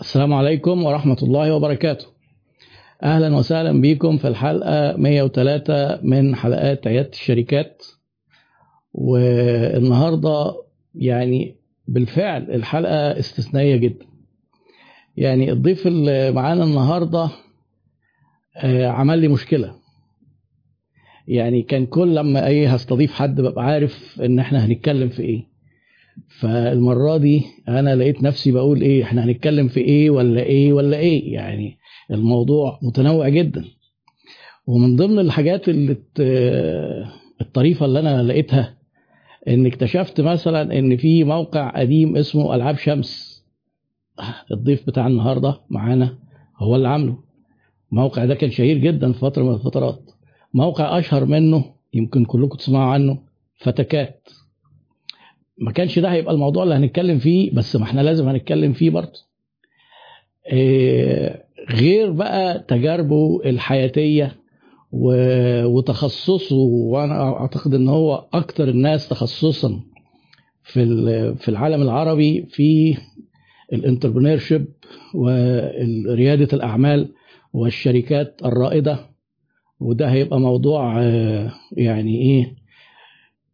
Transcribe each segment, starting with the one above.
السلام عليكم ورحمة الله وبركاته. أهلا وسهلا بكم في الحلقة 103 من حلقات عيادة الشركات. والنهاردة يعني بالفعل الحلقة استثنائية جدا. يعني الضيف اللي معانا النهاردة آه، عمل لي مشكلة. يعني كان كل لما إيه هستضيف حد ببقى عارف إن إحنا هنتكلم في إيه. فالمرة دي أنا لقيت نفسي بقول إيه إحنا هنتكلم في إيه ولا إيه ولا إيه؟ يعني الموضوع متنوع جدا. ومن ضمن الحاجات اللي الطريفة اللي أنا لقيتها إن اكتشفت مثلا إن في موقع قديم اسمه ألعاب شمس. الضيف بتاع النهارده معانا هو اللي عامله. الموقع ده كان شهير جدا في فترة من الفترات. موقع أشهر منه يمكن كلكم تسمعوا عنه فتكات. ما كانش ده هيبقى الموضوع اللي هنتكلم فيه بس ما إحنا لازم هنتكلم فيه برضه. إيه غير بقى تجاربه الحياتية وتخصصه وأنا أعتقد إن هو أكتر الناس تخصصا في في العالم العربي في الانتربرينور شيب ورياده الأعمال والشركات الرائدة. وده هيبقى موضوع آه، يعني إيه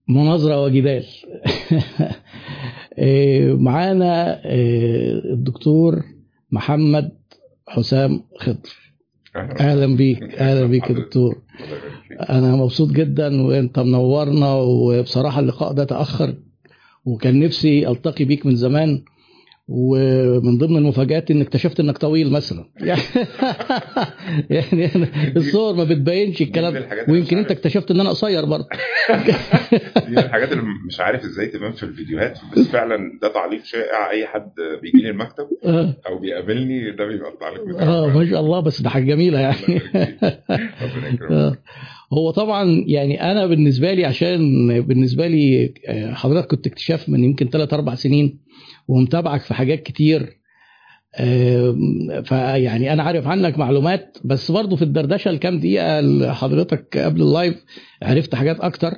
مناظرة وجدال آه، معانا آه، الدكتور محمد حسام خضر. أهلا بيك أهلا بيك يا دكتور. أنا مبسوط جدا وأنت منورنا وبصراحة اللقاء ده تأخر وكان نفسي ألتقي بيك من زمان. ومن ضمن المفاجآت ان اكتشفت إنك طويل مثلا. يعني أنا الصور ما بتبينش الكلام. ويمكن أنت. اكتشفت إن أنا قصير برضه. دي من الحاجات اللي مش عارف إزاي تبان في الفيديوهات. بس فعلا ده تعليق شائع. أي حد بيجي لي المكتب آه. أو بيقابلني ده بيبقى التعليق بتاعه آه، ما شاء الله. بس ده حاجة جميلة يعني. آه. هو طبعا يعني أنا بالنسبة لي عشان بالنسبة لي آه، حضرتك كنت اكتشاف من يمكن 3 4 سنين. ومتابعك في حاجات كتير. فيعني أنا عارف عنك معلومات بس برضه في الدردشة الكام دقيقة اللي حضرتك قبل اللايف عرفت حاجات أكتر.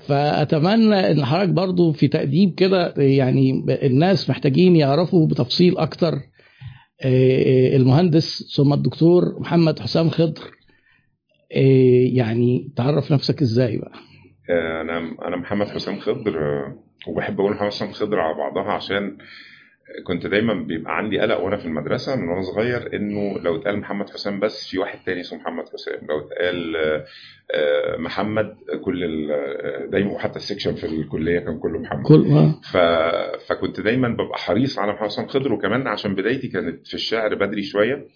فأتمنى إن حضرتك برضه في تقديم كده يعني الناس محتاجين يعرفوا بتفصيل أكتر آه، المهندس ثم الدكتور محمد حسام خضر. آه، يعني تعرف نفسك إزاي بقى؟ آه، أنا أنا محمد حسام خضر آه، وبحب أقول محمد حسام خضر على بعضها عشان كنت دايما بيبقى عندي قلق وأنا في المدرسة من وأنا صغير إنه لو اتقال محمد حسام بس في واحد تاني اسمه محمد حسام لو اتقال آه، آه، محمد كل ال- آه، دايما وحتى السكشن في الكلية كان كله محمد. كل ما ف... فكنت دايما ببقى حريص على محمد حسام. خضر وكمان عشان بدايتي كانت في الشعر بدري شوية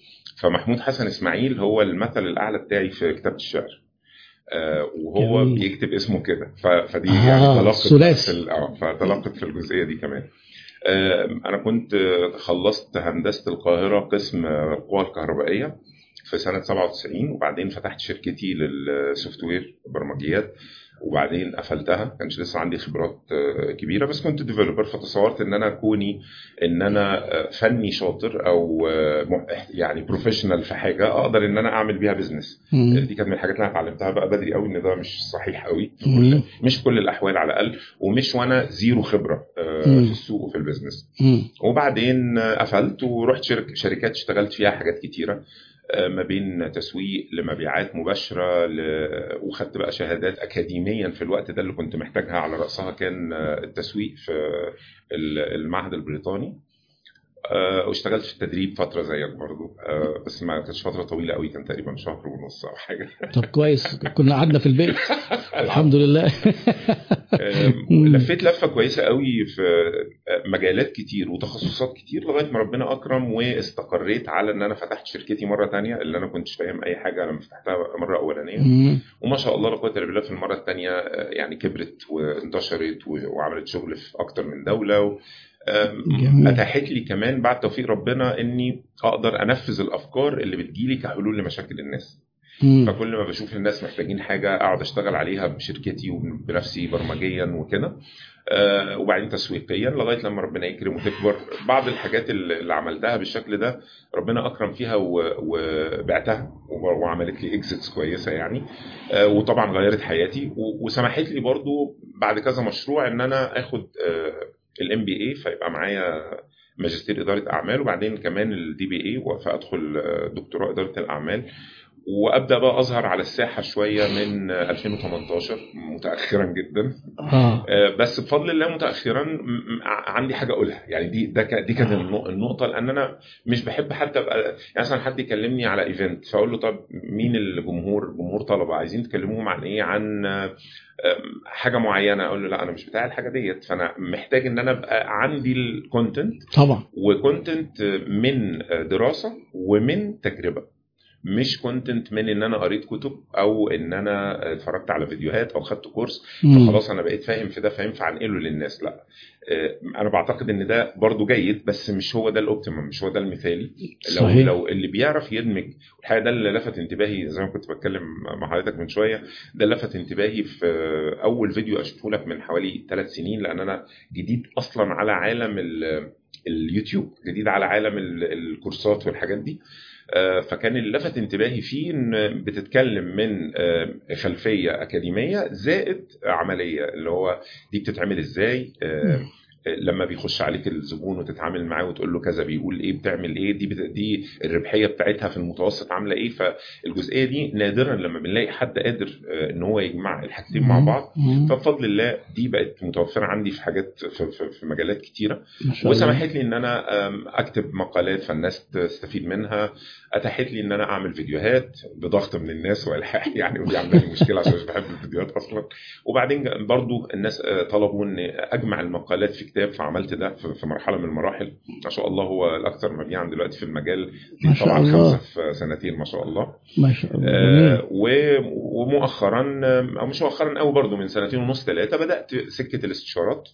فمحمود حسن إسماعيل هو المثل الأعلى بتاعي في كتابة الشعر. وهو جميل. بيكتب اسمه كده. فدي آه، يعني تلقت. في آه فتلقت في الجزئية دي كمان آه أنا كنت آه، خلصت هندسة القاهرة قسم آه، القوى الكهربائية في سنة 97 وبعدين فتحت شركتي لل software برمجيات وبعدين قفلتها كانش لسه عندي خبرات آه، كبيرة بس كنت developer فتصورت إن أنا كوني إن أنا آه، فني شاطر أو آه، يعني professional في حاجة أقدر إن أنا أعمل بيها business. دي كانت من الحاجات اللي أنا اتعلمتها بقى بدري قوي إن ده مش صحيح قوي. كل مش كل الأحوال على الأقل ومش وأنا زيرو خبرة. في السوق وفي ال business مم. وبعدين قفلت ورحت شرك شركات اشتغلت فيها حاجات كتيرة ما بين تسويق لمبيعات مباشرة. وخدت بقى شهادات اكاديميا في الوقت ده اللي كنت محتاجها على رأسها كان آه، التسويق في ال- المعهد البريطاني آه، واشتغلت في التدريب فترة زيك برضو. آه، بس ما كانتش فترة طويلة قوي كان تقريبا شهر ونص أو حاجة. طب كويس كنا قعدنا في البيت. الحمد لله. لفيت لفة كويسة قوي في آه، مجالات كتير وتخصصات كتير لغاية ما ربنا أكرم واستقريت على إن أنا فتحت شركتي مرة تانية اللي أنا كنتش فاهم أي حاجة لما فتحتها مرة أولانية. وما شاء الله لا قوه الا بالله في المرة الثانية يعني كبرت وانتشرت وعملت شغل في أكتر من دولة. اتاحت لي كمان بعد توفيق ربنا إني أقدر أنفذ الأفكار اللي بتجيلي كحلول لمشاكل الناس. مم. فكل ما بشوف الناس محتاجين حاجة أقعد أشتغل عليها بشركتي وبنفسي برمجيا وكده. آه وبعدين تسويقيا لغاية لما ربنا يكرم وتكبر. بعض الحاجات اللي عملتها بالشكل ده ربنا أكرم فيها وبعتها وعملت لي exits كويسة يعني. آه وطبعا غيرت حياتي. وسمحت لي برضو بعد كذا مشروع إن أنا آخد ال MBA فيبقى معايا ماجستير إدارة أعمال وبعدين كمان ال DBA فادخل دكتوراه إدارة الأعمال. وأبدأ بقى أظهر على الساحة شوية من آه، 2018 متاخرا جدا. آه. آه، بس بفضل الله متاخرا عندي حاجة أقولها. يعني دي ده دي كانت آه. النق- النقطة لأن أنا مش بحب حتى أبقى يعني مثلا حد يكلمني على event فأقول له طب مين الجمهور جمهور طلبة؟ عايزين تكلموهم عن إيه؟ عن آه، حاجة معينة. أقول له لا أنا مش بتاع الحاجة ديت. فأنا محتاج إن أنا أبقى عندي ال content طبعا. و content من دراسة ومن تجربة. مش content من إن أنا قريت كتب أو إن أنا اتفرجت على فيديوهات أو خدت course. فخلاص أنا بقيت فاهم في ده فينفع انقله للناس لا آه، أنا بعتقد إن ده برضو جيد بس مش هو ده ال optimum مش هو ده المثالي لو صحيح. لو اللي بيعرف يدمج الحقيقة ده اللي لفت انتباهي زي ما كنت بتكلم مع حضرتك من شوية ده اللي لفت انتباهي في أول فيديو أشوفه لك من حوالي ثلاث سنين لأن أنا جديد أصلا على عالم ال- اليوتيوب جديد على عالم ال- الكورسات والحاجات دي فكان اللي لفت انتباهي فيه إن بتتكلم من آه، خلفية أكاديمية زائد عملية اللي هو دي بتتعمل إزاي؟ آه، لما بيخش عليك الزبون وتتعامل معاه وتقول له كذا بيقول إيه بتعمل إيه دي بت... دي الربحية بتاعتها في المتوسط عاملة إيه فالجزئية دي نادرا لما بنلاقي حد قادر آه، إن هو يجمع الحاجتين مع بعض. فبفضل الله دي بقت متوفرة عندي في حاجات في, في, في مجالات كتيرة. وسمحت لي إن أنا أكتب مقالات فالناس تستفيد منها. أتاحت لي إن أنا أعمل فيديوهات بضغط من الناس والحاح يعني ودي عامله لي مشكلة عشان مش بحب الفيديوهات أصلا. وبعدين برضو الناس آه، طلبوا إن أجمع المقالات في كتاب فعملت ده في مرحلة من المراحل ما شاء الله هو الأكثر مبيعا دلوقتي في المجال ما شاء طبعا الله. خمسة في سنتين ما شاء الله ما شاء الله. آه، ومؤخرا أو مش مؤخرا قوي برضو من سنتين ونص ثلاثة بدأت سكة الاستشارات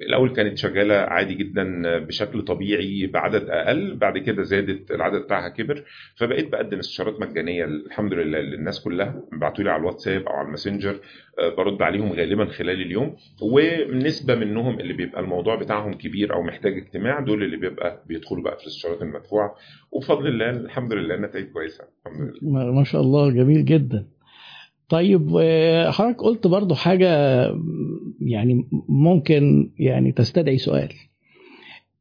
الأول كانت شغالة عادي جدا بشكل طبيعي بعدد أقل بعد كده زادت العدد بتاعها كبر فبقيت بقدم استشارات مجانية الحمد لله للناس كلها بيبعتوا لي على الواتساب أو على الماسنجر آه، برد عليهم غالبا خلال اليوم ونسبة منهم اللي بيبقى الموضوع بتاعهم كبير أو محتاج اجتماع دول اللي بيبقى بيدخلوا بقى في الاستشارات المدفوعة وبفضل الله الحمد لله النتائج كويسة الحمد لله. ما ما شاء الله جميل جدا. طيب آه، حضرتك قلت برضو حاجة يعني ممكن يعني تستدعي سؤال.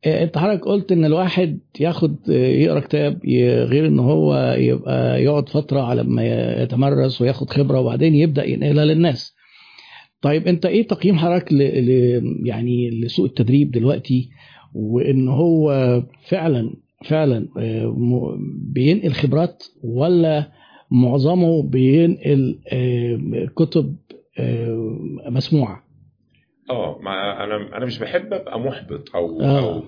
آه، انت حضرتك قلت إن الواحد ياخد آه، يقرأ كتاب غير إن هو يبقى يقعد فترة على ما يتمرس وياخد خبرة وبعدين يبدأ ينقلها للناس. طيب انت إيه تقييم حضرتك ل... يعني لسوق التدريب دلوقتي؟ وإن هو فعلا فعلا بينقل خبرات ولا معظمه بينقل آه، كتب آه، مسموعة. آه ما أنا أنا مش بحب أبقى محبط أو آه. أو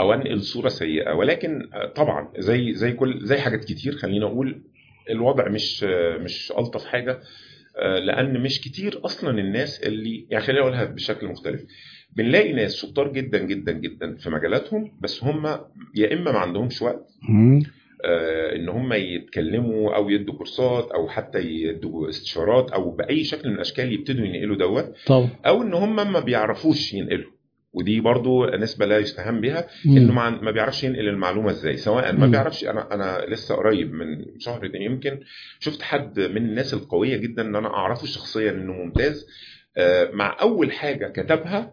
أو أنقل صورة سيئة. ولكن طبعا زي زي كل زي حاجات كتير خلينا أقول الوضع مش مش ألطف حاجة لأن مش كتير أصلا الناس اللي يعني خليني أقولها بشكل مختلف بنلاقي ناس شطار جدا جدا جدا في مجالاتهم بس هم يا إما ما عندهمش وقت إن هم يتكلموا أو يدوا كورسات أو حتى يدوا استشارات أو بأي شكل من الأشكال يبتدوا ينقلوا دوت. أو إن هم ما بيعرفوش ينقلوا. ودي برضو نسبة لا يستهان بها إنه ما بيعرفش ينقل المعلومة إزاي. سواء ما مم. بيعرفش أنا أنا لسه قريب من شهر يمكن شفت حد من الناس القوية جدا إن أنا أعرفه شخصيا إنه ممتاز. آه، مع أول حاجة كتبها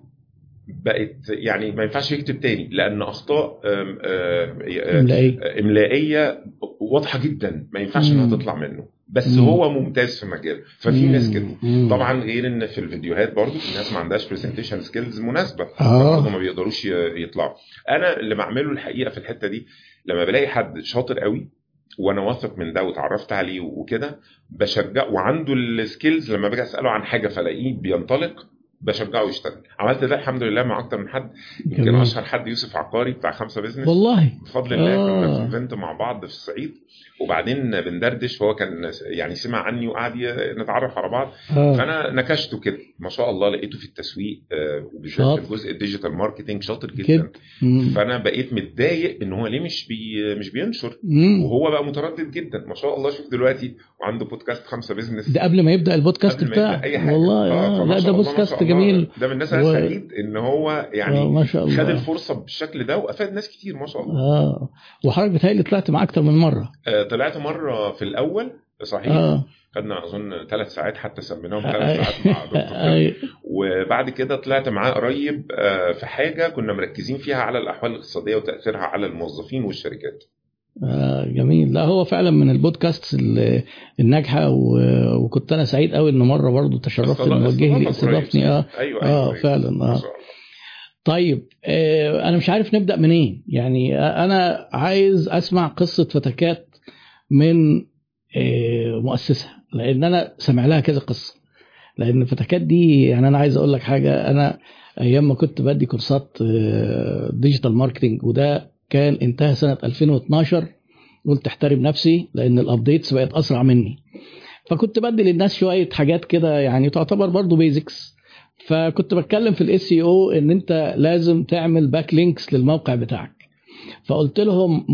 بقت يعني ما ينفعش يكتب تاني لأن أخطاء آم، آم، آه، املائي إملائية. واضحة جدا ما ينفعش إنها مم. تطلع منه. بس مم. هو ممتاز في مجاله. ففي ناس كده. مم. طبعا غير إن في الفيديوهات برضو في ناس ما عندهاش presentation skills مناسبة. برضه ما بيقدروش يطلعوا. أنا اللي بعمله الحقيقة في الحتة دي لما بلاقي حد شاطر قوي وأنا واثق من ده واتعرفت عليه وكده بشجع وعنده ال skills لما باجي أسأله عن حاجة فلاقيه بينطلق بشجعه يشتغل عملت ده الحمد لله مع أكتر من حد يمكن. أشهر حد يوسف عقاري بتاع خمسة بزنس والله بفضل الله كنا آه. في event مع بعض في الصعيد وبعدين بندردش وهو كان يعني سمع عني وقعد نتعرف على بعض آه فأنا نكشته كده ما شاء الله لقيته في التسويق آه، وبالذات. في الجزء ال digital marketing شاطر جدا. فأنا بقيت متضايق إن هو ليه مش بي مش بينشر مم. وهو بقى متردد جدا ما شاء الله شوف دلوقتي وعنده بودكاست خمسة بزنس ده قبل ما يبدأ البودكاست بتاعه والله آه، فما لا ده بودكاست. جميل. ده من الناس و- سعيد إن هو آه يعني ما شاء الله. خد الفرصة بالشكل ده وأفاد ناس كتير ما شاء الله. آه. وحضرتك بتهيألي طلعت معاه أكتر من مرة. آه، طلعت مرة في الأول صحيح. آه. خدنا أظن ثلاث ساعات حتى سميناهم ثلاث ساعات مع دكتور. أي- وبعد كده طلعت معاه قريب آه، في حاجة كنا مركزين فيها على الأحوال الاقتصادية وتأثيرها على الموظفين والشركات. آه، جميل. لا هو فعلا من البودكاست ال- الناجحة وكنت أنا سعيد قوي ان مرة برضو تشرفت ان وجه لي استضافني. آه أيوه آه أيوه. فعلا آه. طيب آه أنا مش عارف نبدأ منين. يعني آه، أنا عايز أسمع قصة فتكات من آه مؤسسها لأن أنا سامع لها كذا قصة. لأن فتكات دي يعني أنا عايز أقول لك حاجة. أنا أيام ما كنت بدي كورسات آه، digital marketing وده كان انتهى سنة 2012 قلت احترم نفسي لأن ال updates بقت أسرع مني. فكنت بدي للناس شوية حاجات كده يعني تعتبر برضو basics فكنت بتكلم في ال SEO إن أنت لازم تعمل backlinks للموقع بتاعك. فقلت لهم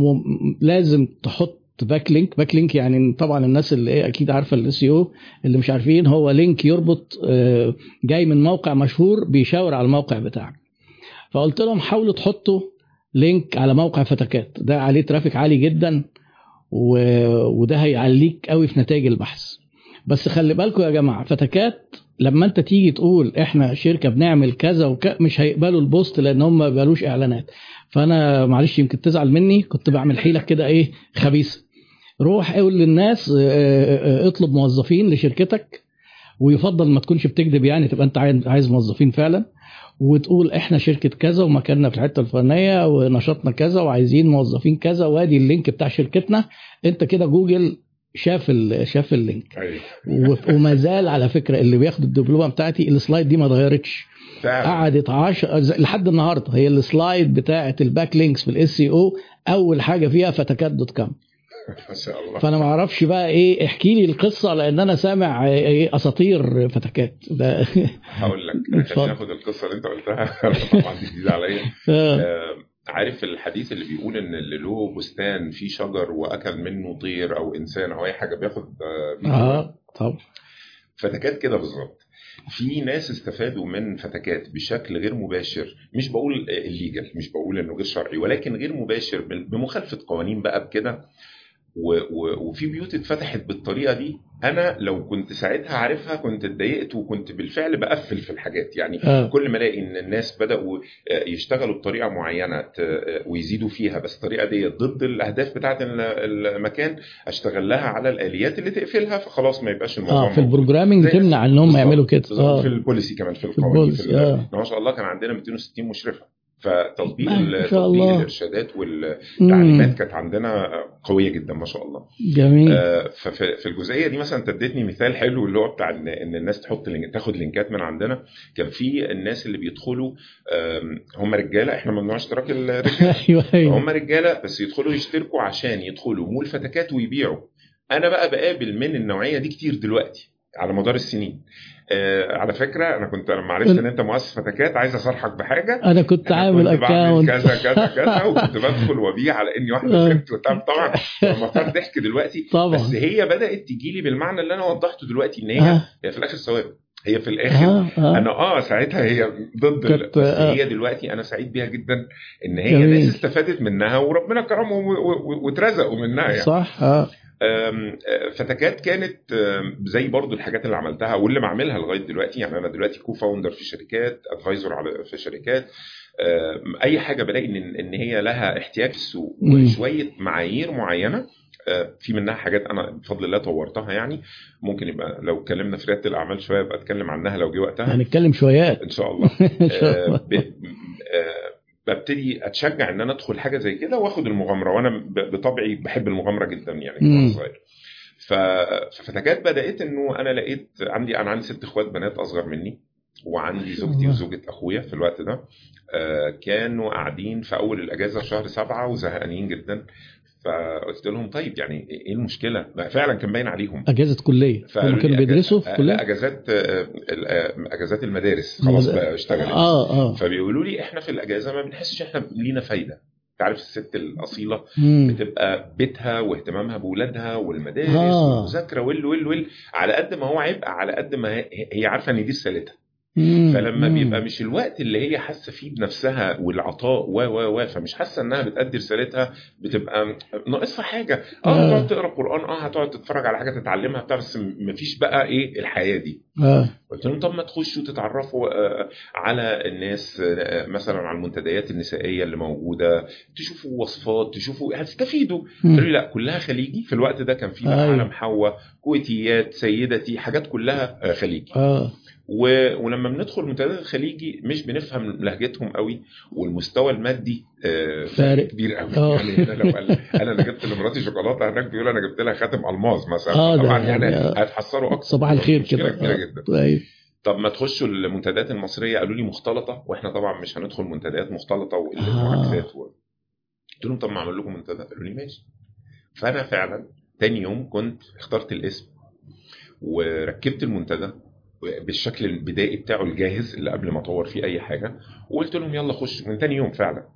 لازم تحط backlink backlink يعني طبعا الناس اللي إيه أكيد عارفة ال SEO اللي مش عارفين هو link يربط آه، جاي من موقع مشهور بيشاور على الموقع بتاعك. فقلت لهم حاولوا تحطوا link على موقع فتكات ده عليه traffic عالي جدا و... وده هيعليك قوي في نتائج البحث. بس خلي بالكم يا جماعة فتكات لما انت تيجي تقول إحنا شركة بنعمل كذا وك... مش هيقبلوا ال post لأن هم ما بيقبلوش اعلانات. فأنا معلش يمكن تزعل مني كنت بعمل حيله كده إيه خبيثة. روح قول للناس آه، آه، اطلب موظفين لشركتك ويفضل ما تكونش بتكذب يعني تبقى انت عايز موظفين فعلا. وتقول إحنا شركة كذا ومكاننا في الحتة الفلانية ونشاطنا كذا وعايزين موظفين كذا وأدي ال link بتاع شركتنا. أنت كده جوجل شاف ال- شاف ال link. و- وما زال على فكرة اللي بياخد الدبلومة بتاعتي ال slide دي ما اتغيرتش. قعدت 10 ز- لحد النهارده هي ال slide بتاعه ال backlinks في ال SEO أول حاجة فيها فتكات dot com ما شاء الله. فأنا ما أعرفش بقى إيه احكي لي القصة لأن أنا سامع إيه أساطير فتكات. ده هقول لك اتفضل. خليني اخد القصة اللي أنت قلتها؟ طبعا دي جديدة عليا. آه. آه، عارف الحديث اللي بيقول إن اللي له بستان فيه شجر وأكل منه طير أو إنسان أو أي حاجة بياخد آه، آه طب فتكات كده بالظبط. في ناس استفادوا من فتكات بشكل غير مباشر مش بقول illegal مش بقول إنه غير شرعي ولكن غير مباشر بمخالفة قوانين بقى بكده. و- و- وفي بيوت اتفتحت بالطريقة دي أنا لو كنت ساعتها عارفها كنت اتضايقت وكنت بالفعل بقفل في الحاجات. يعني آه. كل ما ألاقي إن الناس بدأوا آه، يشتغلوا بطريقة معينة آه، ويزيدوا فيها بس الطريقة دي ضد الأهداف بتاعة ال- المكان أشتغل لها على الآليات اللي تقفلها فخلاص ما يبقاش الموضوع آه في زي- تمنع إن هم يعملوا كده. آه. في البوليسي كمان في القوانين آه. ما شاء الله كان عندنا 260 مشرفة. فتطبيق ما شاء تطبيق الله. الإرشادات. والتعليمات كانت عندنا قوية جدا ما شاء الله. جميل. آه، ففي في الجزئية دي مثلا تدتني مثال حلو اللي هو بتاع ان الناس تحط link تاخد لينكات من عندنا. كان في الناس اللي بيدخلوا هم رجالة إحنا ممنوع اشتراك الرجاله أيوه أيوه. هم رجالة بس يدخلوا يشتركوا عشان يدخلوا مول فتكات ويبيعوا. أنا بقى بقابل من النوعية دي كتير دلوقتي على مدار السنين. آه على فكرة أنا كنت لما عرفت إن أنت مؤسس فتكات عايز اصارحك بحاجة. أنا كنت أنا عامل account كذا كذا كذا وكنت بدخل وأبيع على إني واحدة آه. وبتاع. طبعا لما كان ضحك دلوقتي. طبعا. بس هي بدأت تجي لي بالمعنى اللي أنا وضحته دلوقتي إن هي هي في الآخر ثواب هي في الآخر آه آه. أنا آه ساعتها هي ضد بس آه. هي دلوقتي أنا سعيد بيها جدا إن هي جميل. ناس استفادت منها وربنا كرمهم واترزقوا منها يعني. صح آه آه، فتكات كانت زي برضو الحاجات اللي عملتها واللي بعملها لغاية دلوقتي. يعني أنا دلوقتي co-founder في شركات advisor على في شركات. أي حاجة بلاقي إن إن هي لها احتياج السوق. وشوية معايير معينة آه، في منها حاجات أنا بفضل الله طورتها يعني. ممكن يبقى لو اتكلمنا في ريادة الأعمال شوية أبقى أتكلم عنها لو جه وقتها. هنتكلم شويات. إن شاء الله. إن شاء آه، الله. ببتدي أتشجع إن أنا أدخل حاجة زي كده وآخد المغامرة وأنا بطبعي بحب المغامرة جدا يعني. وأنا صغير ففتكات بدأت إنه أنا لقيت عندي أنا عندي ست إخوات بنات أصغر مني وعندي زوجتي. وزوجة أخويا في الوقت ده آه، كانوا قاعدين في أول الأجازة في شهر سبعة وزهقانين جدا فقلت لهم طيب يعني إيه المشكلة؟ ما فعلا كان باين عليهم أجازة كلية هم كانوا بيدرسوا في كلية أجازات آه، آه، أجازات المدارس خلاص بقى اشتغلت آه آه فبيقولوا لي إحنا في الأجازة ما بنحسش إحنا لينا فايدة أنت عارف الست الأصيلة مم. بتبقى بيتها واهتمامها باولادها والمدارس آه. والمذاكرة وال وال وال على قد ما هو عبء على قد ما هي عارفة إن دي رسالتها. فلما. بيبقى مش الوقت اللي هي حاسة فيه بنفسها والعطاء و و و فمش حاسة إنها بتأدي رسالتها بتبقى ناقصها حاجة آه آه. هتقعد تقرأ قرآن آه هتقعد تتفرج على حاجة تتعلمها بتاع بس مفيش بقى إيه الحياة دي آه قلت لهم طب ما تخشوا تتعرفوا آه، على الناس آه، مثلا على المنتديات النسائية اللي موجودة تشوفوا وصفات تشوفوا هتستفيدوا. قالوا لي لا كلها خليجي في الوقت ده كان في بقى أيوة. عالم حواء كويتيات سيدتي حاجات كلها آه، خليجي آه و... ولما بندخل المنتديات الخليجي مش بنفهم لهجتهم قوي والمستوى المادي آه، فارق. كبير قوي آه. يعني هنا لو قال أنا جبت لمراتي شوكولاتة هناك بيقول أنا جبت لها خاتم ألماظ مثلا آه، طبعا يعني يعني، آه. هيتحسروا أكتر صباح الخير كده كبيرة آه. جدا أيوه طب ما تخشوا المنتديات المصرية قالوا لي مختلطة وإحنا طبعا مش هندخل منتديات مختلطة وقله آه. و... قلت لهم طب ما أعمل لكم منتدى قالوا لي ماشي فأنا فعلا تاني يوم كنت اخترت الاسم وركبت المنتدى بالشكل البدائي بتاعه الجاهز اللي قبل ما اطور فيه اي حاجة وقلت لهم يلا خش من تاني يوم فعلا.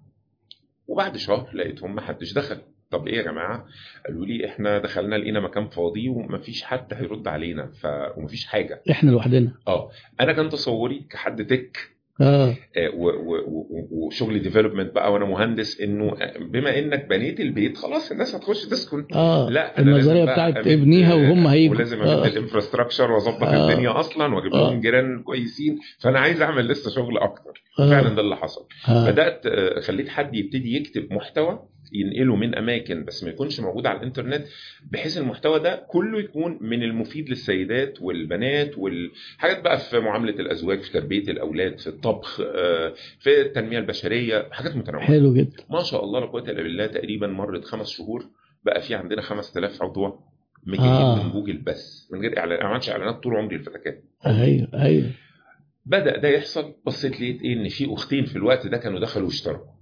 وبعد شهر لقيتهم ما حدش دخل. طب إيه يا جماعة؟ قالوا لي إحنا دخلنا لقينا مكان فاضي ومفيش حد هيرد علينا ف... ومفيش حاجة. إحنا لوحدنا. آه أنا كان تصوري كحد tech آه، و- وشغل development بقى وأنا مهندس إنه آه، بما إنك بنيت البيت خلاص الناس هتخش تسكن آه لا النظريه بتاعت ابنيها وهم هيجوا ولازم امد آه. الانفراستراكشر وأظبط آه. الدنيا أصلا وأجيب آه. لهم جيران كويسين فأنا عايز أعمل لسه شغل أكتر آه. فعلا ده اللي حصل آه. بدأت آه، خليت حد يبتدي يكتب محتوى ينقله من أماكن بس ما يكونش موجود على الإنترنت بحيث المحتوى ده كله يكون من المفيد للسيدات والبنات والحاجات بقى في معاملة الأزواج في تربية الأولاد في الطبخ آه، في التنمية البشرية حاجات متنوعة. حلو جدا. ما شاء الله لا قوة إلا بالله تقريبا مرت خمس شهور بقى في عندنا 5000 عضو مجانين آه. من جوجل بس من غير إعلان ما عملتش إعلانات طول عمري الفتكات أيوه أيوه. بدأ ده يحصل بصيت لقيت إيه إن في أختين في الوقت ده كانوا دخلوا واشتركوا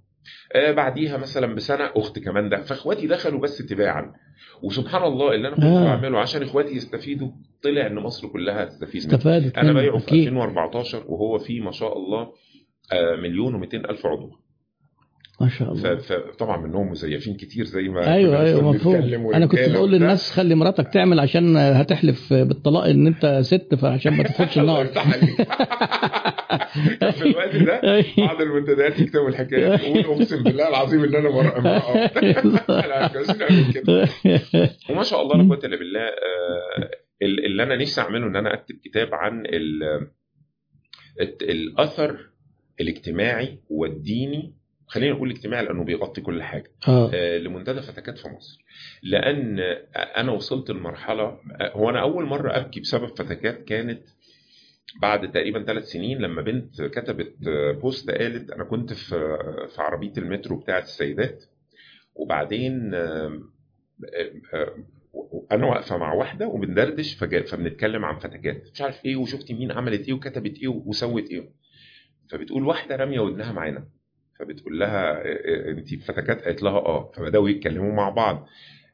آه بعديها مثلا بسنة أخت كمان ده. فإخواتي دخلوا بس تباعا. وسبحان الله اللي أنا كنت آه. بعمله عشان إخواتي يستفيدوا طلع إن مصر كلها هتستفيد منه. استفادت أنا بايعه في أكيد. 2014 وهو فيه ما شاء الله آه مليون و200 ألف عضو. ما شاء الله فطبعا منهم مزيفين كتير زي ما أيوه أيوه مفهوم أنا كنت بقول. للناس خلي مراتك تعمل عشان هتحلف بالطلاق إن أنت ست فعشان ما تاخدش النار. في الوقت ده بعض المنتديات يكتبوا الحكاية يقول أقسم بالله العظيم إن أنا مرأة. وما شاء الله لا قوة إلا بالله آه، اللي أنا نفسي أعمله إن أنا أكتب كتاب عن الأثر الاجتماعي والديني خلينا نقول الاجتماعي لأنه بيغطي كل حاجة. آه. آه، لمنتدى فتكات في مصر. لأن أنا وصلت لمرحلة هو أنا أول مرة أبكي بسبب فتكات كانت بعد تقريبا ثلاث سنين لما بنت كتبت بوست قالت أنا كنت في في عربية المترو بتاعة السيدات. وبعدين أنا واقفة مع واحدة وبندردش فبنتكلم عن فتكات. مش عارف إيه وشفتي مين عملت إيه وكتبت إيه وسوت إيه. فبتقول واحدة رامية ودنها معانا. فبتقول لها انت فتكات؟ قالت لها آه. فبدأوا يتكلموا مع بعض.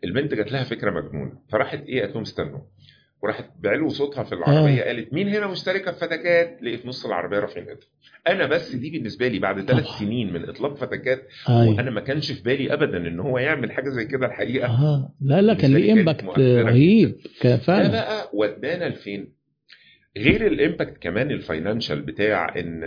البنت جات لها فكرة مجنونة. فراحت إيه؟ قالت لهم استنوا. وراحت بعلو صوتها في العربية آه. قالت مين هنا مشتركة في فتكات؟ لقيت نص العربية رافعين ايدهم أنا بس دي بالنسبة لي بعد ثلاث. سنين من إطلاق فتكات وأنا ما كانش في بالي ابدا إن هو يعمل حاجة زي كده الحقيقة. آه لا لا كان ليه امباكت رهيب. كان ده بقى ودانا لفين؟ غير ال impact كمان ال financial بتاع إن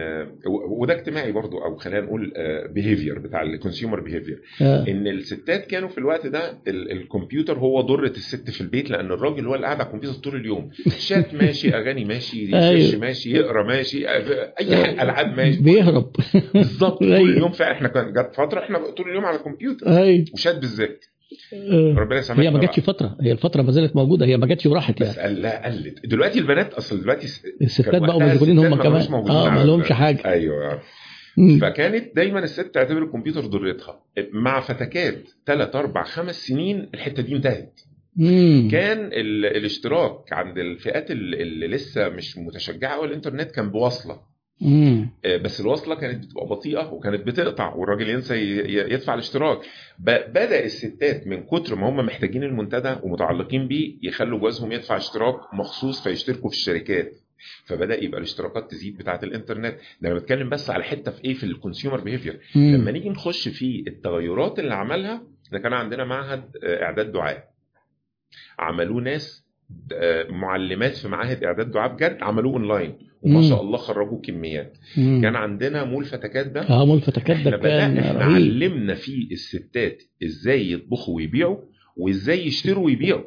وده اجتماعي برضو أو خلينا نقول behavior بتاع ال consumer behavior آه. إن الستات كانوا في الوقت ده ال- الكمبيوتر هو ضرة الست في البيت لأن الراجل هو اللي قاعد على الكمبيوتر طول اليوم شات ماشي أغاني ماشي ي search أيوه. ماشي يقرأ ماشي أي حاجة ألعاب ماشي بيهرب بالظبط طول أيوه. اليوم فعلا إحنا كان جت فترة إحنا طول اليوم على الكمبيوتر أيوه وشات بالذات آه. ربنا يسامحنا هي ما. جاتش فترة هي الفترة ما زالت موجودة هي ما جاتش وراحت بس يعني لا قلت. دلوقتي البنات أصل دلوقتي الستات بقوا مشغولين هم ما كمان. آه ما لهمش حاجة. أيوه. مم. فكانت دايما الست تعتبر الكمبيوتر ضرتها مع فتكات ثلاث أربع خمس سنين الحتة دي انتهت. مم. كان ال... الاشتراك عند الفئات ال- اللي لسه مش متشجعة قوي الإنترنت كان بوصلة. آه، بس الوصلة كانت بتبقى بطيئة وكانت بتقطع والراجل ينسى يدفع الاشتراك. بدأ الستات من كتر ما هم محتاجين المنتدى ومتعلقين بيه يخلوا جوازهم يدفع اشتراك مخصوص فيشتركوا في الشركات. فبدأ يبقى الاشتراكات تزيد بتاعة الانترنت. ده أنا بتكلم بس على حتة في إيه؟ في ال consumer behavior. لما نيجي نخش في التغيرات اللي عملها ده كان عندنا معهد آه، إعداد دعاة. عملوه ناس آه، معلمات في معاهد إعداد دعاة بجد عملوه اونلاين وما. شاء الله خرجوا كميات مم. كان عندنا مول فتكات ده آه مول فتكات ده كان بدأنا إحنا رهيب علمنا فيه الستات إزاي يطبخوا ويبيعوا وازاي يشتروا ويبيعوا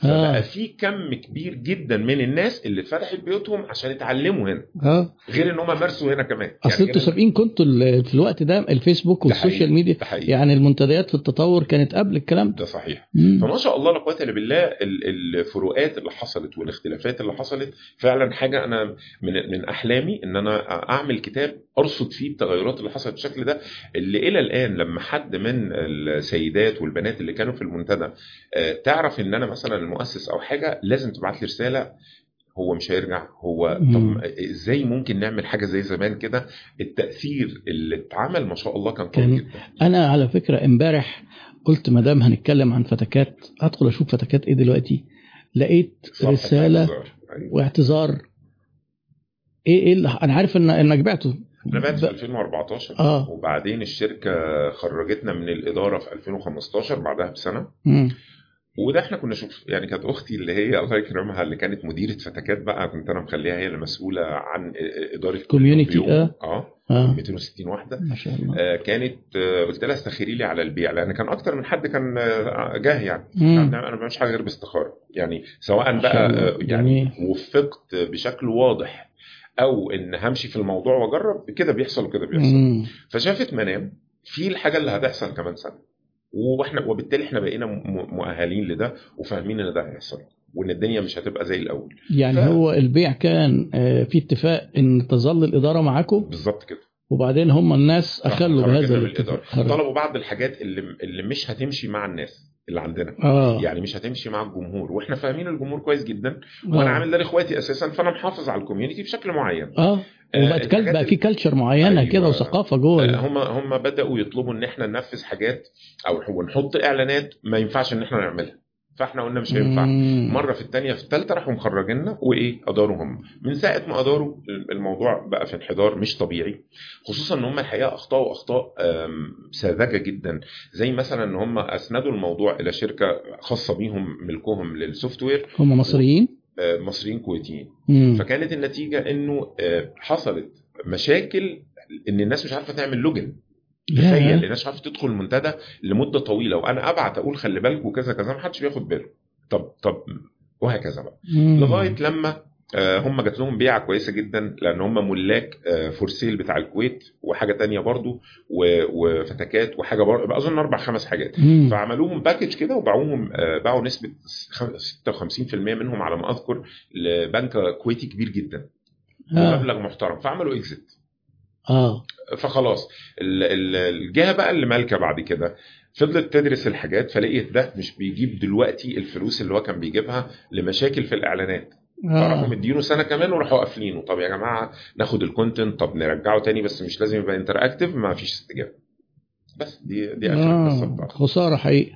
فبقى آه في كم كبير جدا من الناس اللي فتحت بيوتهم عشان يتعلموا هنا. آه. غير إن هم مارسوا هنا كمان. أصل أنتوا هنا- سابقين كنتوا في الوقت ده الفيسبوك. والسوشيال ميديا يعني المنتديات في التطور كانت قبل الكلام ده صحيح. مم. فما شاء الله لا قوة إلا بالله ال- الفروقات اللي حصلت والاختلافات اللي حصلت فعلا حاجة أنا من من أحلامي إن أنا أعمل كتاب أرصد فيه التغيرات اللي حصلت بالشكل ده اللي إلى الآن لما حد من السيدات والبنات اللي كانوا في المنتدى آه، تعرف إن أنا مثلا المؤسس أو حاجة لازم تبعت لي رسالة هو مش هيرجع هو. طب إزاي ممكن نعمل حاجة زي زمان كده التأثير اللي اتعمل ما شاء الله كان قوي جدا أنا على فكرة امبارح قلت ما دام هنتكلم عن فتكات أدخل أشوف فتكات إيه دلوقتي لقيت رسالة اعتذار. أيوة. واعتذار إيه إيه اللي أنا عارف إن إنك بعته أنا بعت في ب- 2014 آه وبعدين الشركة خرجتنا من الإدارة في 2015 بعدها بسنة مم. وده إحنا كنا شوف يعني كانت أختي اللي هي الله يكرمها اللي كانت مديرة فتكات بقى كنت أنا مخليها هي اللي مسؤولة عن إدارة يوم. آه. آه آه 260 واحدة ما شاء الله آه، كانت آه، قلت لها استخيري لي على البيع لأن كان أكتر من حد كان آه، جاه يعني مم. أنا ما بعملش حاجة غير باستخارة يعني سواء بقى. آه، يعني. وفقت بشكل واضح أو إن همشي في الموضوع وأجرب كده بيحصل وكده بيحصل مم. فشافت منام في الحاجة اللي هتحصل كمان سنة وإحنا وبالتالي إحنا بقينا مؤهلين لده وفاهمين إن ده هيحصل وإن الدنيا مش هتبقى زي الأول. يعني ف- هو البيع كان آه، في اتفاق إن تظل الإدارة معاكم؟ بالظبط كده. وبعدين هم الناس أخلوا خرجنا بهذا الاتفاق. خرج. طلبوا بعض الحاجات اللي اللي مش هتمشي مع الناس اللي عندنا. آه. يعني مش هتمشي مع الجمهور. وإحنا فاهمين الجمهور كويس جدا وأنا آه. عامل ده لإخواتي أساسا فأنا محافظ على الكوميونتي بشكل معين. آه. وبقت. الحاجات بقى في culture معينة أيوة. كده وثقافة جوه هم هم بدأوا يطلبوا إن إحنا ننفذ حاجات أو ونحط إعلانات ما ينفعش إن إحنا نعملها فإحنا قلنا مش هينفع. مرة في الثانية في الثالثه راحوا مخرجيننا وإيه أداروا هم من ساعة ما أداروا الموضوع بقى في انحدار مش طبيعي خصوصا إن هم الحقيقة اخطاوا اخطاء ساذجة جدا زي مثلا إن هم أسندوا الموضوع إلى شركة خاصة بيهم ملكهم لل software هم مصريين آه، مصريين كويتيين. فكانت النتيجة إنه آه، حصلت مشاكل إن الناس مش عارفة تعمل login تخيل. الناس مش عارفة تدخل المنتدى لمدة طويلة وأنا أبعت أقول خلي بالكم كذا كذا ما حدش بياخد باله طب طب وهكذا بقى. لغاية لما هم جات لهم بيعة كويسة جدا لأن هم ملاك For Sale بتاع الكويت وحاجة تانية برضو وفتكات وحاجة برضو أظن أربع خمس حاجات. مم. فعملوهم package كده وباعوهم آه، باعوا نسبة خم- 56% منهم على ما أذكر لبنك كويتي كبير جدا. ومبلغ محترم. فعملوا exit آه. فخلاص. ال- ال- الجهة بقى اللي مالكة بعد كده. فضلت تدرس الحاجات فلقيت ده مش بيجيب دلوقتي الفلوس اللي هو كان بيجيبها لمشاكل في الإعلانات. فراحوا آه. مدينه سنة كمان وراحوا قافلينه. طب يا جماعة ناخد ال content طب نرجعه تاني بس مش لازم يبقى interactive ما فيش استجابة. بس دي دي آخر آه. خسارة حقيقي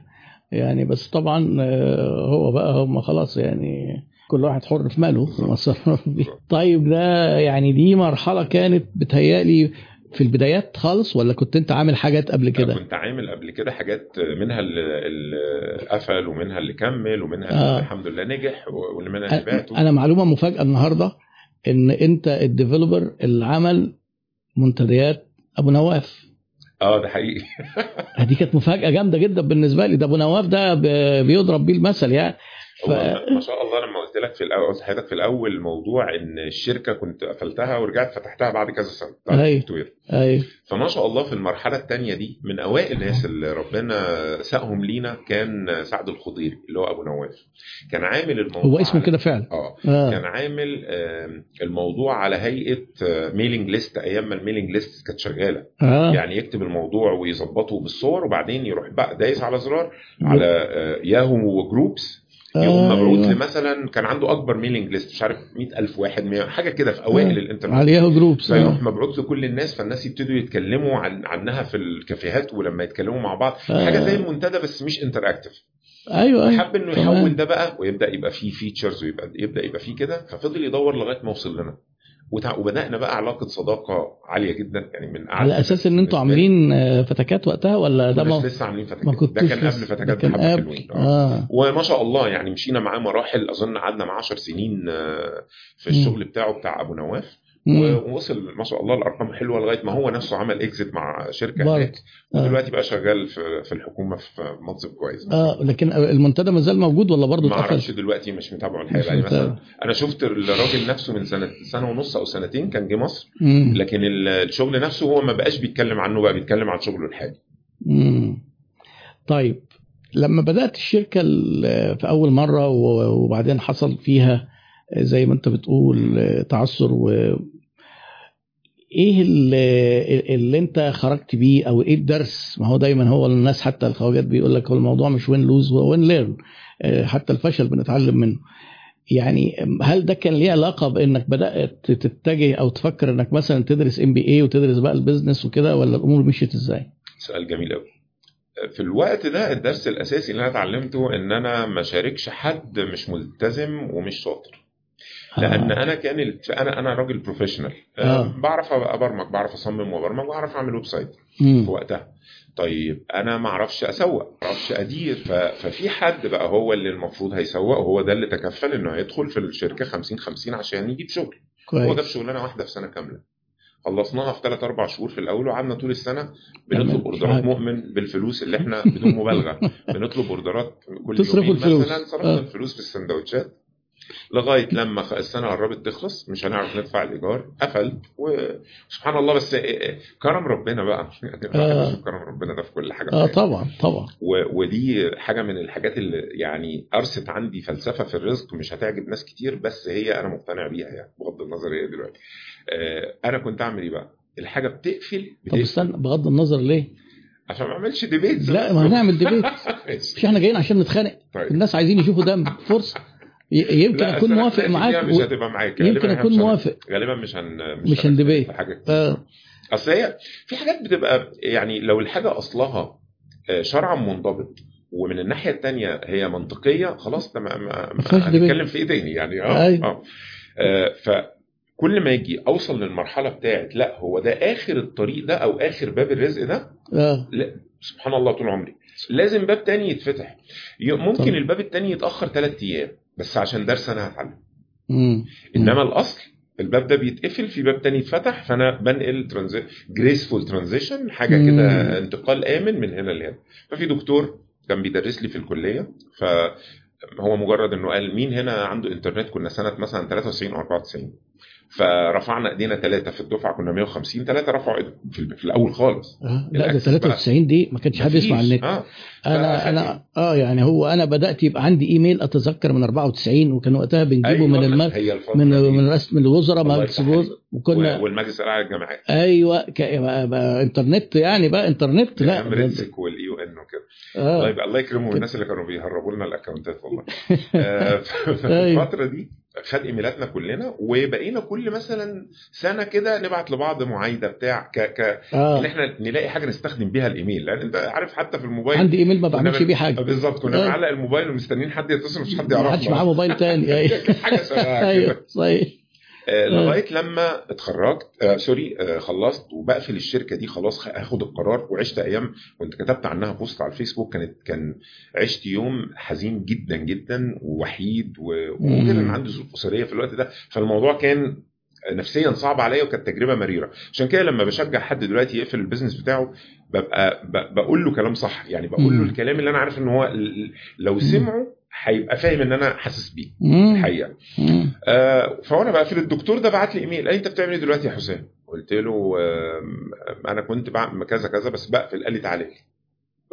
يعني بس طبعا آه، هو بقى هم خلاص يعني كل واحد حر في ماله. طيب ده يعني دي مرحلة كانت بتهيألي في البدايات خالص ولا كنت أنت عامل حاجات قبل كده؟ كنت عامل قبل كده حاجات منها اللي قفل ومنها اللي كمل ومنها آه. اللي الحمد لله نجح واللي منها اللي بعته أنا معلومة مفاجأة النهارده إن أنت الديفلوبر اللي عمل منتديات أبو نواف. آه ده حقيقي. دي كانت مفاجأة جامدة جدا بالنسبة لي. ده أبو نواف ده بيضرب بيه المثل يعني. ف... ما شاء الله لما قلت لك في الأول قلت لحضرتك في الأول موضوع إن الشركة كنت قفلتها ورجعت فتحتها بعد كذا سنة وير أيوه فما شاء الله في المرحلة الثانية دي من أوائل الناس اللي ربنا ساقهم لينا كان سعد الخضيري اللي هو أبو نواف. كان عامل الموضوع هو اسمه على- كده فعلا. آه. آه. كان عامل آم، الموضوع على هيئة mailing list أيام ما ال mailing list كانت شغالة. آه. يعني يكتب الموضوع ويظبطه بالصور وبعدين يروح بقى دايس على زرار على آه، Yahoo Groups يقوم مبعوث أيوة. لمثلا كان عنده أكبر mailing list مش عارف 100000 واحد 100 حاجة كده في أوائل آه. الإنترنت على Yahoo Groups فيروح آه. مبعوث لكل الناس فالناس يبتدوا يتكلموا عن عنها في الكافيهات ولما يتكلموا مع بعض آه. حاجة زي المنتدى بس مش interactive أيوه أيوه حب إنه. يحول ده بقى ويبدأ يبقى فيه فيتشرز ويبقى يبدأ يبقى فيه كده ففضل يدور لغاية ما وصل لنا وبدانا بقى علاقة صداقة عالية جدا يعني من على أساس إن أنتوا. عاملين آه، فتكات وقتها ولا ده ما لسه عاملين فتكات ده كان قبل فتكات كان قبل. حلوين آه. آه وما شاء الله يعني مشينا معاه مراحل أظن قعدنا معاه 10 سنين آه، في. الشغل بتاعه بتاع أبو نواف. ووصل ما شاء الله الأرقام حلوة لغاية ما هو نفسه عمل اكزيت مع شركة. هناك ودلوقتي بقى شغال في في الحكومة في منصب كويس آه لكن المنتدى ما زال موجود ولا برضه ما؟ أعرفش دلوقتي مش متابعه مش الحقيقة يعني مثلا. أنا شفت الراجل نفسه من سنه سنة ونص أو سنتين كان جه مصر مم. لكن ال- الشغل نفسه هو ما بقاش بيتكلم عنه بقى بيتكلم عن شغله الحالي. طيب لما بدأت الشركة ال- في أول مرة و- وبعدين حصل فيها زي ما أنت بتقول تعثر و إيه اللي, اللي أنت خرجت بيه أو إيه الدرس؟ ما هو دايما هو الناس حتى الخواجات بيقول لك هو الموضوع مش win lose هو win learn حتى الفشل بنتعلم منه. يعني هل ده كان ليه علاقة بإنك بدأت تتجه أو تفكر إنك مثلا تدرس MBA وتدرس بقى ال business وكده ولا الأمور مشيت إزاي؟ سؤال جميل قوي في الوقت ده الدرس الأساسي اللي أنا اتعلمته إن أنا ما شاركش حد مش ملتزم ومش شاطر. لأن أنا كان الت- أنا أنا راجل professional آه. بعرف أبرمج بعرف أصمم وأبرمج بعرف أعمل website. في وقتها طيب أنا ما أعرفش أسوق ما أعرفش أدير. ففي حد بقى هو اللي المفروض هيسوق وهو ده اللي تكفل إنه هيدخل في الشركة 50 50 عشان يجيب شغل هو جاب كويس شغلانة واحدة في سنة كاملة خلصناها في 3 4 شهور في الأول وقعدنا طول السنة. بنطلب أوردرات مؤمن بالفلوس اللي إحنا بدون مبالغة بنطلب أوردرات كل يومين الفلوس. مثلا صرفنا آه. الفلوس في السندوتشات لغاية لما السنة قربت تخلص مش هنعرف ندفع الإيجار قفل. وسبحان الله بس كرم ربنا بقى. يعني آه. كرم ربنا ده في كل حاجة. آه طبعا طبعا. و- ودي حاجة من الحاجات اللي يعني أرست عندي فلسفة في الرزق مش هتعجب ناس كتير بس هي أنا مقتنع بيها يعني بغض النظر هي دلوقتي. آه، أنا كنت أعمل إيه بقى؟ الحاجة بتقفل طب بتقفل. استنى بغض النظر ليه؟ عشان ما أعملش ديبيت لا ما هنعمل ديبيت مش إحنا جايين عشان نتخانق. طيب. الناس عايزين يشوفوا دم فرصة. يمكن أكون موافق معاك مش هتبقى معاك يمكن أكون موافق غالبا مش هن مش هندبيت. في حاجة. آه. أصل هي في حاجات بتبقى يعني لو الحاجة أصلها آه، شرعا منضبط ومن الناحية الثانية هي منطقية خلاص ما- ما-. هنتكلم في إيه تاني يعني آه. آه آه، فكل ما يجي أوصل للمرحلة بتاعت لا هو ده آخر الطريق ده أو آخر باب الرزق ده آه لا سبحان الله طول عمري لازم باب تاني يتفتح ممكن طبعا. الباب التاني يتأخر ثلاث أيام بس عشان درس أنا هتعلم. إنما الأصل الباب ده بيتقفل في باب تاني يتفتح فأنا بنقل graceful transition حاجة. كده انتقال آمن من هنا لهنا ففي دكتور كان بيدرس لي في الكلية فهو مجرد إنه قال مين هنا عنده إنترنت كنا سنة مثلا 93 أو 94 فرفعنا ايدينا ثلاثة في الدفعة كنا 150 ثلاثة رفعوا ايدهم في, في الأول خالص آه. لا ده ال access بقى. 93 دي ما كانش حد يسمع. النت آه أنا أنا آه يعني هو أنا بدأت يبقى عندي إيميل أتذكر من 94 وكان وقتها بنجيبه أيوة، من الم... هي الفترة من دي. من رسم الوزراء مجلس الوزراء وكنا والمجلس الأعلى للجامعات أيوه ك... بقى بقى إنترنت يعني بقى إنترنت لا أيام RITSEC وال EUN وكده آه يبقى الله يكرمهم الناس اللي كانوا بيهربوا لنا الأكونتات والله آه، في أيوة. الفترة دي خد إيميلاتنا كلنا وبقينا كل مثلا سنة كده نبعت لبعض معايدة بتاع ك ك ان آه إحنا نلاقي حاجة نستخدم بيها الإيميل. لأن أنت عارف حتى في الموبايل عندي إيميل ما بعملش بيه حاجة. بالظبط كنا آه. بنعلق الموبايل ومستنيين حد يتصل مش حد ما حدش معاه موبايل تاني. أيوه حاجة كده أيوه صحيح. آه، لغاية لما اتخرجت آه sorry آه خلصت وبقفل الشركة دي خلاص هاخد القرار وعشت أيام كنت كتبت عنها post على الفيسبوك كانت كان عشت يوم حزين جدا جدا ووحيد و- وغير إن مم. عندي ظروف أسرية في الوقت ده. فالموضوع كان نفسيا صعب عليا وكانت تجربة مريرة. عشان كده لما بشجع حد دلوقتي يقفل ال business بتاعه ببقى بقول له كلام صح. يعني بقول له. الكلام اللي أنا عارف إن هو لو سمعه هيبقى فاهم إن أنا حاسس بيه. الحقيقة. آه، فانا بقفل الدكتور ده بعت لي إيميل قال لي أنت بتعمل إيه دلوقتي يا حسام؟ قلت له أنا كنت بعمل كذا كذا بس بقفل قال لي تعالى لي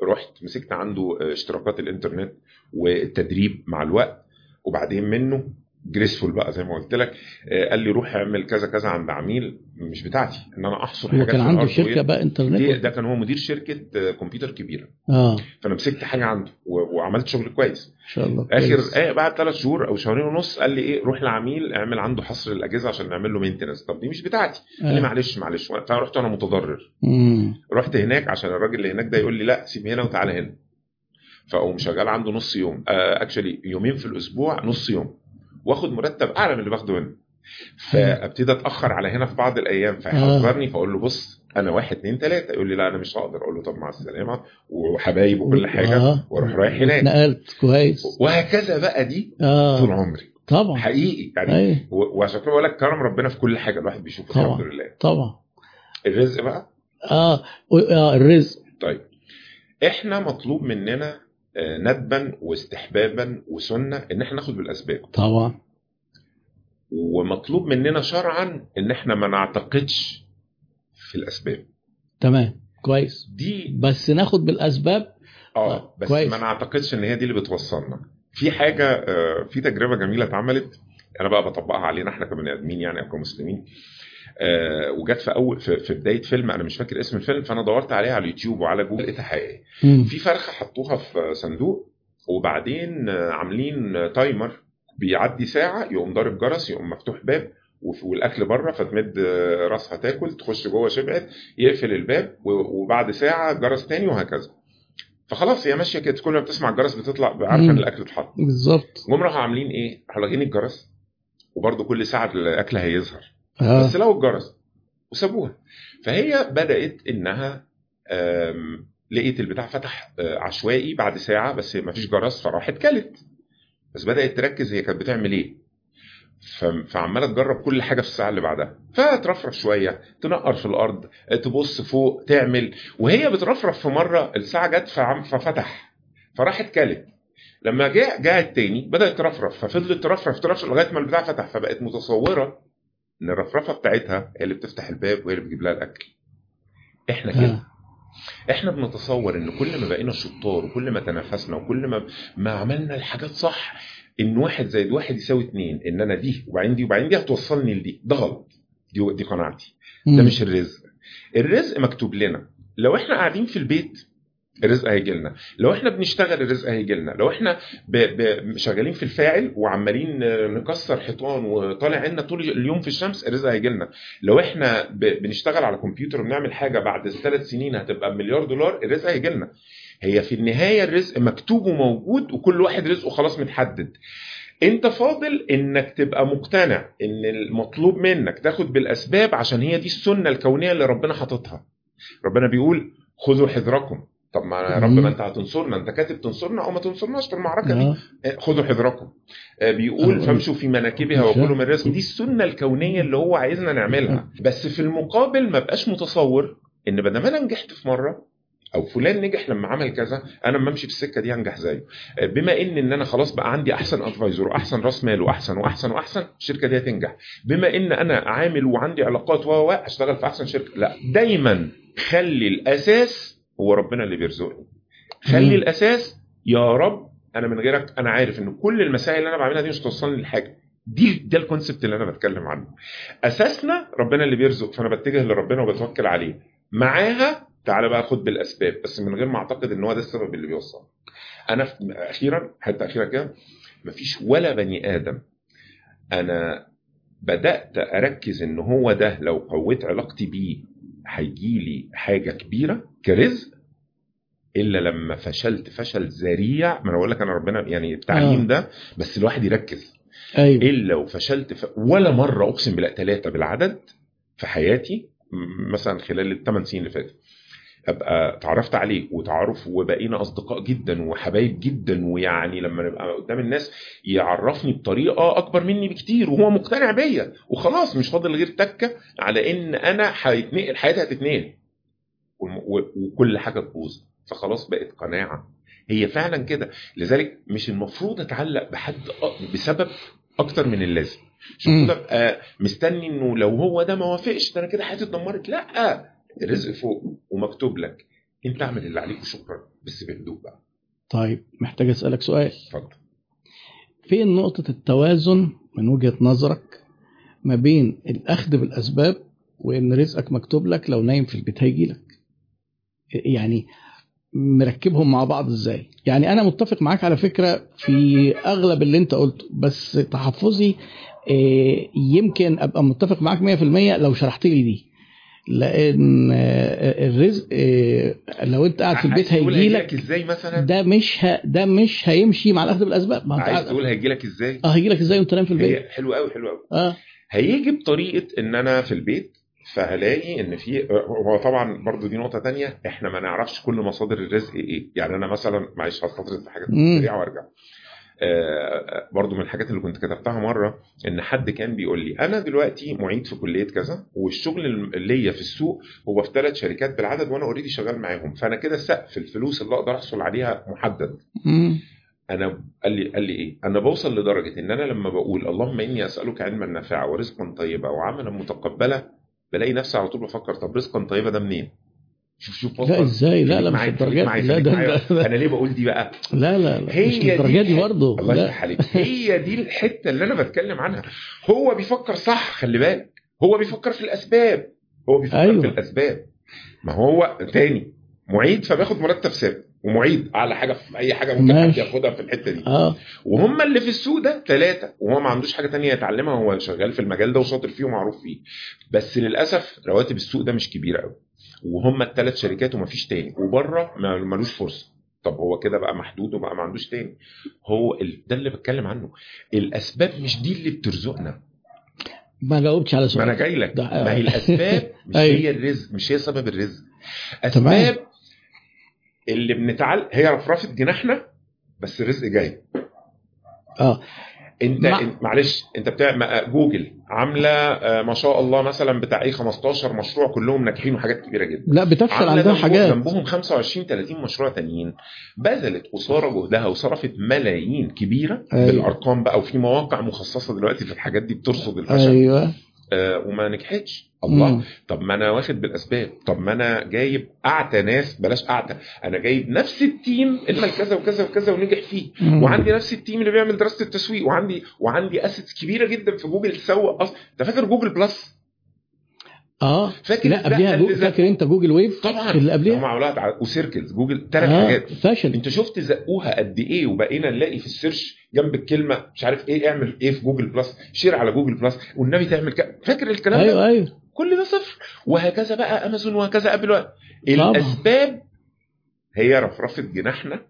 رحت مسكت عنده آه، اشتراكات الإنترنت والتدريب مع الوقت وبعدين منه graceful بقى زي ما قلت لك. آه، قال لي روح اعمل كذا كذا عند عميل مش بتاعتي إن أنا أحصر حاجات كان عنده شركة. بقى انترنت ده كان هو مدير شركة آه، كمبيوتر كبيرة. آه. فأنا مسكت حاجة عنده وعملت شغل كويس. إن شاء الله آخر. آه بعد ثلاث شهور أو شهرين ونص قال لي إيه روح لعميل اعمل عنده حصر الأجهزة عشان نعمل له maintenance طب دي مش بتاعتي. قال لي آه. معلش معلش. فرحت أنا متضرر. مم. رحت هناك عشان الراجل اللي هناك ده يقول لي لا سيب هنا وتعالى هنا. فأقوم شغال عنده نص يوم. اكشلي يومين في الأسبوع نص يوم. واخد مرتب اعلى من اللي باخده هنا. فابتدي اتاخر على هنا في بعض الأيام فيحذرني فاقول له بص أنا واحد اتنين تلاته يقول لي لا أنا مش هقدر. أقول له طب مع السلامة وحبايب وكل حاجة آه. وأروح رايح هناك. نقلت كويس. وهكذا بقى دي آه. طول عمري. طبعا. حقيقي. يعني و- وعشان كده بقول لك كرم ربنا في كل حاجة. الواحد بيشوفه طبعا. الحمد لله. طبعا. الرزق بقى؟ آه. آه. الرزق. طيب. إحنا مطلوب مننا آه، ندبا واستحبابا وسنة إن إحنا ناخد بالأسباب. طبعا. ومطلوب مننا شرعا إن إحنا ما نعتقدش في الأسباب. تمام. كويس. دي بس ناخد بالأسباب؟ آه بس كويس. ما نعتقدش إن هي دي اللي بتوصلنا. في حاجة آه، في تجربة جميلة اتعملت أنا بقى بطبقها علينا إحنا كبني آدمين يعني أو كمسلمين. آه، وجت في أول في, في بداية فيلم أنا مش فاكر اسم الفيلم فأنا دورت عليه على اليوتيوب وعلى جوجل لقيتها حقيقية. في فرخة حطوها في صندوق وبعدين عاملين timer بيعدي ساعة يقوم ضارب جرس يقوم مفتوح باب والأكل بره فتمد راسها تاكل تخش جوه شبعت يقفل الباب وبعد ساعة جرس تاني وهكذا فخلاص هي ماشية كده كل ما بتسمع الجرس بتطلع عارفه. إن الأكل اتحط بالظبط جم راحوا عاملين إيه؟ راحوا لاغين الجرس وبرده كل ساعة الأكل هيظهر آه. بس لقوا الجرس وسابوها. فهي بدأت إنها لقيت البتاع فتح آه، عشوائي بعد ساعة بس ما فيش جرس فراحت كلت. بس بدأت تركز هي كانت بتعمل إيه. فعمالة تجرب كل حاجة في الساعة اللي بعدها. فترفرف شوية تنقر في الأرض آه، تبص فوق تعمل. وهي بترفرف في مرة الساعة جت ففتح. فراحت كلت. لما جاء جاءت تاني بدأت ترفرف. ففضلت ترفرف ترفرف لغاية ما البتاع فتح فبقت متصورة. إن الرفرفة بتاعتها هي اللي بتفتح الباب وهي اللي بتجيب لها الأكل. إحنا كده. آه. إحنا بنتصور إن كل ما بقينا شطار وكل ما تنافسنا وكل ما ما عملنا الحاجات صح إن واحد زائد واحد يساوي اتنين إن أنا دي وبعدين دي وبعدين دي هتوصلني لدي. ده غلط. دي دي قناعتي. ده. مش الرزق. الرزق مكتوب لنا. لو إحنا قاعدين في البيت الرزق هيجي لنا. لو إحنا بنشتغل الرزق هيجي لنا. لو إحنا ب... ب... شغالين في الفاعل وعمالين نكسر حيطان وطالع عنا طول اليوم في الشمس الرزق هيجي لنا. لو إحنا ب... بنشتغل على كمبيوتر وبنعمل حاجة بعد ثلاث سنين هتبقى بمليار دولار الرزق هيجي لنا. هي في النهاية الرزق مكتوب وموجود وكل واحد رزقه خلاص متحدد. انت فاضل انك تبقى مقتنع ان المطلوب منك تاخد بالأسباب عشان هي دي السنة الكونية اللي ربنا حاططها. ربنا بيقول خذوا حذركم. طب ما يا رب. ما انت هتنصرنا انت كاتب تنصرنا أو ما تنصرناش في المعركه دي آه. آه، خذوا حذركم. آه، بيقول آه. فامشوا في مناكبها وكلوا من رزق دي السنة الكونية اللي هو عايزنا نعملها. بس في المقابل ما بقاش متصور إن بدل ما أنا نجحت في مرة أو فلان نجح لما عمل كذا أنا لما أمشي في السكة دي هنجح زيه. آه، بما إن إن أنا خلاص بقى عندي أحسن ادفايزر وأحسن رأس مال وأحسن وأحسن وأحسن الشركة دي هتنجح. بما إن أنا عامل وعندي علاقات و و أشتغل في أحسن شركة لا. دايما خلي الأساس هو ربنا اللي بيرزقني. خلي. الأساس يا رب أنا من غيرك أنا عارف إن كل المسائل اللي أنا بعملها دي مش توصلني لحاجة. دي ده الكونسبت اللي أنا بتكلم عنه. أساسنا ربنا اللي بيرزق فأنا بتجه لربنا وبتوكل عليه. معاها تعالى بقى خد بالأسباب بس من غير ما أعتقد إن هو ده السبب اللي بيوصل. أنا أخيرا حتة اخيره كده مفيش ولا بني آدم. أنا بدأت أركز إن هو ده لو قويت علاقتي بيه هيجي لي حاجة كبيرة. كرزق إلا لما فشلت فشل ذريع ما أنا بقول لك أنا ربنا يعني التعليم آه. ده بس الواحد يركز. أيوه. إلا وفشلت ف... ولا مرة أقسم بالله ثلاثة بالعدد في حياتي مثلا خلال الثمان سنين اللي فاتت أبقى اتعرفت عليه وتعارف وبقينا أصدقاء جدا وحبايب جدا ويعني لما نبقى قدام الناس يعرفني بطريقة أكبر مني بكتير وهو مقتنع بيا. وخلاص مش فاضل غير تكة على إن أنا هيتنقل حياتي هتتنقل. وكل حاجة تبوظ. فخلاص بقت قناعة. هي فعلا كده. لذلك مش المفروض أتعلق بحد بسبب أكتر من اللازم. مش. المفروض ابقى مستني إنه لو هو ده ما وافقش ده أنا كده حياتي اتدمرت. لأ. الرزق فوق ومكتوب لك. أنت اعمل اللي عليك وشكرا. بس بهدوء بقى. طيب محتاج أسألك سؤال. اتفضل. فين نقطة التوازن من وجهة نظرك ما بين الأخذ بالأسباب وإن رزقك مكتوب لك لو نايم في البيت هيجي لك يعني مركبهم مع بعض إزاي. يعني أنا متفق معاك على فكرة في أغلب اللي أنت قلته بس تحفظي آه، يمكن أبقى متفق معاك 100% لو شرحت لي دي. لأن آه، الرزق آه، لو أنت قاعد في البيت هيجي لك إزاي مثلا؟ ده مش ه... ده مش هيمشي مع الأخذ بالأسباب. ما أنت عايز تقول هيجيلك إزاي؟ آه هيجي لك إزاي وأنت نايم في البيت. حلو قوي حلو قوي آه. هيجي بطريقة إن أنا في البيت فهلاقي إن في هو طبعا برضو دي نقطة تانية إحنا ما نعرفش كل مصادر الرزق إيه. يعني أنا مثلا معلش هستطرد في حاجات. سريعة وأرجع. آه، برضو من الحاجات اللي كنت كتبتها مرة إن حد كان بيقول لي أنا دلوقتي معيد في كلية كذا والشغل اللي ليا في السوق هو في ثلاث شركات بالعدد وأنا اوريدي شغال معاهم. فأنا كده سقف الفلوس اللي أقدر أحصل عليها محدد. أنا قال لي قال لي إيه؟ أنا بوصل لدرجة إن أنا لما بقول اللهم إني أسألك علما نافعا ورزقا طيبا وعملا متقبلا بلاقي نفسي على طول بفكر طب رزقا طيبا ده منين؟ شوف شوف لا إزاي؟ لا لا مش معايا- الدرجات معايا- لا ده معايا. ده- أنا ليه بقول دي بقى؟ لا لا لا هي مش الدرجه دي برضه. الله يفتح عليك هي دي الحتة اللي أنا بتكلم عنها. هو بيفكر صح خلي بالك. هو بيفكر في الأسباب. هو بيفكر أيوة. في الأسباب. ما هو تاني. معيد فبياخد مرتب ثابت ومعيد أعلى حاجة في أي حاجة ممكن حد. ياخدها في الحتة دي. آه. وهم اللي في السوق ده ثلاثة وهو ما عندوش حاجة تانية يتعلمها هو شغال في المجال ده وشاطر فيه ومعروف فيه. بس للأسف رواتب السوق ده مش كبيرة قوي وهم الثلاث شركات ومفيش تاني. وبره ما- ملوش فرصة. طب هو كده بقى محدود وبقى ما عندوش تاني. هو. ده اللي بتكلم عنه. الأسباب مش دي اللي بترزقنا. ما جاوبتش على ما أنا سؤال جاي لك. ما هي الأسباب مش أيوة. هي الرزق مش هي سبب الرزق. أسباب اللي بنتعلم هي رفرفه جناحنا بس الرزق جاي. آه. انت انت- معلش انت بتاع ما- جوجل عاملة آه، ما شاء الله مثلا بتاع إيه 15 مشروع كلهم ناجحين وحاجات كبيرة جدا. لا بتفشل عندها حاجات. جنبهم 25 30 مشروع تانيين. بذلت قصارى جهدها وصرفت ملايين كبيرة أيوة. بالأرقام بقى وفي مواقع مخصصة دلوقتي في الحاجات دي بترصد الفشل. أيوه. آه وما نجحتش. الله. مم. طب ما أنا واخد بالأسباب. طب ما أنا جايب أعتى ناس. بلاش أعتى. أنا جايب نفس ال team اللي عمل كذا وكذا وكذا ونجح فيه. مم. وعندي نفس ال team اللي بيعمل دراسة التسويق. وعندي وعندي assets كبيرة جدا في جوجل تسوق أصلا أنت فاكر جوجل بلس؟ آه. فاكر لا قبلها جو... فاكر أنت جوجل ويف؟ طبعا. اللي قبلها؟ تع- و Circles جوجل ثلاث آه حاجات. فشل انت شفت زقوها قد إيه؟ وبقينا نلاقي في ال search جنب الكلمة مش عارف إيه اعمل إيه في جوجل بلس share على جوجل بلس والنبي تعمل كده فاكر الكلام ده؟ أيوه أيوه. كل ده صفر. وهكذا بقى أمازون وهكذا أبل. الأسباب هي رفرفة جناحنا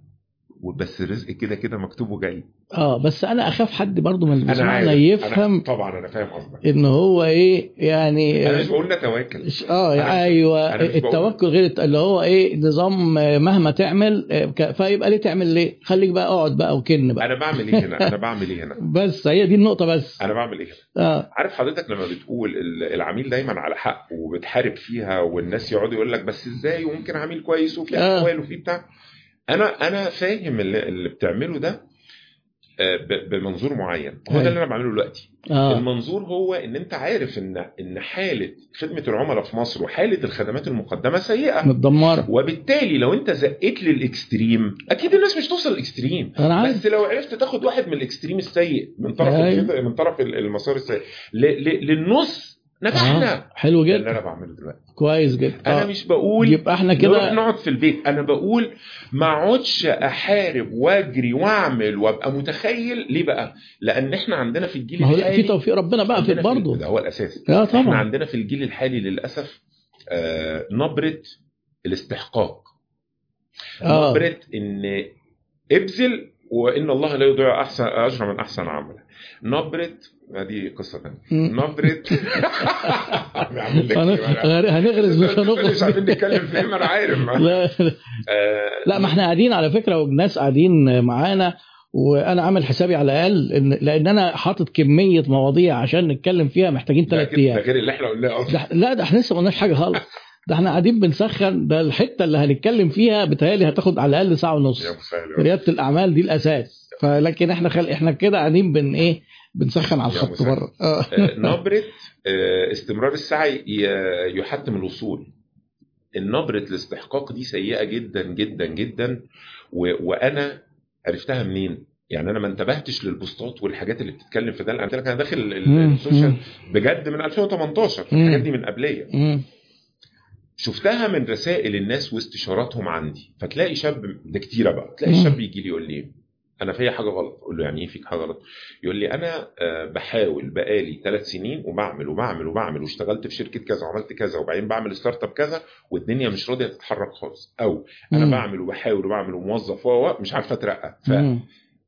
وبس الرزق كده كده مكتوب وجاي. آه بس أنا أخاف حد برضو من اللي بيسمعنا يفهم أنا طبعا أنا فاهم قصدك. إن هو إيه يعني أنا مش بقول نتواكل آه أيوه التوكل غير اللي هو إيه نظام آه، مهما تعمل آه، فيبقى ليه تعمل ليه؟ خليك بقى اقعد بقى وكن بقى. أنا بعمل إيه هنا؟ أنا بعمل إيه هنا؟ بس هي دي النقطة بس. أنا بعمل إيه هنا؟ آه. عارف حضرتك لما بتقول ال- العميل دايما على حق وبتحارب فيها والناس يقعدوا يقول لك بس إزاي وممكن عميل كويس وفي آه. أحوال وفي بتاع؟ أنا أنا فاهم اللي, اللي بتعمله ده آه، بمنظور معين. هو. ده اللي أنا بعمله دلوقتي. آه. المنظور هو إن أنت عارف إن إن حالة خدمة العملاء في مصر وحالة الخدمات المقدمة سيئة. متدمرة. وبالتالي لو أنت زقيت لل extreme أكيد الناس مش توصل لل extreme. أنا عارف. بس لو عرفت تاخد واحد من ال extreme السيء من طرف. الكده- من طرف المسار السيء للنص نجحنا آه. حلو ده اللي جدا. أنا بعمله دلوقتي. كويس جدا. أنا آه. مش بقول يبقى إحنا نروح كده نقعد في البيت. أنا بقول ما أقعدش أحارب وأجري وأعمل وأبقى متخيل ليه بقى؟ لأن إحنا عندنا في الجيل ما هو لا في الحالي توفيق ربنا بقى في برضه. ده هو الأساس. آه إحنا طبعا. عندنا في الجيل الحالي للأسف آه نبرة الاستحقاق. آه. نبرة إن ابذل وإن الله لا يضيع احسن أجر من أحسن عمل نبرة دي قصة ثانية. نبره إيه هنغرز مش مش هنغرز عارفين نتكلم في إيه ما أنا عارف. لا. آه، لا ما إحنا قاعدين على فكرة والناس قاعدين معانا وأنا عامل حسابي على الأقل إن لأن أنا حاطط كمية مواضيع عشان نتكلم فيها محتاجين ثلاث كده- ده أيام غير اللي إحنا قلناه أصلا. لا ده إحنا لسه ما قلناش حاجة خالص. ده إحنا قاعدين بنسخن. ده الحتة اللي هنتكلم فيها بتهيألي هتاخد على الأقل ساعة ونص. ريادة الأعمال دي الأساس. فلكن إحنا خل... إحنا كده قاعدين بن إيه بنسخن على الخط. بره آه آه، نبرة آه، استمرار السعي يحتم الوصول النبرة الاستحقاق دي سيئة جدا جدا جدا و... وأنا عرفتها منين؟ يعني أنا ما انتبهتش لل posts والحاجات اللي بتتكلم في ده أنا قلت لك أنا داخل ال social. بجد من 2018 مم. الحاجات دي من قبليه مم. شفتها من رسائل الناس واستشاراتهم عندي فتلاقي شاب ده كتيرة بقى تلاقي. الشاب يجي لي يقول لي أنا فيا حاجة غلط. أقول له يعني إيه فيك حاجة غلط؟ يقول لي أنا آه، بحاول بقالي ثلاث سنين وبعمل وبعمل وبعمل واشتغلت في شركة كذا وعملت كذا وبعدين بعمل startup كذا والدنيا مش راضية تتحرك خالص. أو أنا مم. بعمل وبحاول وبعمل وموظف و مش عارف أترقى. مم.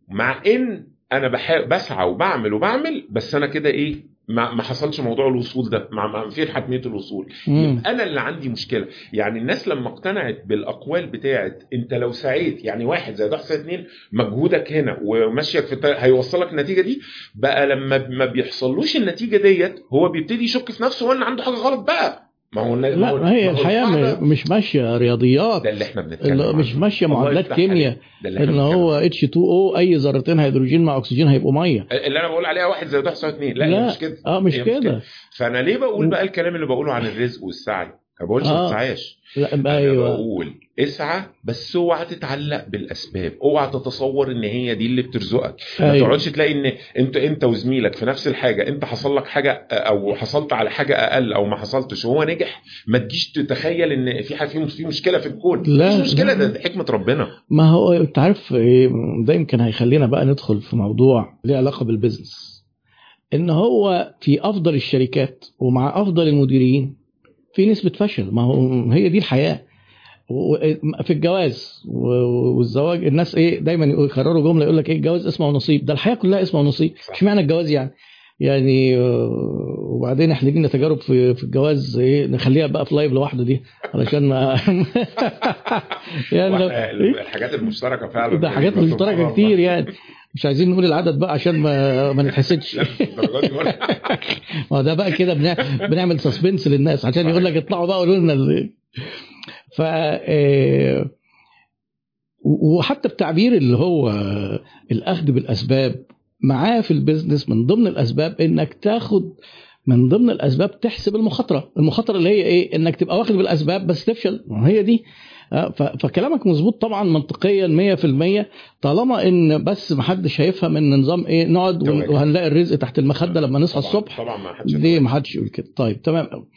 فمع إن أنا بحاول بسعى وبعمل وبعمل بس أنا كده إيه؟ ما ما حصلش موضوع الوصول ده ما ما فين حتمية الوصول. يبقى أنا اللي عندي مشكلة. يعني الناس لما اقتنعت بالأقوال بتاعت أنت لو سعيت يعني واحد زائد واحد زائد اتنين مجهودك هنا ومشيك في الطريق هيوصلك النتيجة دي. بقى لما ما بيحصلوش النتيجة ديت هو بيبتدي يشك في نفسه وان عنده حاجة غلط بقى. ما هو ما لا هو- ما هي الحياة مش ماشية رياضيات. ده اللي إحنا بنتكلم. مش ماشية معادلات كيمياء. ان هو H2O أي ذرتين هيدروجين مع أكسجين هيبقوا مية. اللي أنا بقول عليها واحد زائد واحد يساوي اتنين. لا, لا. مش كده. آه مش كده. فأنا ليه بقول بقى الكلام اللي بقوله عن الرزق والسعي؟ ما بقولش آه. ما تسعاش لا أيوه. بقول اسعى بس اوعى تتعلق بالاسباب. اوعى تتصور إن هي دي اللي بترزقك. ما أيوة. تقعدش تلاقي إن أنت أنت وزميلك في نفس الحاجة أنت حصل لك حاجة أو حصلت على حاجة أقل أو ما حصلتش وهو نجح ما تجيش تتخيل إن في حاجة في مشكلة في الكون. لا، مش مشكلة. ده, ده حكمة ربنا. ما هو أنت عارف إيه، ده يمكن هيخلينا بقى ندخل في موضوع ليه علاقة بالبزنس إن هو في أفضل الشركات ومع أفضل المديرين في نسبة فشل. ما هو هي دي الحياة. في الجواز والزواج الناس إيه دايما يكرروا جملة يقول لك إيه الجواز اسمه ونصيب. ده الحياة كلها اسمه ونصيب. صح. اشمعنى الجواز يعني؟ يعني آه، وبعدين إحنا لينا تجارب في في الجواز إيه نخليها بقى في live لوحده دي علشان ما يعني إيه؟ الحاجات المشتركة فعلا. ده حاجات مشتركة كتير يعني. مش عايزين نقول العدد بقى عشان ما ما نتحسدش. مش ما ده بقى كده بنع- بنعمل suspense للناس عشان يقول لك اطلعوا بقى قولوا لنا ف آه، وحتى التعبير اللي هو الأخذ بالأسباب معاه في البيزنس من ضمن الأسباب إنك تاخد من ضمن الأسباب تحسب المخاطرة. المخاطرة اللي هي إيه؟ إنك تبقى واخد بالأسباب بس تفشل. ما هي دي. آه، فكلامك مظبوط طبعا منطقيا 100% طالما إن بس محدش هيفهم إن نظام إيه؟ نقعد. وهنلاقي الرزق تحت المخدة لما نصحى الصبح. طبعا ما حدش ليه ما حدش يقول كده. طيب تمام. قوي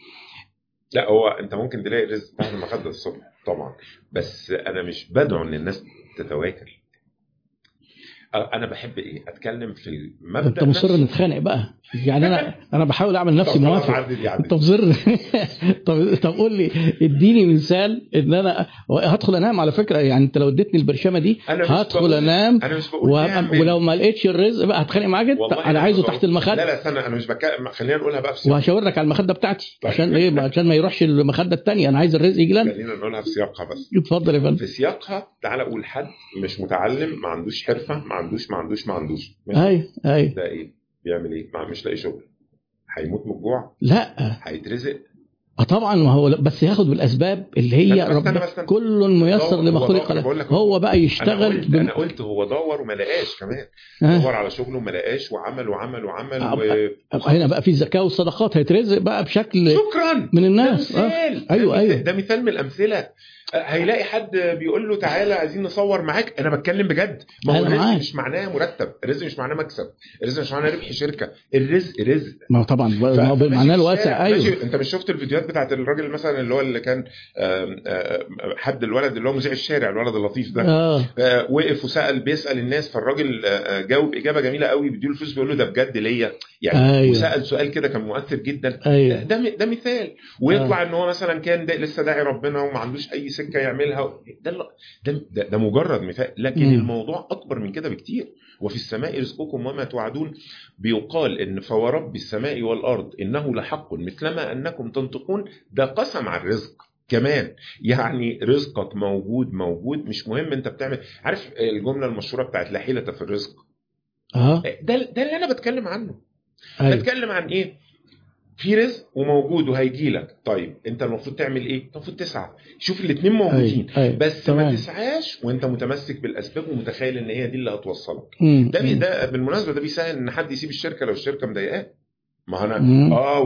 لا هو انت ممكن تلاقي رزق تحت المخده الصبح طبعا. بس أنا مش بدعو إن الناس تتواكل أنا بحب إيه؟ أتكلم في المبدأ أنت مصر. نتخانق بقى. يعني أنا أنا بحاول أعمل نفسي موافق. انت مصر طب طب قول لي اديني مثال إن أنا هدخل أنام على فكرة. يعني أنت لو اديتني البرشامة دي هدخل أنام أنا مش بقول. ولو ما لقيتش الرزق بقى هتخانق معاك أنت. أنا عايزه تحت بقول- لا المخدة. لا استنى أنا مش بتكلم خلينا نقولها بقى في سياق وهشاور لك على المخدة بتاعتي. طيب. عشان إيه؟ عشان ما يروحش المخدة الثانية أنا عايز الرزق يجي لنا. خلينا نقولها في سياقها بس. اتفضل يا فندم. في سياقها تعالى أقول حد مش متعلم ما عندوش حرفة ما عندوش ما عندوش ما عندوش. ماشي؟ أي أي. ده إيه؟ بيعمل إيه؟ ما مش لاقي شغل. هيموت من الجوع؟ لا. هيترزق؟ آه طبعا. ما هو بس ياخد بالأسباب اللي هي رب. كل ميسر لما خلق. له هو بقى يشتغل قلت أنا قلت هو دور وما لقاش كمان. ها؟ دور على شغله وما لقاش وعمل وعمل وعمل أب- و... هنا بقى في الزكاه والصدقات هيترزق بقى بشكل شكرا. من ده الناس آه. مثال ده أيوة. مثال- ده مثال من الأمثلة. آه، هيلاقي حد بيقول له تعالى عايزين نصور معاك. أنا بتكلم بجد. ما هو أنا الرزق. مش معناه مرتب. الرزق مش معناه مكسب. الرزق مش معناه ربح شركة. الرزق رزق. ما هو طبعا ف- هو في الواسع. أيوه. ماشي أنت مش شفت الفيديوهات بتاعت الراجل مثلا اللي هو اللي كان حد الولد اللي هو مذيع الشارع الولد اللطيف ده. آه. آه، وقف وسأل بيسأل الناس. فالراجل آه، آه، جاوب إجابة جميلة قوي. بيديله الفلوس بيقول له ده بجد ليا. يعني أيوة. وسأل سؤال كده كان مؤثر جدا. ده أيوه. ده, ده مثال. ويطلع إن هو مثلا كان ده لسه داعي ربنا وما عندوش أي سكة يعملها. ده ده ده, ده مجرد مثال لكن مم. الموضوع أكبر من كده بكتير. وفي السماء رزقكم وما توعدون. بيقال إن فورب السماء والأرض إنه لحق مثلما أنكم تنطقون ده قسم على الرزق كمان. يعني رزقك موجود موجود مش مهم أنت بتعمل. عارف الجملة المشهورة بتاعت لا حيلة في الرزق؟ آه ده ده اللي أنا بتكلم عنه. أيوه. بتكلم عن إيه؟ في رزق وموجود وهيجي لك. طيب انت المفروض تعمل إيه؟ المفروض تسعى. شوف الاثنين موجودين. أيوه أيوه بس ما تمام. تسعاش وانت متمسك بالاسباب ومتخيل ان هي دي اللي هتوصلك. ده ده بالمناسبة ده بيسهل إن حد يسيب الشركة لو الشركة مضايقاه. ما أنا. آه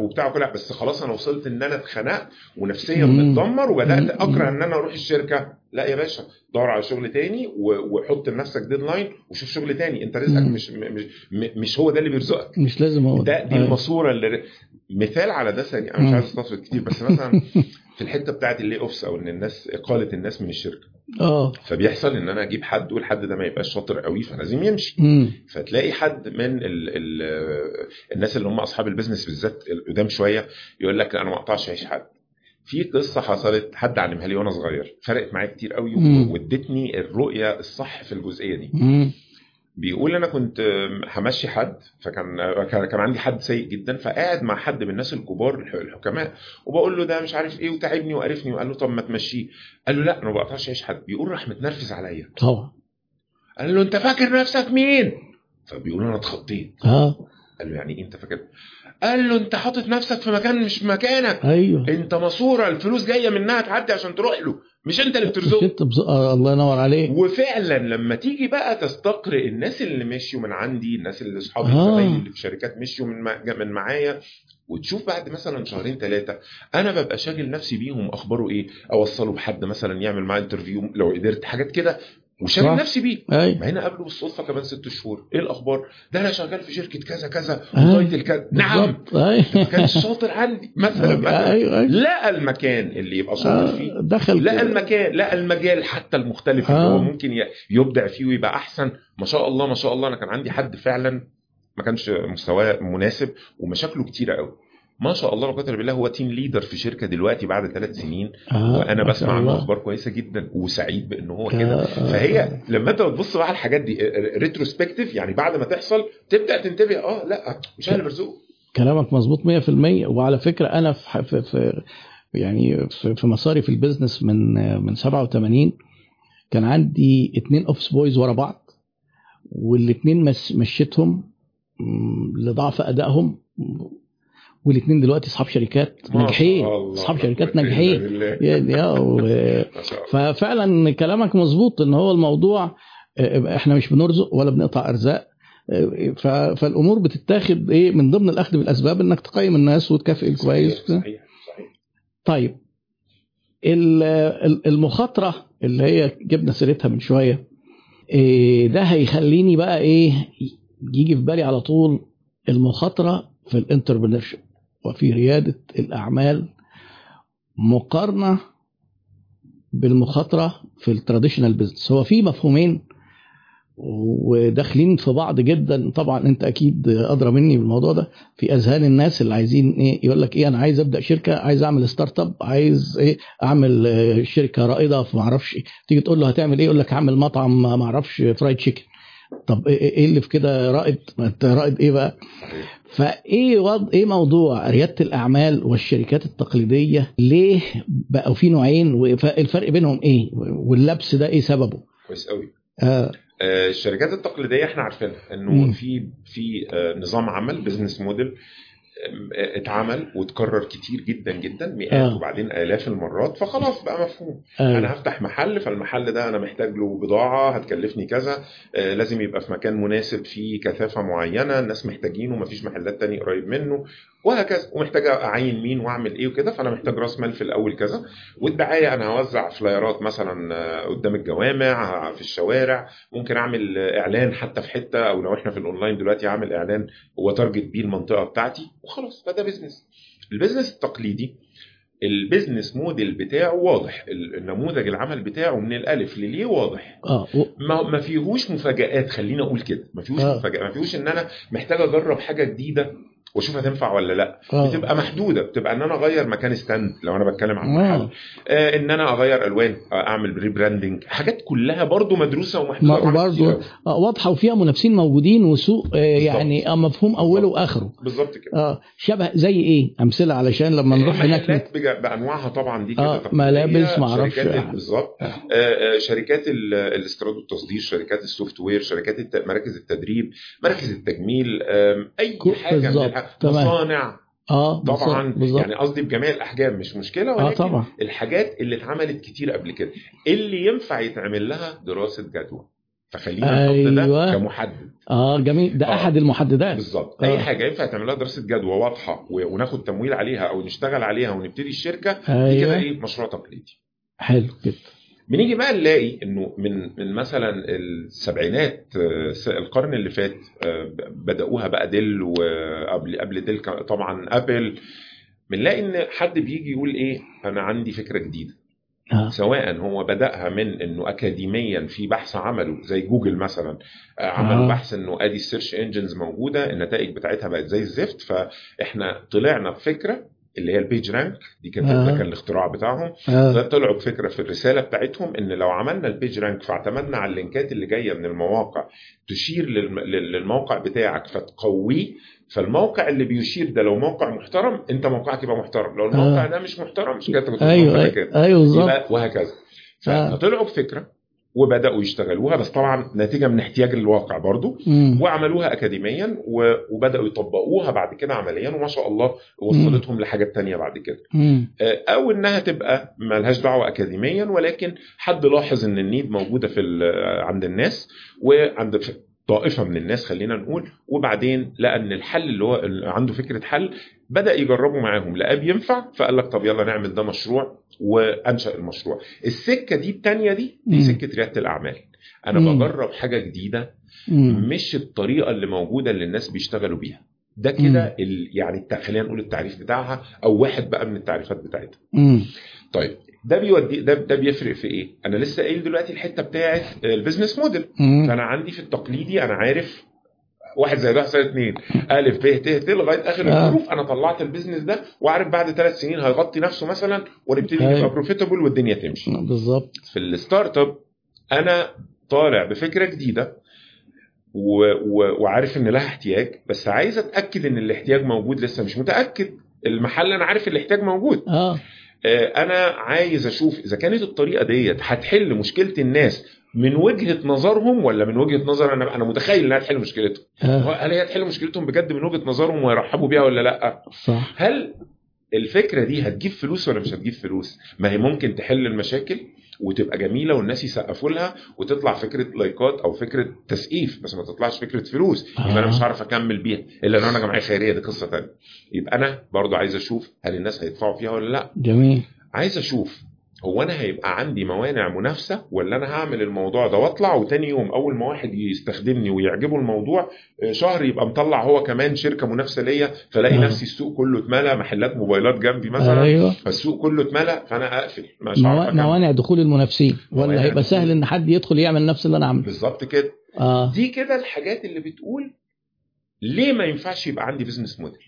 وبتاع كل بس خلاص أنا وصلت إن أنا اتخنقت ونفسيا. متدمر وبدأت. أكره إن أنا أروح الشركة لا يا باشا دور على شغل تاني وحط لنفسك ديدلاين وشوف شغل تاني أنت رزقك. مش مش مش هو ده اللي بيرزقك مش لازم هو ده دي أيوة. الماسورة اللي مثال على ده ثاني أنا مش. عايز استطرد كتير بس مثلا في الحتة بتاعت ال layoffs أو إن الناس اقاله الناس من الشركة آه فبيحصل إن أنا أجيب حد والحد ده ما يبقاش شاطر قوي فلازم يمشي مم. فتلاقي حد من ال ال الناس اللي هم أصحاب ال business بالذات القدام شوية يقول لك أنا ما أقطعش عيش حد في قصة حصلت حد علمها لي وأنا صغير فرقت معايا كتير قوي. وادتني الرؤية الصح في الجزئية دي مم. بيقول أنا كنت همشي حد فكان كان عندي حد سيء جدا فقاعد مع حد من الناس الكبار الح- الحكماء وبقول له ده مش عارف إيه وتعبني وقرفني وقال له طب ما تمشيه. قال له لا أنا ما بقطعش عيش حد. بيقول راح متنرفز عليا. طبعا. قال له أنت فاكر نفسك مين؟ فبيقول أنا اتخضيت. آه. قال له يعني إيه أنت فاكر؟ قال له أنت حاطط نفسك في مكان مش مكانك. أيوه. أنت ماسوره الفلوس جاية منها تعدي عشان تروح له. مش أنت اللي بترزقه. آه الله ينور عليك وفعلا لما تيجي بقى تستقرئ الناس اللي مشيوا من عندي الناس اللي أصحابي آه. اللي في شركات مشيوا من من معايا وتشوف بعد مثلا شهرين ثلاثة أنا ببقى شاغل نفسي بيهم أخباره إيه أوصله بحد مثلا يعمل معاه interview لو قدرت حاجات كده صح. نفسي بيه. أيوه مع هنا قابله بالصدفة كمان ست شهور. إيه الأخبار؟ ده أنا شغال في شركة كذا كذا. و title كذا نعم. ما كانش شاطر عندي. مثلا مثلا. أيوه أيوه. لقى المكان اللي يبقى شاطر فيه. آه، دخل لقى. المكان لقى المجال حتى المختلف اللي آه. هو ممكن يبدع فيه ويبقى أحسن. ما شاء الله ما شاء الله. أنا كان عندي حد فعلا ما كانش مستواه مناسب ومشاكله كتيرة قوي. ما شاء الله لا قدر بالله هو team leader في شركة دلوقتي بعد ثلاث سنين. آه، وأنا بسمع عنه. أخبار كويسة جدا وسعيد بان هو آه، كده. آه، فهي لما أنت بتبص بقى على الحاجات دي retrospective يعني بعد ما تحصل تبدأ تنتبه آه لأ مش أنا برزقه كلامك مظبوط 100% وعلى فكرة أنا في في, في يعني في, في مساري في ال business من من 87 كان عندي اتنين office boys ورا بعض والاتنين مس مشيتهم لضعف أدائهم والاتنين دلوقتي أصحاب شركات ناجحين. أصحاب شركات ناجحين. ففعلا كلامك مظبوط إن هو الموضوع آه، إحنا مش بنرزق ولا بنقطع أرزاق. آه، فالأمور بتتاخد إيه من ضمن الأخذ بالأسباب إنك تقيم الناس وتكافئ الكويس صحيح صحيح. طيب. ال- ال- المخاطرة اللي هي جبنا سيرتها من شوية إيه ده هيخليني بقى إيه يجي في بالي على طول المخاطرة في ال entrepreneurship وفي ريادة الأعمال مقارنة بالمخاطرة في ال traditional business هو في مفهومين وداخلين في بعض جدا. طبعا أنت أكيد أدرى مني بالموضوع ده. في أذهان الناس اللي عايزين إيه يقول لك إيه أنا عايز أبدأ شركة عايز أعمل startup عايز إيه أعمل شركة رائدة في ما أعرفش إيه. تيجي تقول له هتعمل إيه؟ يقول لك هعمل مطعم ما أعرفش fried chicken طب إيه إيه اللي في كده؟ رائد ما أنت رائد إيه بقى؟ فإيه وضع إيه موضوع ريادة الأعمال والشركات التقليدية؟ ليه بقوا في نوعين؟ والفرق بينهم إيه؟ واللبس ده إيه سببه؟ كويس قوي آه. آه، الشركات التقليدية إحنا عارفينها إنه. في في آه، نظام عمل business model اتعمل واتكرر كتير جدا جدا مئات آه. وبعدين آلاف المرات فخلاص بقى مفهوم آه. أنا هفتح محل فالمحل ده أنا محتاج له بضاعة هتكلفني كذا آه، لازم يبقى في مكان مناسب فيه كثافة معينة الناس محتاجينه مفيش محلات تاني قريب منه وهكذا. ومحتاج أعين مين وأعمل إيه وكده فأنا محتاج رأس مال في الأول كذا. والدعاية أنا هوزع flyers مثلا آه، قدام الجوامع في الشوارع. ممكن أعمل آه، إعلان حتى في حتة أو لو إحنا في الأونلاين دلوقتي أعمل إعلان هو target بيه المنطقة بتاعتي وخلاص. فده business ال business التقليدي ال business model بتاعه واضح. النموذج العمل بتاعه من الألف لليه واضح. آه و- ما ما فيهوش مفاجآت. خلينا أقول كده. ما فيهوش آه. مفاجآت. ما فيهوش إن أنا محتاج أجرب حاجة جديدة. واشوف هتنفع ولا لا. آه. بتبقى محدودة. بتبقى إن أنا أغير مكان stand لو أنا بتكلم عن محل. آه. آه إن أنا أغير ألوان آه أعمل rebranding حاجات كلها برضو مدروسة ومحدودة. ما- برضو. آه، واضحة وفيها منافسين موجودين وسوق آه، يعني آه، مفهوم أوله وآخره. بالظبط كده. آه شبه زي إيه؟ أمثلة علشان لما نروح هناك بج- بأنواعها طبعا دي كده آه، ملابس، معرفش. شركات ال- بالظبط. آه، آه، شركات ال- الاستيراد والتصدير شركات ال software شركات الت- مراكز التدريب مراكز التجميل أي حاجة مصانع. آه طبعا بالظبط. يعني قصدي بجميع الأحجام مش مشكلة آه ولكن طبعا. الحاجات اللي اتعملت كتير قبل كده. اللي ينفع يتعمل لها دراسة جدوى. فخلينا نحط أيوة. ده كمحدد. آه جميل. ده آه. أحد المحددات. بالظبط. آه. أي حاجة ينفع تعمل لها دراسة جدوى واضحة وناخد تمويل عليها أو نشتغل عليها ونبتدي الشركة دي كده أيوه. إيه؟ مشروع تقليدي. حلو كده بنيجي بقى نلاقي إنه من من مثلا السبعينات آه، القرن اللي فات آه، بدأوها بقى ديل وقبل قبل ديل طبعا أبل بنلاقي إن حد بيجي يقول إيه أنا عندي فكرة جديدة آه سواء هو بدأها من إنه اكاديميا في بحث عمله زي جوجل مثلا آه، عملوا آه. بحث إنه أدي ال search engines موجودة النتائج بتاعتها بقت زي الزفت فإحنا طلعنا بفكرة اللي هي ال PageRank دي كانت آه. كان الاختراع بتاعهم آه. فطلعوا بفكرة في الرسالة بتاعتهم إن لو عملنا ال PageRank فاعتمدنا على ال links اللي جاية من المواقع تشير للم- لل- للموقع بتاعك فتقويه فالموقع اللي بيشير ده لو موقع محترم أنت موقعك يبقى محترم لو الموقع ده مش محترم مش كده كنت أيوه موقعك أيوه, كده. أيوة بالظبط وهكذا آه. فطلعوا بفكرة وبدأوا يشتغلوها بس طبعا نتيجة من احتياج الواقع برضو مم. وعملوها اكاديميا وبدأوا يطبقوها بعد كده عمليا وما شاء الله وصلتهم لحاجات تانية بعد كده مم. آه، أو إنها تبقى ملهاش دعوة اكاديميا ولكن حد لاحظ إن ال need موجودة في عند الناس وعند طائفة من الناس خلينا نقول وبعدين لقى إن الحل اللي هو اللي عنده فكرة حل بدأ يجربه معاهم لقاه بينفع فقال لك طب يلا نعمل ده مشروع وأنشأ المشروع السكة دي الثانية دي دي. سكة ريادة الأعمال أنا مم. بجرب حاجة جديدة مم. مش الطريقة اللي موجودة اللي الناس بيشتغلوا بيها ده كده يعني خلينا نقول التعريف بتاعها أو واحد بقى من التعريفات بتاعتها مم. طيب ده بيودي ده ده بيفرق في إيه؟ أنا لسه قايل دلوقتي الحتة بتاعت ال business model. فأنا عندي في التقليدي أنا عارف واحد زائد واحد زائد اثنين الف ب ت ت لغاية آخر آه. الحروف أنا طلعت ال business ده وعارف بعد ثلاث سنين هيغطي نفسه مثلا ونبتدي. نبقى profitable والدنيا تمشي. بالظبط. في ال startup أنا طالع بفكرة جديدة و... و... وعارف إن لها احتياج بس عايز أتأكد إن الاحتياج موجود لسه مش متأكد. المحل أنا عارف الاحتياج موجود. آه آه، أنا عايز أشوف إذا كانت الطريقة ديت هتحل مشكلة الناس من وجهة نظرهم ولا من وجهة نظر أنا أنا متخيل إنها تحل مشكلتهم. آه. هل هي تحل مشكلتهم بجد من وجهة نظرهم ويرحبوا بيها ولا لأ؟ صح. هل الفكرة دي هتجيب فلوس ولا مش هتجيب فلوس؟ ما هي ممكن تحل المشاكل؟ وتبقى جميلة والناس يسقفوا لها وتطلع فكرة لايكات أو فكرة تسقيف بس ما تطلعش فكرة فلوس. يبقى أنا آه. مش هعرف أكمل بيها. إلا لو أنا جمعية خيرية دي قصة ثانية يبقى أنا برضو عايز أشوف هل الناس هيدفعوا فيها ولا لأ. جميل. عايز أشوف هو أنا هيبقى عندي موانع منافسة ولا أنا هعمل الموضوع ده وأطلع وتاني يوم أول ما واحد يستخدمني ويعجبه الموضوع آه، شهر يبقى مطلع هو كمان شركة منافسة ليا فلاقي آه. نفسي السوق كله اتملى محلات موبايلات جنبي مثلا أيوه. فالسوق كله اتملى فأنا أقفل. مش أكمل. موانع دخول المنافسين. ولا هيبقى. سهل إن حد يدخل يعمل نفس اللي أنا عامله. بالظبط كده. آه. دي كده الحاجات اللي بتقول ليه ما ينفعش يبقى عندي business model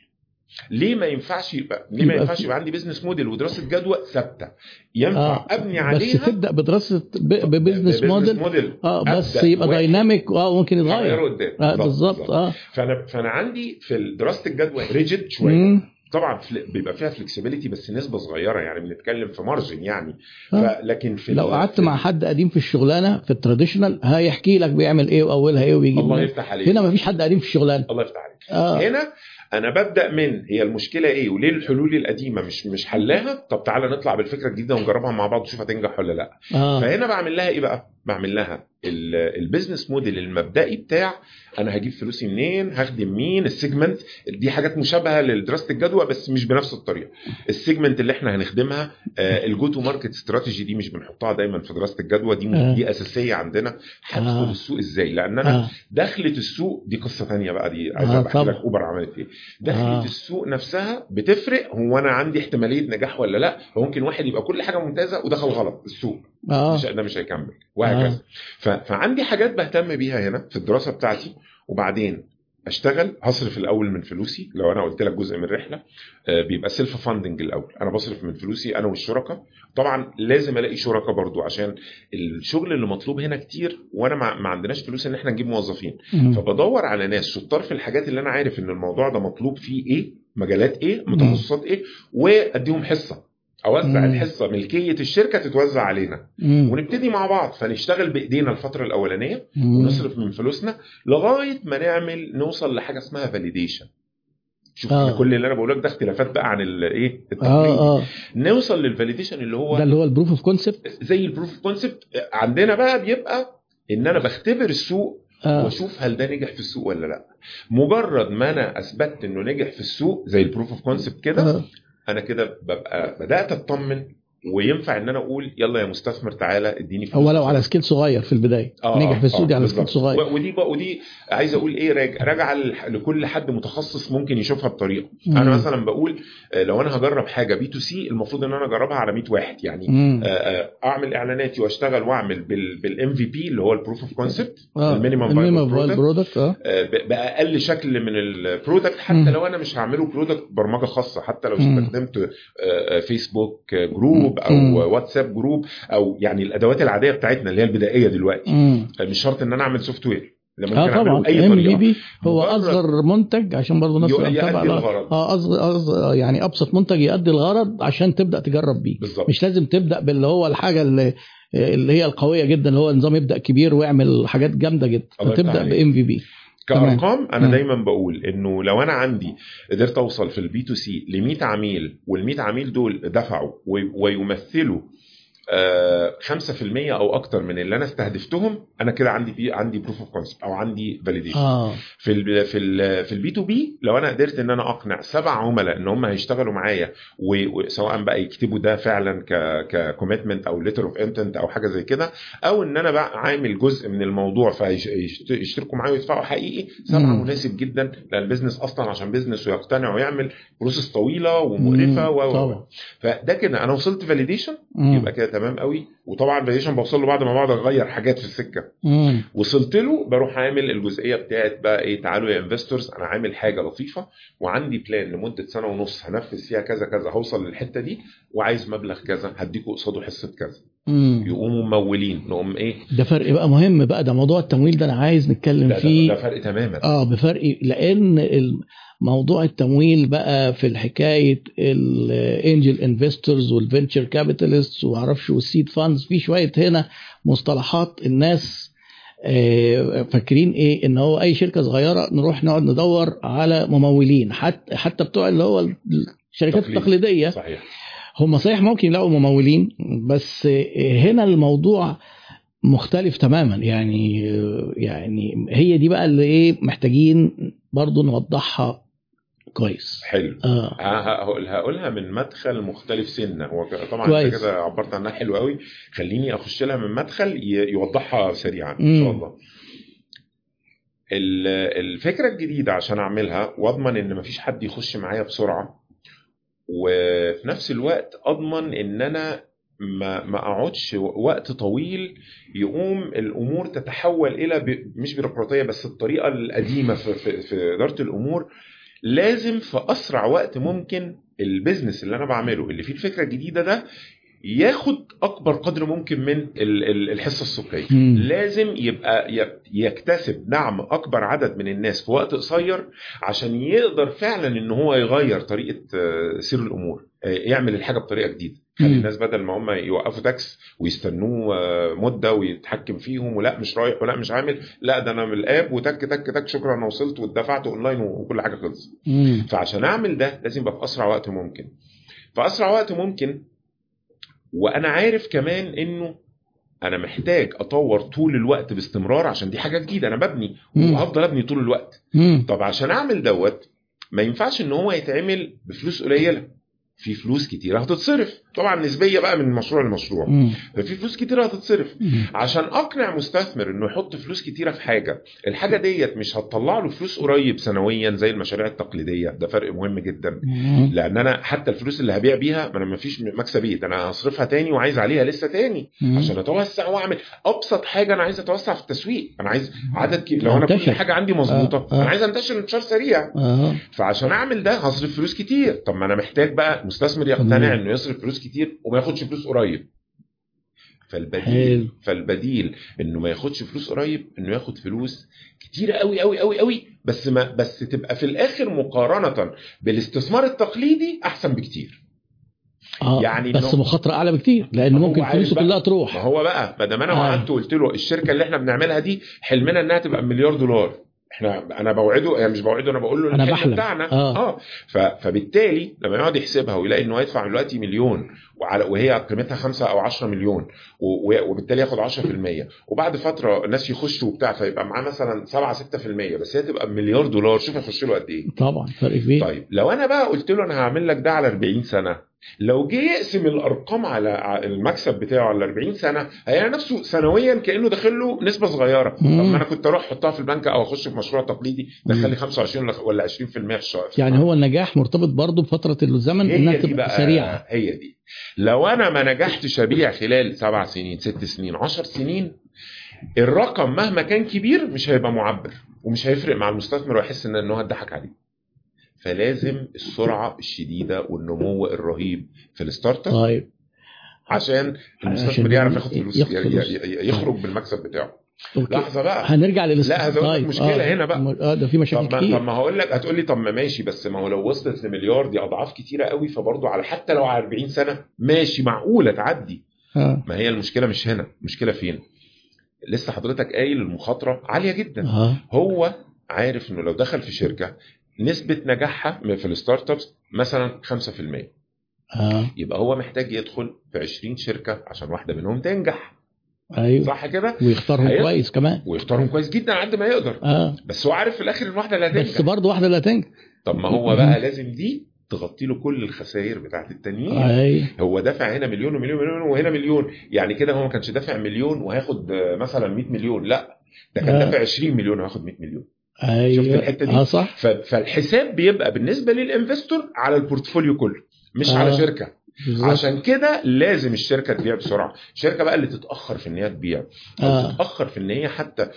ليه ما ينفعش يبقى ليه ما ينفعش يبقى عندي business model ودراسة جدوى ثابتة؟ ينفع آه. أبني بس عليها؟ تبدأ بدراسة ب business model model آه بس يبقى dynamic آه ممكن يتغير. آه بالظبط آه. فانا فأنا عندي في دراسة الجدوى rigid شوية. طبعا بيبقى فيها flexibility بس نسبة صغيرة يعني بنتكلم في margin يعني. آه. لكن في لو قعدت مع حد قديم في الشغلانة في ال traditional هيحكي لك بيعمل إيه وأولها إيه وبيجيب الله. يفتح عليك. هنا مفيش حد قديم في الشغلانة. الله يفتح عليك. آه. هنا أنا ببدأ من هي المشكلة إيه؟ وليه الحلول القديمة مش مش حلها طب تعالى نطلع بالفكرة الجديدة ونجربها مع بعض ونشوف هتنجح ولا لأ. آه. فهنا بعمل لها إيه بقى؟ بعمل لها ال- ال business model المبدئي بتاع أنا هجيب فلوسي منين هخدم مين ال segment دي حاجات مشابهة لدراسه الجدوى بس مش بنفس الطريقة ال segment اللي إحنا هنخدمها ال go to market strategy دي مش بنحطها دايما في دراسه الجدوى دي آه. دي أساسية عندنا هدخل آه. السوق إزاي لأن أنا آه دخلة السوق دي قصة تانية بقى دي عايز آه، احكي لك. أوبر عملت إيه دخلة آه. آه. السوق نفسها بتفرق هو أنا عندي احتمالية نجاح ولا لأ فممكن واحد يبقى كل حاجة ممتازة ودخل غلط السوق آه. مش ده مش هيكمل. وهكذا. ف... فعندي حاجات بهتم بيها هنا في الدراسة بتاعتي وبعدين أشتغل هصرف الأول من فلوسي لو أنا قلت لك جزء من الرحله آه، بيبقى self funding الأول. أنا بصرف من فلوسي أنا والشركاء طبعا لازم ألاقي شركاء برضو عشان الشغل اللي مطلوب هنا كتير وأنا ما عندناش فلوس إن إحنا نجيب موظفين. فبدور على ناس شطار في الحاجات اللي أنا عارف إن الموضوع ده مطلوب فيه إيه مجالات إيه متخصصات إيه وأديهم حصة. أوزع مم. الحصة ملكية الشركة تتوزع علينا مم. ونبتدي مع بعض فنشتغل بإيدينا الفترة الأولانية مم. ونصرف من فلوسنا لغاية ما نعمل نوصل لحاجة اسمها validation شوف آه. كل اللي أنا بقوله لك ده اختلافات بقى عن الايه آه آه نوصل لل validation اللي هو ده اللي هو ال proof of concept زي ال proof concept عندنا بقى بيبقى إن أنا بختبر السوق آه وأشوف هل ده نجح في السوق ولا لأ مجرد ما أنا اثبتت إنه نجح في السوق زي ال proof of concept كده آه. أنا كده ببقى بدأت أطمن وينفع إن أنا أقول يلا يا مستثمر تعالى إديني فلوس هو لو على scale صغير في البداية آه، نجح في آه، السعودي على. scale صغير ودي بقى ودي عايز أقول إيه راجع راجعه لح- لكل حد متخصص ممكن يشوفها بطريقة مم. أنا مثلا بقول آه، لو أنا هجرب حاجة B2C المفروض إن أنا أجربها على 100 واحد يعني مم. آه، آه، أعمل إعلاناتي وأشتغل وأعمل بال MVP اللي هو ال proof of concept ال minimum product بأقل شكل من ال product حتى مم. لو أنا مش هعمله product برمجة خاصة حتى لو. استخدمت آه، آه، فيسبوك group أو مم. واتساب group أو يعني الأدوات العادية بتاعتنا اللي هي البدائية دلوقتي. مم. مش شرط إن أنا أعمل software ده ممكن آه أعمله طبعا. بأي طريقة. بي هو أصغر منتج عشان برضه الناس تبقى يؤدي. الغرض. آه اصغر أصغر يعني أبسط منتج يؤدي الغرض عشان تبدأ تجرب بيه. بالظبط. مش لازم تبدأ باللي هو الحاجة اللي اللي هي القوية جدا اللي هو نظام يبدأ كبير ويعمل حاجات جامدة جدا. عليك. ب MVP كأرقام أنا مم. دايما بقول إنه لو أنا عندي قدرت أوصل في ال B2C ل 100 عميل وال 100 عميل دول دفعوا وي- ويمثلوا 5% أو أكتر من اللي أنا استهدفتهم أنا كده عندي بي عندي proof of concept أو عندي validation آه في ال في ال في ال B2B لو أنا قدرت إن أنا أقنع سبع عملاء إن هم هيشتغلوا معايا وسواء بقى يكتبوا ده فعلا ك ك commitment أو letter of intent أو حاجة زي كده أو إن أنا بقى عامل جزء من الموضوع فيشتركوا معايا ويدفعوا حقيقي سبعه. مناسب جدا لأن ال business أصلا عشان business ويقتنع ويعمل process طويلة ومقرفة. و فده كده أنا وصلت validation. يبقى كده تمام قوي. وطبعا validation بوصل له بعد ما بقعد أغير حاجات في السكة. مم. وصلت له بروح عامل الجزئية بتاعت بقى إيه تعالوا يا investors أنا عامل حاجة لطيفة وعندي plan لمدة سنة ونص هنفذ فيها كذا كذا هوصل للحتة دي وعايز مبلغ كذا هديكوا قصاده حصة كذا. مم. يقوموا ممولين. نقوم إيه؟ ده فرق بقى مهم بقى ده موضوع التمويل ده أنا عايز نتكلم ده, ده, فيه. ده فرق تماما. آه بفرق لأن موضوع التمويل بقى في الحكاية ال angel investors وال venture capitalist ومعرفش وال seed funds في شوية هنا مصطلحات الناس آه، فاكرين إيه؟ إن هو أي شركة صغيرة نروح نقعد ندور على ممولين حتى حتى بتوع اللي هو الشركات تقليد. التقليدية. صحيح. هم صحيح ممكن يلاقوا ممولين بس هنا الموضوع مختلف تماما. يعني يعني هي دي بقى اللي إيه محتاجين برضو نوضحها كويس. حلو. ه- هقول هقولها من مدخل مختلف سنة. هو طبعا كويس. انت كده عبرت عنها حلو قوي خليني أخش لها من مدخل يوضحها سريعا إن. شاء الله. ال- الفكرة الجديدة عشان أعملها واضمن إن مفيش حد يخش معايا بسرعة. وفي نفس الوقت أضمن إن أنا ما ما أقعدش وقت طويل يقوم الأمور تتحول إلى ب- مش بيروقراطية بس الطريقة القديمة في, في, في إدارة الأمور لازم في أسرع وقت ممكن ال business اللي أنا بعمله اللي فيه الفكرة الجديدة ده ياخد أكبر قدر ممكن من ال- ال- الحصة السوقيه مم. لازم يبقى يكتسب دعم أكبر عدد من الناس في وقت قصير عشان يقدر فعلا إن هو يغير طريقة آه، سير الأمور آه، يعمل الحاجة بطريقة جديدة خلي. الناس بدل ما هم يوقفوا تاكس ويستنوه آه، مدة ويتحكم فيهم ولا مش رايح ولا مش عامل لا ده أنا من ال app وتك تك تك شكرا أنا وصلت ودفعت أونلاين وكل حاجة خلصت. فعشان أعمل ده لازم يبقى في أسرع وقت ممكن في أسرع وقت ممكن وأنا عارف كمان إنه أنا محتاج أطور طول الوقت باستمرار عشان دي حاجة جديدة أنا ببني. وهفضل أبني طول الوقت مم. طب عشان أعمل دوت ما ينفعش إن هو يتعمل بفلوس قليلة في فلوس كتيرة هتتصرف طبعا نسبية بقى من مشروع لمشروع. ففي فلوس كتيرة هتتصرف. عشان أقنع مستثمر إنه يحط فلوس كتيرة في حاجة الحاجة ديت مش هتطلع له فلوس قريب سنويا زي المشاريع التقليدية ده فرق مهم جدا مم. لأن أنا حتى الفلوس اللي هبيع بيها ما أنا ما فيش مكسبيه ده أنا هصرفها تاني وعايز عليها لسه تاني مم. عشان أتوسع وأعمل أبسط حاجة أنا عايز أتوسع في التسويق أنا عايز عدد كي... لو أنا كل. حاجة عندي مظبوطة آه، آه. أنا عايز أنتشر انتشار سريع آه فعشان أعمل ده هصرف فلوس كتير طب ما أنا محتاج بقى مستثمر يقتنع. إنه يصرف فلوس كتير وما ياخدش فلوس قريب فالبديل حلو. فالبديل إنه ما ياخدش فلوس قريب إنه ياخد فلوس كتيره قوي قوي قوي قوي بس ما بس تبقى في الآخر مقارنة بالاستثمار التقليدي أحسن بكتير آه يعني بس مخاطرة أعلى بكتير لأن ما ممكن فلوسه. كلها ما تروح هو بقى ما دام أنا آه. وعدت وقلت له الشركة اللي إحنا بنعملها دي حلمنا إنها تبقى مليار دولار إحنا أنا بوعده يعني مش بوعده أنا بقول له أنا الحلم بحلم. بتاعنا آه. آه ف... فبالتالي لما يقعد يحسبها ويلاقي إنه هيدفع دلوقتي مليون وعلى وهي قيمتها 5 أو 10 مليون وبالتالي ياخد 10% وبعد فترة الناس يخشوا وبتاع فيبقى معاه مثلا 7 6% بس هي تبقى مليار دولار. شوف هيخش له قد إيه. طبعا فرق كبير. طيب لو أنا بقى قلت له أنا هعمل لك ده على 40 سنة لو جه يقسم الأرقام على المكسب بتاعه على 40 سنة هيلاقي نفسه سنويا كأنه داخل له نسبة صغيرة. طب. ما أنا كنت أروح أحطها في البنك أو أخش في مشروع تقليدي دخل لي 25 ولا- ولا 20% في الشهر. يعني هو النجاح مرتبط برضه بفترة الزمن إنها تبقى بقى سريعة. هي دي. لو أنا ما نجحتش ابيع خلال سبع سنين ست سنين عشر سنين الرقم مهما كان كبير مش هيبقى معبر ومش هيفرق مع المستثمر ويحس ان هو اتضحك عليه. فلازم السرعة الشديدة والنمو الرهيب في ال start up طيب. عشان المستثمر يعرف ياخد فلوس يخرج بالمكسب بتاعه. okay. لحظة بقى. هنرجع للاست لا، هزود لك مشكلة هنا بقى. آه ده في مشاكل طب كتير. طب ما هقول لك هتقول لي طب ما ماشي بس ما هو لو وصلت لمليار دي أضعاف كتيرة قوي فبرضه على حتى لو على 40 سنة ماشي معقولة تعدي. آه. ما هي المشكلة مش هنا المشكلة فين؟ لسه حضرتك قايل المخاطرة عالية جدا. آه. هو عارف إنه لو دخل في شركة نسبة نجاحها في ال start ups مثلا 5% آه. يبقى هو محتاج يدخل في 20 شركة عشان واحدة منهم تنجح. أيوه. صح كده؟ ويختارهم هيد- كويس كمان. ويختارهم كويس جدا على قد ما يقدر. آه. بس هو عارف في الآخر إن واحدة اللي بس هتنجح برضه واحدة لا تنجح. طب ما هو بقى لازم دي تغطي له كل الخسائر بتاعت التانيين. أي. هو دافع هنا مليون ومليون ومليون وهنا مليون. يعني كده هو ما كانش دافع مليون وهياخد آه، مثلا 100 مليون. لا. ده كان آه. دافع 20 مليون وهياخد 100 مليون. أيوه. شفت الحتة دي؟ آه صح. فالحساب بيبقى بالنسبة للإنفستور على البورتفوليو كله مش آه. على شركة. بالظبط عشان كده لازم الشركة تبيع بسرعة الشركة بقى اللي تتأخر في إن هي تبيع آه. تتأخر في إن هي حتى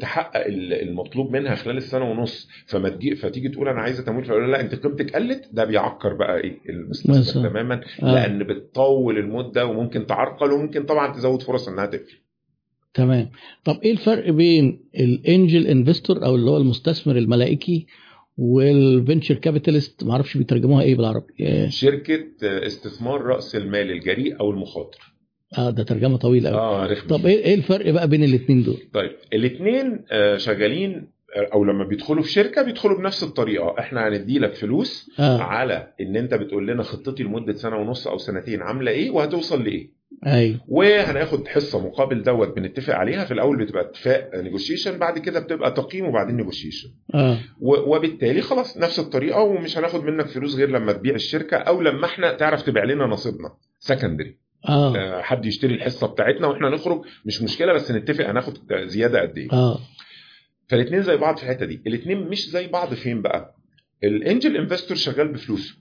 تحقق ال- المطلوب منها خلال السنة ونص فما تجي فتيجي تقول أنا عايزة تمويل فيقول لا أنت قيمتك قلت ده بيعكر بقى إيه المستثمر. تماما آه. لأن بتطول المدة وممكن تعرقل وممكن طبعا تزود فرص إنها تقفل تمام طب إيه الفرق بين ال angel investor أو اللي هو المستثمر الملائكي وال venture capitalist ما أعرفش بيترجموها إيه بالعربي. آه، شركة استثمار رأس المال الجريء أو المخاطر. آه ده ترجمة طويلة قوي آه رخم طب إيه إيه الفرق بقى بين الاثنين دول؟ طيب الاثنين شغالين آه، أو لما بيدخلوا في شركة بيدخلوا بنفس الطريقة. إحنا هندي لك فلوس آه. على إن أنت بتقول لنا خطتي لمدة سنة ونص أو سنتين عاملة إيه وهتوصل لإيه. أيوه. وهناخد حصة مقابل دوت بنتفق عليها. في الأول بتبقى اتفاق نيجوشيشن بعد كده بتبقى تقييم وبعدين نيجوشيشن آه. وبالتالي خلاص نفس الطريقة ومش هناخد منك فلوس غير لما تبيع الشركة أو لما إحنا تعرف تبيع لنا نصيبنا. secondary آه. حد يشتري الحصة بتاعتنا وإحنا نخرج مش مشكلة بس نتفق هناخد زيادة قد إيه. آه. فالاثنين زي بعض في الحتة دي. الاثنين مش زي بعض فين بقى؟ ال angel investor شغال بفلوسه.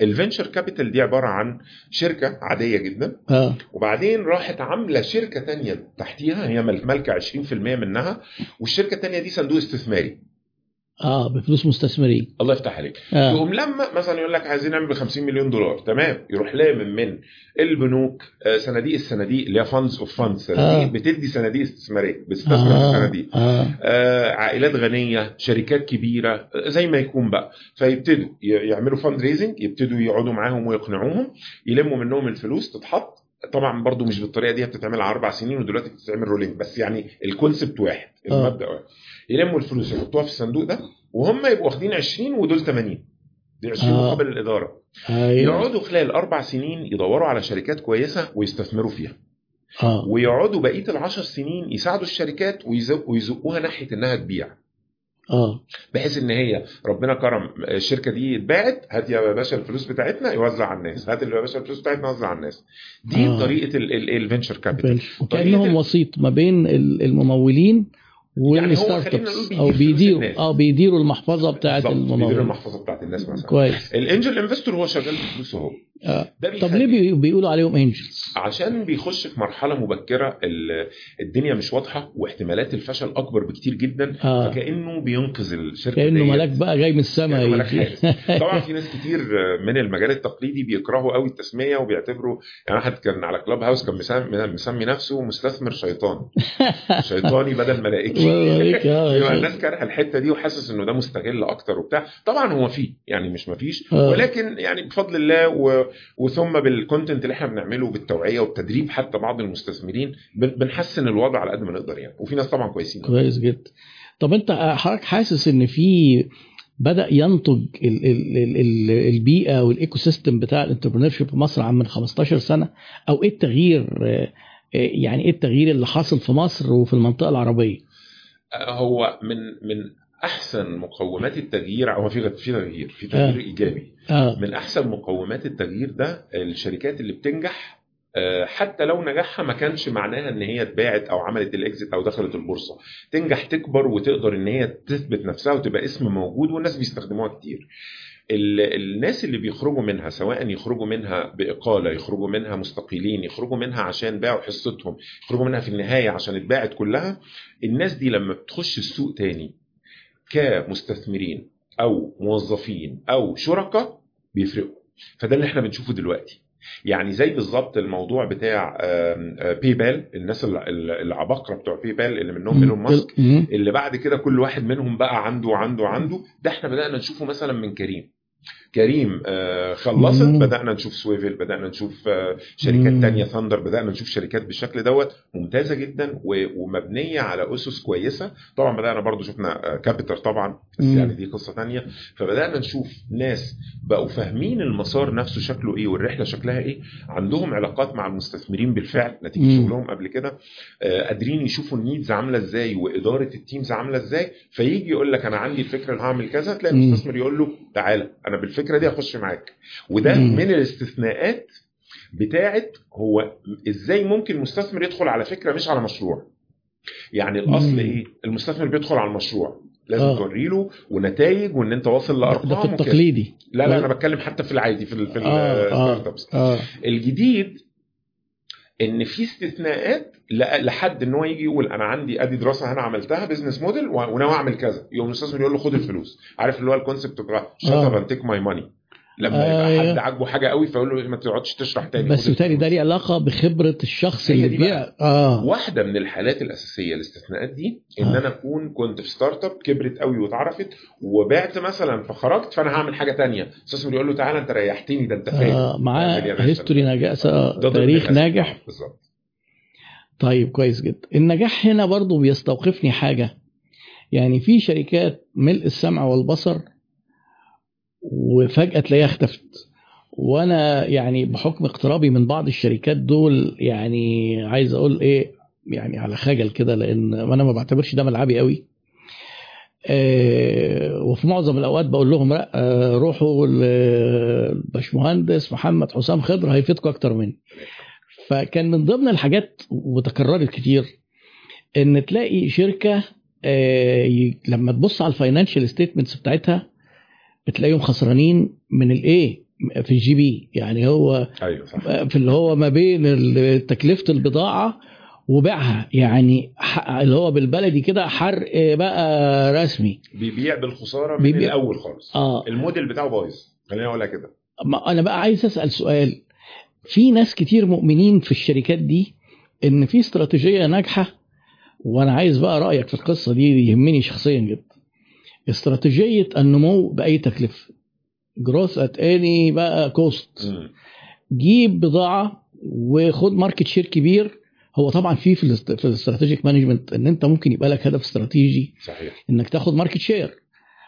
ال venture capital دي عبارة عن شركة عادية جدا. آه. وبعدين راحت عاملة شركة تانية تحتيها هي مالكه 20% منها والشركة التانية دي صندوق استثماري. آه بفلوس مستثمرين. الله يفتح عليك. آه. تقوم لما مثلا يقول لك عايزين نعمل ب 50 مليون دولار تمام؟ يروح لامم من البنوك آه، صناديق الصناديق اللي هي funds of funds صناديق آه. بتدي صناديق استثمارية بتستثمر في آه. الصناديق. آه. آه، عائلات غنية شركات كبيرة آه، زي ما يكون بقى. فيبتدوا يعملوا fund raising يبتدوا يقعدوا معاهم ويقنعوهم يلموا منهم الفلوس تتحط. طبعا برضو مش بالطريقة دي بتتعمل على أربع سنين ودلوقتي بتتعمل rolling بس يعني ال concept واحد آه. المبدأ واحد. يلموا الفلوس يحطوها في الصندوق ده وهم يبقوا واخدين 20 ودول 80 دي 20 آه. مقابل الإدارة. أيوه. يقعدوا خلال أربع سنين يدوروا على شركات كويسة ويستثمروا فيها. آه. ويقعدوا بقية العشر سنين يساعدوا الشركات ويزق- ويزقوها ناحية إنها تبيع. آه. بحيث إن هي ربنا كرم الشركة دي اتباعت هات يا باشا الفلوس بتاعتنا يوزع على الناس. هات يا باشا الفلوس بتاعتنا وزع على الناس. دي آه. طريقة ال venture capital وكانهم وسيط ما بين ال- الممولين وال start خلينا نقول ups بيدير أو بيديروا. آه بيديروا المحفظة بتاعت بيدير الممول المحفظة بتاعت الناس مثلا. كويس. ال angel investor هو شغال بفلوسه هو طب بيخلي- ليه بي- بيقولوا عليهم angels عشان بيخش في مرحلة مبكرة ال- الدنيا مش واضحة واحتمالات الفشل أكبر بكتير جدا آه فكأنه بينقذ الشركة كأنه. ملاك بقى جاي من السماء. طبعا في ناس كتير من المجال التقليدي بيكرهوا قوي التسمية وبيعتبروا يعني واحد كان على كلاب هاوس كان مسمي, مسمي نفسه مستثمر شيطان شيطاني بدل ملائكي آه. يبقى الناس كارهة الحتة دي وحاسس إنه ده مستغل أكتر وبتاع طبعا هو فيه يعني مش مفيش آه. ولكن يعني بفضل الله و... وثم بالكونتنت اللي إحنا بنعمله بالتوعية والتدريب حتى بعض المستثمرين بن- بنحسن الوضع على قد ما نقدر يعني. وفي ناس طبعا كويسين كويس جدا. طب أنت حضرتك حاسس إن في بدأ ينتج ال ال ال ال البيئة وال ecosystem بتاع ال entrepreneurship في مصر عن من 15 سنة؟ أو إيه التغيير آه، آه، يعني إيه التغيير اللي حاصل في مصر وفي المنطقة العربية؟ هو من من أحسن مقومات التغيير هو في في تغيير في تغيير آه. إيجابي. آه. من أحسن مقومات التغيير ده الشركات اللي بتنجح آه، حتى لو نجاحها ما كانش معناها إن هي اتباعت أو عملت الإكزيت أو دخلت البورصة. تنجح تكبر وتقدر إن هي تثبت نفسها وتبقى اسم موجود والناس بيستخدموها كتير. ال- الناس اللي بيخرجوا منها سواء يخرجوا منها بإقالة يخرجوا منها مستقيلين يخرجوا منها عشان باعوا حصتهم يخرجوا منها في النهاية عشان اتباعت كلها الناس دي لما بتخش السوق تاني كمستثمرين أو موظفين أو شركاء بيفرقوا. فده اللي إحنا بنشوفه دلوقتي. يعني زي بالظبط الموضوع بتاع باي بال الناس ال- ال- العباقرة بتوع باي بال اللي منهم إيلون ماسك. اللي بعد كده كل واحد منهم بقى عنده عنده عنده. ده إحنا بدأنا نشوفه مثلا من كريم. كريم آه، خلصت مم. بدأنا نشوف سويفل بدأنا نشوف آه، شركات. تانية ثاندر بدأنا نشوف شركات بالشكل دوت ممتازة جدا و- ومبنية على أسس كويسة طبعا بدأنا برضو شفنا كابيتر طبعا بس. يعني دي قصة تانية فبدأنا نشوف ناس بقوا فاهمين المسار نفسه شكله إيه والرحلة شكلها إيه عندهم علاقات مع المستثمرين بالفعل نتيجة مم. شغلهم قبل كده آه، قادرين يشوفوا ال needs عاملة إزاي وإدارة ال teams عاملة إزاي فيجي يقول لك أنا عندي الفكرة اللي هعمل كذا تلاقي. المستثمر يقول له تعالى أنا بالفكرة دي اخش معاك وده مم. من الاستثناءات بتاعت هو إزاي ممكن مستثمر يدخل على فكرة مش على مشروع يعني الأصل مم. إيه المستثمر بيدخل على المشروع لازم آه. توري له ونتائج وإن أنت واصل لأرقام ده في. التقليدي لا لا أنا بتكلم حتى في العادي في ال في آه، ال start آه. ups آه الجديد إن في استثناءات لحد إن هو يجي يقول أنا عندي أدي دراسة أنا عملتها business model وناوي اعمل كذا. يقوم المستثمر يقول له خد الفلوس. عارف اللي هو ال concept بتاع shut up and take my money. لما يبقى. حد عاجبه حاجة قوي فيقول له ما تقعدش تشرح تاني بس بالتالي ده. ليه علاقة بخبرة الشخص اللي بيبيع آه واحدة من الحالات الأساسية الاستثناءات دي إن آه. أنا أكون كنت في startup كبرت قوي واتعرفت وبعت مثلا فخرجت فأنا هعمل حاجة تانية المستثمر يقول له تعالى أنت ريحتني ده أنت فاهم آه معاه. history نجاح آه، ضمن تاريخ. ناجح بالظبط طيب كويس جدا النجاح هنا برضو بيستوقفني حاجة يعني في شركات ملء السمع والبصر وفجأة تلاقيها اختفت. وأنا يعني بحكم اقترابي من بعض الشركات دول يعني عايز أقول إيه يعني على خجل كده لأن أنا ما بعتبرش ده ملعبي قوي آه، وفي معظم الأوقات بقول لهم لا آه، روحوا الباشمهندس محمد حسام خضر هيفيدكم أكتر مني. فكان من ضمن الحاجات وتكررت كتير إن تلاقي شركة آه، لما تبص على ال financial statements بتاعتها بتلاقيهم خسرانين من الايه في ال GP يعني هو أيوه صح. في اللي هو ما بين تكلفة البضاعة وبيعها. يعني اللي هو بالبلدي كده حرق بقى رسمي. بيبيع بالخسارة من بيبيع- الأول خالص. آه. الموديل بتاعه بايظ. خليني اقولها كده. ما أنا بقى عايز أسأل سؤال. في ناس كتير مؤمنين في الشركات دي إن في استراتيجية ناجحة؟ وأنا عايز بقى رأيك في القصة دي يهمني شخصيا جدا. استراتيجية النمو بأي تكلفة. growth at any بقى cost. جيب بضاعة وخد market share كبير. هو طبعا في في الاست- في ال strategic management إن أنت ممكن يبقى لك هدف استراتيجي صحيح. إنك تاخد market share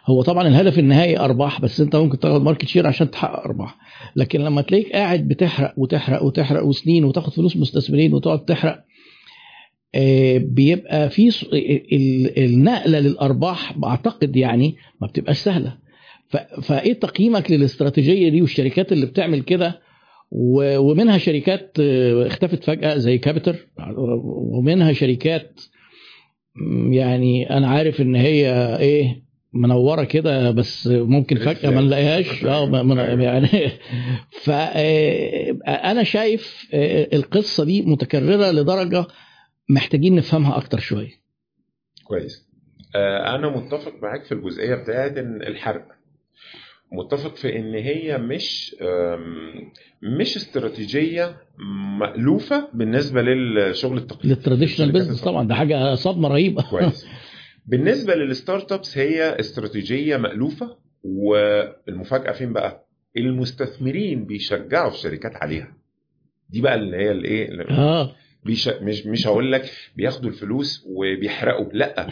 هو طبعا الهدف النهائي أرباح بس أنت ممكن تاخد market share عشان تحقق أرباح. لكن لما تلاقيك قاعد بتحرق وتحرق وتحرق وسنين وتاخد فلوس مستثمرين وتقعد تحرق بيبقى في ص- ال- النقلة للأرباح بعتقد يعني ما بتبقاش سهلة. فإيه تقييمك للاستراتيجية دي والشركات اللي بتعمل كده؟ ومنها شركات آه، اختفت فجأة زي كابيتر ومنها شركات يعني أنا عارف إن هي إيه منورة كده بس ممكن فجأة ما نلاقيهاش. آه ما- يعني فانا شايف آه، القصة دي متكررة لدرجة محتاجين نفهمها أكتر شوية. كويس. آه، أنا متفق معاك في الجزئية بتاعت الحرق متفق في إن هي مش مش استراتيجية مألوفة بالنسبة للشغل التقليدي. لل traditional business طبعا ده حاجة صدمة رهيبة. كويس. بالنسبة لل startups هي استراتيجية مألوفة والمفاجأة فين بقى؟ المستثمرين بيشجعوا الشركات عليها. دي بقى اللي هي الإيه؟ آه. مش مش هقول لك بياخدوا الفلوس وبيحرقوا لأ.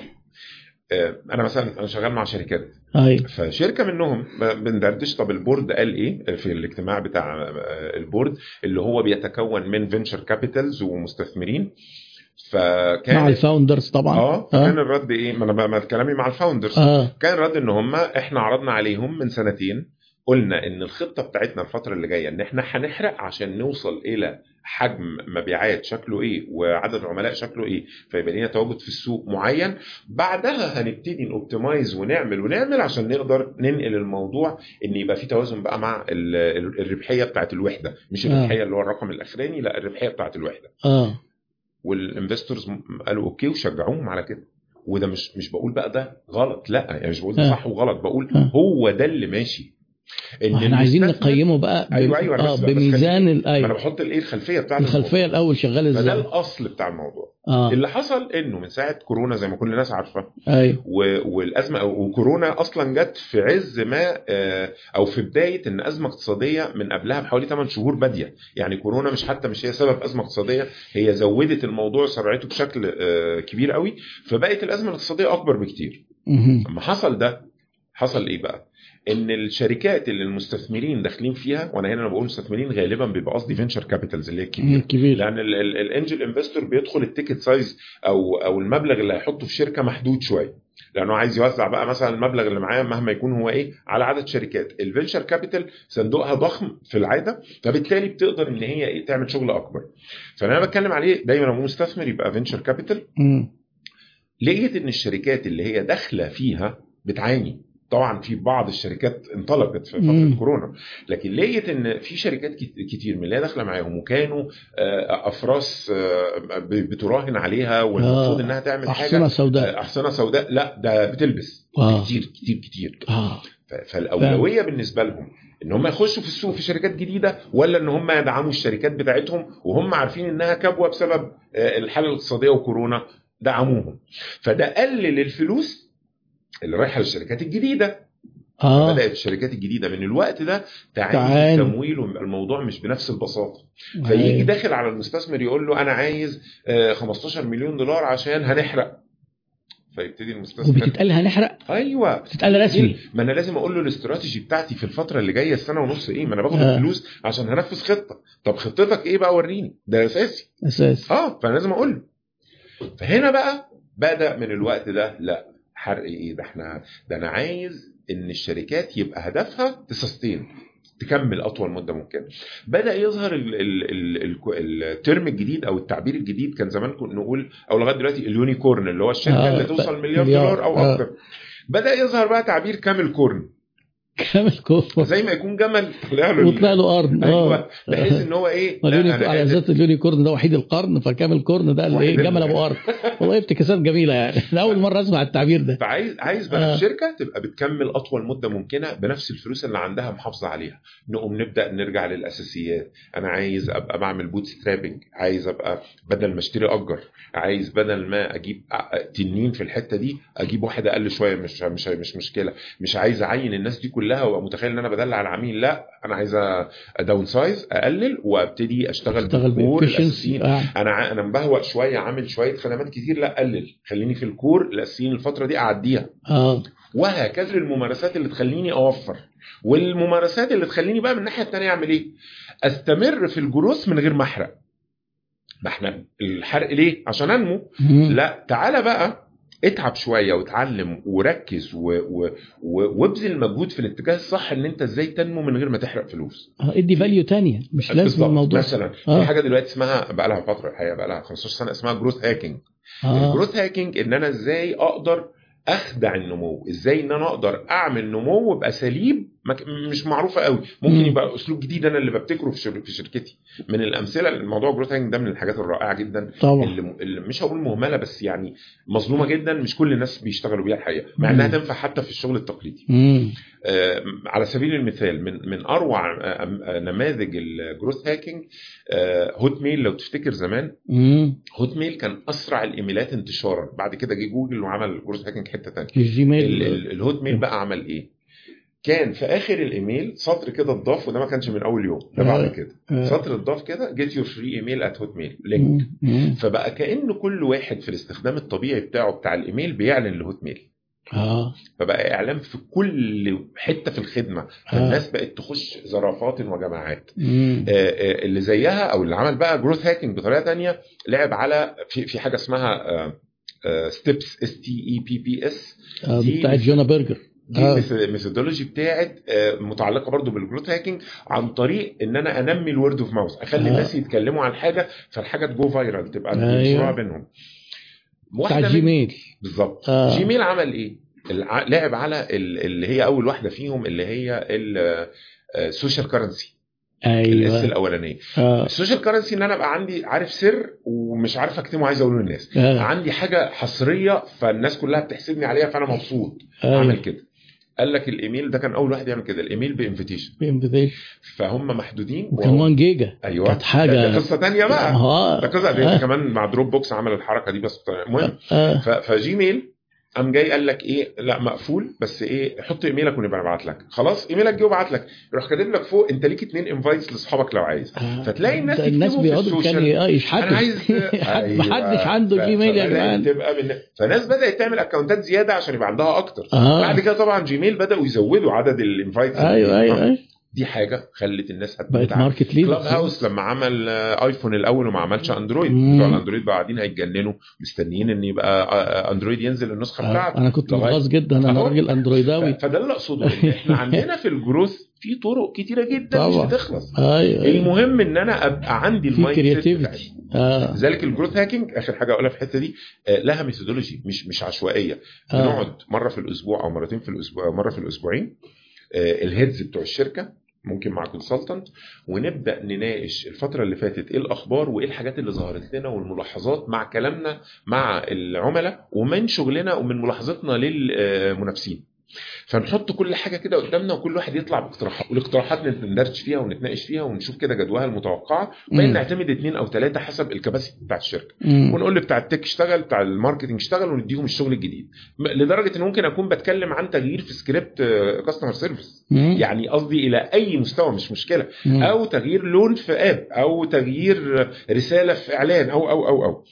آه، أنا مثلا أنا شغال مع شركات. اي فشركة منهم بندردش طب ال board قال إيه؟ في الاجتماع بتاع آه، ال board اللي هو بيتكون من venture capitals ومستثمرين. فكان مع ال founders طبعا. آه فكان الرد إيه؟ ما أنا كلامي مع ال founders آه. كان الرد إن هم إحنا عرضنا عليهم من سنتين. قلنا إن الخطة بتاعتنا الفترة اللي جاية إن إحنا هنحرق عشان نوصل إلى حجم مبيعات شكله إيه وعدد عملاء شكله إيه فيبقى لنا تواجد في السوق معين. بعدها هنبتدي ن optimize ونعمل ونعمل عشان نقدر ننقل الموضوع إن يبقى في توازن بقى مع ال- ال- الربحية بتاعت الوحدة. مش آه. الربحية اللي هو الرقم الأخراني لأ الربحية بتاعت الوحدة. آه. وال investors قالوا okay وشجعوهم على كده. وده مش مش بقول بقى ده غلط لأ يعني مش بقول ده آه. صح وغلط. بقول آه. هو ده اللي ماشي. إن إحنا عايزين نقيمه بقى ب- أيوة، أيوة، أنا آه بس- بس بميزان ال- ما أنا أيوه بحط الايه الخلفيه بتاعت الخلفية الأول. فده إزاي؟ الأصل بتاع الموضوع. آه. اللي حصل إنه من ساعة كورونا زي ما كل الناس عارفة أيوه. و- والأزمة وكورونا أصلا جت في عز ما آه، أو في بداية إن أزمة اقتصادية من قبلها بحوالي 8 شهور بادية. يعني كورونا مش حتى مش هي سبب أزمة اقتصادية هي زودت الموضوع سرعته بشكل آه، كبير قوي فبقت الأزمة الاقتصادية أكبر بكتير. لما حصل ده حصل إيه بقى؟ إن الشركات اللي المستثمرين داخلين فيها وأنا هنا أنا بقول مستثمرين غالبا بيبقى قصدي venture capitals اللي هي. الكبيرة. كبير لأن ال angel investor بيدخل ال ticket size أو أو المبلغ اللي هيحطه في شركة محدود شوية. لأنه عايز يوزع بقى مثلا المبلغ اللي معاه مهما يكون هو إيه على عدد شركات. ال venture capital صندوقها ضخم في العادة فبالتالي بتقدر إن هي إيه تعمل شغل أكبر. فأنا بتكلم عليه دايما لما مستثمر يبقى venture capital. لقيت إن الشركات اللي هي داخلة فيها بتعاني. طبعا في بعض الشركات انطلقت في مم. فتره كورونا لكن لقيت إن في شركات كت- كتير من اللي داخلة معاهم وكانوا آه، أفراس آه، بتراهن عليها والمفروض آه. إنها تعمل أحصنة حاجة سوداء. آه، أحصنة سوداء. لا ده بتلبس. آه. كتير كتير كتير. فالأولوية بالنسبة لهم إن هم يخشوا في السوق في شركات جديدة ولا إن هم يدعموا الشركات بتاعتهم وهم عارفين إنها كبوة بسبب الحالة الاقتصادية وكورونا دعموهم. فده قلل الفلوس اللي رايحة للشركات الجديدة. آه. بدأت الشركات الجديدة من الوقت ده تعاني التمويل ويبقى الموضوع مش بنفس البساطة. فيجي. داخل على المستثمر يقول له أنا عايز آه، 15 مليون دولار عشان هنحرق. فيبتدي المستثمر. وبتتقال هنحرق؟ أيوه. بتتقال رسمي. ما أنا لازم أقول له الاستراتيجي بتاعتي في الفترة اللي جاية السنة ونص إيه؟ ما أنا باخد آه. الفلوس عشان هنفذ خطة. طب خطتك إيه بقى؟ وريني. ده أساسي. أساس آه فأنا لازم أقول له. فهنا بقى بدأ من الوقت ده. لا. حرق إيه ده إحنا ده أنا عايز إن الشركات يبقى هدفها to sustain تكمل أطول مدة ممكنة. بدأ يظهر ال- ال- ال- ال- ال term الجديد أو التعبير الجديد كان زمان كنا نقول أو لغاية دلوقتي ال unicorn اللي هو الشركة آه، اللي توصل مليار مليار، دولار أو آه. أكتر. بدأ يظهر بقى تعبير camel corn. camel كوفر زي ما يكون جمل. طلع له وطلع له قرن. أيوه. آه. بحيث إن هو إيه؟ على. ذات ال unicorn ده وحيد القرن ف camel corn ده اللي إيه؟ جمل أبو قرن. والله افتكاسات جميلة يعني. أنا أول مرة أسمع التعبير ده. فعايز عايز بقى آه. الشركة تبقى بتكمل أطول مدة ممكنة بنفس الفلوس اللي عندها محافظة عليها. نقوم نبدأ نرجع للأساسيات. أنا عايز أبقى بعمل bootstrapping عايز أبقى بدل ما أشتري أجر. عايز بدل ما أجيب اتنين في الحتة دي أجيب واحد أقل شوية مش مش مش مشكلة. مش عايز أعين الناس دي كلها وأبقى متخيل إن أنا بدلع العميل لا. أنا عايز أ downsize أقلل وأبتدي أشتغل أشتغل بال core الأساسيين. أنا أنا مبهوق شوية عامل شوية خدمات كتير لا قلل. خليني في ال core الاساسيين الفترة دي أعديها. آه. وهكذا الممارسات اللي تخليني أوفر. والممارسات اللي تخليني بقى من الناحية الثانية أعمل إيه؟ أستمر في ال growth من غير ما أحرق. ما إحنا الحرق ليه عشان انمو. لا تعالى بقى اتعب شوية واتعلم وركز. وابذل مجهود في الاتجاه الصح ان انت إزاي تنمو من غير ما تحرق فلوس آه، ادي value تانية مش لازم. الموضوع مثلا آه. في حاجة دلوقتي اسمها بقى لها فترة الحقيقة بقى لها 15 سنة اسمها growth hacking آه ال growth hacking ان أنا إزاي أقدر اخدع النمو إزاي ان أنا أقدر اعمل نمو باساليب مش معروفة قوي. ممكن مم. يبقى أسلوب جديد أنا اللي ببتكره في شر- في شركتي. من الأمثلة الموضوع growth ده من الحاجات الرائعة جدا. طبعا. اللي, اللي مش هقول مهملة بس يعني مظلومة جدا. مش كل الناس بيشتغلوا بيها الحقيقة مع. إنها تنفع حتى في الشغل التقليدي. آه، على سبيل المثال من من أروع آه، آه، نماذج ال growth hacking آه، Hotmail لو تفتكر زمان مم. Hotmail كان أسرع ال emails انتشارا. بعد كده جه جوجل وعمل growth hacking حتة ثانية ال Gmail. ال Hotmail بقى عمل إيه؟ كان في آخر الإيميل سطر كده اتضاف وده ما كانش من أول يوم ده بعد آه. كده آه. سطر اتضاف كده get your free email at Hotmail link. فبقى كأن كل واحد في الاستخدام الطبيعي بتاعه بتاع الإيميل بيعلن ل Hotmail آه فبقى إعلان في كل حتة في الخدمة فالناس بقت تخش زرافات وجماعات. آه، آه، اللي زيها أو اللي عمل بقى growth hacking بطريقة تانية لعب على في في حاجة اسمها STEPPS S T E P P S آه، دي- بتاعت جونا برجر دي آه. ال methodology بتاعت آه، متعلقة برضو بال growth hacking عن طريق إن أنا أنمي ال word of mouth أخلي آه. الناس يتكلموا عن حاجة فالحاجة ت go viral تبقى أيوة. مشروع بينهم بتاع Gmail بالظبط آه. Gmail عمل إيه؟ الع- لعب على ال- اللي هي أول واحدة فيهم اللي هي ال social currency ال S أيوه الأولانية آه ال social currency إن أنا أبقى عندي عارف سر ومش عارف أكتمه عايز أقوله للناس آه. عندي حاجة حصرية فالناس كلها بتحسدني عليها فأنا مبسوط أيوة. عمل كده قال لك الإيميل ده كان أول واحد يعمل كده ال email ب invitation. ب invitation. فهم محدودين وكان 1 جيجا. أيوه. كانت حاجة- ده قصة تانية بقى. آه. ده قصه ده آه. كمان مع Dropbox عمل الحركة دي بس المهم آه. ف- ف Gmail قام جاي قال لك إيه؟ لا مقفول بس إيه؟ حط إيميلك ونبقى نبعت لك. خلاص إيميلك جه وبعت لك. يروح كاتب لك فوق أنت ليك اتنين invites لأصحابك لو عايز. آه. فتلاقي الناس الناس بيقعدوا كان آه يشحتوا أنا عايز أيوة. محدش عنده Gmail يا جماعة. تبقى من... فناس بدأت تعمل account ات زيادة عشان يبقى عندها أكتر. آه. بعد كده طبعا Gmail بدأوا يزودوا عدد ال invites أيوه أيوه أيوه. دي حاجة خلت الناس بقت market leader Clubhouse لما عمل آه، iPhone الأول وما عملش Android. بتوع ال Android بقى قاعدين هيتجننوا مستنيين إن يبقى آه، آه، Android ينزل النسخة بتاعته أنا كنت متغاظ جدا أنا. راجل اندرويداوي فده اللي أقصده إن إحنا عندنا في ال growth في طرق كتيرة جدا طبعا. مش هتخلص أيوه أيوة. المهم إن أنا أبقى عندي في ال mindset بتاعي. creativity آه لذلك ال growth hacking آخر حاجة أقولها في الحتة دي آه، لها methodology مش مش عشوائية آه. بنقعد مرة في الأسبوع أو مرتين في الأسبوع مرة في الأسبوعين آه، ال heads بتوع الشركة ممكن مع consultant ونبدأ نناقش الفترة اللي فاتت إيه الأخبار وإيه الحاجات اللي ظهرت لنا والملاحظات مع كلامنا مع العملاء ومن شغلنا ومن ملاحظتنا للمنافسين. فنحط كل حاجة كده قدامنا وكل واحد يطلع باقتراحات والاقتراحات ندردش فيها ونتناقش فيها ونشوف كده جدواها المتوقعة وبعدين. نعتمد اثنين أو ثلاثة حسب ال capacity بتاعت الشركة مم. ونقول بتاع ال tech اشتغل بتاع ال marketing اشتغل ونديهم الشغل الجديد لدرجة إن ممكن أكون بتكلم عن تغيير في script customer service. يعني قصدي إلى أي مستوى مش مشكلة مم. أو تغيير لون في app أو تغيير رسالة في إعلان أو أو أو أو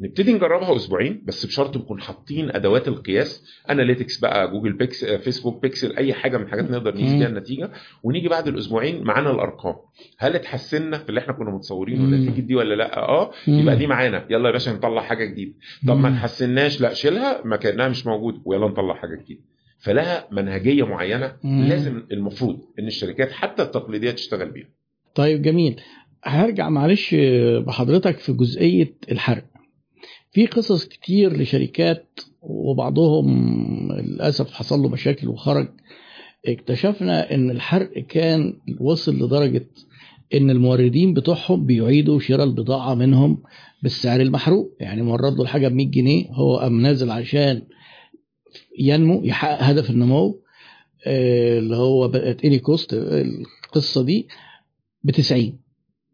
فنبتدي نجربها أسبوعين بس بشرط نكون حاطين أدوات القياس analytics بقى جوجل بيكس فيسبوك بيكسل أي حاجة من الحاجات نقدر نقيس. بيها النتيجة ونيجي بعد الأسبوعين معانا الأرقام هل اتحسنا في اللي إحنا كنا متصورينه. النتيجه دي ولا لأ آه. يبقى دي معانا يلا يا باشا نطلع حاجة جديدة طب ما مم. تحسناش لأ شيلها ما كأنها مش موجود ويلا نطلع حاجة جديدة فلها منهجية معينة. لازم المفروض إن الشركات حتى التقليدية تشتغل بيها طيب جميل هرجع معلش بحضرتك في جزئية الحرق في قصص كتير لشركات وبعضهم للأسف حصل له مشاكل وخرج. اكتشفنا إن الحرق كان وصل لدرجة إن الموردين بتوعهم بيعيدوا شراء البضاعة منهم بالسعر المحروق. يعني مورد له الحاجة ب 100 جنيه هو قام نازل عشان ينمو يحقق هدف النمو آه، اللي هو بقت اني كوست القصة دي ب 90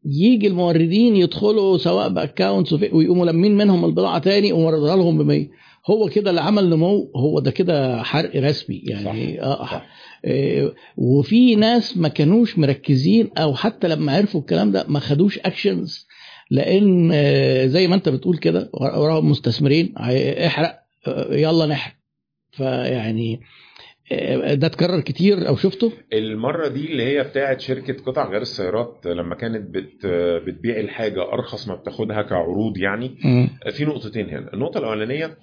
يجي الموردين يدخلوا سواء باكونتس ويقوموا لمين منهم البضاعة تاني وموردها لهم ب 100 هو كده اللي عمل نمو هو ده كده حرق رسمي يعني صح. آه صح. آه، وفي ناس ما كانوش مركزين أو حتى لما عرفوا الكلام ده ما خدوش اكشنز لأن آه، زي ما أنت بتقول كده وراهم مستثمرين احرق آه، يلا نحرق فيعني آه، ده اتكرر كتير أو شفته؟ المرة دي اللي هي بتاعت شركة قطع غير السيارات لما كانت بت بتبيع الحاجة أرخص ما بتاخدها كعروض يعني. مم. في نقطتين هنا. النقطة الأولانية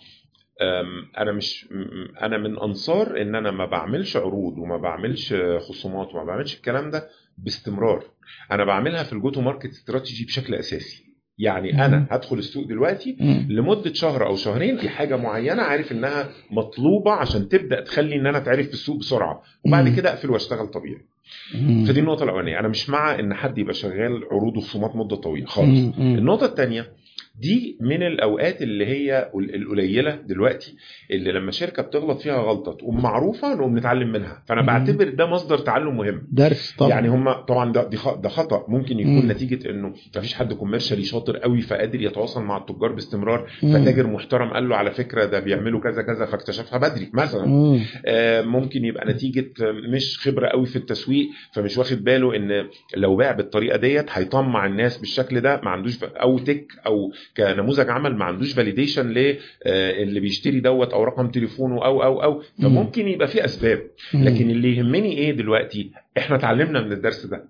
أنا مش م- أنا من أنصار إن أنا ما بعملش عروض وما بعملش خصومات وما بعملش الكلام ده باستمرار. أنا بعملها في ال go to market strategy بشكل أساسي. يعني. أنا هدخل السوق دلوقتي. لمدة شهر أو شهرين في حاجة معينة عارف إنها مطلوبة عشان تبدأ تخلي إن أنا أتعرف في السوق بسرعة وبعد. كده أقفل وأشتغل طبيعي. فدي النقطة الأولانية أنا مش مع إن حد يبقى شغال عروض وخصومات مدة طويلة خالص. النقطة الثانية دي من الأوقات اللي هي ال- القليلة دلوقتي اللي لما شركة بتغلط فيها غلطة تقوم معروفة نقوم نتعلم منها فأنا. بعتبر ده مصدر تعلم مهم درس طبعا يعني هم طبعا ده ده خطأ ممكن يكون مم. نتيجة إنه مفيش حد commercially شاطر قوي فقادر يتواصل مع التجار باستمرار. فتاجر محترم قال له على فكرة ده بيعملوا كذا كذا فاكتشفها بدري مثلا مم. آه، ممكن يبقى نتيجة مش خبرة قوي في التسويق فمش واخد باله إن لو باع بالطريقة ديت هيطمع الناس بالشكل ده ما عندوش أو tech أو كنموذج عمل ما عندوش validation للي بيشتري دوت أو رقم تليفونه أو أو أو. فممكن يبقى في أسباب. لكن اللي يهمني إيه دلوقتي؟ إحنا اتعلمنا من الدرس ده.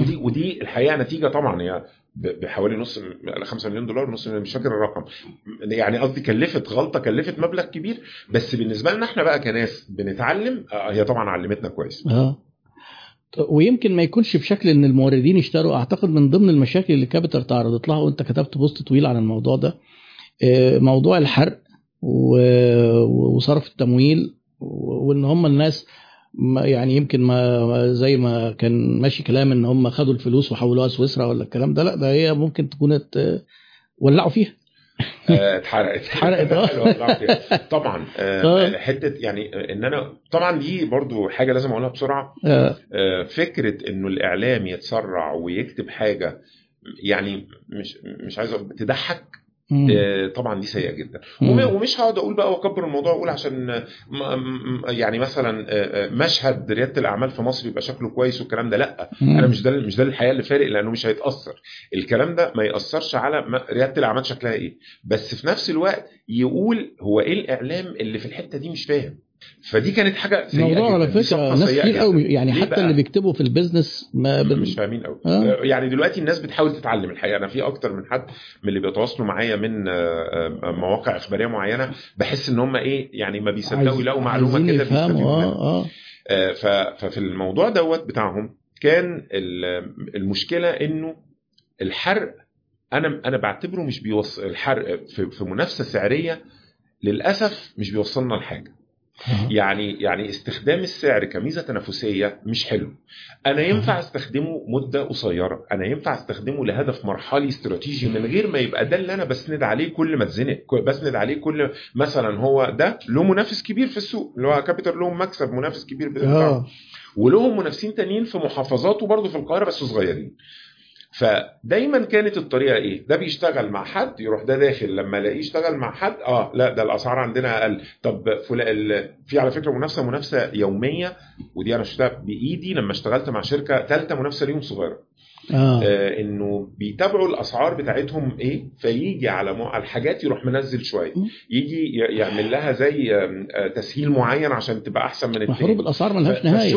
ودي ودي الحقيقة نتيجة طبعا هي ب- بحوالي نص 5 مليون دولار نص مليون مش فاكر الرقم. يعني قصدي كلفت غلطة كلفت مبلغ كبير. بس بالنسبة لنا إحنا بقى كناس بنتعلم آه، هي طبعا علمتنا كويس. آه. ويمكن ما يكونش بشكل إن الموردين يشتروا أعتقد من ضمن المشاكل اللي Capiter تعرضت لها وأنت كتبت post طويل عن الموضوع ده آه، موضوع الحرق وصرف التمويل وإن هم الناس يعني يمكن ما زي ما كان ماشي كلام إن هم خدوا الفلوس وحولوها سويسرا ولا الكلام ده لأ ده هي ممكن تكون ولعوا فيها. اتحرقت اتحرقت، فيها. طبعا آه، آه. حتة يعني آه، إن أنا طبعا دي برضو حاجة لازم أقولها بسرعة آه، آه، فكرة إنه الإعلام يتسرع ويكتب حاجة يعني مش مش عايز تضحك. آه، طبعا دي سيئة جدا. ومش هقعد أقول بقى وأكبر الموضوع واقول عشان آه، يعني مثلا آه، آه، مشهد ريادة الأعمال في مصر يبقى شكله كويس والكلام ده لأ. أنا مش ده مش ده الحقيقة اللي فارق لأنه مش هيتأثر. الكلام ده ما يأثرش على ريادة الأعمال شكلها إيه. بس في نفس الوقت يقول هو إيه الإعلام اللي في الحتة دي مش فاهم. فدي كانت حاجة سيئة الموضوع جدا على فكرة ناس كتير. قوي يعني حتى؟ اللي بيكتبوا في البيزنس ما بن... مش فاهمين قوي آه. يعني دلوقتي الناس بتحاول تتعلم الحقيقة أنا في أكتر من حد من اللي بيتواصلوا معايا من آه، آه، مواقع إخبارية معينة بحس إن هم إيه يعني ما بيصدقوا يلاقوا معلومة كده يفهموا بيستفيدوا منها. آه آه آه، ففي الموضوع دوت بتاعهم كان ال- المشكلة إنه الحرق أنا أنا بعتبره مش بيوصل الحرق في, منافسة سعرية للأسف مش بيوصلنا لحاجة. يعني يعني استخدام السعر كميزة تنافسية مش حلو. أنا ينفع أستخدمه مدة قصيرة. أنا ينفع أستخدمه لهدف مرحلي استراتيجي من غير ما يبقى ده اللي أنا بسند عليه كل ما اتزنق. بسند عليه كل مثلا هو ده له منافس كبير في السوق اللي هو كابيتال لهم مكسب منافس كبير بتاعه آه. ولهم منافسين تانيين في محافظات وبرضه في القاهرة بس صغيرين. فدايما كانت الطريقة إيه؟ ده بيشتغل مع حد يروح ده داخل لما ألاقيه يشتغل مع حد آه لا ده الأسعار عندنا أقل. طب فلا ال- في على فكرة منافسة منافسة يومية ودي أنا شفتها بإيدي لما اشتغلت مع شركة ثالثه منافسة ليهم صغيرة. آه. آه إنه بيتابعوا الأسعار بتاعتهم إيه؟ فيجي على مو- على الحاجات يروح منزل شوية. يجي يعمل لها زي آه، تسهيل معين عشان تبقى أحسن من التاني. حروب الأسعار ملهاش ف- نهاية.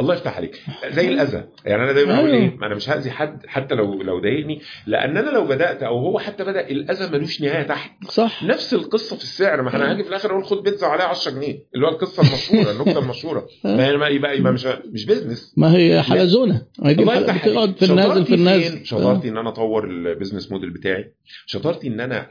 الله يفتح عليك. زي الأذى. يعني أنا دايما أقول أيوه. إيه أنا مش هأذي حد حتى لو لو ضايقني لأن أنا لو بدأت أو هو حتى بدأ الأذى ملوش نهاية تحت. صح. نفس القصة في السعر. ما أنا هاجي في الآخر أقول خد بيتزا عليها 10 جنيه اللي هو القصة المشهورة النكته المشهورة. ما يبقى يبقى, يبقى مش مش business ما هي حلزونه هي الله يفتح عليك. في النازل في شطارتي النازل؟ شطارتي إن أنا أطور ال business model بتاعي. شطارتي إن أنا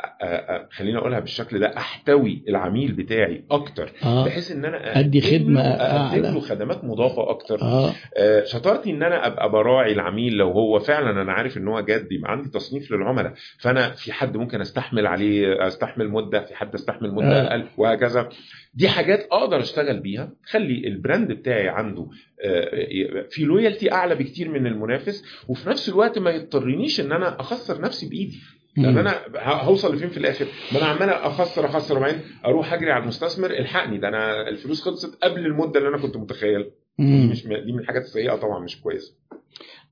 خليني أقولها بالشكل ده أحتوي العميل بتاعي أكتر. آه. بحيث إن أنا خدمة له- أقدم. له خدمات مضافة أكتر. آه. آه، شطارتي إن أنا أبقى براعي العميل لو هو فعلا أنا عارف إن هو جاد يبقى عندي تصنيف للعملاء. فأنا في حد ممكن أستحمل عليه أستحمل مدة في حد أستحمل مدة آه. أقل وهكذا. دي حاجات أقدر أشتغل بيها. خلي البراند بتاعي عنده آه، في لويالتي أعلى بكتير من المنافس وفي نفس الوقت ما يضطرنيش إن أنا أخسر نفسي بإيدي. لأن مم. أنا هوصل لفين في الآخر؟ ما أنا عمال أخسر أخسر وبعدين أروح أجري على المستثمر الحقني ده أنا الفلوس خلصت قبل المدة اللي أنا كنت متخيل دي مم. مش دي من الحاجات السيئة طبعا مش كويسة.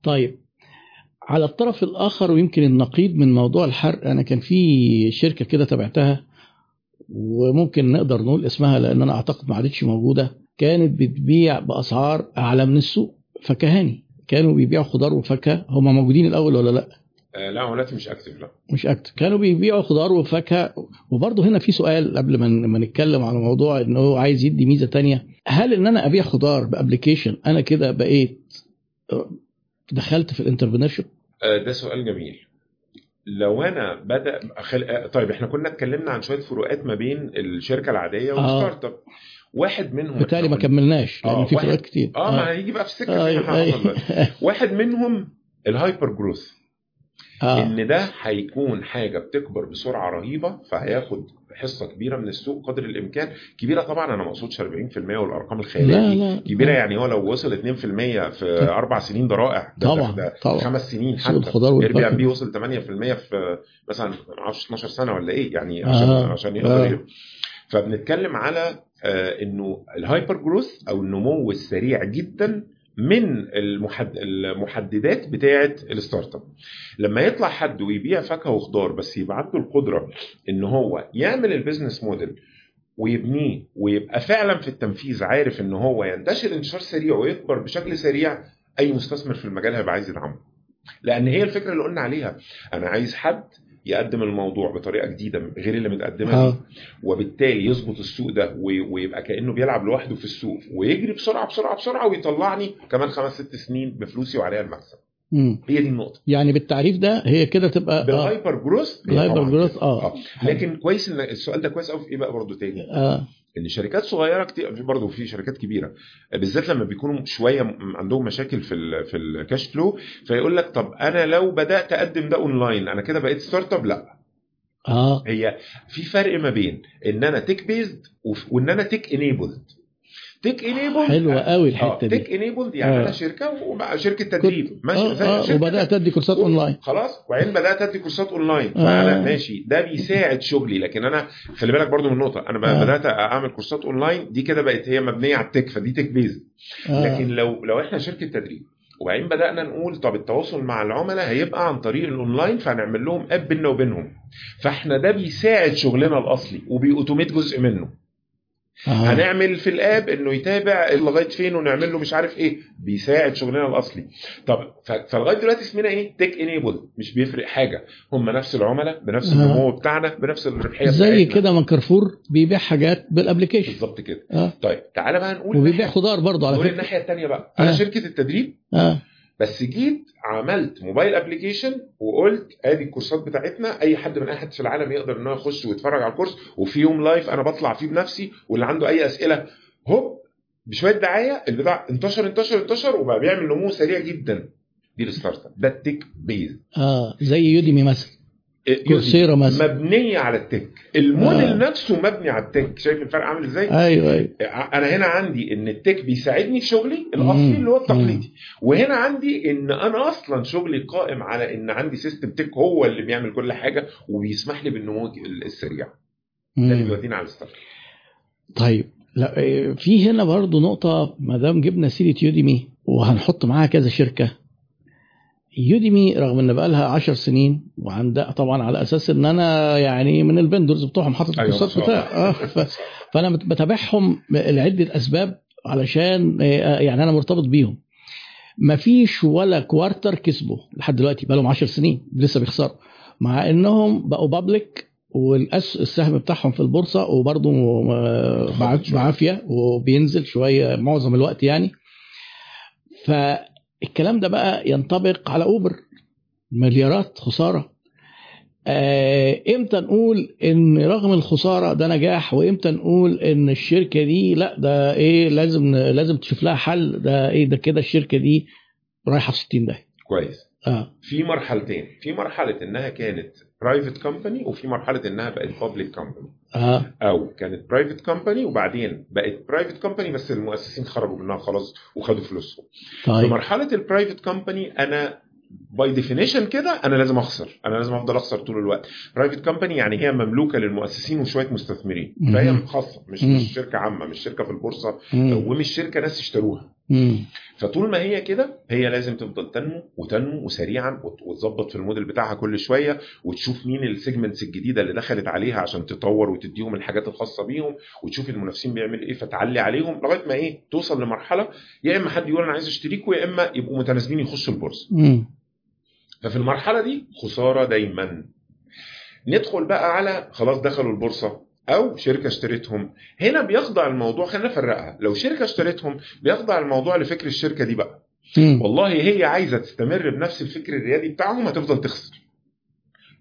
طيب على الطرف الآخر ويمكن النقيض من موضوع الحرق أنا كان في شركة كده تابعتها وممكن نقدر نقول اسمها لأن أنا أعتقد ما عادتش موجودة كانت بتبيع بأسعار أعلى من السوق فكهاني. كانوا بيبيعوا خضار وفاكهة. هم موجودين الأول ولا لأ؟ آه لا دلوقتي مش active لا. مش active كانوا بيبيعوا خضار وفاكهة. وبرضه هنا في سؤال قبل ما نتكلم على موضوع إن هو عايز يدي ميزة تانية. هل إن أنا أبيع خضار ب application أنا كده بقيت دخلت في ال entrepreneur آه ده سؤال جميل. لو أنا بدأ خل... آه طيب إحنا كنا اتكلمنا عن شوية فروقات ما بين الشركة العادية آه. وال startup واحد منهم بالتالي ما كملناش لأن آه، في واحد- فروقات كتير. آه ما هيجي بقى في حصل دلوقتي. أيوة. واحد منهم ال hyper growth. آه. إن ده هيكون حاجة بتكبر بسرعة رهيبة فهياخد حصة كبيرة من السوق قدر الإمكان. كبيرة طبعا أنا ما أقصدش 40% والأرقام الخيالية لا لا كبيرة يعني هو لو وصل 2% في أربع سنين ده رائع. ده طبعا ده طبعا. خمس سنين حتى. الخضار Airbnb وصل 8% في مثلا 10 12 سنة ولا إيه يعني عشان آه، عشان يقدر آه. فبنتكلم على آه، إنه ال hyper growth أو النمو السريع جدا من المحد... المحددات بتاعه ال startup لما يطلع حد ويبيع فاكهة وخضار بس يبقى عنده القدرة إن هو يعمل ال business model ويبنيه ويبقى فعلا في التنفيذ عارف إن هو ينتشر انتشار سريع ويكبر بشكل سريع أي مستثمر في المجال هيبقى عايز يدعمه. لأن هي الفكرة اللي قلنا عليها أنا عايز حد يقدم الموضوع بطريقة جديدة غير اللي متقدمة آه. وبالتالي يظبط السوق ده وي- ويبقى كأنه بيلعب لوحده في السوق ويجري بسرعة بسرعة بسرعة ويطلعني كمان خمس ست سنين بفلوسي وعليها المكسب. مم. هي دي النقطة. يعني بالتعريف ده هي كده تبقى بال hyper growth هي ال hyper طبعاً growth كده. آه. لكن كويس إن السؤال ده كويس قوي في إيه بقى برضه تاني؟ آه. إن شركات صغيرة كتير في برضه في شركات كبيرة بالذات لما بيكونوا شوية عندهم مشاكل في ال في ال cash flow فيقول لك طب أنا لو بدأت أقدم ده اونلاين أنا كده بقيت startup لأ. آه. هي في فرق ما بين إن أنا tech based وإن أنا tech enabled tech enabled حلوة قوي الحتة دي. tech enabled يعني آه. أنا شركة وبقى شركة تدريب. ماشي آه شركة وبدات ادي كورسات اونلاين خلاص وبعدين بدات ادي كورسات اونلاين آه. فانا ماشي. ده بيساعد شغلي. لكن أنا خلي بالك برضو من نقطة. أنا آه. آه. بدات أعمل كورسات اونلاين دي كده بقت هي مبنية على ال tech فدي tech based آه. لكن لو لو إحنا شركة تدريب وبعدين بدأنا نقول طب التواصل مع العملاء هيبقى عن طريق الاونلاين فهنعمل لهم app بينا وبينهم. فإحنا ده بيساعد شغلنا الأصلي وبي automate جزء منه. آه. هنعمل في ال app إنه يتابع لغاية فين ونعمل له مش عارف إيه بيساعد شغلنا الأصلي. طب فلغاية دلوقتي اسمنا إيه؟ tech enabled مش بيفرق حاجة. هم نفس العملاء بنفس آه. النمو بتاعنا بنفس الربحية زي. كده من كارفور بيبيع حاجات بال application بالظبط كده. أه. طيب تعالى بقى نقول وبيبيع خضار برضه على نقول فكرة. الناحية الثانية بقى. أنا آه. شركة التدريب أه. بس جيت عملت mobile application وقلت آدي الكورسات بتاعتنا أي حد من أي حد في العالم يقدر إن هو يخش ويتفرج على الكورس وفي يوم live أنا بطلع فيه بنفسي واللي عنده أي أسئلة هوب بشوية دعاية البتاع انتشر انتشر انتشر وبقى بيعمل نمو سريع جدا. دي ال startup. ده ال tech based آه زي Udemy مثلا. Coursera مثلا مبنية على ال tech. الموديل آه. نفسه مبني على ال tech. شايف الفرق عامل إزاي؟ أيوه أيوه. أنا هنا عندي إن ال tech بيساعدني في شغلي الأصلي. اللي هو التقليدي. وهنا عندي إن أنا أصلا شغلي قائم على إن عندي system tech هو اللي بيعمل كل حاجة وبيسمح لي بالنمو السريع. ده اللي. بيودينا على ال start. طيب لا إيه، في هنا برضو نقطة ما دام جبنا سيرة Udemy وهنحط معاها كذا شركة. يوديمي رغم إن بقى لها 10 سنين وعندها طبعا على أساس إن أنا يعني من الفندرز بتوعهم حاطط أيوة، الكورسات شاء بتاع آه ف... فأنا بت- بتابعهم لعدة أسباب علشان آه، يعني أنا مرتبط بيهم. مفيش ولا كوارتر كسبوا لحد دلوقتي بقى لهم 10 سنين لسه بيخسروا. مع إنهم بقوا بابليك والأس السهم بتاعهم في البورصة وبرضه آه، بعاف- بعافية وبينزل شوية معظم الوقت يعني. فالكلام ده بقى ينطبق على أوبر مليارات خسارة. آه، إمتى نقول إن رغم الخسارة ده نجاح؟ وإمتى نقول إن الشركة دي لا ده إيه لازم لازم تشوف لها حل. ده إيه ده كده الشركة دي رايحة في 60 ده كويس. آه. في مرحلتين. في مرحلة إنها كانت private company وفي مرحلة إنها بقت public company آه أو كانت private company وبعدين بقت private company بس المؤسسين خرجوا منها خلاص وخدوا فلوسهم في طيب مرحله ال private company أنا by definition كده أنا لازم أخسر أنا لازم أفضل أخسر طول الوقت private company يعني هي مملوكة للمؤسسين وشوية مستثمرين. فهي خاصه مش. مش شركة عامة مش شركة في البورصة. ومش شركة ناس اشتروها مم. فطول ما هي كده هي لازم تفضل تنمو وتنمو وسريعا وت- وتظبط في الموديل بتاعها كل شوية وتشوف مين ال segments الجديدة اللي دخلت عليها عشان تطور وتديهم الحاجات الخاصة بيهم وتشوف المنافسين بيعمل إيه فتعلي عليهم لغاية ما إيه توصل لمرحلة يا إما حد يقول أنا عايز أشتريكوا يا إما يبقوا متناسبين يخشوا البورصة. ففي المرحلة دي خسارة دايما. ندخل بقى على خلاص دخلوا البورصة. أو شركة اشترتهم هنا بيخضع الموضوع خلينا نفرقها. لو شركة اشترتهم بيخضع الموضوع لفكر الشركة دي بقى. والله هي عايزة تستمر بنفس الفكر الريادي بتاعهم هتفضل تخسر.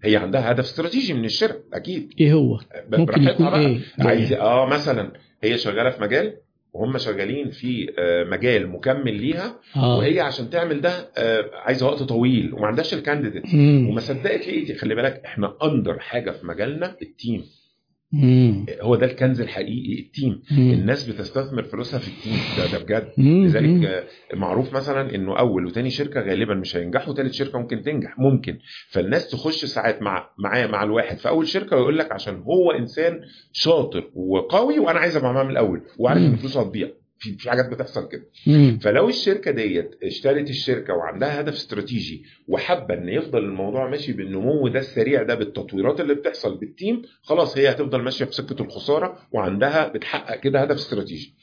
هي عندها هدف استراتيجي من الشركة أكيد. إيه هو؟ ممكن يكون بقى. إيه؟ عايزه آه مثلا هي شغالة في مجال وهم شغالين في آه، مجال مكمل ليها آه. وهي عشان تعمل ده آه، عايزة وقت طويل وما عندهاش ال candidate. وما صدقت لقيتي خلي بالك إحنا اندر حاجة في مجالنا ال team مم. هو ده الكنز الحقيقي ال team مم. الناس بتستثمر فلوسها في ال team ده, ده بجد مم. لذلك. آه، معروف مثلا إنه أول وتاني شركة غالبا مش هينجحوا وتالت شركة ممكن تنجح ممكن فالناس تخش ساعات مع معاه مع الواحد في اول شركة ويقول لك عشان هو إنسان شاطر وقوي وأنا عايز أبقى معاه من الأول وعارف إن. فلوسه هتضيع في في حاجات بتحصل كده. فلو الشركة ديت اشترت الشركة وعندها هدف استراتيجي وحابة إن يفضل الموضوع ماشي بالنمو ده السريع ده بالتطويرات اللي بتحصل بالتيم خلاص هي هتفضل ماشية في سكة الخسارة وعندها بتحقق كده هدف استراتيجي.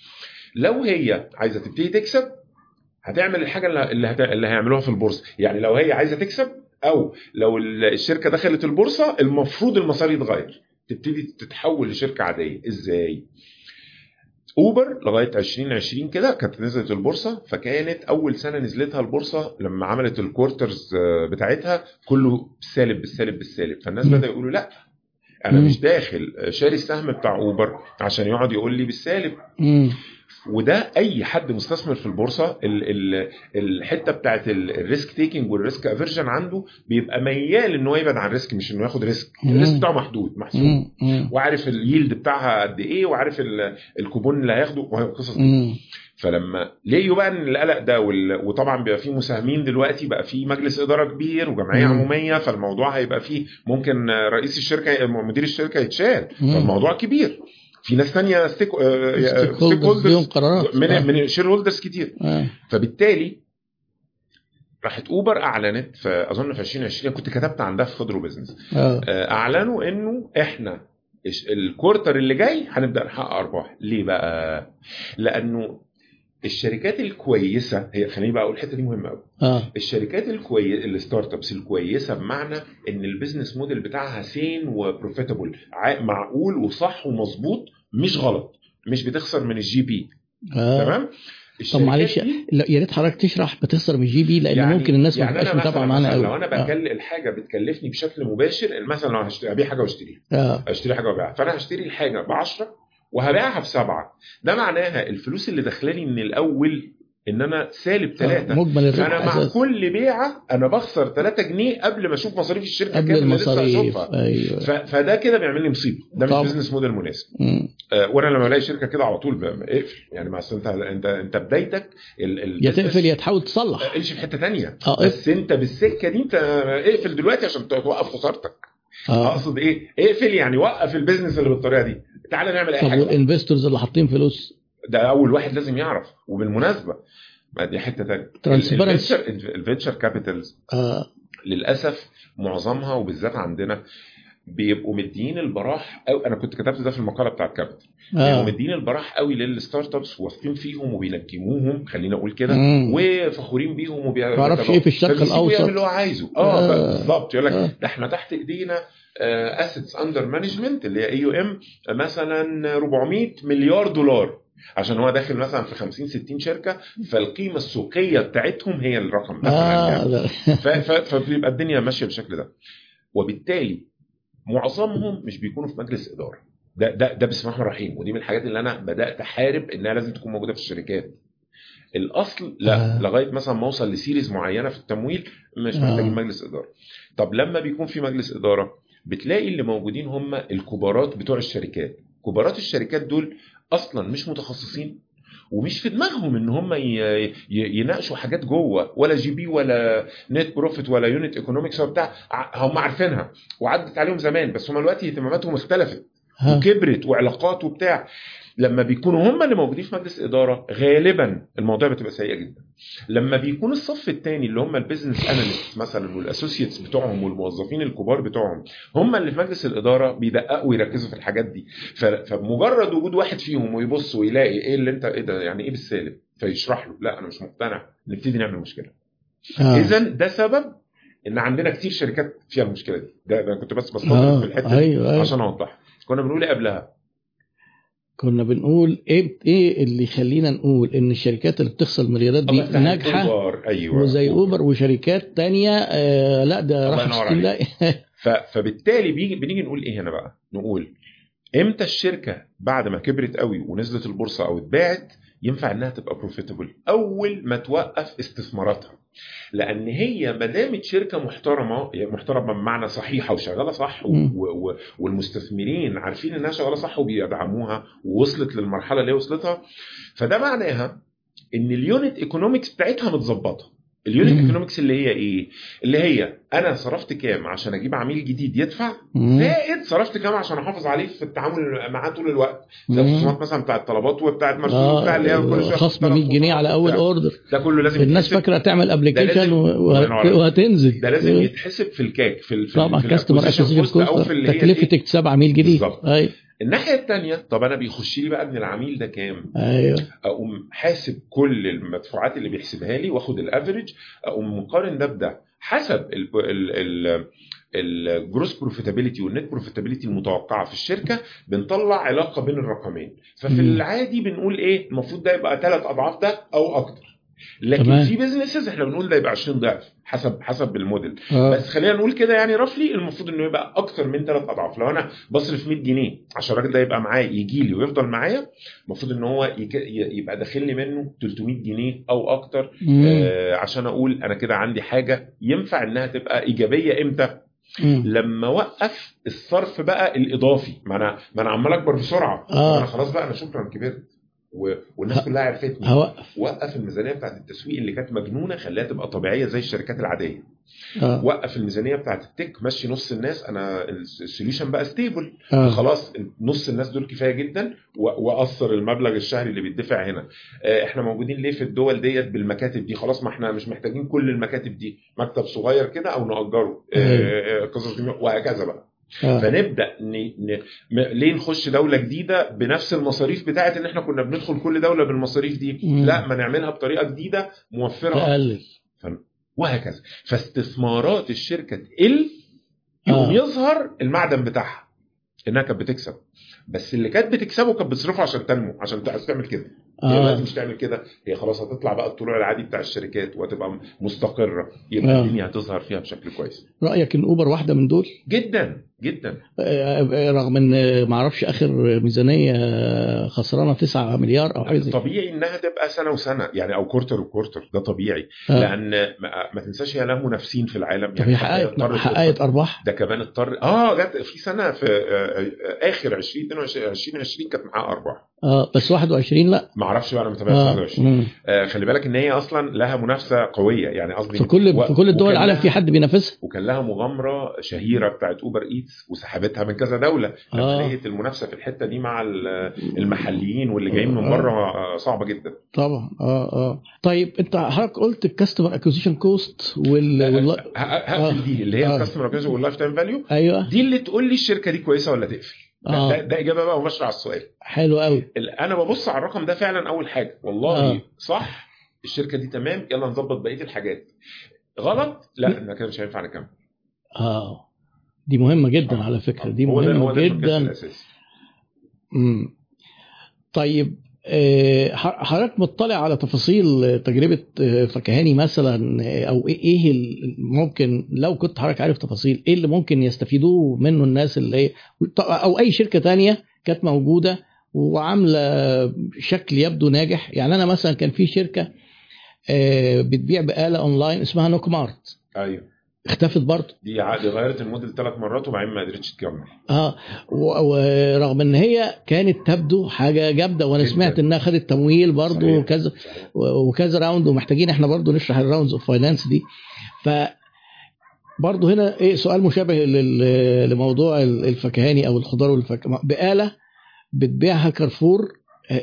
لو هي عايزة تبتدي تكسب هتعمل الحاجة اللي اللي, هت... اللي هيعملوها في البورصة. يعني لو هي عايزة تكسب أو لو ال- الشركة دخلت البورصة المفروض المسار يتغير. تبتدي تتحول لشركة عادية. إزاي؟ أوبر لغاية 2020 كده كانت نزلت البورصة فكانت أول سنة نزلتها البورصة لما عملت ال quarters آه، بتاعتها كله بالسالب بالسالب بالسالب فالناس مم. بدأ يقولوا لأ أنا. مش داخل شاري السهم بتاع أوبر عشان يقعد يقول لي بالسالب. وده أي حد مستثمر في البورصة ال ال الحتة بتاعت ال risk taking وال risk aversion عنده بيبقى ميال إن هو يبعد عن ال risk مش إنه ياخد risk. ال risk بتاعه محدود محسوب. وعارف ال yield بتاعها قد إيه وعارف ال- الكوبون اللي هياخده وقصص دي. فلما لقيوا بقى إن القلق ده وال... وطبعا بيبقى فيه مساهمين دلوقتي بقى فيه مجلس إدارة كبير وجمعية. عمومية فالموضوع هيبقى فيه ممكن رئيس الشركة مدير الشركة يتشال. فالموضوع كبير في ناس تانية stake stakeholders ليهم قرارات. من آه. من shareholders كتير. آه. فبالتالي راحت اوبر أعلنت في اظن في 2020 كنت كتبت عندها في خضر و business آه. آه، أعلنوا إنه إحنا ال quarter اللي جاي هنبدأ نحقق أرباح. ليه بقى؟ لأنه الشركات الكويسة هي خليني بقى أقول الحتة دي مهمة قوي آه. الشركات الكويسه ال startups الكويسه بمعنى إن ال business model بتاعها سين و profitable معقول وصح ومظبوط مش غلط مش بتخسر من ال GP. آه. تمام؟ طب معلش يا ريت حضرتك تشرح بتخسر من GP لأن ممكن الناس ما يعني تبقاش أنا متابعه معانا قوي لو أنا بكلم الحاجة بتكلفني بشكل مباشر مثلا لو هشتري ابيع حاجة واشتريها. آه. اشتري حاجة وأبيعها. فأنا هشتري الحاجة ب 10 وهبيعها بسبعة. ده معناها الفلوس اللي داخلالي من الأول ان أنا سالب آه، ثلاثة مجمل الربح فانا مع أساس كل بيعة أنا بخسر 3 جنيه قبل ما أشوف مصاريف الشركة قبل المصاريف. أيوه. ف- فده كده بيعمل لي مصيبة. ده مش. بزنس موديل مناسب. آه، وأنا لما الاقي شركة كده على طول اقفل. يعني ما انت انت انت بدايتك ال- ال- يا تقفل يا تحاول تصلح. امشي في حتة تانية. آه بس انت بالسكة دي انت اقفل دلوقتي عشان توقف خسارتك. آه. أقصد إيه؟ اقفل يعني وقف ال business اللي بالطريقة دي. تعالى نعمل أي طب حاجة وال investors اللي حاطين فلوس؟ ده أول واحد لازم يعرف. وبالمناسبة دي حتة ثانية. ال venture capitals آه. للأسف معظمها وبالذات عندنا بيبقوا مدين البراح أو أنا كنت كتبت ده في المقالة بتاعت capital. بيبقوا آه مدين البراح قوي لل startups واثقين فيهم وبينجموهم خلينا أقول كده. وفخورين بيهم وبي ما أعرفش إيه في الشرق الاوسط يعمل اللي هو عايزه. آه آه. بالظبط. يقول لك آه. ده إحنا تحت إيدينا assets under management اللي هي AUM مثلا 400 مليار دولار. عشان هو داخل مثلا في 50 60 شركة فالقيمة السوقية بتاعتهم هي الرقم يعني. ده- ف- ف- فبيبقى الدنيا ماشية بالشكل ده وبالتالي معظمهم مش بيكونوا في مجلس إدارة ده ده ده بسم الله الرحمن الرحيم ودي من الحاجات اللي أنا بدأت أحارب إنها لازم تكون موجودة في الشركات الأصل لا آه. آه. لغاية مثلا ما أوصل ل series معينة في التمويل مش آه. محتاجين مجلس إدارة طب لما بيكون في مجلس إدارة بتلاقي اللي موجودين هم الكبارات بتوع الشركات كبارات الشركات دول أصلا مش متخصصين ومش في دماغهم إن هم يناقشوا حاجات جوه ولا GP ولا net profit ولا unit economics ولا بتاع هم عارفينها وعدت عليهم زمان بس هم دلوقتي اهتماماتهم اختلفت. وكبرت وعلاقات وبتاع لما بيكونوا هم اللي موجودين في مجلس اداره غالبا الموضوع بتبقى سيئة جدا. لما بيكون الصف الثاني اللي هم ال business analyst مثلا وال associates بتوعهم والموظفين الكبار بتوعهم هم اللي في مجلس الإدارة بيدققوا ويركزوا في الحاجات دي. فبمجرد وجود واحد فيهم ويبص ويلاقي إيه اللي أنت إيه ده يعني إيه بالسالب؟ فيشرح له لا أنا مش مقتنع نبتدي نعمل مشكلة. آه. اذا ده سبب إن عندنا كتير شركات فيها المشكلة دي. ده أنا كنت بس بستطرد آه. في الحتة دي أيوه أيوه. عشان أوضحها. كنا بنقول إيه قبلها؟ كنا بنقول إيه إيه اللي يخلينا نقول إن الشركات اللي بتخسر مليارات دي ناجحة أوبر، أيوه. وزي أوبر وشركات تانية آه لا ده راح ينور 60 دقيقة ف- فبالتالي بيجي بنيجي نقول إيه هنا بقى؟ نقول إمتى الشركة بعد ما كبرت قوي ونزلت البورصة أو اتباعت ينفع إنها تبقى بروفيتبل أول ما توقف استثماراتها. لأن هي ما دامت شركة محترمة محترمة بمعنى صحيحة وشغالة صح و. و والمستثمرين عارفين إنها شغالة صح وبيدعموها ووصلت للمرحلة اللي هي وصلتها فده معناها إن ال unit economics بتاعتها متظبطة ال unit. economics اللي هي إيه اللي هي أنا صرفت كام عشان أجيب عميل جديد يدفع. زائد صرفت كام عشان أحافظ عليه في التعامل معاه طول الوقت زي مم. الخصومات مثلا بتاعة الطلبات وبتاعة مرسوم آه وبتاع اللي هي كل شوية خصم 100 جنيه على أول. order ده كله لازم الناس فاكرة تعمل application. وهتنزل ده لازم يتحسب في ال CAC في طبعا customer acquisition أو في الإيه؟ تكلفتك 7 جنيه بالظبط. الناحية الثانية طب أنا بيخش لي بقى من العميل ده كام؟ أيوه. أقوم حاسب كل المدفوعات اللي بيحسبها لي واخد ال average أقوم مقارن ده بده حسب ال ال ال gross profitability وال net profitability المتوقعة في الشركة بنطلع علاقة بين الرقمين. ففي. العادي بنقول إيه المفروض ده يبقى ثلاث أضعاف ده أو أكتر. لكن تمام. في businesses إحنا بنقول ده يبقى 20 ضعف حسب حسب الموديل آه. بس خلينا نقول كده يعني roughly المفروض إنه يبقى أكتر من ثلاث أضعاف لو أنا بصرف 100 جنيه عشان الراجل ده يبقى معايا يجي لي ويفضل معايا المفروض إن هو يك- يبقى داخل لي منه 300 جنيه أو أكتر مم. آه عشان أقول أنا كده عندي حاجة ينفع إنها تبقى إيجابية إمتى مم. لما أوقف الصرف بقى الإضافي ما أنا ما أنا عمال أكبر بسرعة آه. أنا خلاص بقى أنا شكرا كبرت. والناس كلها عرفتني. هوقف وقف الميزانية بتاعت التسويق اللي كانت مجنونة خليها تبقى طبيعية زي الشركات العادية. آه. وقف الميزانية بتاعت ال tech مشي نص الناس أنا ال solution بقى stable آه. خلاص نص الناس دول كفاية جدا وأثر المبلغ الشهري اللي بيدفع هنا. آه، إحنا موجودين ليه في الدول ديت بالمكاتب دي؟ خلاص ما إحنا مش محتاجين كل المكاتب دي. مكتب صغير كده أو نأجره. آه، آه، قصص دي وهكذا بقى. آه. فنبدأ ن... ن... م... ليه نخش دولة جديدة بنفس المصاريف بتاعت إن إحنا كنا بندخل كل دولة بالمصاريف دي مم. لا ما نعملها بطريقة جديدة موفرة. تقلل وهكذا فاستثمارات الشركة تقل يقوم آه. يظهر المعدن بتاعها إنها كانت بتكسب بس اللي كانت بتصرفه كانت بتصرفه عشان تنمو عشان عايز تعمل كده. هي آه. لازم مش تعمل كده هي خلاص هتطلع بقى الطلوع العادي بتاع الشركات وهتبقى مستقرة يبقى آه. الدنيا هتظهر فيها بشكل كويس. رأيك إن أوبر واحدة من دول؟ جدا جدا. آه، رغم إن آه، ما أعرفش آخر ميزانية آه، خسرانة 9 مليار أو حاجة زي. طبيعي إنها تبقى سنة وسنة يعني أو quarter و quarter ده طبيعي. آه. لأن ما, ما تنساش هي لها منافسين في العالم هي حققت أرباح؟ ده كمان اضطر آه جت في سنة في آه، آه، آخر 2022 2020 كانت معاها ارباح آه بس 21 لا ما أعرفش بقى أنا متابع آه 21 مم. آه خلي بالك إن هي أصلا لها منافسة قوية يعني قصدي في كل و- في كل الدول العالم في حد بينافسها وكان لها مغامرة شهيرة بتاعت Uber Eats وسحبتها من كذا دولة لما آه. لقيت المنافسة في الحتة دي مع ال- المحليين واللي جايين من آه. بره آه، صعبة جدا طبعا آه آه طيب أنت حضرتك قلت ال customer acquisition cost وال, هقفل آه. دي اللي هي آه. ال customer acquisition وال lifetime value أيوه دي اللي تقول لي الشركة دي كويسة ولا تقفل آه. ده, ده إجابة بقى مباشره على السؤال. حلو قوي. أنا ببص على الرقم ده فعلا أول حاجة. والله آه. صح الشركة دي تمام يلا نظبط بقية الحاجات. غلط؟ لا أنا كده مش هينفع نكمل. آه. دي مهمة جدا على فكرة دي هو ده هو مهمه ده جدا. طيب آه، حضرتك مطلع على تفاصيل تجربة آه، فكهاني مثلا آه، أو إيه- إيه ممكن لو كنت حضرتك عارف تفاصيل إيه اللي ممكن يستفيدوه منه الناس اللي هي أو أي شركة تانية كانت موجودة وعاملة شكل يبدو ناجح؟ يعني أنا مثلا كان في شركة آه، بتبيع بآلة أونلاين اسمها نوك مارت أيوه. اختفت برضه دي غيرت الموديل ثلاث مرات وبعدين ما قدرتش تكمل آه ورغم إن هي كانت تبدو حاجة جامدة وأنا جداً. سمعت إنها خدت تمويل برضه. وكذا. وكذا round ومحتاجين إحنا برضه نشرح ال rounds of finance دي ف برضه هنا إيه سؤال مشابه لموضوع الفكهاني أو الخضار والفاكهه بقالة بتبيعها كارفور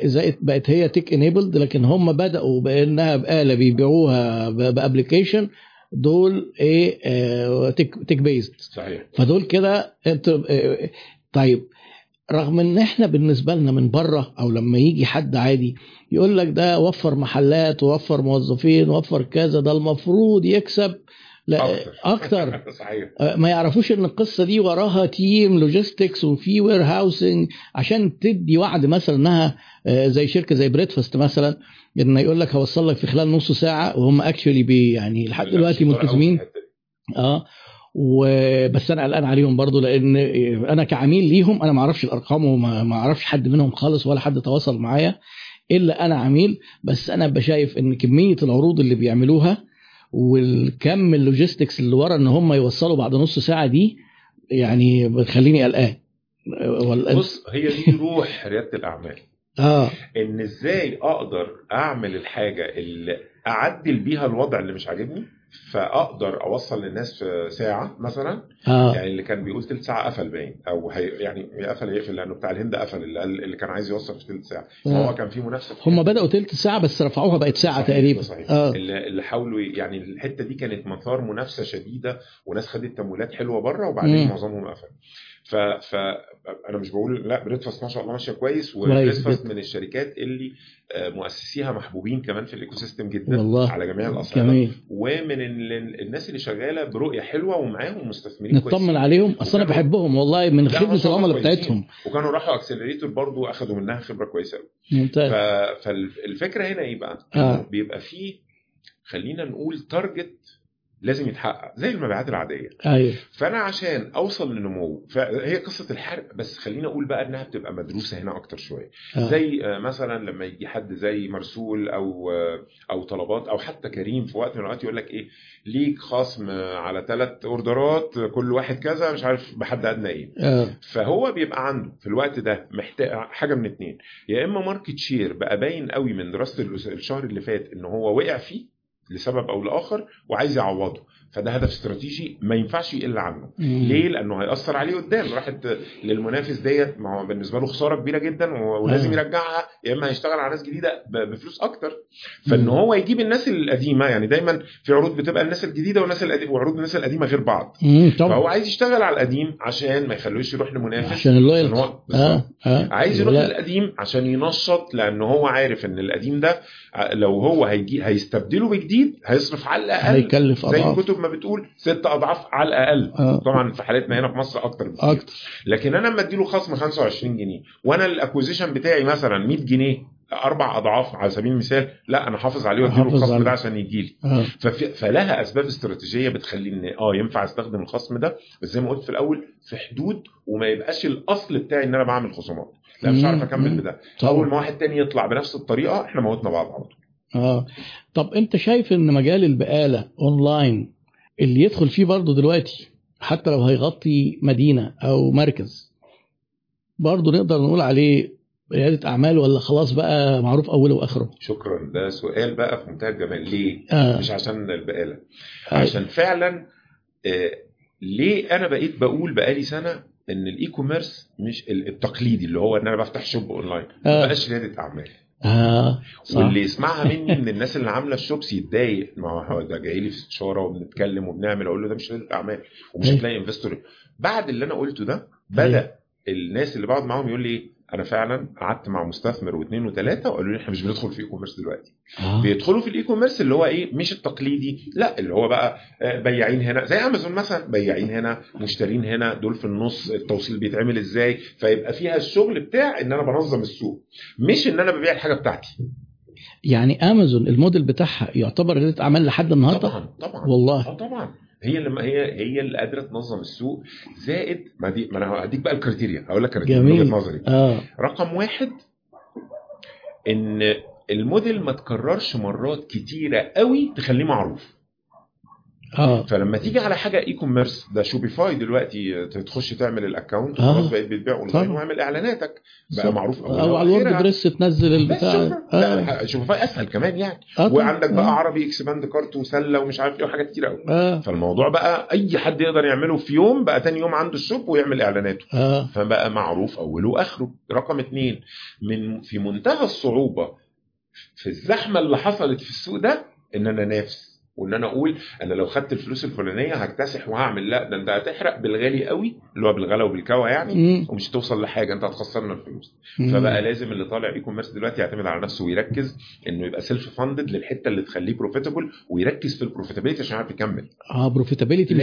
زائد بقت هي tech enabled لكن هم بدأوا بأنها بقالة بيبيعوها ب application دول إيه آه، tech tech based صحيح. فدول كده انت آه، طيب رغم ان إحنا بالنسبة لنا من بره أو لما يجي حد عادي يقول لك ده وفر محلات ووفر موظفين ووفر كذا ده المفروض يكسب. لا أكتر. صحيح. آه، ما يعرفوش إن القصة دي وراها team logistics وفي warehousing عشان تدي وعد مثلا إنها زي شركة زي بريدفاست مثلا. ان يقول لك هوصل لك في خلال نص ساعة وهم actually بي يعني لحد دلوقتي ملتزمين آه. وبس أنا قلقان عليهم برضو لأن أنا كعميل ليهم أنا ما أعرفش الأرقام وما ما أعرفش حد منهم خالص ولا حد تواصل معايا إلا أنا عميل. بس أنا بشايف إن كمية العروض اللي بيعملوها والكم اللوجيستكس اللي ورا إن هم يوصلوا بعد نص ساعة دي يعني بتخليني قلقان. بص هي دي روح ريادة الأعمال. آه. إن إزاي أقدر أعمل الحاجة اللي أعدل بيها الوضع اللي مش عاجبني فأقدر أوصل للناس في ساعة مثلا آه. يعني اللي كان بيقول تلت ساعة قفل باين أو هي يعني قفل يقفل لأنه بتاع الهند قفل اللي, اللي كان عايز يوصل في تلت ساعة. آه. فهو كان في منافسة هم بدأوا تلت ساعة بس رفعوها بقت ساعة صحيح، تقريبا. صحيح. آه. اللي اللي حاولوا يعني الحتة دي كانت مثار منافسة شديدة وناس خدت تمويلات حلوة بره وبعدين. معظمهم قفل ف ف أنا مش بقول لا بريدفاست ما شاء الله ماشية كويس وبريدفاست. من الشركات اللي آه، مؤسسيها محبوبين كمان في ال ecosystem جدا والله على جميع الاصعده ومن ال- الناس اللي شغالة برؤية حلوة ومعاهم مستثمرين نطمن. عليهم أصل أنا بحبهم والله من الله العملاء. بتاعتهم وكانوا راحوا accelerator برضو اخذوا منها خبرة كويسة قوي ممتاز ف- فالفكرة هنا إيه بقى؟ آه. بيبقى فيه خلينا نقول target لازم يتحقق زي المبيعات العادية. أيوه. فأنا عشان أوصل لنمو فهي قصة الحرق بس خلينا أقول بقى إنها بتبقى مدروسة هنا أكتر شوية. آه. زي آه، مثلا لما يجي حد زي مرسول أو آه، أو طلبات أو حتى كريم في وقت من الأوقات يقول لك إيه ليك خصم على ثلاث أوردرات كل واحد كذا مش عارف بحد ادنى إيه. آه. فهو بيبقى عنده في الوقت ده محتاج حاجة من اتنين. يا إما market share بقى باين قوي من دراسة الشهر اللي فات إن هو وقع فيه لسبب أو لاخر وعايز يعوضه. فده هدف استراتيجي ما ينفعش يقل عنه. ليه لأنه هيأثر عليه قدام راحت للمنافس ديت ما هو بالنسبة له خسارة كبيرة جدا ولازم آه. يرجعها يا إما هيشتغل على ناس جديدة بفلوس أكتر فإن. هو يجيب الناس القديمة يعني دايما في عروض بتبقى الناس الجديدة والناس القديمة وعروض الناس القديمة غير بعض. فهو عايز يشتغل على القديم عشان ما يخلوش يروح لمنافس عشان ال loyalty هو-. آه آه عايز يروح. للقديم عشان ينشط لأن هو عارف إن القديم ده ع- لو هو هيجي هيستبدله بجديد هيصرف على الأقل هيكلف زي الكتب ما بتقول ست أضعاف على الأقل. آه. طبعا في حالتنا هنا في مصر أكتر بكتير. أكتر. لكن أنا لما أديله خصم 25 جنيه وأنا ال acquisition بتاعي مثلا 100 جنيه أربع أضعاف على سبيل المثال لا أنا حافظ عليه وأديله الخصم. ده عشان يجي لي ففي فلها أسباب استراتيجية بتخلي إن آه ينفع أستخدم الخصم ده. بس زي ما قلت في الأول في حدود وما يبقاش الأصل بتاعي إن أنا بعمل خصومات. لا مش عارف أكمل. بده. أول ما واحد تاني يطلع بنفس الطريقة إحنا موتنا بعض على طول. آه. طب أنت شايف إن مجال البقالة أونلاين اللي يدخل فيه برضه دلوقتي حتى لو هيغطي مدينة أو مركز برضه نقدر نقول عليه رياده أعمال ولا خلاص بقى معروف أوله وآخره. شكرا. ده سؤال بقى في منتهى الجمال. ليه؟ آه. مش عشان البقالة. آه. عشان فعلا آه ليه أنا بقيت بقول بقالي سنة إن ال e-commerce مش ال- التقليدي اللي هو إن أنا بفتح shop online. ما آه. بقاش رياده أعمال. آه صح واللي يسمعها مني من الناس اللي عاملة ال shops يتضايق ما هو ده جاي لي في استشارة وبنتكلم وبنعمل أقول له ده مش رياده أعمال ومش أيوة. هتلاقي investor بعد اللي أنا قلته ده بدأ الناس اللي بقعد معاهم يقول لي إيه؟ أنا فعلا قعدت مع مستثمر واثنين وثلاثة وقالوا لي إحنا مش بندخل في e-commerce دلوقتي. آه. بيدخلوا في ال e-commerce اللي هو إيه؟ مش التقليدي لا اللي هو بقى آه، بياعين هنا. زي امازون مثلا بياعين هنا مشترين هنا دول في النص التوصيل بيتعمل إزاي؟ فيبقى فيها الشغل بتاع إن أنا بنظم السوق مش إن أنا ببيع الحاجة بتاعتي. يعني امازون الموديل بتاعها يعتبر رياده اعمال لحد النهارده؟ طبعا طبعا. والله. آه طبعا. هي اللي هي هي اللي قادرة تنظم السوق زائد ما دي ما أنا هديك بقى ال criteria هقول لك criteria من جميل. وجهه نظري. آه. رقم واحد إن الموديل ما تكررش مرات كتيرة قوي تخليه معروف. آه فلما تيجي على حاجة e-commerce ده Shopify دلوقتي تخش تعمل ال account آه. خلاص بقيت بتبيع اونلاين. واعمل إعلاناتك بقى صح. معروف أولها أو على الورد. WordPress تنزل البتاع لا Shopify أسهل كمان يعني آه. وعندك بقى آه. عربي اكسباند كارت وسلة ومش عارف إيه وحاجات كتير قوي آه فالموضوع بقى أي حد يقدر يعمله في يوم بقى تاني يوم عنده ال shop ويعمل إعلاناته آه فبقى معروف أوله وآخره رقم اتنين من في منتهى الصعوبة في الزحمة اللي حصلت في السوق ده إن أنا انافس وان أنا أقول أنا لو خدت الفلوس الفلانية هكتسح وهعمل لا ده انت هتحرق بالغالي قوي اللي هو بالغلا وبالكوى يعني مم. ومش هتوصل لحاجة انت هتخسرنا الفلوس. مم. فبقى لازم اللي طالع e-commerce دلوقتي يعتمد على نفسه ويركز انه يبقى self-funded للحتة اللي تخليه profitable ويركز في ال profitability عشان يعرف يكمل. آه profitability مش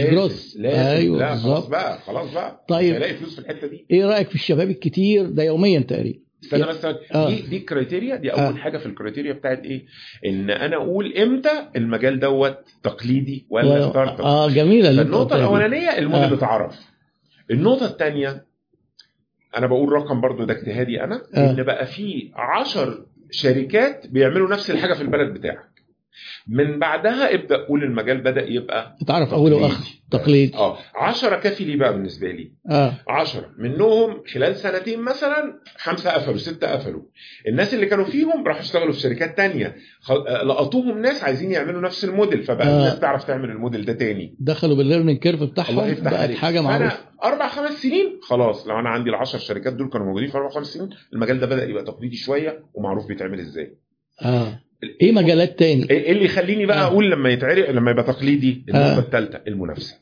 لازم أيوه لا خلاص بقى خلاص بقى. طيب. هيلاقي فلوس في الحتة دي. إيه رأيك في الشباب الكتير؟ ده يوميا تقريبا. استنى بس آه. دي دي ال criteria دي أول آه. حاجة في ال criteria بتاعت إيه إن أنا أقول إمتى المجال دوت تقليدي ولا startup آه جميلة دي. الأولانية الموديل آه. اتعرف النقطة الثانية أنا بقول رقم برضو ده اجتهادي أنا آه. إن بقى في 10 شركات بيعملوا نفس الحاجة في البلد بتاعك من بعدها ابدأ قول المجال بدأ يبقى تعرف أول وآخر تقليد. آه. 10 كافي ليه بقى بالنسبة لي. آه. 10 منهم خلال سنتين مثلا خمسة قفلوا ستة قفلوا. الناس اللي كانوا فيهم راحوا اشتغلوا في شركات تانية. آه، لقطوهم ناس عايزين يعملوا نفس الموديل فبقى آه. الناس تعرف تعمل الموديل ده تاني. دخلوا بال learning curve الله بتاعهم يفتح بقت حاجة معروفة. أربع خمس سنين خلاص. لو أنا عندي العشر شركات دول كانوا موجودين في أربع خمس سنين المجال ده بدأ يبقى تقليدي شوية ومعروف بيتعمل إزاي. آه. إيه مجالات تاني إيه اللي يخليني بقى آه. أقول لما يتعرف لما يبقى تقليدي النقطه آه. الثالثه المنافسة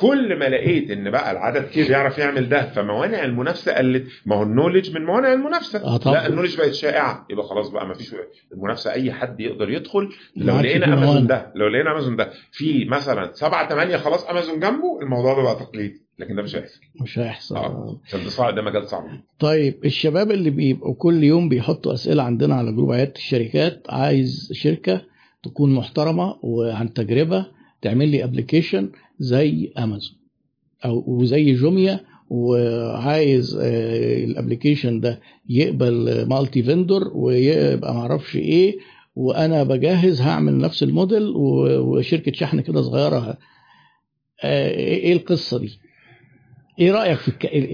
كل ما لقيت إن بقى العدد كتير بيعرف يعمل ده فموانع المنافسة قلت ما هو ال knowledge من موانع المنافسة آه طبعا. لا ال knowledge بقت شائعة يبقى خلاص بقى ما فيش المنافسة أي حد يقدر يدخل لو لقينا امازون. ده لو لقينا امازون ده في مثلا سبعة ثمانية خلاص امازون جنبه الموضوع ده بقى تقليدي لكن ده مش هيحصل مش هيحصل آه عشان ده صعب ده مجال صعب. طيب الشباب اللي بيبقوا كل يوم بيحطوا أسئلة عندنا على group عيادة الشركات عايز شركة تكون محترمة وعن تجربه تعمل لي application زي امازون أو وزي جوميا وعايز آه، ال application ده يقبل مالتي فيندور ويبقى معرفش إيه وأنا بجهز هعمل نفس الموديل وشركة شحن كده صغيرة آه، إيه القصة دي؟ إيه رأيك في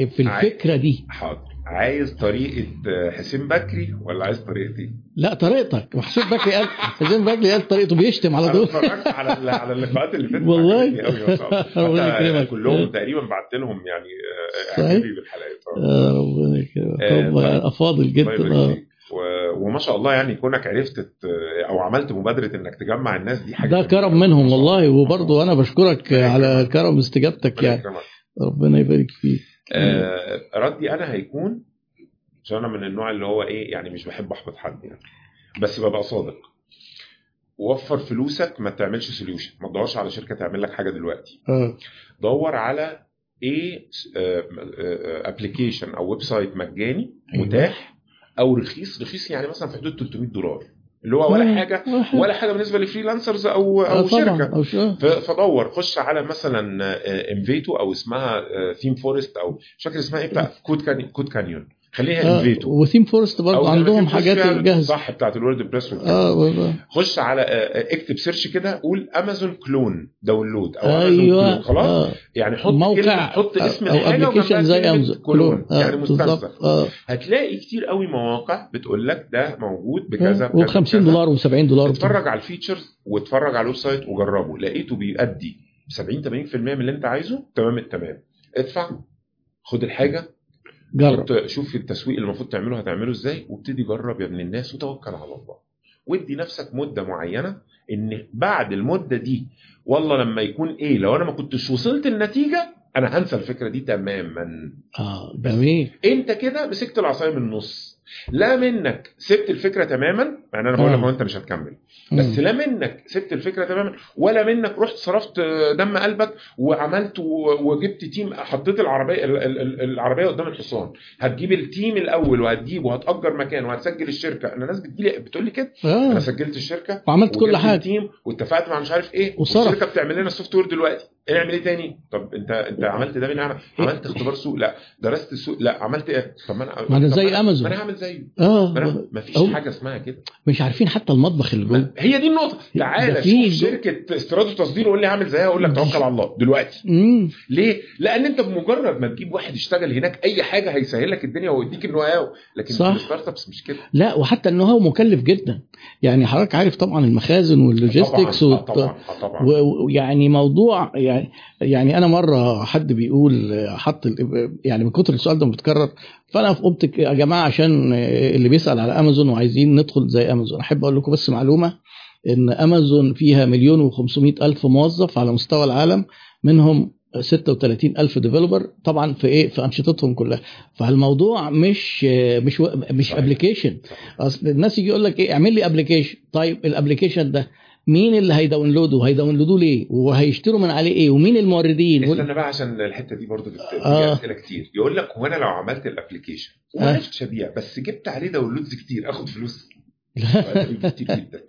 في الفكرة دي؟ حاضر عايز طريقة حسين بكري ولا عايز طريقتي؟ لا طريقتك محسوب بكري قال حسين بكري قال طريقته بيشتم على طول على على اللقاءات اللي فاتت والله. ربنا يكرمك. كلهم تقريبا بعت لهم يعني آه، صحيح. بالحلقات آه. آه، ربنا يكرمك آه، طيب. أفاضل جدا وما شاء الله يعني كونك عرفت أو عملت مبادرة إنك تجمع الناس دي حاجة ده. كرم منهم. والله وبرضه أنا بشكرك على. كرم استجابتك يعني. ربنا يبارك فيك آه، ردي أنا هيكون عشان أنا من النوع اللي هو إيه يعني مش بحب أحبط حد يعني. بس ببقى صادق. وفر فلوسك ما تعملش سوليوشن ما تدورش على شركة تعمل لك حاجة دلوقتي. آه. دور على إيه application أو website مجاني أيوة. متاح أو رخيص. رخيص يعني مثلا في حدود 300 دولار. اللي هو ولا آه، حاجة ولا حاجة. بالنسبة ل freelancers أو آه، أو طبعا شركه فدور خش على مثلا Envato أو اسمها ThemeForest أو مش فاكر اسمها إيه بتاع؟ code CodeCanyon خليها آه، Envato و ThemeForest برضه عندهم حاجات جاهزة. صح بتاعت ال WordPress آه. خش على آه، اكتب search كده قول امازون clone download أو أيوه. clone خلاص؟ آه. يعني حط موقع حط اسم أو application زي امازون clone آه، يعني مستنسخ آه. هتلاقي كتير قوي مواقع بتقول لك ده موجود بكذا و 50 بكذا. دولار و70 دولار اتفرج على ال features واتفرج على ال website وجربه. لقيته بيأدي 70 80% من اللي انت عايزه تمام التمام. ادفع خد الحاجة جرب. شوف التسويق اللي المفروض تعمله هتعمله إزاي؟ وابتدي جرب يا ابن الناس وتوكل على الله. وادي نفسك مدة معينة إن بعد المدة دي والله لما يكون إيه لو أنا ما كنتش وصلت النتيجة أنا هنسى الفكرة دي تماما. آه جميل. أنت كده مسكت العصاية من النص. لا منك سبت الفكرة تماما يعني أنا بقول لك آه. هو أنت مش هتكمل. بس. لا منك سبت الفكرة تماما ولا منك رحت صرفت دم قلبك وعملت وجبت team حطيت العربية ال- ال- ال- العربية قدام الحصان. هتجيب ال team الأول وهتجيبه وهتأجر مكان وهتسجل الشركة. أنا ناس بتجيلي بتقول لي كده. أنا آه سجلت الشركة وعملت كل حاجة. ال team واتفقت مع مش عارف إيه. وصرف. والشركة بتعمل لنا ال software دلوقتي. نعمل إيه تاني؟ طب أنت أنت عملت ده من عمل. عملت اختبار سوق؟ لا. درست السوق لا. عملت إيه؟ طب ما أنا ما طب زي ما أمازون. ما أنا هعمل زيه. آه. ما فيش حاجة اسمها كده. مش عارفين حتى المطبخ اللي جوه. هي دي النقطة. تعالى في شوف شركة استيراد وتصدير وقول لي هعمل زيها أقول لك توكل على الله. دلوقتي. امم ليه؟ لأن أنت بمجرد ما تجيب واحد يشتغل هناك أي حاجة هيسهل لك الدنيا ويديك ال know-how لكن صح. ال startups مش كده. لا وحتى إن هو مكلف جدا. يعني حضرتك عارف طبعا المخازن وال logistics طبعا والت... طبعا طبعا ويعني موضوع يعني يعني أنا مرة حد بيقول حط يعني من كتر السؤال ده متكرر فانا قمت يا جماعة عشان اللي بيسأل على أمازون وعايزين ندخل زي أمازون. أحب أقول لكم بس معلومة إن أمازون فيها مليون و500 ألف موظف على مستوى العالم منهم 36 ألف developer طبعا في إيه؟ في أنشطتهم كلها. فالموضوع مش مش مش. application. أصل الناس يجي يقول لك إيه؟ اعمل لي application طيب ال application ده مين اللي هي download ه هي download وه ليه وهيشتروا من عليه إيه ومين الموردين وال- استنى بقى عشان الحتة دي برضه آه. أسئلة كتير يقول لك هو أنا لو عملت الابلكيشن وما آه. بس جبت عليه downloads كتير آخد فلوس كتير جدا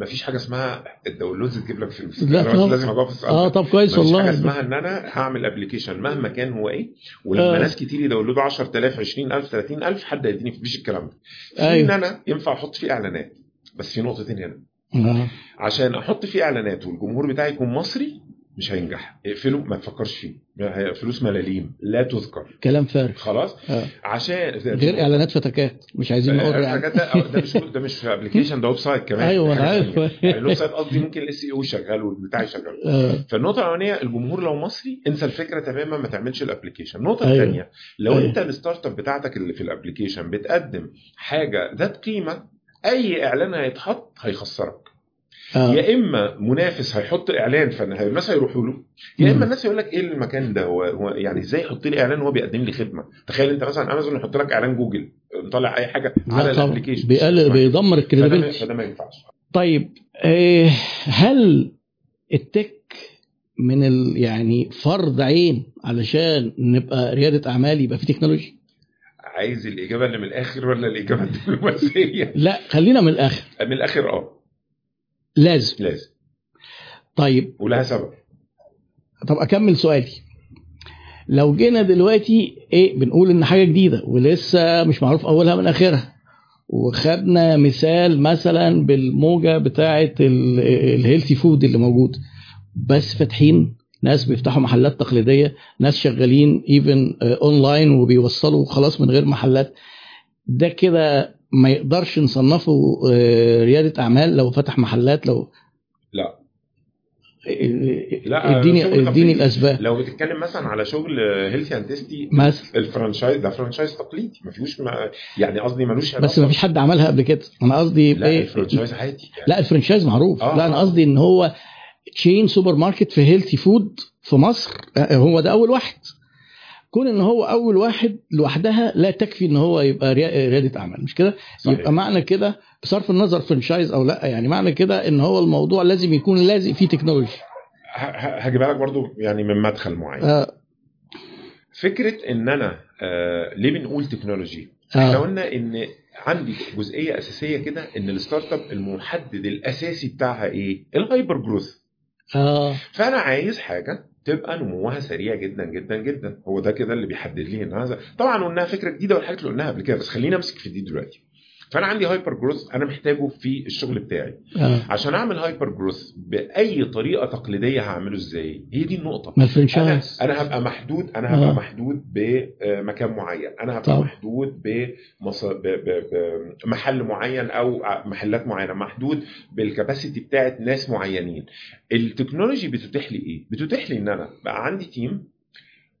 مفيش حاجة اسمها ال downloads تجيب لك فلوس لا طبعا. لازم اجاوب في السؤال آه. طب كويس مفيش حاجة والله اسمها إن أنا هعمل application مهما كان هو إيه ولما آه. ناس كتير ي download وا 10000 20000 30000 حد هيديني مفيش الكلام ده في أيوة. إن أنا ينفع أحط فيه إعلانات بس في نقطتين هنا. عشان أحط فيه إعلانات والجمهور بتاعي يكون مصري مش هينجح. اقفله ما تفكرش فيه. فلوس ملاليم. لا تذكر. كلام فارغ. خلاص؟ آه. عشان غير إعلانات فتكات. مش عايزين نقول يعني. الحاجات ده آه، ده مش ده مش application ده website كمان. أيوه أنا عارف. يعني ال website قصدي ممكن ال SEO شغال والبتاع شغال آه. فالنقطة الأولانية الجمهور لو مصري انسى الفكرة تماما ما تعملش ال application النقطه أيوة. الثانية لو أيوة. انت ال startup بتاعتك اللي في ال application بتقدم حاجة ذات قيمة أي إعلان هيتحط هيخسرك. آه. يا إما منافس هيحط إعلان فالناس هيروحوا له. يا. إما الناس يقول لك إيه المكان ده؟ هو, يعني إزاي يحط لي إعلان وهو بيقدم لي خدمة؟ تخيل أنت مثلا امازون يحط لك إعلان جوجل مطلع أي حاجة على لا طبعا. ال application بيقلل بيدمر ال credibility فده ما ينفعش. طيب آه، هل ال tech من ال يعني فرض عين علشان نبقى ريادة أعمال يبقى في technology؟ عايز الإجابة اللي من الآخر ولا الإجابة الدبلوماسيه لا خلينا من الآخر. من الآخر آه. لازم. لازم. طيب. ولها سبب. طب أكمل سؤالي. لو جينا دلوقتي إيه بنقول إن حاجة جديدة ولسه مش معروف أولها من آخرها. وخدنا مثال مثلا بالموجة بتاعة ال healthy food اللي موجود. بس فاتحين ناس بيفتحوا محلات تقليدية ناس شغالين even online وبيوصلوا خلاص من غير محلات. ده كده ما يقدرش نصنفه آه، ريادة أعمال لو فتح محلات لو لا. لا، اديني اديني. الأسباب. لو بتتكلم مثلا على شغل healthy and tasty مثلا. ال franchise ده franchise تقليدي ما فيهوش ما يعني قصدي ملوش بس ما فيش حد عملها قبل كده. أنا قصدي لا إيه؟ ال franchise عادي يعني. لا ال franchise معروف. آه، لا أنا آه. قصدي إن هو chain سوبر ماركت في healthy food في مصر آه، هو ده أول واحد. كون إن هو أول واحد لوحدها لا تكفي إن هو يبقى ريا- ريادة أعمال مش كده. يبقى معنى كده بصرف النظر franchise أو لأ يعني معنى كده إن هو الموضوع لازم يكون لازم فيه تكنولوجي هجيبها لك برضو يعني من مدخل معين. آه. فكرة إن أنا آه ليه بنقول technology إحنا آه قلنا إن عندي جزئية أساسية كده إن ال startup المحدد الأساسي بتاعها إيه؟ ال hyper growth آه. فأنا عايز حاجة تبقى نموها سريع جدا جدا جدا. هو ده كده اللي بيحدد لي إن هذا طبعا قلناها فكرة جديدة والحاجات اللي قلناها قبل كده بس خلينا أمسك في دي دلوقتي. فأنا عندي hyper growth أنا محتاجه في الشغل بتاعي. آه. عشان أعمل hyper growth بأي طريقة تقليدية هعمله إزاي؟ هي دي النقطة. ما أنا هبقى محدود أنا هبقى آه. محدود بمكان معين. أنا هبقى طبعا. محدود بمص... ب... ب... بمحل معين أو محلات معينة. محدود بال capacity بتاعت ناس معينين. التكنولوجي بتتيح لي إيه؟ بتتيح لي إن أنا بقى عندي team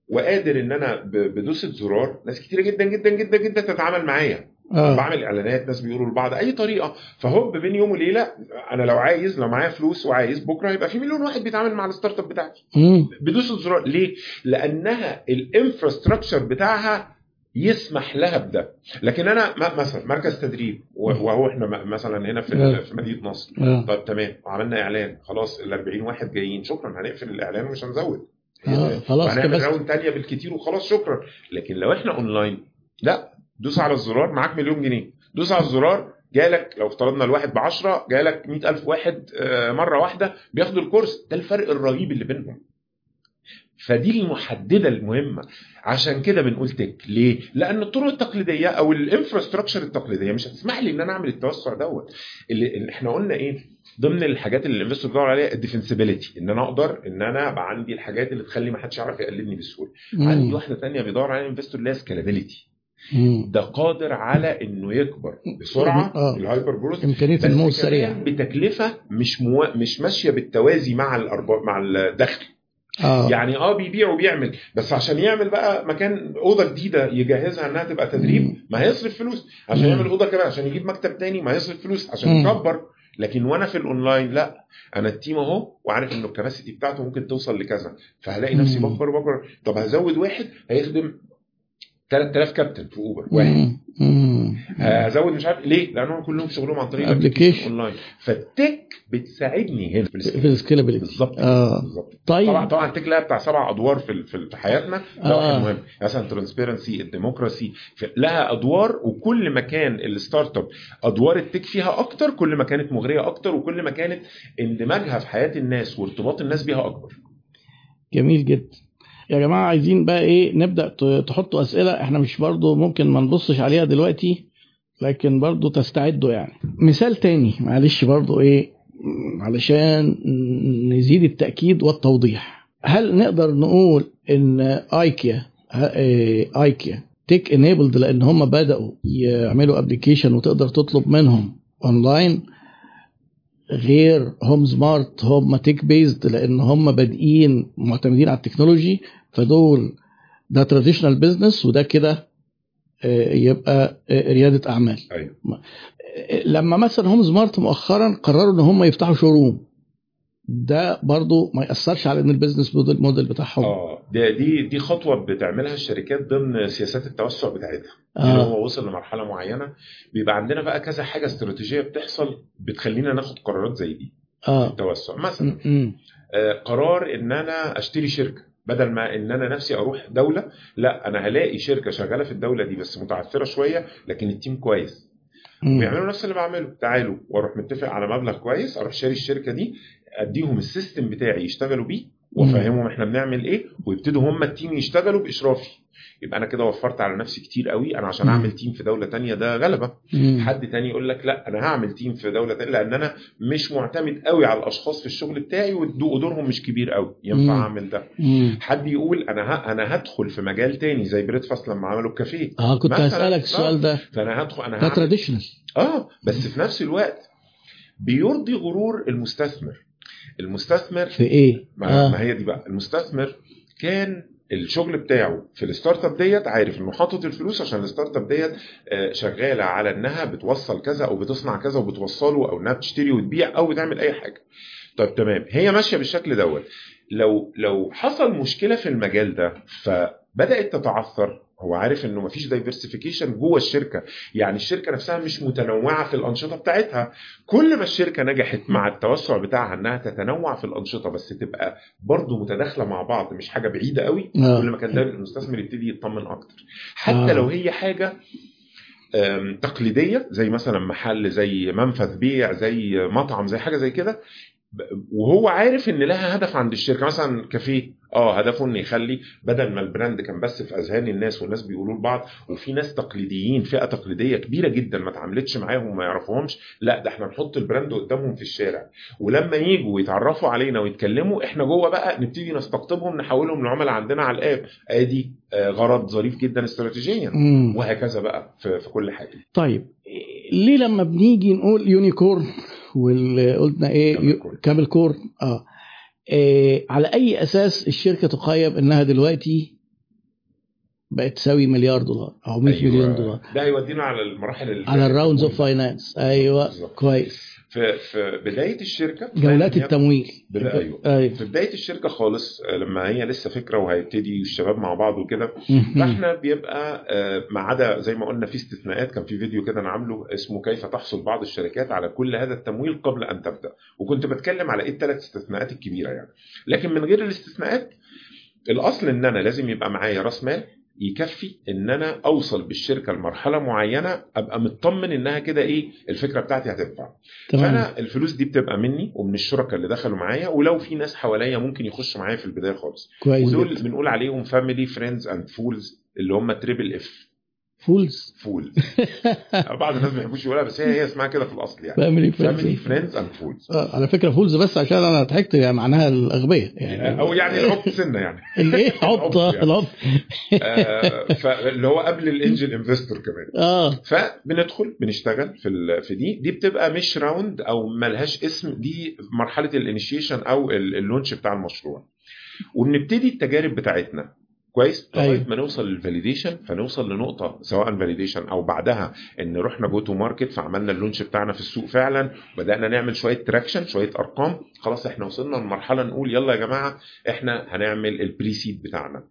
وقادر إن أنا بدوسة زرار. ناس كتيرة جدا جدا جدا جدا تتعامل معايا. آه. بعمل إعلانات ناس بيقولوا لبعض أي طريقة. فهوب بين يوم وليلة أنا لو عايز لو معايا فلوس وعايز بكرة يبقى في مليون واحد بيتعامل مع ال startup بتاعتي. بدوس الزرار. ليه؟ لأنها ال infrastructure بتاعها يسمح لها بده. لكن أنا مثلا مركز تدريب وهو إحنا مثلا هنا في آه. في مدينة نصر. آه. طب تمام. عملنا إعلان. خلاص ال 40 واحد جايين. شكرا هنقفل الإعلان ومش هنزود. آه خلاص وهنعمل كبست راوند تانية بالكتير وخلاص شكرا. لكن لو إحنا أونلاين لا. دوس على الزرار معاك مليون جنيه. دوس على الزرار جالك لو افترضنا الواحد ب 10 جالك 100000 واحد آه، مرة واحدة بياخدوا الكورس. ده الفرق الرهيب اللي بينهم. فدي المحددة المهمة. عشان كده بنقول tech ليه؟ لأن الطرق التقليدية أو ال infrastructure التقليدية مش هتسمح لي إن أنا أعمل التوسع دوت. اللي إحنا قلنا إيه؟ ضمن الحاجات اللي ال investor بيدور عليها ال defensibility إن أنا أقدر إن أنا ابقى عندي الحاجات اللي تخلي ما حدش يعرف يقلدني بسهولة. عندي. واحدة تانية بيدور عليها ال investor اللي هي scalability مم. ده قادر على إنه يكبر بسرعة آه. ال hyper growth امكانيه النمو السريع بتكلفة مش مو... مش ماشية بالتوازي مع الارباح مع الدخل. آه. يعني آه بيبيع وبيعمل بس عشان يعمل بقى مكان أوضة جديدة يجهزها إنها تبقى تدريب. ما هيصرف فلوس. عشان مم. يعمل أوضة كمان عشان يجيب مكتب تاني ما هيصرف فلوس عشان مم. يكبر. لكن وأنا في الأونلاين لا. أنا ال team أهو وعارف إنه ال capacity بتاعته ممكن توصل لكذا. فهلاقي نفسي. بكبر وبكبر. طب هزود واحد هيخدم 3000 كابتن في أوبر واحد. هزود مش عارف ليه لأنهم كلهم شغلهم عن طريق. ال application online فال tech بتساعدني هنا في في ال scale. ال scalability بالظبط. آه. بالظبط. طيب. طبعا طبعا ال tech لها بتاع سبع أدوار في في حياتنا. ده آه. مهم. مثلا transparency ال democracy لها أدوار وكل ما كان ال startup أدوار ال tech فيها أكتر كل ما كانت مغرية أكتر وكل ما كانت اندماجها في حياة الناس وارتباط الناس بيها أكبر. جميل جدا. يا جماعة عايزين بقى إيه نبدأ ت- تحطوا أسئلة. إحنا مش برضو ممكن ما نبصش عليها دلوقتي لكن برضو تستعدوا يعني. مثال تاني معلش برضو إيه علشان نزيد التأكيد والتوضيح. هل نقدر نقول إن آيكيا آه، آيكيا tech enabled لأن هم بدأوا يعملوا application وتقدر تطلب منهم اونلاين غير هوم سمارت هم tech based لأن هم بادئين معتمدين على ال technology؟ فدول ده traditional business وده كده آه، يبقى آه، ريادة أعمال. أيوه. آه، لما مثلا هوم سمارت مؤخرا قرروا إن هم يفتحوا showroom ده برضو ما يأثرش على إن ال business model بتاعهم. آه دي دي دي خطوة بتعملها الشركات ضمن سياسات التوسع بتاعتها. آه. هو وصل لمرحلة معينة بيبقى عندنا بقى كذا حاجة استراتيجية بتحصل بتخلينا ناخد قرارات زي دي. آه. التوسع. مثلا م- م. آه، قرار إن أنا أشتري شركة. بدل ما إن أنا نفسي أروح دولة لا أنا هلاقي شركة شغالة في الدولة دي بس متعثرة شوية لكن ال team كويس. بيعملوا نفس اللي بعمله. تعالوا وأروح متفق على مبلغ كويس أروح شاري الشركة دي أديهم ال system بتاعي يشتغلوا بيه وأفهمهم إحنا بنعمل إيه ويبتدوا هم ال team يشتغلوا بإشرافي. يبقى أنا كده وفرت على نفسي كتير قوي أنا عشان. أعمل team في دولة تانية ده غلبة. حد تاني يقول لك لا أنا هعمل team في دولة تانية لأن أنا مش معتمد قوي على الأشخاص في الشغل بتاعي ودورهم مش كبير قوي ينفع. أعمل ده. حد يقول أنا ه... أنا هدخل في مجال تاني زي بريدفاست لما عملوا الكافيه آه كنت. هسألك آه. السؤال ده فأنا هدخل أنا ده traditional آه بس في نفس الوقت بيرضي غرور المستثمر المستثمر في إيه؟ ما, آه. ما هي دي بقى المستثمر كان الشغل بتاعه في ال startup ديت عارف إنه حاطط الفلوس عشان ال startup ديت آه، شغالة على إنها بتوصل كذا أو بتصنع كذا وبتوصله أو إنها بتشتري وتبيع أو بتعمل أي حاجة. طيب تمام هي ماشية بالشكل دوت لو لو حصل مشكلة في المجال ده فبدات تتعثر. هو عارف إنه مفيش دايفرسيفيكيشن جوه الشركة. يعني الشركة نفسها مش متنوعة في الأنشطة بتاعتها. كل ما الشركة نجحت مع التوسع بتاعها إنها تتنوع في الأنشطة بس تبقى برضه متداخلة مع بعض مش حاجة بعيدة قوي. آه. كل ما كان ده المستثمر يبتدي يطمن أكتر. حتى آه. لو هي حاجة تقليدية زي مثلا محل زي منفذ بيع زي مطعم زي حاجة زي كده وهو عارف إن لها هدف عند الشركة. مثلا كافيه آه هدفه ان يخلي بدل ما ال brand كان بس في أذهان الناس والناس بيقولوا لبعض وفي ناس تقليديين فئة تقليدية كبيرة جدا ما اتعاملتش معاهم وما يعرفوهمش لا ده إحنا نحط ال brand قدامهم في الشارع. ولما يجوا يتعرفوا علينا ويتكلموا إحنا جوه بقى نبتدي نستقطبهم نحولهم لعملاء عندنا على ال app. آدي آه، غرض ظريف جدا استراتيجيا. وهكذا بقى في, في كل حاجة. طيب ليه لما بنيجي نقول unicorn؟ واللي قلنا إيه كامل corn آه إيه على أي أساس الشركة تقيم إنها دلوقتي بقت تساوي مليار دولار أو 100 أيوة. مليون دولار ده هيودينا على المراحل على. ال rounds of finance أيوه بالظبط. كويس في في بداية الشركة جولات التمويل. أيوه. أيوه. في بداية الشركة خالص آه، لما هي لسه فكرة وهيبتدي الشباب مع بعض وكده. فاحنا بيبقى آه، ما عدا زي ما قلنا في استثناءات كان في فيديو كده أنا عامله اسمه كيف تحصل بعض الشركات على كل هذا التمويل قبل أن تبدأ. وكنت بتكلم على إيه الثلاث استثناءات الكبيرة يعني. لكن من غير الاستثناءات الأصل إن أنا لازم يبقى معايا رأس مال يكفي إن أنا أوصل بالشركة لمرحلة معينة أبقى مطمن إنها كده إيه الفكرة بتاعتي هتنفع. فأنا الفلوس دي بتبقى مني ومن الشركاء اللي دخلوا معايا ولو في ناس حواليا ممكن يخشوا معايا في البداية خالص. كويس ودول. بنقول عليهم family friends and fools اللي هم triple F fools fool بعض الناس ما بيحبوش يقولها بس هي هي اسمها كده في الأصل يعني. family family friends friends and fools آه على فكرة fools بس عشان أنا ضحكت يعني معناها الأغبياء. يعني أو يعني العبط سنة يعني. الإيه؟ يعني. العبط آه، فاللي هو قبل ال angel investor كمان. آه. فبندخل بنشتغل في ال- في دي. دي بتبقى مش round أو ملهاش اسم. دي مرحلة الانيشيشن أو ال- ال launch بتاع المشروع. وبنبتدي التجارب بتاعتنا. كويس؟ لغايه أيوة. ما نوصل لل validation فنوصل لنقطة سواء validation أو بعدها إن رحنا go to market فعملنا ال launch بتاعنا في السوق فعلا بدأنا نعمل شوية traction شوية أرقام خلاص إحنا وصلنا لمرحلة نقول يلا يا جماعة إحنا هنعمل ال pre-seed بتاعنا.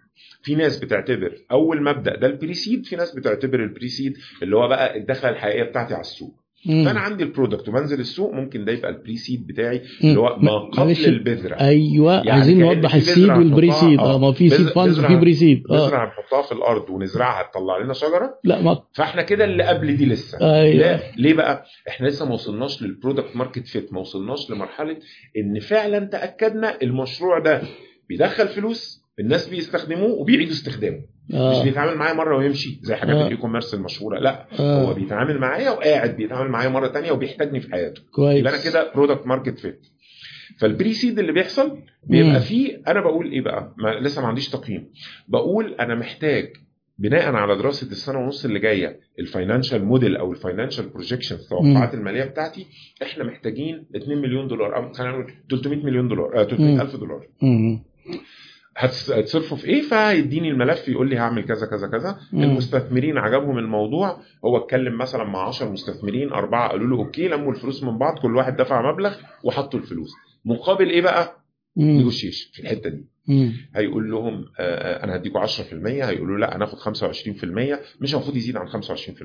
في ناس بتعتبر أول مبدا ده ال pre-seed في ناس بتعتبر ال pre-seed اللي هو بقى الدخلة الحقيقية بتاعتي على السوق. مم. فأنا عندي ال product وبنزل السوق ممكن ده يبقى ال pre-seed بتاعي. اللي هو ما. قبل البذرة. أيوه يعني عايزين نوضح ال seed وال pre-seed آه. آه ما في seed funds وفي pre-seed آه. بذرة هنحطها في الأرض ونزرعها تطلع لنا شجرة. لا ما فإحنا كده اللي قبل دي لسه. أيوه. لا ليه بقى؟ إحنا لسه ما وصلناش لل product market fit ما وصلناش لمرحلة إن فعلا تأكدنا المشروع ده بيدخل فلوس الناس بيستخدموه وبيعيدوا استخدامه. مش آه بيتعامل معايا مرة ويمشي زي حاجات آه. ال e-commerce المشهورة لا هو آه بيتعامل معايا وقاعد بيتعامل معايا مرة تانية وبيحتاجني في حياته. كويس. يبقى أنا كده product market fit فال pre-seed اللي بيحصل بيبقى. فيه أنا بقول إيه بقى؟ ما لسه ما عنديش تقييم. بقول أنا محتاج بناء على دراسة السنة ونص اللي جاية ال financial model أو ال financial projection التوقعات المالية بتاعتي إحنا محتاجين 2 مليون دولار أو خلينا نقول 300 مليون دولار آه 300 ألف دولار. مم. هتصرفوا في إيه؟ فهيديني الملف يقول لي هعمل كذا كذا كذا. مم. المستثمرين عجبهم الموضوع. هو اتكلم مثلا مع 10 مستثمرين أربعة قالوا له okay لموا الفلوس من بعض كل واحد دفع مبلغ وحطوا الفلوس. مقابل إيه بقى. نيجوشيشن في الحتة دي. مم. هيقول لهم آه، أنا هديكوا 10% هيقولوا لا هناخد 25% مش المفروض يزيد عن 25%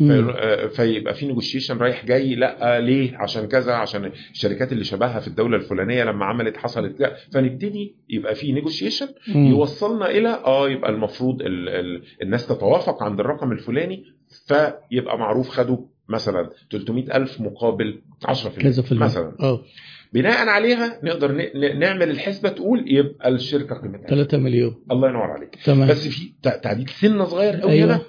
مم. فيقولوا- آه، فيبقى في نيجوشيشن رايح جاي لا آه، ليه عشان كذا عشان الشركات اللي شبهها في الدولة الفلانية لما عملت حصلت كذا فنبتدي يبقى في نيجوشيشن. يوصلنا إلى آه يبقى المفروض ال ال الناس تتوافق عند الرقم الفلاني فيبقى معروف خدوا مثلا 300 ألف مقابل 10% كذا في المية. مثلا آه بناء عليها نقدر نعمل الحسبة تقول يبقى الشركة قيمتها 3 مليون. الله ينور عليك. تمام. بس في تع- تعديل سنة صغير قوي أيوة. هنا.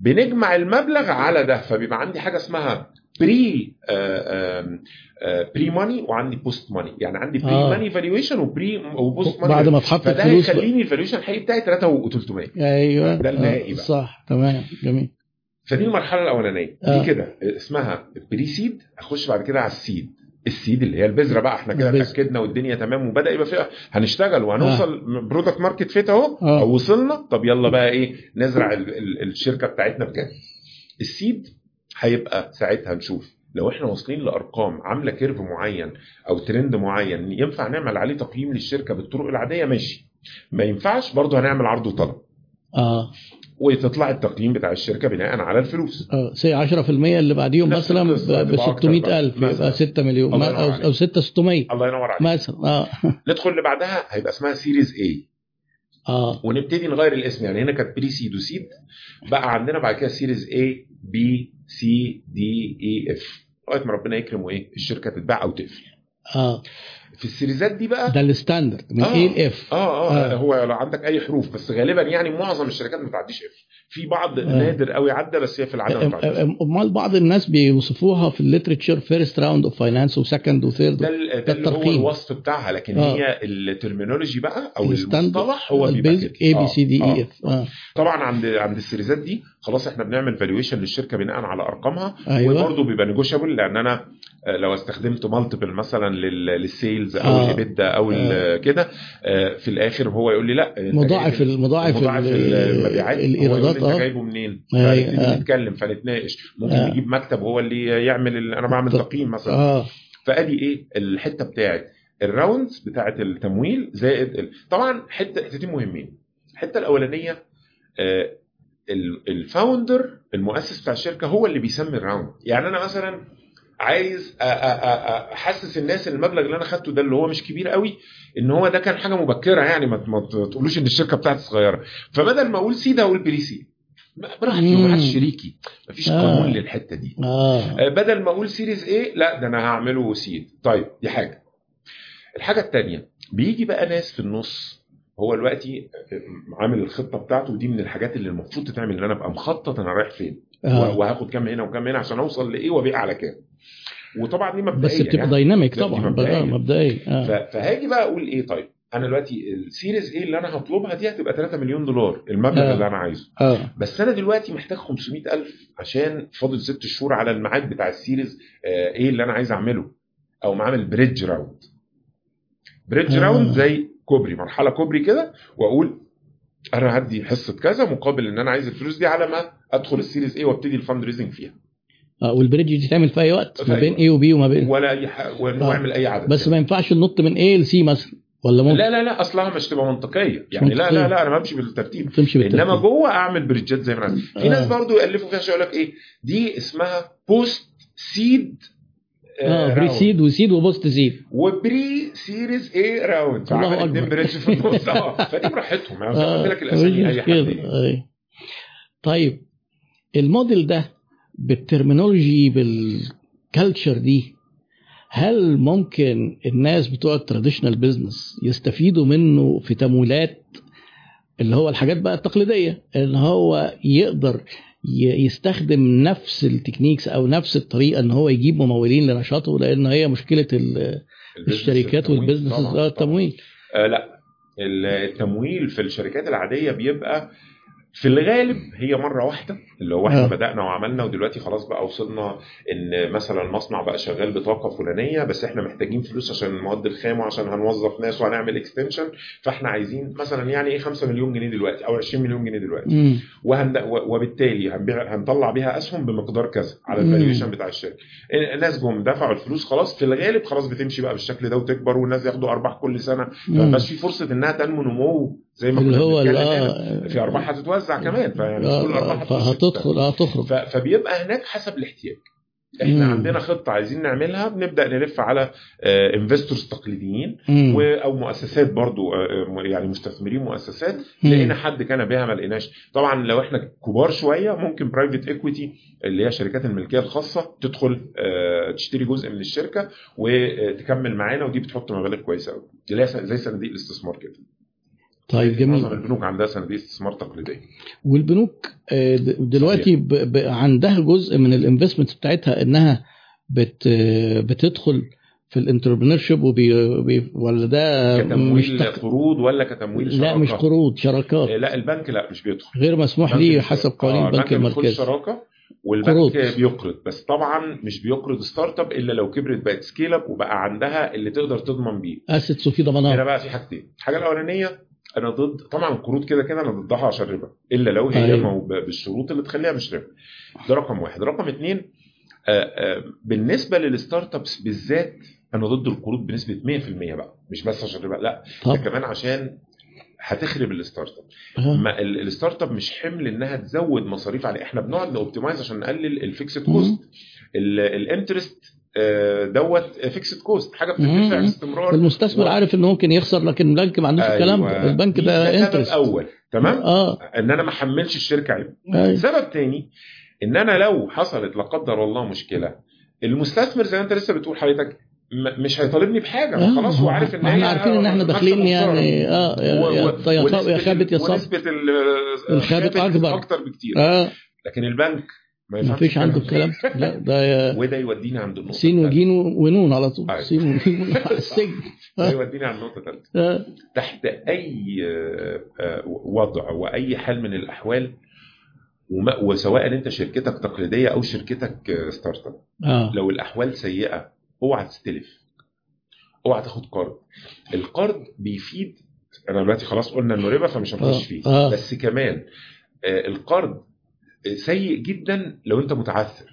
بنجمع المبلغ على ده فبيبقى عندي حاجة اسمها pre pre-money وعندي post-money يعني عندي pre آه. money valuation و pre و post-money بعد ما اتحط فده. هيخليني ال valuation الحقيقي بتاعي 3 و300 أيوه. ده النهائي آه، بقى. صح. تمام. جميل. فدي المرحلة الأولانية. آه. دي كده. اسمها pre-seed أخش بعد كده على ال seed ال seed اللي هي البذرة بقى إحنا كده. اتأكدنا والدنيا تمام وبدأ يبقى فيها هنشتغل وهنوصل product market fit اهو آه. وصلنا. طب يلا بقى إيه نزرع ال ال الشركة بتاعتنا بجد ال seed هيبقى ساعتها نشوف لو إحنا واصلين لأرقام عاملة curve معين أو ترند معين ينفع نعمل عليه تقييم للشركة بالطرق العادية؟ ماشي. ما ينفعش برضه هنعمل عرض وطلب. آه. وتطلع التقييم بتاع الشركة بناء على الفلوس. آه 10% اللي بعديهم مثلا ب هتبقى أكتر 600000 بقى. يبقى 6 مليون. أو. أو 6 600 الله ينور عليك. مثلا آه. ندخل اللي بعدها هيبقى اسمها Series A آه. ونبتدي نغير الاسم. يعني هنا كانت pre-seed و seed بقى عندنا بعد كده Series A B C D E F لغاية ما ربنا يكرم وإيه؟ الشركة تتباع أو تقفل. آه. في ال series ات دي بقى ده ال standard من آه. A ل F آه آه, آه. آه. هو لو عندك أي حروف بس غالبا يعني معظم الشركات ما بتعديش F في بعض آه. نادر قوي عدى بس هي في بتعديش أمال بعض الناس بيوصفوها في ال literature first round of finance و second و third ده, ده اللي هو. الوصف بتاعها لكن آه. هي ال terminology بقى أو المصطلح هو بيبقى ال basic. A آه، B C D آه. E F طبعا عند عند ال series ات دي خلاص إحنا بنعمل valuation للشركة بناء على أرقامها وبرضه بيبقى negotiable لأن أنا آه، لو استخدمت multiple مثلا لل- لل sales أو آه. ال EBITDA أو ال- كده آه، في الآخر هو يقول لي لا مضاعف جايب- ال- مضاعف مضاعف ال- المبيعات الإيرادات إنت جايبه منين؟ آه. نتكلم فنتناقش. ممكن آه. نجيب مكتب هو اللي يعمل ال- أنا بعمل تقييم مثلا. آه. فأدي إيه؟ الحتة بتاعت ال rounds بتاعت التمويل زائد ال... طبعا حتة حتتين مهمين. الحتة الأولانية آه، ال- founder المؤسس بتاع الشركة هو اللي بيسمي ال round يعني أنا مثلا عايز أحسس الناس إن المبلغ اللي أنا خدته ده اللي هو مش كبير قوي إن هو ده كان حاجة مبكرة يعني ما تقولوش إن الشركة بتاعتي صغيرة. فبدل ما أقول seed أقول pre-seed براحتي مم. ومحدش شريكي مفيش آه. قانون للحتة دي آه آه، بدل ما أقول Series A لا ده أنا هعمله seed طيب دي حاجة الحاجة الثانية بيجي بقى ناس في النص هو دلوقتي آه، عامل الخطة بتاعته ودي من الحاجات اللي المفروض تتعمل إن أنا أبقى مخطط أنا رايح فين آه. وهاخد كام هنا وكام هنا عشان أوصل لإيه وأبيع على كام وطبعا دي مبدئية بس بتبقى يعني. dynamic طبعا مبدئية. مبدئيا آه ف- فهاجي بقى أقول إيه طيب أنا دلوقتي ال Series A اللي أنا هطلبها دي هتبقى 3 مليون دولار المبلغ آه. اللي أنا عايزه. آه. بس أنا دلوقتي محتاج 500 ألف عشان فاضل ست شهور على الميعاد بتاع ال Series آه، A اللي أنا عايز أعمله أو معامل bridge round bridge آه. round زي كوبري مرحلة كوبري كده وأقول أنا هدي حصة كذا مقابل إن أنا عايز الفلوس دي على ما أدخل ال Series A وأبتدي ال fundraising فيها. آه وال bridge دي تتعمل في أي وقت؟ ما بين. A و B وما بين ولا أي حاجة ونعمل أي عدد. بس ما ينفعش ننط من A ل C مثلا. ولا ممكن؟ لا لا لا أصلها مش تبقى منطقية. يعني لا منطقية. لا لا أنا بمشي بالترتيب. تمشي بالترتيب. إنما جوه أعمل bridge ات زي ما أنا. في آه. ناس برضو يألفوا فيها شوية يقول لك إيه دي اسمها post-seed آه pre-seed و seed و post-seed و pre-Series A round الله. اتنين bridge في النص. آه فدي براحتهم. يعني آه، لك الأسامي أي حد. طيب الموديل ده بال terminology بال culture دي هل ممكن الناس بتوع ال traditional business يستفيدوا منه في تمويلات اللي هو الحاجات بقى التقليدية اللي هو يقدر يستخدم نفس التكنيكس أو نفس الطريقة إن هو يجيب ممولين لنشاطه لأن هي مشكلة ال- الشركات طبعاً، آه،. التمويل. آه لا. التمويل في الشركات العادية بيبقى في الغالب هي مرة واحدة اللي هو إحنا آه. بدأنا وعملنا ودلوقتي خلاص بقى وصلنا إن مثلا المصنع بقى شغال بطاقة فلانية بس إحنا محتاجين فلوس عشان المواد الخام وعشان هنوظف ناس وهنعمل extension فإحنا عايزين مثلا يعني إيه 5 مليون جنيه دلوقتي أو 20 مليون جنيه دلوقتي وبالتالي هنبيع هنطلع بيها أسهم بمقدار كذا على. الفاليويشن بتاع الشركة الناس جم دفعوا الفلوس خلاص في الغالب خلاص بتمشي بقى بالشكل ده وتكبر والناس ياخدوا أرباح كل سنة. فمبقاش في فرصة إنها تنمو نمو زي ما كنا هو. آه، في أرباح هتتوزع كمان فيعني مش كل آه، هتخش فهتدخل آه تخرج ف... فبيبقى هناك حسب الاحتياج. إحنا مم. عندنا خطة عايزين نعملها بنبدا نلف على investors تقليديين مم. و... أو مؤسسات برضو آه، آه، يعني مستثمرين مؤسسات. لقينا حد كان بيها ما لقيناش. طبعا لو إحنا كبار شوية ممكن private equity اللي هي شركات الملكية الخاصة تدخل آه، تشتري جزء من الشركة وتكمل معانا ودي بتحط مبالغ كويسة قوي زي صناديق الاستثمار كده. طيب جميل. البنوك عندها صناديق استثمار تقليدية. والبنوك آه، دلوقتي ب- ب- عندها جزء من ال investment بتاعتها إنها بت بتدخل في ال entrepreneurship وبي بي- ولا ده مش كتمويل تق... قروض ولا كتمويل لا شراكة؟ مش قروض آه، شراكات لا البنك لا مش بيدخل. غير مسموح ليه مش- حسب قوانين آه، البنك البنك المركزي. شراكة والبنك قروض. بيقرض. بس طبعا مش بيقرض startup إلا لو كبرت بقت scale up وبقى عندها اللي تقدر تضمن بيه. assets وفي هنا ضمانات بقى في حاجتين. الحاجة الأولانية أنا ضد طبعا القروض كده كده أنا ضدها عشان ربا إلا لو هي أيوة. بالشروط اللي تخليها مش ربا. ده رقم واحد. رقم اتنين آه، آه، بالنسبة لل startups بالذات أنا ضد القروض بنسبة 100% بقى مش بس عشان ربا لا. ده كمان عشان هتخرب ال startup ال startup مش حمل إنها تزود مصاريف عليه. إحنا بنقعد ن optimize عشان نقلل ال fixed. cost ال interest دوت fixed cost حاجة بتدفع. باستمرار المستثمر و- عارف ان ممكن يخسر لكن البنك ما عندوش الكلام ده. أيوة. البنك ده interest اول تمام؟ آه. إن أنا ما احملش الشركة عيب أيوة. سبب تاني إن أنا لو حصلت لا قدر الله مشكلة المستثمر زي ما أنت لسه بتقول حضرتك مش هيطالبني بحاجة. آه، خلاص هو عارف إن إحنا عارفين إن إحنا داخلين. يعني آه يا- ونسبة يا خابت يا صب ونسبة ال- الخابت أكبر. أكتر بكتير. آه. لكن البنك ما فيش عنده. الكلام. لا ده يا وده يوديني عند النقطه سين التالتة. وجيم ونون على طول. أيوة. سين وجيم ونون على السجن. ده يوديني عند النقطه الثالثه آه. تحت أي آه، آه، وضع وأي حال من الأحوال وسواء أنت شركتك تقليدية أو شركتك آه، startup آه. لو الأحوال سيئة اوعى تستلف. اوعى تاخد قرض. القرض بيفيد. أنا دلوقتي خلاص قلنا إنه ربا فمش هنخش آه، فيه. آه. بس كمان آه، القرض سيء جدا لو أنت متعثر.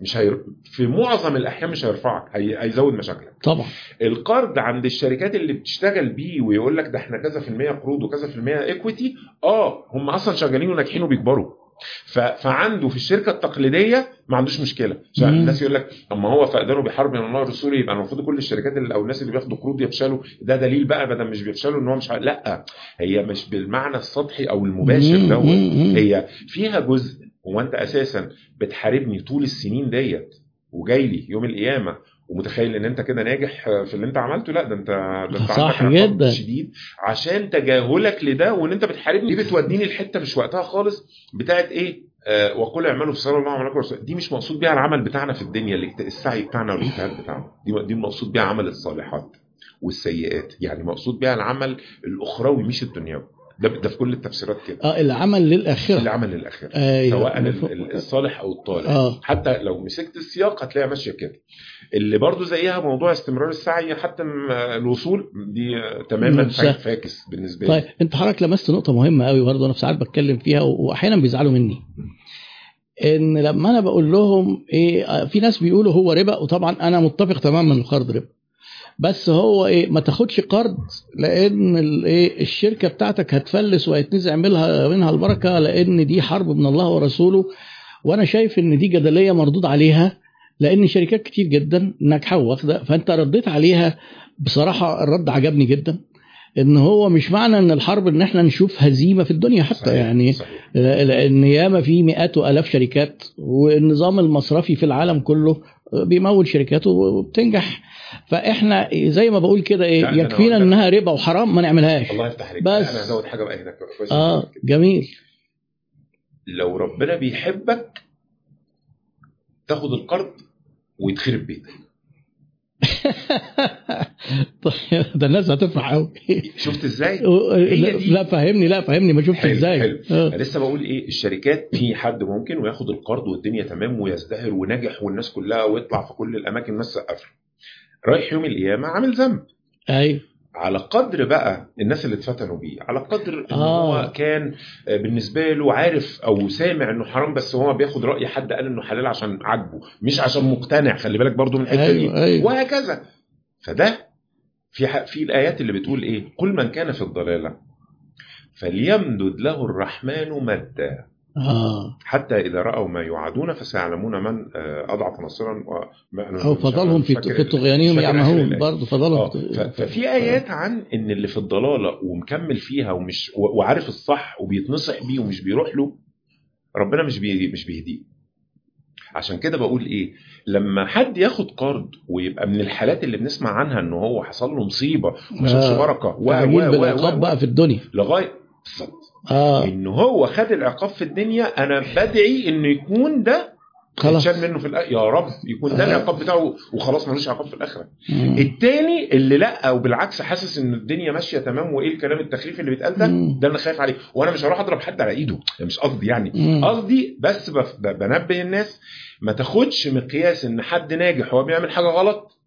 مش هير... في معظم الأحيان مش هيرفعك هي... هيزود مشاكلك. طبعا. القرض عند الشركات اللي بتشتغل بيه ويقول لك ده إحنا كذا في المية قروض وكذا في المية ايكويتي آه هم أصلا شغالين وناجحين وبيكبروا. فعنده في الشركة التقليدية ما عندوش مشكلة عشان. الناس يقول لك طب ما هو فقدروا بحرب من الله ورسوله يبقى المفروض كل الشركات اللي أو الناس اللي بياخدوا قروض يفشلوا ده دليل بقى بدل مش بيفشلوا إن هو مش لأ هي مش بالمعنى السطحي أو المباشر دوت. هي فيها جزء هو انت أساسا بتحاربني طول السنين ديت وجاي لي يوم القيامة ومتخيل إن أنت كده ناجح في اللي أنت عملته؟ لا ده انت ده أنت صح جدا. شديد عشان تجاهلك لده وإن أنت بتحاربني. دي بتوديني الحته مش وقتها خالص بتاعت إيه؟ آه وقل اعملوا في صلى الله وسلم دي مش مقصود بيها العمل بتاعنا في الدنيا السعي بتاعنا والإجتهاد بتاعنا. دي دي مقصود بيها عمل الصالحات والسيئات. يعني مقصود بيها العمل الأخروي مش الدنيوي. ده ده في كل التفسيرات كده. آه العمل للآخرة. العمل للآخرة. أيوه سواء الصالح أو الطالح. آه. حتى لو مسكت السياق هتلاقيها ماشية كده. اللي برضو زيها موضوع استمرار السعي حتى الوصول دي آه، تماما فاكس بالنسبة طيب لي أنت حضرتك لمست نقطة مهمة قوي برضه أنا في ساعات بتكلم فيها واحيانا بيزعلوا مني. إن لما أنا بقول لهم إيه آه، في ناس بيقولوا هو ربا وطبعا أنا متفق تماما ان القرض ربا. بس هو إيه ما تاخدش قرض لأن الايه الشركة بتاعتك هتفلس وهيتنزع منها منها البركة لأن دي حرب من الله ورسوله. وأنا شايف إن دي جدلية مردود عليها لأن شركات كتير جدا ناجحة واخده فأنت رديت عليها بصراحة الرد عجبني جدا. إن هو مش معنى إن الحرب إن إحنا نشوف هزيمة في الدنيا حتى صحيح، يعني صحيح. لأن ياما في مئات وألاف شركات والنظام المصرفي في العالم كله بيمول شركاته وبتنجح. فإحنا زي ما بقول كده إيه أنا يكفينا إنها ربا وحرام ما نعملها الله يفتح عليك بس. أنا هزود حاجة بقى هنا كويس آه. جميل لو ربنا بيحبك تاخد القرض ويتخرب بيتك طيب ده الناس هتفرح قوي شفت إزاي؟ لا فهمني لا فهمني ما حلو إزاي حلو. أنا لسه بقول إيه الشركات في حد ممكن وياخد القرض والدنيا تمام ويزدهر ونجح والناس كلها ويطلع في كل الأماكن الناس سقف. رايح يوم القيامة عامل ذنب. أيوه على قدر بقى الناس اللي اتفتنوا بيه على قدر إن آه. هو كان بالنسبة له عارف أو سامع إنه حرام بس هو بياخد رأي حد قال إنه حلال عشان عاجبه مش عشان مقتنع. خلي بالك برضو من الحتة أيوة، دي. أيوة. وهكذا. فده في في الآيات اللي بتقول إيه؟ كل من كان في الضلالة فليمدد له الرحمن مدا. آه حتى إذا رأوا ما يوعدون فسيعلمون من آه، أضعف نصرا أو فضلهم في طغيانهم يعمهون. برضه فضلهم ف- ففي آيات عن إن اللي في الضلالة ومكمل فيها ومش وعارف الصح وبيتنصح بيه ومش بيروح له ربنا مش بي مش بيهديه عشان كده بقول إيه لما حد ياخد قرض ويبقى من الحالات اللي بنسمع عنها إن هو حصل له مصيبة وما شافش آه. بركة و بقى في الدنيا لغاية بالظبط آه إن هو خد العقاب في الدنيا أنا بدعي إنه يكون ده خلاص منه في الآ... يا رب يكون ده آه. العقاب بتاعه وخلاص ملوش عقاب في الآخرة مم. التاني اللي لأ وبالعكس حاسس إن الدنيا ماشية تمام وإيه الكلام التخريف اللي بيتقال ده. ده أنا خايف عليه وأنا مش هروح أضرب حد على إيده ده مش قصدي يعني. قصدي بس بف- بنبه الناس ما تاخدش مقياس إن حد ناجح وهو بيعمل حاجة غلط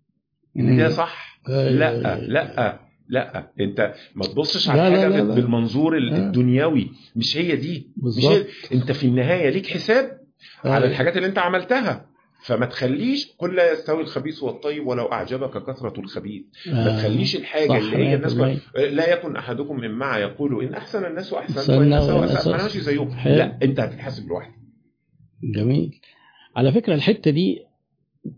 إن ده صح أيوة. لأ لأ لا انت ما تبصش على حاجة لا، لا. بالمنظور ال- آه. الدنيوي مش هي دي مش هي انت في النهاية ليك حساب على أيوة. الحاجات اللي انت عملتها فما تخليش قل لا يستوي الخبيث والطيب ولو أعجبك كثرة الخبيث ما آه. تخليش الحاجة اللي هي الناس 100%. كلها- لا يكن أحدكم مما يقول إن أحسن الناس وإن اساء أساء. فانا ماشي زيهم. لا أنت هتتحاسب لوحدك جميل على فكرة الحتة دي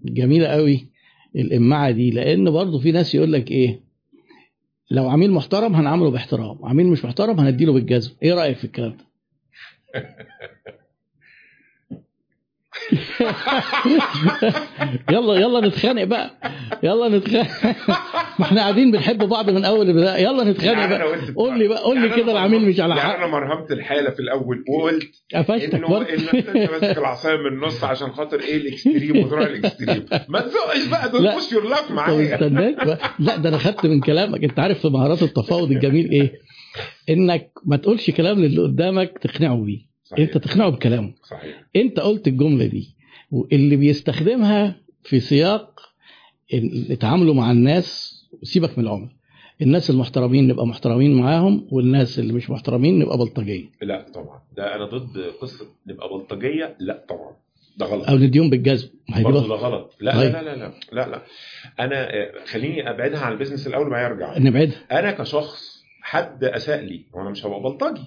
جميلة قوي الإماعة دي لأن برضه في ناس يقول لك إيه لو عميل محترم هنعامله باحترام عميل مش محترم هنديله بالجزم. إيه رأيك في الكلام ده؟ يلا يلا نتخانق بقى. يلا نتخانق. ما إحنا قاعدين بنحب بعض من أول البداية. يلا نتخانق يعني بقى. قول لي بقى قول لي يعني كده العميل مش على يعني حق. أنا مرهمت الحالة في الأول وقلت قفشتك انه أنت ماسك العصاية من النص عشان خاطر إيه ال extreme وتروح ال extreme. ما تزقش بقى دول. push your luck معايا. استناك. لا ده أنا خدت من كلامك. أنت عارف في مهارات التفاوض الجميل إيه؟ إنك ما تقولش كلام للي قدامك تقنعه بيه. صحيح. أنت تقنعه بكلامه. صحيح. أنت قلت الجملة دي. واللي بيستخدمها في سياق تعامله مع الناس سيبك من العملاء الناس المحترمين نبقى محترمين معاهم والناس اللي مش محترمين نبقى بلطجية. لا طبعا ده أنا ضد قصة نبقى بلطجية لا طبعا ده غلط. أو نديهم دي برضه ده غلط. لا طيب. لا لا لا لا. لا أنا آه، خليني أبعدها عن ال business الأول ما يرجع نبعدها. أنا كشخص حد أساء لي وأنا مش هبقى بلطجي.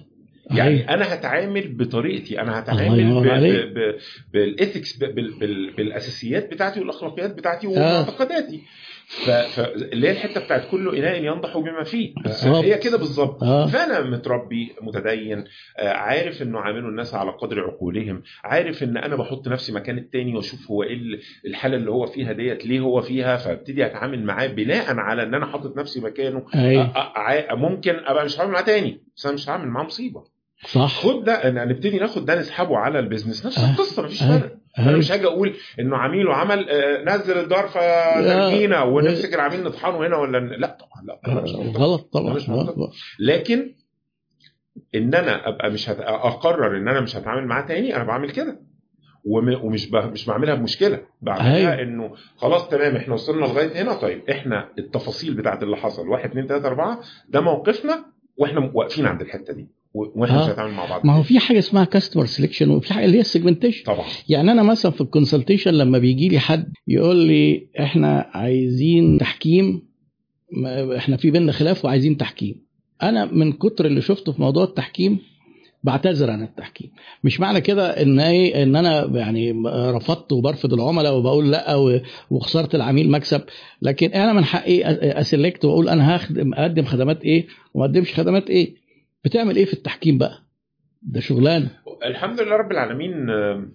يعني أنا هتعامل بطريقتي أنا هتعامل بال ethics بالأساسيات بتاعتي والأخلاقيات بتاعتي آه. ومعتقداتي. ف- ف- اللي هي الحتة بتاعت كل اناء ينضح بما فيه. هي كده بالظبط آه. فأنا متربي متدين آه، عارف إنه عاملوا الناس على قدر عقولهم عارف إن أنا بحط نفسي مكان التاني وأشوف هو إيه ال- الحالة اللي هو فيها ديت ليه هو فيها فأبتدي أتعامل معاه بناء على إن أنا حاطط نفسي مكانه ممكن أبقى مش هعمل معاه تاني بس أنا مش هعمل معاه مصيبة صح خد ده إن هنبتدي ناخد ده نسحبه على البيزنس نفس آه. القصة مفيش. فرق أنا. مش هاجي أقول إنه عميل وعمل آه، نزل الدار فترجينا ونمسك العميل نطحنه هنا ولا لا طبعا لا منطقي. غلط طبعا مش. لكن إن أنا أبقى مش هت... أقرر إن أنا مش هتعامل معاه تاني أنا بعمل كده وم... ومش ب... مش بعملها بمشكلة بعملها أيوة. إنه خلاص تمام إحنا وصلنا لغاية هنا طيب إحنا التفاصيل بتاعت اللي حصل واحد اتنين تلاتة أربعة ده موقفنا وإحنا واقفين عند الحتة دي وإحنا. مش هنتعامل مع بعض. ما هو في حاجة اسمها customer selection وفي حاجة اللي هي ال segmentation طبعا. يعني أنا مثلا في ال consultation لما بيجي لي حد يقول لي إحنا عايزين تحكيم إحنا في بيننا خلاف وعايزين تحكيم. أنا من كتر اللي شفته في موضوع التحكيم بعتذر عن التحكيم. مش معنى كده إن إيه إن أنا يعني رفضت وبرفض العملاء وبقول لأ وخسرت العميل مكسب. لكن أنا من حقي اسلكت وأقول أنا هخدم أقدم خدمات إيه وما أقدمش خدمات إيه. بتعمل إيه في التحكيم بقى؟ ده شغلانة. الحمد لله رب العالمين آه،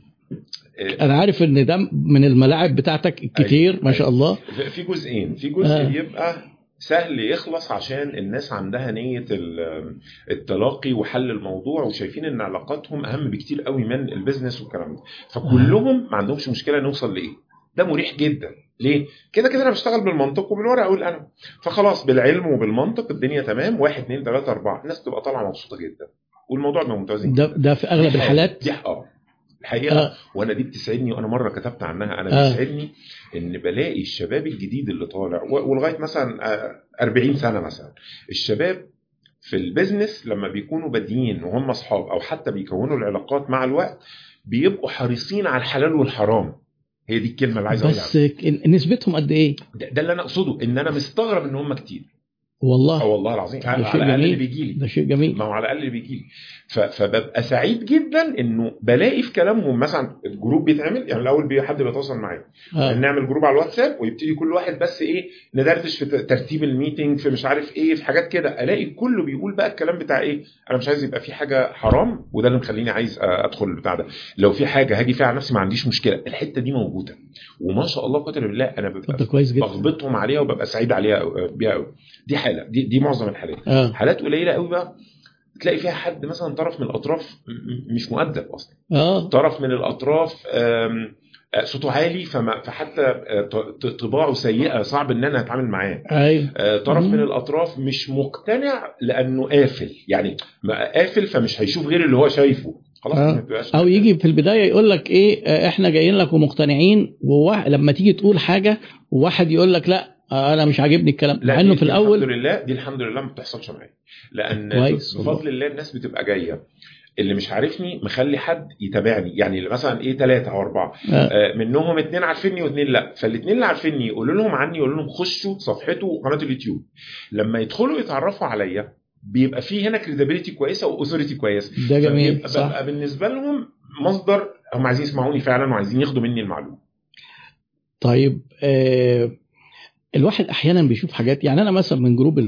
آه، أنا عارف إن ده من الملاعب بتاعتك الكتير أيوة. ما شاء الله. في جزئين. في جزء آه. بيبقى سهل يخلص عشان الناس عندها ال- التلاقي وحل الموضوع وشايفين إن علاقاتهم أهم بكتير قوي من البيزنس والكلام ده. فكلهم ما عندهمش مشكلة نوصل لإيه. ده مريح جدا. ليه؟ كده كده أنا بشتغل بالمنطق وبالورقة والقلم. فخلاص بالعلم وبالمنطق الدنيا تمام. واحد اتنين تلاتة أربعة. الناس تبقى طالعة مبسوطة جدا. والموضوع ده متوازن ده جدا. ده في أغلب الحالات؟ دي آه الحقيقة. آه. وأنا دي بتسعدني وأنا مرة كتبت عنها. أنا آه. بيسعدني إن بلاقي الشباب الجديد اللي طالع ولغاية مثلا آه، 40 سنة مثلا. الشباب في ال business لما بيكونوا بادئين وهم أصحاب أو حتى بيكونوا العلاقات مع الوقت بيبقوا حريصين على الحلال والحرام. هي دي الكلمة اللي عايز أقولها بس نسبتهم قد إيه؟ ده, ده اللي أنا أقصده إن أنا مستغرب إن هم كتير. آه والله والله العظيم. على شيء الأقل اللي. بيجي لي ده شيء جميل. ما هو على الأقل اللي بيجي لي فببقى سعيد جدا إنه بلاقي في كلامهم مثلا ال group بيتعمل يعني الأول حد بيتواصل معايا. آه. نعمل group على الواتساب ويبتدي كل واحد بس إيه ندردش في ترتيب الميتنج في مش عارف إيه في حاجات كده. ألاقي كله بيقول بقى الكلام بتاع إيه أنا مش عايز يبقى في حاجة حرام وده اللي مخليني عايز أدخل البتاع ده. لو في حاجة هاجي فيها على نفسي ما عنديش مشكلة. الحتة دي موجودة. وما شاء الله قدر بالله أنا ببقى كويس جدا. بغبطهم عليها وببقى سعيد عليها بيها قوي دي حالة. دي دي معظم الحالات. آه. حالات قليلة قوي بقى. تلاقي فيها حد مثلا طرف من الأطراف مش مؤدب أصلا. آه. طرف من الأطراف آه، صوته عالي فما فحتى آه، طباعه سيئة صعب إن أنا أتعامل معاه. أيوه. آه، طرف مم. من الأطراف مش مقتنع لأنه قافل. يعني قافل فمش هيشوف غير اللي هو شايفه. خلاص آه. ما أو يجي في البداية يقول لك إيه آه، إحنا جايين لك ومقتنعين ولما تيجي تقول حاجة وواحد يقول لك لأ آه، أنا مش عاجبني الكلام. لا مع إنه دي- في الأول الحمد لله دي الحمد لله ما بتحصلش معايا. لأن. بفضل الله الناس بتبقى جاية. اللي مش عارفني مخلي حد يتابعني. يعني مثلا إيه ثلاثة أو أربعة. آه. آه، منهم اتنين عارفيني واتنين لأ. فالاتنين اللي عارفيني يقولوا لهم عني يقولوا لهم خشوا صفحته وقناه اليوتيوب. لما يدخلوا يتعرفوا عليا بيبقى في هنا credibility كويسة و authority كويس ده جميل صح. ببقى بالنسبة لهم مصدر هم عايزين يسمعوني فعلا وعايزين ياخدوا مني المعلومة. طيب آه الواحد أحيانا بيشوف حاجات يعني أنا مثلا من group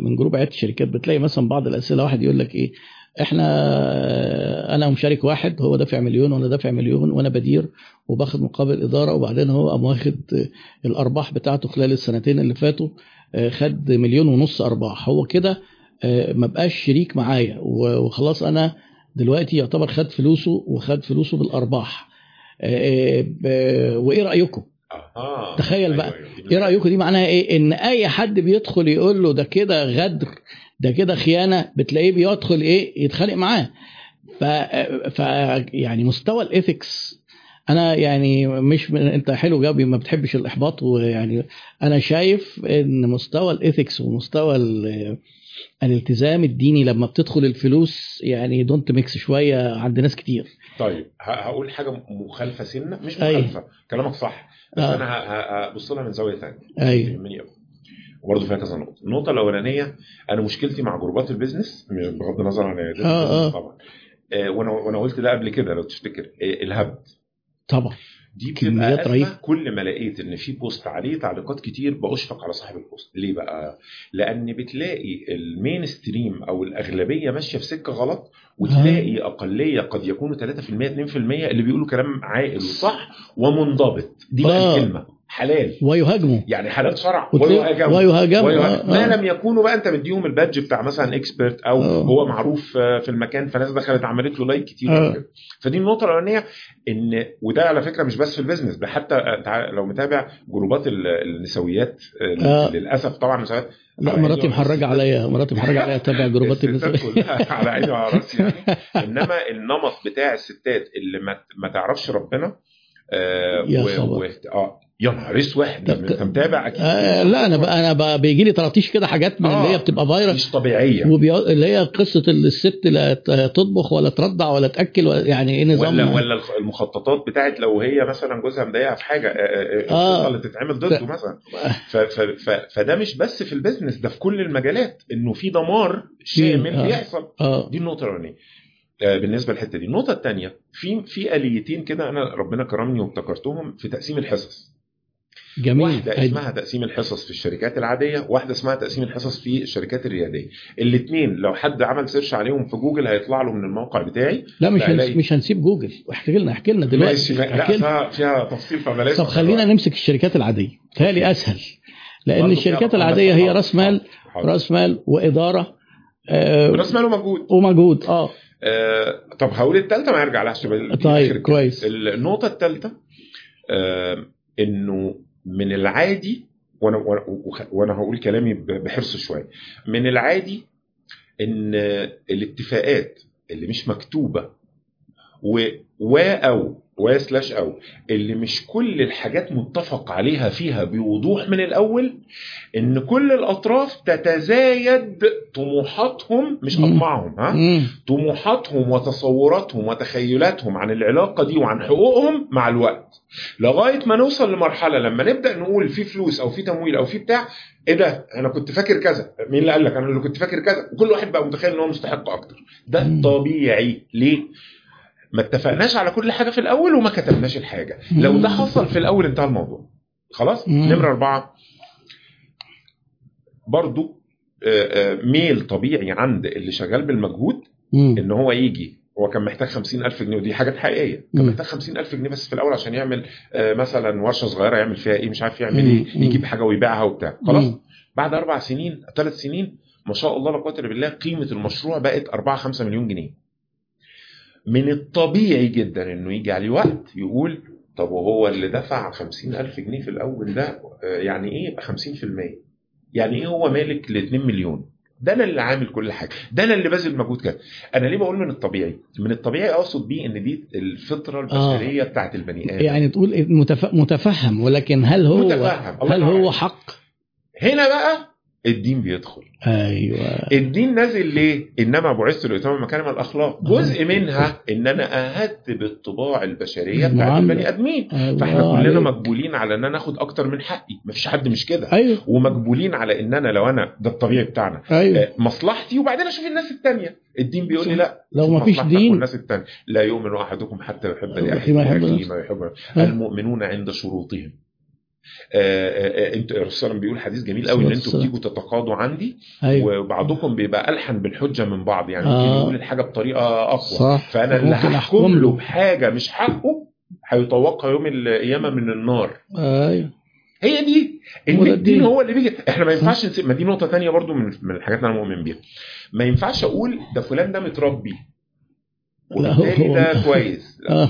من جروب عيادة الشركات بتلاقي مثلا بعض الأسئلة واحد يقول لك إيه إحنا أنا ومشارك واحد هو دافع مليون وأنا دافع مليون وأنا بدير وباخد مقابل إدارة وبعدين هو قام واخد الأرباح بتاعته خلال السنتين اللي فاتوا آه، خد مليون ونص أرباح. هو كده ما بقاش شريك معايا. وخلاص أنا دلوقتي يعتبر خد فلوسه وخد فلوسه بالأرباح. آه، ب- وإيه رأيكم؟ أها. تخيل بقى. أيوة، أيوة. إيه رأيكم؟ دي معناها إيه؟ إن أي حد بيدخل يقول له ده كده غدر ده كده خيانة بتلاقيه بيدخل إيه؟ يتخانق معاه. ف, ف يعني مستوى ال ethics أنا يعني مش من أنت حلو جابي ما بتحبش الإحباط ويعني أنا شايف إن مستوى ال ethics ومستوى ال- الالتزام الديني لما بتدخل الفلوس يعني don't mix شوية عند ناس كتير. طيب هقول حاجة مخالفة سنة مش أيوة. مخالفة كلامك صح. بس آه. أنا هبص لها من زاوية ثانية أيوه. يهمني وبرضه فيها كذا نقطة. النقطة الأولانية أنا مشكلتي مع جروبات ال business بغض النظر عن آه، آه. طبعا. آه، وأنا وأنا قلت ده قبل كده لو تفتكر آه، الهبد. طبعا. دي كميات. أزمة. كل ما لقيت إن في post عليه تعليقات كتير بأشفق على صاحب ال post. ليه بقى؟ لأن بتلاقي ال mainstream أو الأغلبية ماشية في سكة غلط وتلاقي أقلية قد يكونوا 3% 2% اللي بيقولوا كلام عاقل وصح ومنضبط. دي بقى آه. الكلمة. حلال ويهاجموا يعني حلال شرع ويهاجموا ويهاجموا ويهاجموا. آه، ما. لم يكونوا بقى انت مديهم ال badge بتاع مثلا expert أو آه. هو معروف آه، في المكان فناس دخلت عملت له like كتير آه. فدي النقطة الأولانية إن وده على فكرة مش بس في ال business ده حتى آه، لو متابع جروبات ال- النسويات آه،. للأسف طبعا النسويات لا مراتي محرجة عليا مراتي محرجة عليا اتابع جروبات كلها على عيني وعلى راسي يعني إنما النمط بتاع الستات اللي ما تعرفش ربنا آه يا و- خبر. و- آه يا نهار أسود انت متابع أكيد آه لا أنا بقى أنا بقى بيجي لي طراطيش كده حاجات من آه. اللي هي بتبقى فايرال مش طبيعية وبي... اللي هي قصة الست لا تطبخ ولا ترضع ولا تأكل ولا يعني إيه نظام ولا ولا المخططات بتاعت لو هي مثلا جوزها مضايقها في حاجة آه، آه، آه. اللي تتعمل ضده مثلا ف ف ف فده مش بس في ال business ده في كل المجالات إنه في دمار شامل آه. بيحصل آه دي النقطة الأولانية آه، بالنسبة للحتة دي. النقطة الثانية في في آليتين كده أنا ربنا كرمني وابتكرتهم في تقسيم الحصص. جميل. واحدة. اسمها تقسيم الحصص في الشركات العادية واحدة اسمها تقسيم الحصص في الشركات الريادية. الاثنين لو حد عمل search عليهم في جوجل هيطلع له من الموقع بتاعي. لا مش فهلاقي- هنس... مش هنسيب جوجل. احكي لنا احكي لنا ماشي دلوقتي لا احكي لنا. فيها, فيها تفصيل فبلاش. طب خلينا نمسك الشركات العادية. تهيألي أسهل. لأن الشركات العادية هي. راس مال. راس مال وإدارة آه، راس مال ومجهود. ومجهود. آه. آه، طب هقول الثالثه ما ارجع لها طيب،. كويس. النقطة الثالثه إنه من العادي وأنا وأنا, هقول كلامي بحرص شوية من العادي إن الاتفاقات اللي مش مكتوبة و و أو و سلاش أو اللي مش كل الحاجات متفق عليها فيها بوضوح من الأول إن كل الأطراف تتزايد طموحاتهم مش. أطماعهم ها. طموحاتهم وتصوراتهم وتخيلاتهم عن العلاقة دي وعن حقوقهم مع الوقت لغاية ما نوصل لمرحلة لما نبدأ نقول في فلوس أو في تمويل أو في بتاع إيه ده أنا كنت فاكر كذا مين اللي قال لك أنا اللي كنت فاكر كذا وكل واحد بقى متخيل إن هو مستحق أكتر ده. طبيعي ليه؟ ما اتفقناش على كل حاجة في الأول وما كتبناش الحاجة لو ده حصل في الأول انتهى الموضوع خلاص مم. نمرة أربعة برضو آه، آه، ميل طبيعي عند اللي شغال بالمجهود. إن هو يجي هو كان محتاج 50000 جنيه ودي حاجات حقيقية كان. محتاج 50000 جنيه بس في الأول عشان يعمل آه، مثلا ورشة صغيرة يعمل فيها إيه مش عارف يعمل. إيه. يجيب حاجة ويبيعها وبتاع خلاص. بعد أربع سنين ثلاث سنين ما شاء الله لا قوه الا بالله قيمة المشروع بقت 4 5 مليون جنيه من الطبيعي جدا إنه يجي عليه وقت يقول طب وهو اللي دفع 50000 جنيه في الأول ده آه، يعني إيه؟ يبقى 50% يعني إيه هو مالك ل 2 مليون؟ ده أنا اللي عامل كل حاجة. ده أنا اللي باذل مجهود كده أنا ليه بقول من الطبيعي؟ من الطبيعي أقصد بيه إن دي الفطرة البشرية بتاعت البني آدم. يعني تقول متف... متفهم ولكن هل هو متفهم. هل هو. حق؟ هنا بقى الدين بيدخل. أيوه. الدين نازل ليه؟ إنما بعثت لاتمام مكارم الأخلاق. جزء منها إن أنا اهدت بالطباع البشرية بتاعت المعاملة. البني آدمين. الله فإحنا كلنا عليك. مقبولين على إن أنا آخد أكتر من حقي. مفيش حد مش كده. أيوه. ومقبولين على إن أنا لو أنا ده الطبيعي بتاعنا. أيوه. آه، مصلحتي. وبعدين أشوف الناس التانية. الدين بيقول لي لا لو ما فيش دين. والناس التانية. لا يؤمن أحدكم حتى يحب لأخيه. ما يحب ها. المؤمنون عند شروطهم. انت الرسول صلى الله عليه وسلم بيقول حديث جميل قوي ان أنتوا. بتيجوا تتقاضوا عندي أيوه. وبعضكم بيبقى ألحن بالحجة من بعض يعني آه. يقول الحاجة بطريقة أقوى. صح. فأنا اللي هحكم أحكم له. بحاجة مش حقه هيطوقها يوم القيامة من النار. أيوه. هي دي. إن الدين. هو اللي بيجي. إحنا ما ينفعش نسيب ما دي نقطة تانية برضو من من الحاجات اللي أنا مؤمن بيها. ما ينفعش أقول ده فلان ده متربي. وبالتالي ده كويس. لا.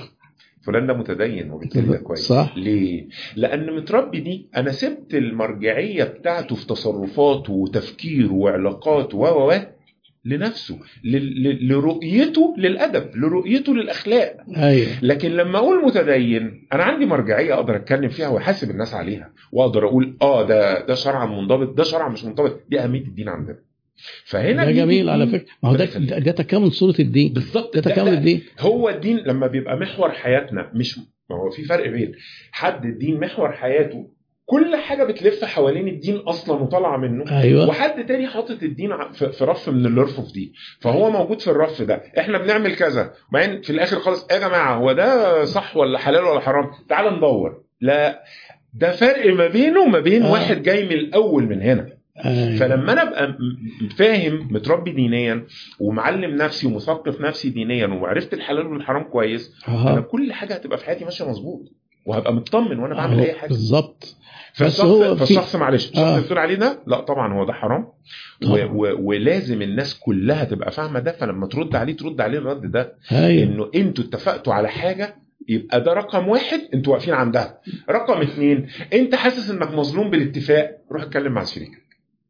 فلان ده متدين وبالتالي ده كويس صح. ليه؟ لأن متربي دي أنا سبت المرجعية بتاعته في تصرفاته وتفكيره وعلاقاته و و و لنفسه لرؤيته للأدب لرؤيته للأخلاق أيوه لكن لما أقول متدين أنا عندي مرجعية أقدر أتكلم فيها وأحاسب الناس عليها وأقدر أقول آه ده ده شرعا منضبط ده شرعا مش منضبط دي أهمية الدين عندنا فهنا ده جميل على فكرة. ما هو ده. ده تكامل صورة الدين. بالظبط. ده تكامل الدين. هو الدين لما بيبقى محور حياتنا مش ما هو في فرق بين حد الدين محور حياته كل حاجة بتلف حوالين الدين أصلا وطالعة منه أيوه. وحد تاني حاطط الدين في رف من اللي يرفف دي. فهو موجود في الرف ده. إحنا بنعمل كذا. وبعدين في الآخر خالص يا جماعة؟ هو ده صح ولا حلال ولا حرام؟ تعال ندور. لا. ده فرق ما بينه وما بين آه. واحد جاي من الأول من هنا. أيوة. فلما أنا أبقى فاهم متربي دينيا ومعلم نفسي ومثقف نفسي دينيا وعرفت الحلال والحرام كويس أنا أها. كل حاجة هتبقى في حياتي ماشية مظبوط وهبقى مطمن وأنا بعمل أهو، أي حاجة بالظبط فالشخص هو فالشخص معلش الشخص آه. اللي بتقول عليه ده لا طبعا هو ده حرام و طبعاً. و ولازم الناس كلها تبقى فاهمة ده فلما ترد عليه ترد عليه الرد ده أيوه إنه أنتوا اتفقتوا على حاجة يبقى ده رقم واحد أنتوا واقفين عندها رقم اتنين أنت حاسس إنك مظلوم بالاتفاق روح اتكلم مع شريكك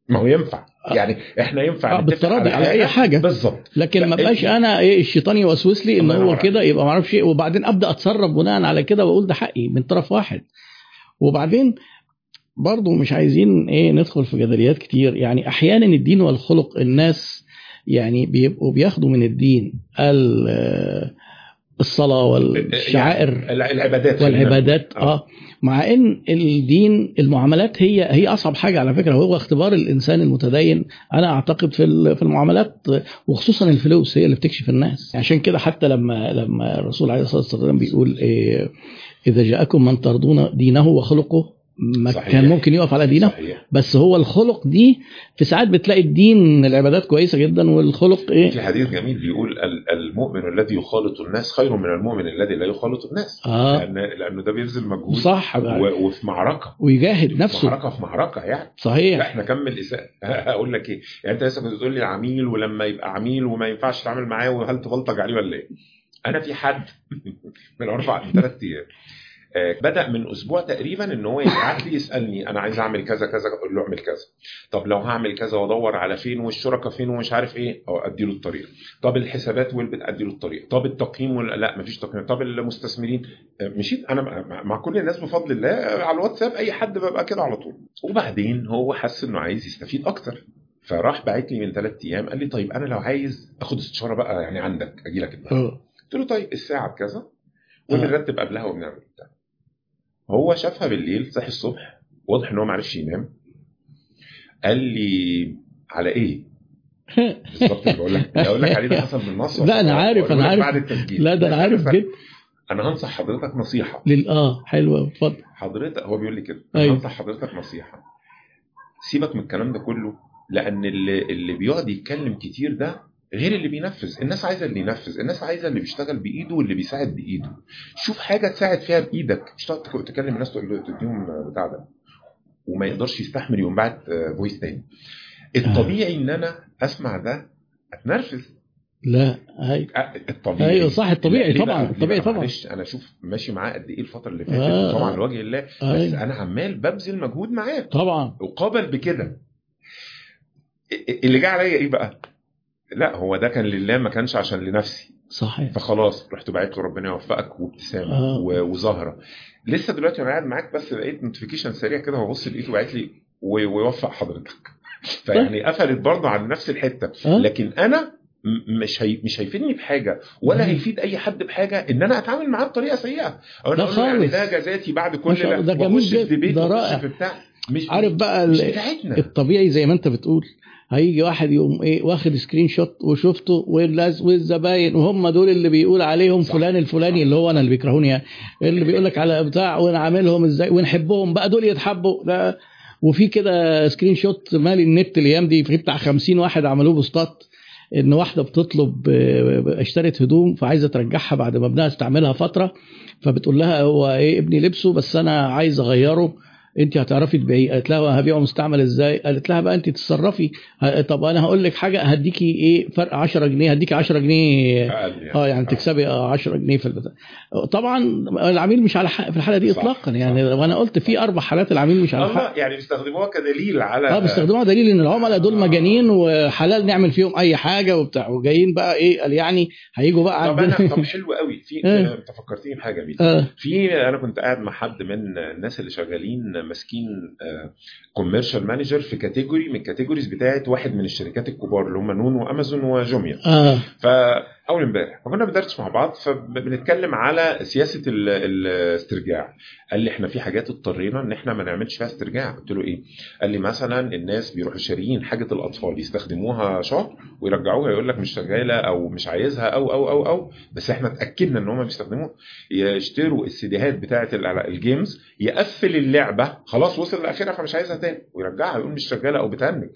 ما هو ينفع. يعني إحنا ينفع آه، بالتراضي على أي حاجة. بالظبط لكن ما بقاش أنا إيه الشيطان يوسوس لي إن هو كده يبقى ما أعرفش إيه. وبعدين أبدأ أتصرف بناء على كده وأقول ده حقي من طرف واحد. وبعدين برضه مش عايزين إيه ندخل في جدليات كتير. يعني أحيانا الدين والخلق الناس يعني بيبقوا بياخدوا من الدين ال- الصلاة والشعائر الع- العبادات والعبادات. آه. مع إن الدين المعاملات هي هي أصعب حاجة على فكرة هو اختبار الإنسان المتدين أنا أعتقد في في المعاملات وخصوصا الفلوس هي اللي بتكشف الناس. عشان كده حتى لما لما الرسول عليه الصلاة والسلام بيقول إيه إذا جاءكم من ترضون دينه وخلقه ما صحيح. كان ممكن يقف على دينه صحيح. بس هو الخلق دي في ساعات بتلاقي الدين العبادات كويسة جدا والخلق إيه؟ في حديث جميل بيقول ال- المؤمن الذي يخالط الناس خير من المؤمن الذي لا يخالط الناس. آه. لأن لأنه ده بيبذل مجهود صح. و- وفي معركة. ويجاهد في نفسه. معركة في معركة يعني. صحيح. إحنا كمل هقول لك إيه. يعني أنت لسه كنت بتقول لي عميل ولما يبقى عميل وما ينفعش تتعامل معاه وهل تبلطج عليه ولا إيه؟ أنا في حد من أربع ثلاث أيام. آه، بدأ من أسبوع تقريبا إن هو يبعت لي يسألني أنا عايز أعمل كذا كذا أقول له أعمل كذا. طب لو هعمل كذا وأدور على فين والشركاء فين ومش عارف إيه أو أدي له الطريق. طب الحسابات والبت ادي له الطريق؟ طب التقييم ولا لأ؟ مفيش تقييم. طب المستثمرين؟ آه، مشيت. أنا مع- كل الناس بفضل الله آه، على الواتساب أي حد ببقى كده على طول. وبعدين هو حس إنه عايز يستفيد أكتر. فراح باعت لي من ثلاث أيام قال لي طيب أنا لو عايز أخد استشارة بقى يعني عندك أجي لك النهارده قلت له طيب الساعة بكذا وبنرتب قبلها وبنعمل بتاع. هو شافها بالليل صحي الصبح واضح إن هو ما عرفش ينام. قال لي على إيه؟ بالظبط اللي بقول لك. أقول لك عليه ده حصل بالنص لا، أنا عارف، لك عارف. بعد التسجيل. لا ده أنا عارف جدا. أنا هنصح حضرتك نصيحة. لل آه حلوة اتفضل. حضرتك هو بيقول لي كده. أنا أيوة. هنصح حضرتك نصيحة. سيبك من الكلام ده كله لأن اللي اللي بيقعد يتكلم كتير ده غير اللي بينفذ. الناس عايزة اللي ينفذ. الناس عايزة اللي بيشتغل بإيده واللي بيساعد بإيده. شوف حاجة تساعد فيها بإيدك. مش تقعد تك- تكلم الناس تقول تديهم بتاع ده. وما يقدرش يستحمل يقوم باعت فويس تاني. الطبيعي إن أنا أسمع ده أتنرفز. لا هاي. أ- الطبيعي. أيوه صح الطبيعي؟ طبعا الطبيعي؟ طبعا. معلش أنا شوف ماشي معاه قد إيه الفترة اللي فاتت آه. طبعا لوجه الله. بس أيوة. أنا عمال ببذل مجهود معاه. طبعا. وقابل بكده. اللي جه عليا إيه بقى؟ لا هو ده كان لله ما كانش عشان لنفسي. صحيح. فخلاص رحت بعت له ربنا يوفقك وابتسامة آه. وزهره لسه دلوقتي وأنا قاعد معاك بس لقيت نوتيفيكيشن سريع كده وببص لقيته باعت لي ويوفق حضرتك. فيعني قفلت برضه عن نفس الحتة. آه. لكن أنا مش هي مش هيفيدني بحاجة ولا. هيفيد أي حد بحاجة إن أنا أتعامل معاه بطريقة سيئة. أو أنا له يعني. ده جزاتي بعد كل الله، ده. جميل جدا، ده رائع. في بتاع. مش عارف بقى مش بتاعتنا. الطبيعي زي ما أنت بتقول. هيجي واحد يقوم إيه واخد screenshot وشفته والزباين وهم دول اللي بيقول عليهم صح. فلان الفلاني اللي هو أنا اللي بيكرهوني يعني. اللي بيقول لك على بتاع ونعاملهم إزاي ونحبهم بقى دول يتحبوا. ده وفي كده screenshot مالي النت الأيام دي في بتاع 50 واحد عملوه posts إن واحدة بتطلب اشترت هدوم فعايزة ترجعها بعد ما ابنها استعملها فترة فبتقول لها هو إيه ابني لبسه بس أنا عايز أغيره. انت هتعرفي تبيعيه قالت لها هبيعه مستعمل إزاي؟ قالت لها بقى انت تتصرفي. طب أنا هقول لك حاجة هديكي إيه فرق 10 جنيه هديكي 10 جنيه. يعني. آه يعني تكسبي آه 10 جنيه في البتاع. طبعا العميل مش على حق في الحالة دي اطلاقا يعني. وأنا قلت في أربع حالات العميل مش على حق. يعني بيستخدموها كدليل على آه بيستخدموها دليل إن العملاء دول مجانين وحلال نعمل فيهم أي حاجة وبتاع. وجايين بقى إيه قال يعني هيجوا بقى طب أنا طب حلو قوي. في آه. أنت فكرتني بحاجة آه. في أنا كنت قاعد مع حد من الناس اللي شغالين ماسكين commercial manager في category من ال categories بتاعت واحد من الشركات الكبار اللي هم نون وأمازون وجوميا. آه. فاول امبارح. فكنا بندردش مع بعض فبنتكلم على سياسة ال- الاسترجاع. قال لي إحنا في حاجات اضطرينا إن إحنا ما نعملش فيها استرجاع. قلت له إيه؟ قال لي مثلا الناس بيروحوا شاريين حاجة الأطفال يستخدموها شهر ويرجعوها يقول لك مش شغالة أو مش عايزها أو أو أو أو. بس إحنا اتأكدنا إن هم بيستخدموها. يشتروا السيديهات بتاعه ال- الجيمز يقفل اللعبة خلاص وصل لآخرها فمش عايزها تاني. ويرجعها يقول مش شغالة أو بتهنج.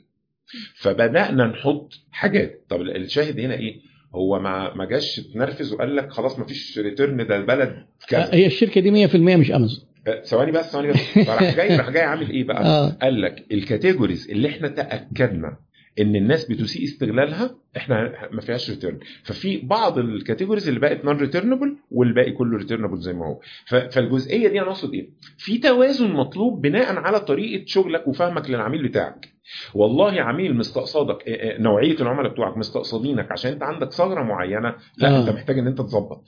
فبدأنا نحط حاجات. طب الشاهد هنا إيه؟ هو ما ما جاش اتنرفز وقال لك خلاص ما فيش return ده البلد كذا. هي الشركة دي 100% مش امازون آه، ثواني بس ثواني بس. فراح جاي راح جاي عامل إيه بقى؟ آه. قال لك ال categories اللي إحنا تأكدنا إن الناس بتسيء استغلالها إحنا ما فيهاش return ففي بعض ال categories اللي بقت non-returnable والباقي كله returnable زي ما هو. فالجزئية دي أنا أقصد إيه؟ في توازن مطلوب بناء على طريقة شغلك وفهمك للعميل بتاعك. والله عميل مستقصدك آه، آه، نوعية العملاء بتوعك مستقصدينك عشان أنت عندك ثغرة معينة لا آه. أنت محتاج إن أنت تظبط.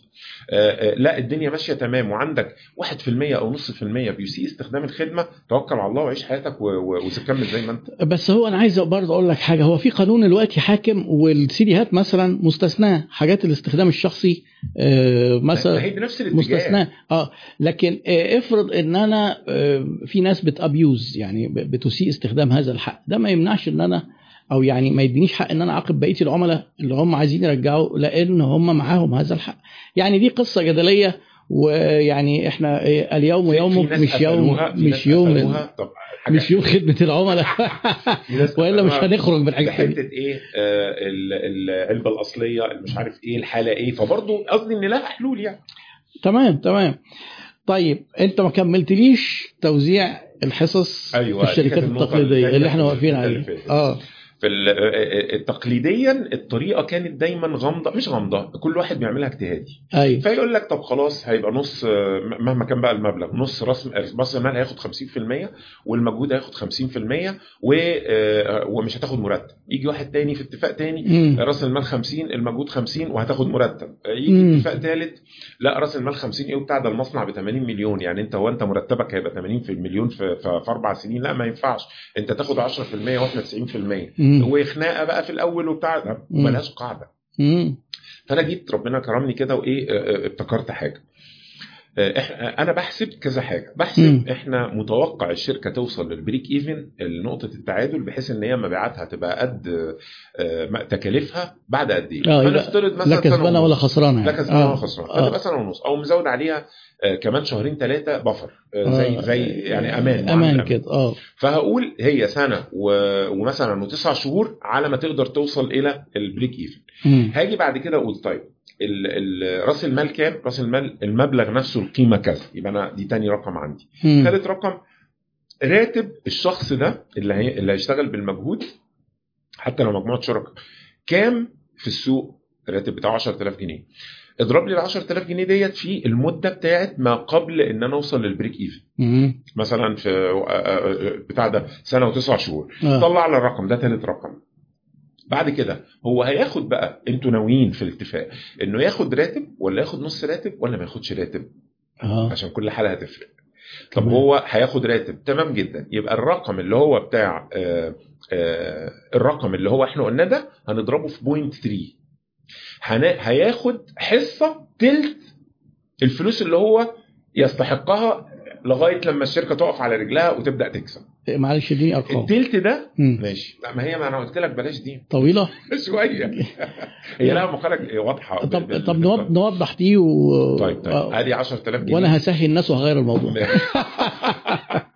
آه، آه، لا الدنيا ماشية تمام وعندك 1% أو نص في المية بيسيء استخدام الخدمة توكل على الله وعيش حياتك وتكمل زي ما أنت. بس هو أنا عايز برضه أقول لك حاجة. هو في قانون دلوقتي حاكم والسيديهات مثلا مستثناة حاجات الاستخدام الشخصي آه، مثلا هي بنفس الاتجاه. مستثناة. آه لكن آه، افرض إن أنا آه، في ناس بتابيوز يعني بتسيء استخدام هذا الحق. ده ما يمنعش إن أنا أو يعني ما يدينيش حق إن أنا أعاقب بقية العملاء اللي هم عايزين يرجعوا لأن هم معاهم هذا الحق. يعني دي قصة جدلية ويعني إحنا اليوم يومك مش يوم مش يوم. طب حاجة. مش يوم خدمة العملاء. وإلا مش هنخرج من الحاجة. دي حتة إيه آه، ال- العلبة الأصلية مش عارف إيه الحالة إيه. فبرضه قصدي إن لها حلول يعني. تمام تمام. طيب أنت ما كملتليش توزيع الحصص أيوة، في الشركات التقليدية اللي إحنا في واقفين عليها. آه. تقليديا الطريقة كانت دايما غامضة مش غامضة كل واحد بيعملها اجتهادي. أيوه فيقول لك طب خلاص هيبقى نص آه، مهما كان بقى المبلغ نص راس راس المال هياخد 50% والمجهود هياخد 50% و- آه، ومش هتاخد مرتب. يجي واحد تاني في اتفاق تاني. راس المال 50 المجهود 50 وهتاخد مرتب. يجي مم. اتفاق ثالث لا راس المال 50 إيه وبتاع ده المصنع ب 80 مليون. يعني انت هو انت مرتبك هيبقى 80 في المليون في, في, في أربع سنين؟ لا ما ينفعش. انت تاخد 10% وإحنا 90% مم. وخناقه بقى في الأول وبتاع. ملهاش قاعدة. فأنا جيت ربنا كرمني كده وإيه آه، آه، ابتكرت حاجة أنا بحسب كذا حاجة بحسب مم. إحنا متوقع الشركة توصل للبريك إيفن لنقطه التعادل بحيث إن هي مبيعاتها تبقى قد آه، تكاليفها بعد قد إيه يبقى فنفترض لا مثلا سنة كسبانه. ولا خسرانة لا يعني. كسبانه آه. ولا خسران آه. فتبقى سنه ونص أو مزود عليها آه، كمان شهرين ثلاثة بفر آه، زي آه. زي يعني أمان أمان كده آه فهقول هي سنة و... ومثلا وتسع شهور على ما تقدر توصل إلى ال break even. هاجي بعد كده أقول طيب. راس المال كام؟ راس المال المبلغ نفسه القيمة كذا يبقى أنا دي تاني رقم عندي. ثالث رقم راتب الشخص ده اللي هي... اللي هيشتغل بالمجهود حتى لو مجموعة شركاء كام في السوق الراتب بتاعه 10000 جنيه اضرب لي ال 10000 جنيه ديت في المدة بتاعت ما قبل إن أنا أوصل لل break even. مثلا في بتاع ده سنة وتسع شهور آه. طلع لي الرقم ده ثالث رقم بعد كده هو هياخد بقى أنتوا ناويين في الاتفاق انه ياخد راتب ولا ياخد نص راتب ولا ما ياخدش راتب؟ آه. عشان كل حالة هتفرق. طب تمام. هو هياخد راتب تمام جدا. يبقى الرقم اللي هو بتاع آه آه الرقم اللي هو إحنا قلنا ده هنضربه في بوينت 3 هن- هياخد حصة تلت الفلوس اللي هو يستحقها لغاية لما الشركة تقف على رجلها وتبدأ تكسب. معلش اديني أرقام. التلت ده. ماشي. لا ما هي ما أنا قلت لك بلاش دي. طويلة؟ شوية. هي لها مقاله واضحة. طب بال- طب بال- نوض- نوضح دي و... طيب طيب. آه. ادي 10000 جنيه. وأنا هسهل الناس وهغير الموضوع.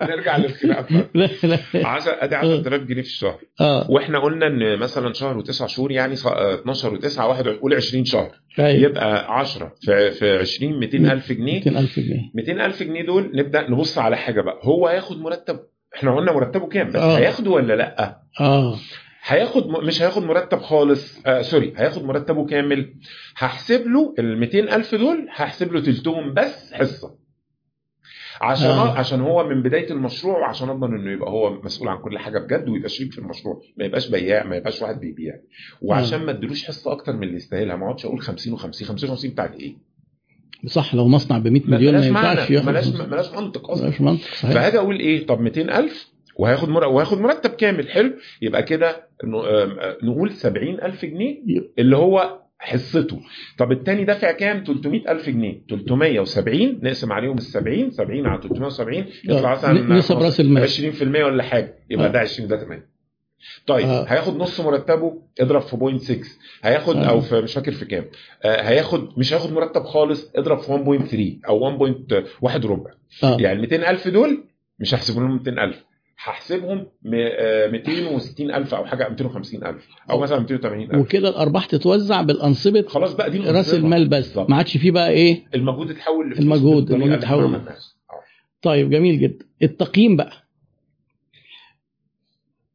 نرجع للخناقه بتاعتنا. لا. لا 10 ادي 10000 جنيه في الشهر. آه. وإحنا قلنا إن مثلا شهر وتسع شهور يعني ص- آه، 12 و9 واحد قول 20 شهر. طيب. يبقى 10 في في 20 200000 جنيه. 200000 جنيه. 200000 جنيه دول نبدأ نبص على حاجة بقى. هو هياخد مرتب إحنا قلنا مرتبه كام بس آه. هياخده ولا لأ آه هياخد م- مش هياخد مرتب خالص آه سوري هياخد مرتبه كامل هحسب له ال 200000 دول هحسب له تلتهم بس حصة عشان آه. آه. عشان هو من بداية المشروع وعشان أضمن إنه يبقى هو مسؤول عن كل حاجة بجد ويبقى شريك في المشروع ما يبقاش بياع ما يبقاش واحد بيبيع وعشان ما ادلوش حصة أكتر من اللي يستاهلها ما اقعدش أقول 50 و50 50 و50 بتاعت إيه؟ صح لو مصنع ب 100 ما- مليون ما ملاش ينفعش ملاش. ملاش منطق أصلا. ملهاش منطق صحيح. فهاجي أقول إيه طب 200000 وهياخد مر... وهياخد مرتب كامل حلو يبقى كده نقول 70000 جنيه اللي هو حصته. طب التاني دافع كام؟ 300000 جنيه. 370 نقسم عليهم ال 70 70 على 370 يطلع مثلا نسب رأس المال. 20% ولا حاجة يبقى آه. ده 20 ده تمام طيب آه. هياخد نص مرتبه اضرب في بوينت 6 هياخد آه. أو في مش فاكر في كام آه هياخد مش هياخد مرتب خالص اضرب في 1.3 أو 1.1 ربع آه يعني 200000 دول مش هحسب لهم 200000 هحسبهم م- آه، 260000 أو حاجة 250000 أو مثلا 280000 وكده الأرباح تتوزع بالأنصبة خلاص بقى دي رأس. المال بس. ما عادش فيه بقى إيه المجهود اتحول المجهود، المجهود اتحول. آه. طيب جميل جدا التقييم بقى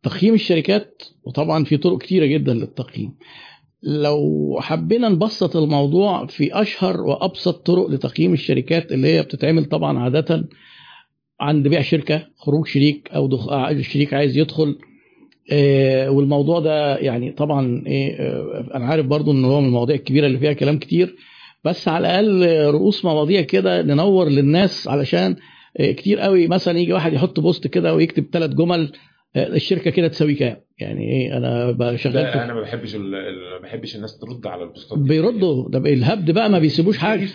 تقييم الشركات وطبعا في طرق كتيرة جدا للتقييم. لو حبينا نبسط الموضوع في أشهر وأبسط طرق لتقييم الشركات اللي هي بتتعمل طبعا عادة عند بيع شركة خروج شريك أو دخ... الشريك عايز يدخل آه، والموضوع ده يعني طبعا آه، أنا عارف برضو إن هو من المواضيع الكبيرة اللي فيها كلام كتير بس على الأقل رؤوس مواضيع كده ننور للناس علشان آه، كتير قوي مثلا يجي واحد يحط بوست كده ويكتب ثلاث جمل آه، الشركة كده تساوي كام؟ يعني إيه أنا شغال أنا ما بحبش ال- ال- ما بحبش الناس ترد على البوستات. بيردوا. ده الهبد بقى ما بيسيبوش حاجة.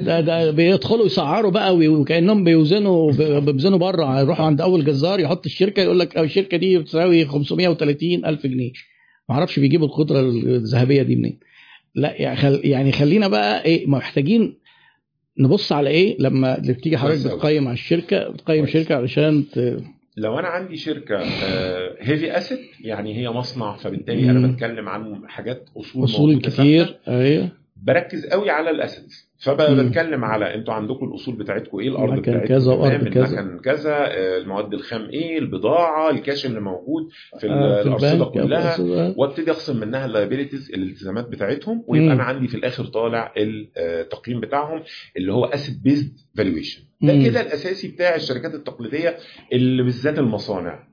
ده ده بيدخلوا يسعروا بقى وكأنهم بيوزنوا بيوزنوا بره. يروحوا عند أول جزار يحط الشركة يقول لك الشركة دي بتساوي 530 ألف جنيه. ما أعرفش بيجيبوا القدرة الذهبية دي منين. لا يعني خل يعني خلينا بقى إيه محتاجين نبص على إيه لما اللي بتيجي حضرتك. بتقيم على الشركة بتقيم. شركه علشان ت... لو أنا عندي شركة heavy asset يعني هي مصنع فبالتالي أنا. بتكلم عن حاجات أصول أصول كتير. أيوه بركز قوي على ال assets. فبتكلم على أنتوا عندكم الأصول بتاعتكم إيه الأرض بتاعتكم كذا تمام، كذا. المكن كذا آه، المواد الخام إيه البضاعة الكاش اللي موجود في آه، في الأرصدة كلها. وابتدي أخصم منها ال liabilities الالتزامات بتاعتهم ويبقى. أنا عندي في الآخر طالع التقييم بتاعهم اللي هو asset based valuation ده. كده الأساسي بتاع الشركات التقليدية اللي بالذات المصانع.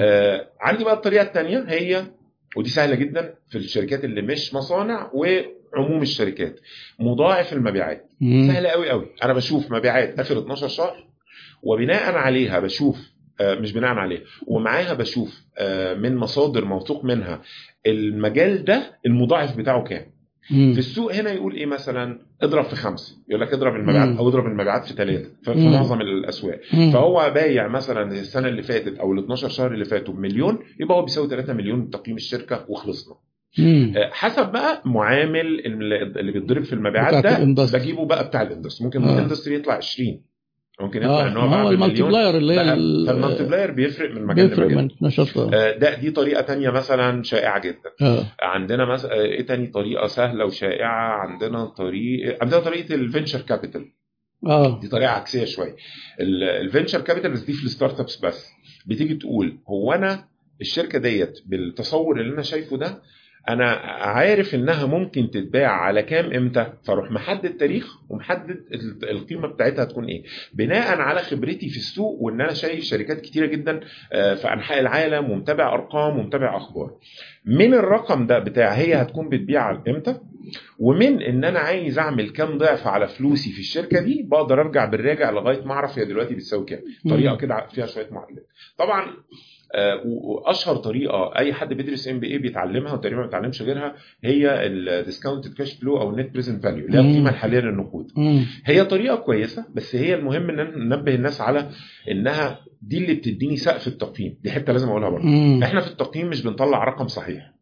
آه عندي بقى الطريقة الثانية هي ودي سهلة جدا في الشركات اللي مش مصانع وعموم الشركات مضاعف المبيعات. سهله قوي قوي أنا بشوف مبيعات آخر 12 شهر وبناء عليها بشوف آه، مش بناء عليها ومعاها بشوف آه، من مصادر موثوق منها المجال ده المضاعف بتاعه كام مم. في السوق هنا يقول إيه مثلا اضرب في خمسه يقول لك اضرب المبيعات. أو اضرب المبيعات في ثلاثة في مم. معظم الأسواق مم. فهو بايع مثلا السنة اللي فاتت أو ال 12 شهر اللي فاتوا بمليون يبقى هو بيساوي 3 مليون تقييم الشركة وخلصنا مم. آه، حسب بقى معامل اللي بيتضرب في المبيعات ده. بجيبه بقى بتاع ال industry ممكن آه. ال industry يطلع 20 ممكن يطلع آه إن هو هو بمليون ال multiplier اللي هي ال- فال multiplier بيفرق من مجال بيفرق لمجال. من نشاط آه، ده دي طريقة تانية مثلا شائعة جدا. آه. عندنا مثلا إيه تاني طريقة سهلة وشائعة؟ عندنا طريقه عندنا طريقة ال venture capital. آه. دي طريقة عكسية شوية. ال venture capital بس دي في ال startups بس. بتيجي تقول هو أنا الشركة ديت بالتصور اللي أنا شايفه ده أنا عارف إنها ممكن تتباع على كام إمتى؟ فأروح محدد تاريخ ومحدد ال- القيمة بتاعتها هتكون إيه. بناء على خبرتي في السوق وإن أنا شايف شركات كتيرة جدا آه، في أنحاء العالم ومتابع أرقام ومتابع أخبار. من الرقم ده بتاع هي هتكون بتبيع إمتى؟ ومن إن أنا عايز أعمل كام ضعف على فلوسي في الشركة دي بقدر أرجع بالراجع لغاية ما أعرف هي دلوقتي بتساوي كام. طريقة كده فيها شوية معادلات. طبعا وأشهر طريقة أي حد بيدرس MBA بيتعلمها وتقريبا ما بيتعلمش غيرها هي ال discounted cash flow أو ال net present value اللي هي. القيمه الحالية للنقود. هي طريقة كويسة بس هي المهم إن ننبه الناس على إنها دي اللي بتديني سقف التقييم دي حتة لازم أقولها برضه. إحنا في التقييم مش بنطلع رقم صحيح.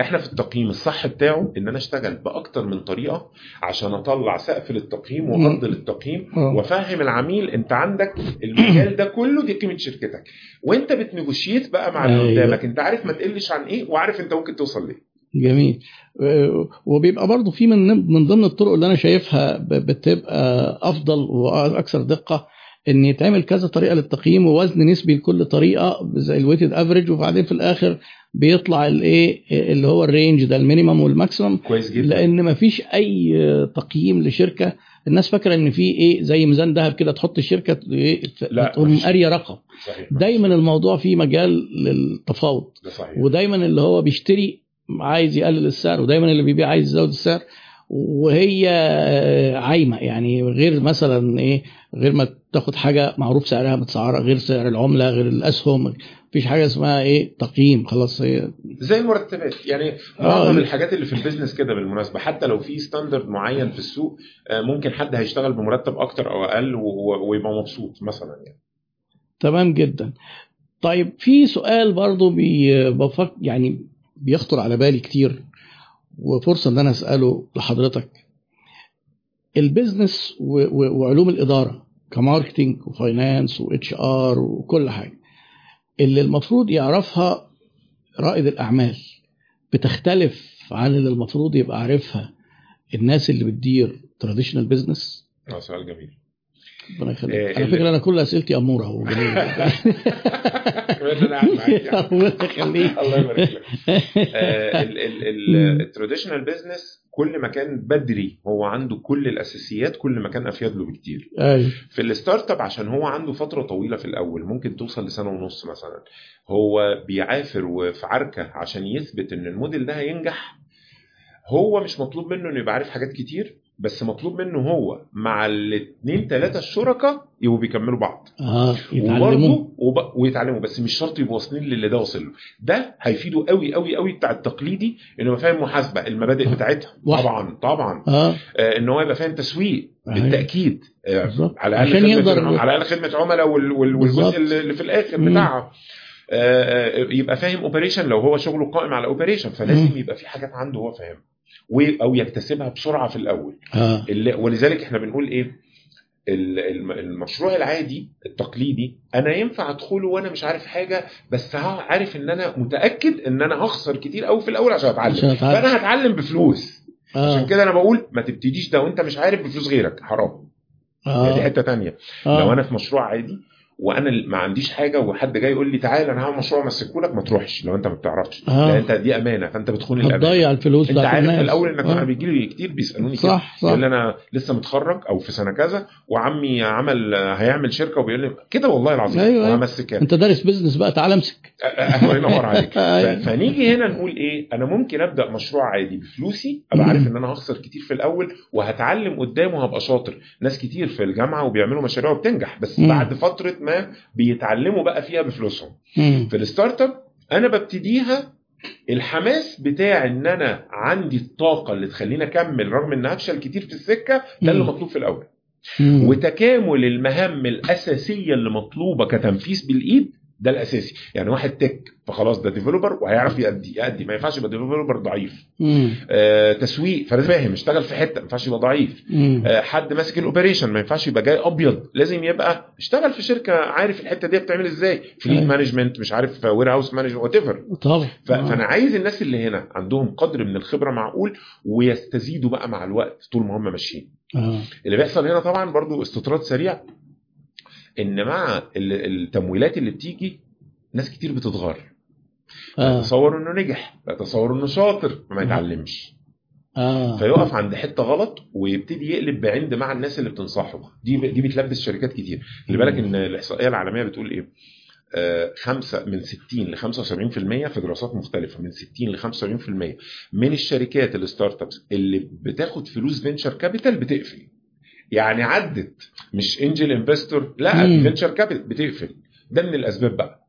إحنا في التقييم الصح بتاعه إن أنا أشتغل بأكتر من طريقة عشان أطلع سقف للتقييم وأرض للتقييم. وأفهم العميل أنت عندك المجال ده كله دي قيمة شركتك. وأنت بتنيجوشيت بقى مع اللي أيوة. قدامك. أنت عارف ما تقلش عن إيه وعارف أنت ممكن توصل ليه. جميل. آه، وبيبقى برضه في من من ضمن الطرق اللي أنا شايفها بتبقى أفضل وأكثر دقة إن يتعمل كذا طريقة للتقييم ووزن نسبي لكل طريقة زي ال weighted average وبعدين في الآخر بيطلع الايه اللي هو ال range ده ال minimum وال maximum. كويس جدا. لأن مفيش أي تقييم لشركة. الناس فاكرة إن في إيه زي ميزان ذهب كده تحط الشركة لا، تقوم. قارية رقم. صحيح دايما الموضوع فيه مجال للتفاوض. ودايما اللي هو بيشتري عايز يقلل السعر ودايما اللي بيبيع عايز يزود السعر. وهي عايمة يعني غير مثلا إيه غير ما تاخد حاجة معروف سعرها متسعرة غير سعر العملة غير الأسهم مفيش حاجة اسمها إيه؟ تقييم خلاص هي زي المرتبات يعني آه. معظم الحاجات اللي في ال business كده بالمناسبة حتى لو في standard معين في السوق آه، ممكن حد هيشتغل بمرتب أكتر أو أقل ويبقى مبسوط مثلا يعني. تمام جدا. طيب في سؤال برضو بي بفك يعني بيخطر على بالي كتير وفرصة إن أنا أسأله لحضرتك. ال business وعلوم الإدارة ك marketing و finance و HR وكل حاجة. اللي المفروض يعرفها رائد الأعمال بتختلف عن اللي المفروض يبقى عارفها الناس اللي بتدير traditional business آه سؤال جميل. ربنا يخليك. إيه على اللي- فكرة أنا كل أسئلتي أمورة معاك يعني. ربنا يخليك. الله يبارك لك. ال traditional business كل ما كان بدري هو عنده كل الأساسيات كل ما كان أفيد له بكتير. أيوه. في ال startup عشان هو عنده فترة طويلة في الأول ممكن توصل لسنة ونص مثلا. هو بيعافر وفي عركة عشان يثبت إن الموديل ده هينجح. هو مش مطلوب منه إنه يبقى عارف حاجات كتير. بس مطلوب منه هو مع الاثنين ثلاثة الشركاء يبقوا بيكملوا بعض. آه يتعلموا. وب... ويتعلموا بس مش شرط يبقوا واصلين للي ده واصل له. ده هيفيده قوي قوي قوي بتاع التقليدي إنه يبقى فاهم محاسبة المبادئ بتاعتها. واحد. طبعا طبعا. آه. آه إن هو يبقى فاهم تسويق أيوة. بالتاكيد آه. على الأقل يقدر- على الأقل خدمة عملاء وال... وال... والجزء اللي في الآخر مم. بتاعها. آه، آه، يبقى فاهم operation لو هو شغله قائم على operation فلازم مم. يبقى في حاجات عنده هو فاهم و- أو يكتسبها بسرعة في الأول. اللي- ولذلك إحنا بنقول إيه؟ ال- الم- المشروع العادي التقليدي أنا ينفع أدخله وأنا مش عارف حاجة بس عارف إن أنا متأكد إن أنا هخسر كتير قوي في الأول عشان أتعلم. عشان. فأنا هتعلم بفلوس. عشان آه كده أنا بقول ما تبتديش ده وأنت مش عارف بفلوس غيرك. حرام. يعني دي حتة تانية. آه. لو أنا في مشروع عادي وأنا ما عنديش حاجة وحد جاي يقول لي تعالى أنا هعمل مشروع امسكهولك ما تروحش لو أنت ما بتعرفش آه. لأن أنت دي أمانة فأنت بتخون الأمانة هتضيع الفلوس أنت عارف الناس الأول إنك آه. أنا بيجي لي كتير بيسألوني كده صح صح يقول لي أنا لسه متخرج أو في سنة كذا وعمي عمل هيعمل شركة وبيقول لي كده والله العظيم أيوة، أيوة. وهمسكها أنت دارس بيزنس بقى تعالى امسك الله ينور عليك أيوة. فنيجي هنا نقول إيه أنا ممكن أبدأ مشروع عادي بفلوسي أبقى عارف إن أنا هخسر كتير في الأول وهتعلم قدامه وهبقى شاطر ناس كتير في الجامعة وبيعملوا مشاريع وبتنجح بس. بعد فترة ما بيتعلموا بقى فيها بفلوسهم. في ال startup أنا ببتديها الحماس بتاع إن أنا عندي الطاقة اللي تخليني أكمل رغم ان هفشل كتير في السكة ده اللي. مطلوب في الأول. وتكامل المهام الأساسية اللي مطلوبة كتنفيذ بالإيد ده الأساسي. يعني واحد tech فخلاص ده developer وهيعرف يأدي يأدي. ما ينفعش يبقى developer ضعيف. مم. آه تسويق. فلازم فاهم اشتغل في حتة ما ينفعش يبقى ضعيف. مم. آه حد ماسك ال operation ما ينفعش يبقى جاي أبيض. لازم يبقى اشتغل في شركة عارف الحتة دي بتعمل إزاي. fleet أيوة. management مش عارف warehouse management whatever طبعا. ف- فأنا عايز الناس اللي هنا عندهم قدر من الخبرة معقول ويستزيدوا بقى مع الوقت طول ما هم ماشيين. آه. اللي بيحصل هنا طبعا برضو استطراد سريع. ان مع ال- التمويلات اللي بتيجي ناس كتير بتتغر آه. يتصور إنه نجح يتصور إنه شاطر ما يتعلمش. آه. فيقف عند حتة غلط ويبتدي يقلب بعند مع الناس اللي بتنصحه. دي دي بتلبس شركات كتير. خلي بالك إن الإحصائية العالمية بتقول إيه؟ آه، خمسة من 60 ل 75% في دراسات مختلفة. من 60 ل 75% من الشركات ال startups اللي بتاخد فلوس venture capital بتقفل. يعني عدت. مش angel investor لا مم. venture capital بتقفل. ده من الأسباب بقى.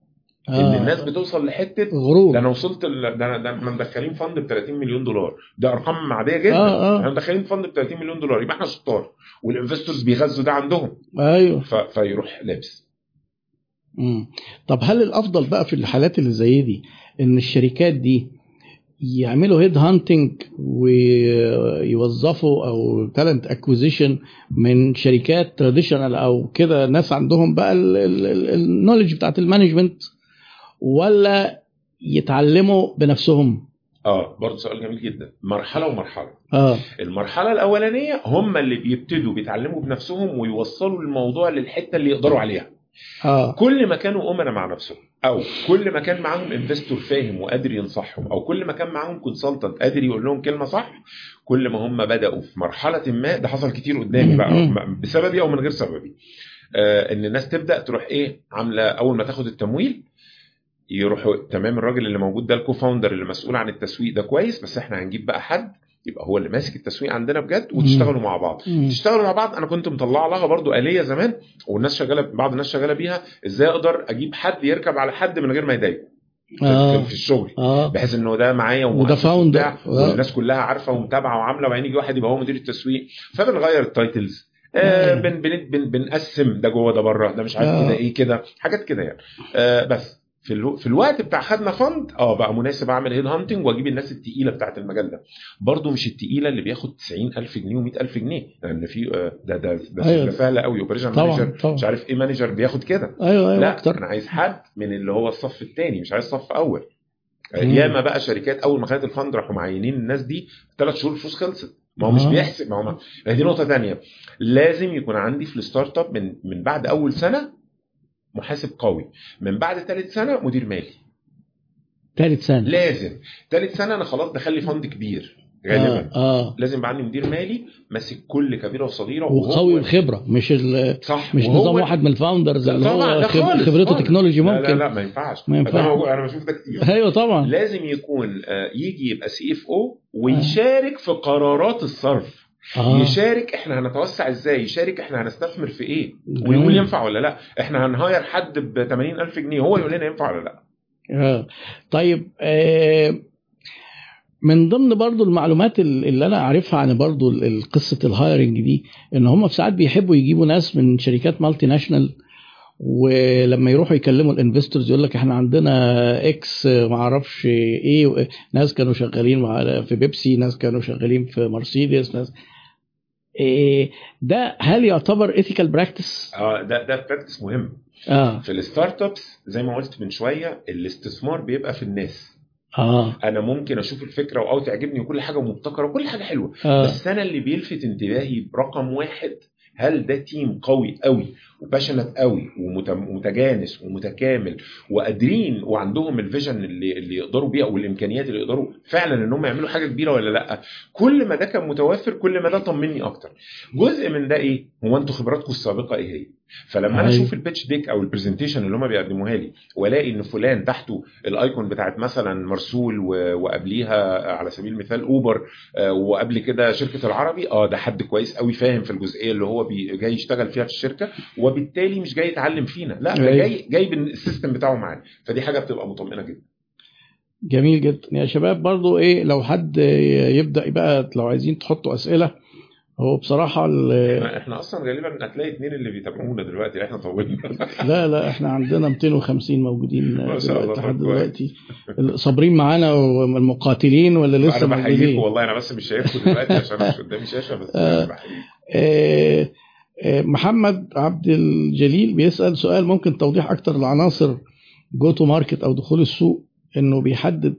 إن آه. الناس بتوصل لحتة ده غرور أنا وصلت ال... ده أنا ده إحنا مدخلين fund ب 30 مليون دولار. ده أرقام عادية جدا. آه، آه. إحنا مدخلين fund ب 30 مليون دولار. يبقى إحنا شطار. وال investors بيغذوا ده عندهم. أيوه. ف... فيروح لابس. مم. طب هل الأفضل بقى في الحالات اللي زي دي إن الشركات دي يعملوا head hunting ويوظفوا أو talent acquisition من شركات traditional أو كده ناس عندهم بقى ال knowledge بتاعت ال management ولا يتعلموا بنفسهم؟ آه برضه سؤال جميل جدا. مرحلة ومرحلة. آه. المرحلة الأولانية هم اللي بيبتدوا بيتعلموا بنفسهم ويوصلوا الموضوع للحتة اللي يقدروا عليها. آه. كل ما كانوا أمنا مع نفسهم. أو كل ما كان معاهم investor فاهم وقادر ينصحهم أو كل ما كان معاهم consultant قادر يقول لهم كلمة صح كل ما هم بدأوا في مرحلة ما ده حصل كتير قدامي بقى. بسببي أو من غير سببي آه إن الناس تبدأ تروح إيه عاملة أول ما تاخد التمويل يروحوا تمام الراجل اللي موجود ده ال co-founder اللي مسؤول عن التسويق ده كويس بس إحنا هنجيب بقى حد يبقى هو اللي ماسك التسويق عندنا بجد وتشتغلوا مع بعض مم. تشتغلوا مع بعض أنا كنت مطلع لها برضو آلية زمان والناس شغالة بعض الناس شغالة بيها إزاي أقدر أجيب حد يركب على حد من غير ما يضايقه في, آه. في, الشغل آه بحيث انه ده معايا وده founder. آه. والناس كلها عارفة ومتابعة وعاملة وبعدين يجي واحد يبقى هو مدير التسويق فبنغير ال titles آه آه. بن بن بن بنقسم ده جوه ده بره ده مش عارف آه. كده إيه كده حاجات كده يعني آه بس في ألو... في الوقت بتاع خدنا fund آه بقى مناسب أعمل head hunting وأجيب الناس التقيلة بتاعت المجال ده برضو مش التقيلة اللي بياخد 90000 جنيه و100000 جنيه لأن في آه، ده ده ده أيوة. سهله قوي operation manager طبعاً. مش عارف إيه manager بياخد كده أيوه أيوه لا أكتر أنا عايز حد من اللي هو الصف الثاني مش عايز صف أول مم. ياما بقى شركات أول ما خدت ال fund راحوا معينين الناس دي ثلاث شهور الفلوس خلصت ما هو مش آه. بيحسب ما هو ما دي نقطة ثانية لازم يكون عندي في ال startup من من بعد أول سنة محاسب قوي. من بعد ثالث سنة مدير مالي. ثالث سنة. لازم. ثالث سنة أنا خلاص دخل لي fund كبير غالبا. آه, آه. لازم يبقى عندي مدير مالي ماسك كل كبيرة وصغيرة وقوي الخبرة مش ال... صح. مش نظام واحد من ال founders لا اللي هو لا خب... خالص خبرته خالص. technology لا ممكن. لا لا ما ينفعش. ما ينفعش. أنا بشوف ده كتير. أيوه طبعا. لازم يكون آه، يجي يبقى CFO ويشارك في قرارات الصرف. آه. يشارك إحنا هنتوسع إزاي؟ يشارك إحنا هنستثمر في إيه. ويقول ينفع ولا لأ؟ إحنا هن hire حد ب 80000 جنيه هو يقول لنا ينفع ولا لأ؟ آه. طيب آه من ضمن برضو المعلومات ال- اللي أنا عارفها عن برضو قصة ال hiring دي إن هم في ساعات بيحبوا يجيبوا ناس من شركات multinational ولما يروحوا يكلموا ال investors يقول لك إحنا عندنا ex ما أعرفش إيه ناس كانوا شغالين في بيبسي ناس كانوا شغالين في مرسيدس ناس ده هل يعتبر ethical practice؟ آه ده ده practice مهم. آه. في ال startups زي ما قلت من شوية الاستثمار بيبقى في الناس. آه. أنا ممكن أشوف الفكرة أو تعجبني وكل حاجة مبتكره وكل حاجة حلوة آه. بس أنا اللي بيلفت انتباهي برقم واحد هل ده team قوي قوي و passionate قوي ومت- ومتجانس ومتكامل وقادرين وعندهم ال vision اللي اللي يقدروا بيها والإمكانيات اللي يقدروا فعلا إن هم يعملوا حاجة كبيرة ولا لأ؟ كل ما ده كان متوفر كل ما ده طمني أكتر. جزء من ده إيه؟ هو أنتوا خبراتكم السابقة إيه هي؟ فلما أنا أيوة. أشوف ال pitch deck أو ال presentation اللي هم بيقدموها لي وألاقي إن فلان تحته ال icon بتاعت مثلا مرسول وقبليها على سبيل المثال اوبر آه، وقبل كده شركة العربي آه ده حد كويس قوي فاهم في الجزئية اللي هو جاي يشتغل فيها في الشركة وبالتالي مش جاي يتعلم فينا. لا ده أيوة. جاي جايب السيستم بتاعه معاه فدي حاجة بتبقى مطمئنة جدا. جميل جدا. يا شباب برضو إيه لو حد يبدأ بقى لو عايزين تحطوا أسئلة هو بصراحة ال- إحنا إحنا أصلا غالبا هتلاقي اتنين اللي بيتابعونا دلوقتي إحنا طولنا. لا لا إحنا عندنا 250 موجودين لحد. دلوقتي. صابرين معانا والمقاتلين ولا لسه أنا بحييكم والله أنا بس مش شايفكم دلوقتي عشان مش قدامي شاشة بس آه. بحييكم. محمد عبد الجليل بيسأل سؤال ممكن توضيح أكتر لعناصر go to market أو دخول السوق إنه بيحدد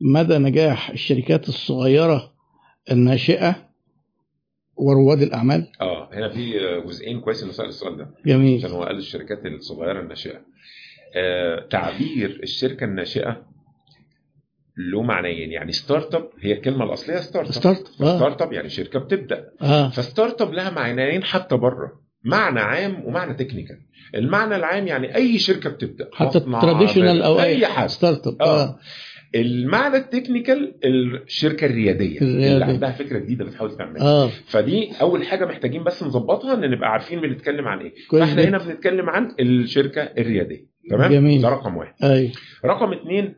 مدى نجاح الشركات الصغيرة الناشئة ورواد الأعمال. آه هنا في جزئين كويس إنه سأل السؤال ده. جميل. عشان هو قال الشركات الصغيرة الناشئة. آه تعبير الشركة الناشئة له معنيين. يعني startup هي الكلمة الأصلية startup start آه. startup يعني شركة بتبدأ. آه. ف startup لها معنيين حتى بره معنى عام ومعنى technical المعنى العام يعني أي شركة بتبدأ. حتى traditional أو أي حاجة. startup آه. آه. المعنى ال technical الشركة الريادية. الريادية. اللي عندها فكرة جديدة بتحاول تعملها. آه. فدي أول حاجة محتاجين بس نظبطها إن نبقى عارفين بنتكلم عن إيه. فإحنا. هنا بنتكلم عن الشركة الريادية. تمام؟ جميل. ده رقم واحد. اي رقم اتنين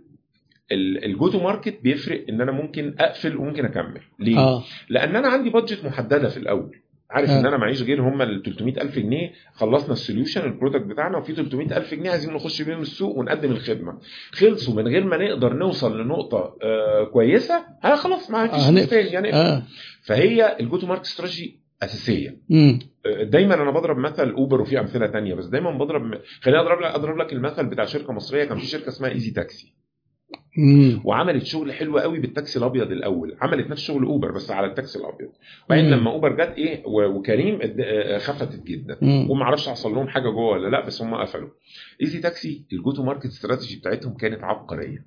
ال go to market بيفرق إن أنا ممكن أقفل وممكن أكمل. ليه؟ آه. لأن أنا عندي budget محددة في الأول. عارف آه. ان أنا معيش غير هم ال 300000 جنيه خلصنا ال solution ال product بتاعنا وفي 300000 جنيه عايزين نخش بيهم السوق ونقدم الخدمة. خلصوا من غير ما نقدر نوصل لنقطة آه كويسة ها خلاص ما فيش آه،. تاني يعني آه. فهي ال go to market strategy أساسية. امم دايما أنا بضرب مثل اوبر وفي أمثلة تانية بس دايما بضرب خليني أضرب لك أضرب لك المثل بتاع شركة مصرية. كان في شركة اسمها ايزي تاكسي وعملت شغل حلو قوي بالتاكسي الابيض الأول. عملت نفس شغل اوبر بس على التاكسي الابيض. وبعدين. لما اوبر جت إيه وكريم اد- آه، خفتت جدا. وما أعرفش حصل لهم حاجة جوه ولا لا بس هم قفلوا. ايزي تاكسي ال go to market strategy بتاعتهم كانت عبقرية.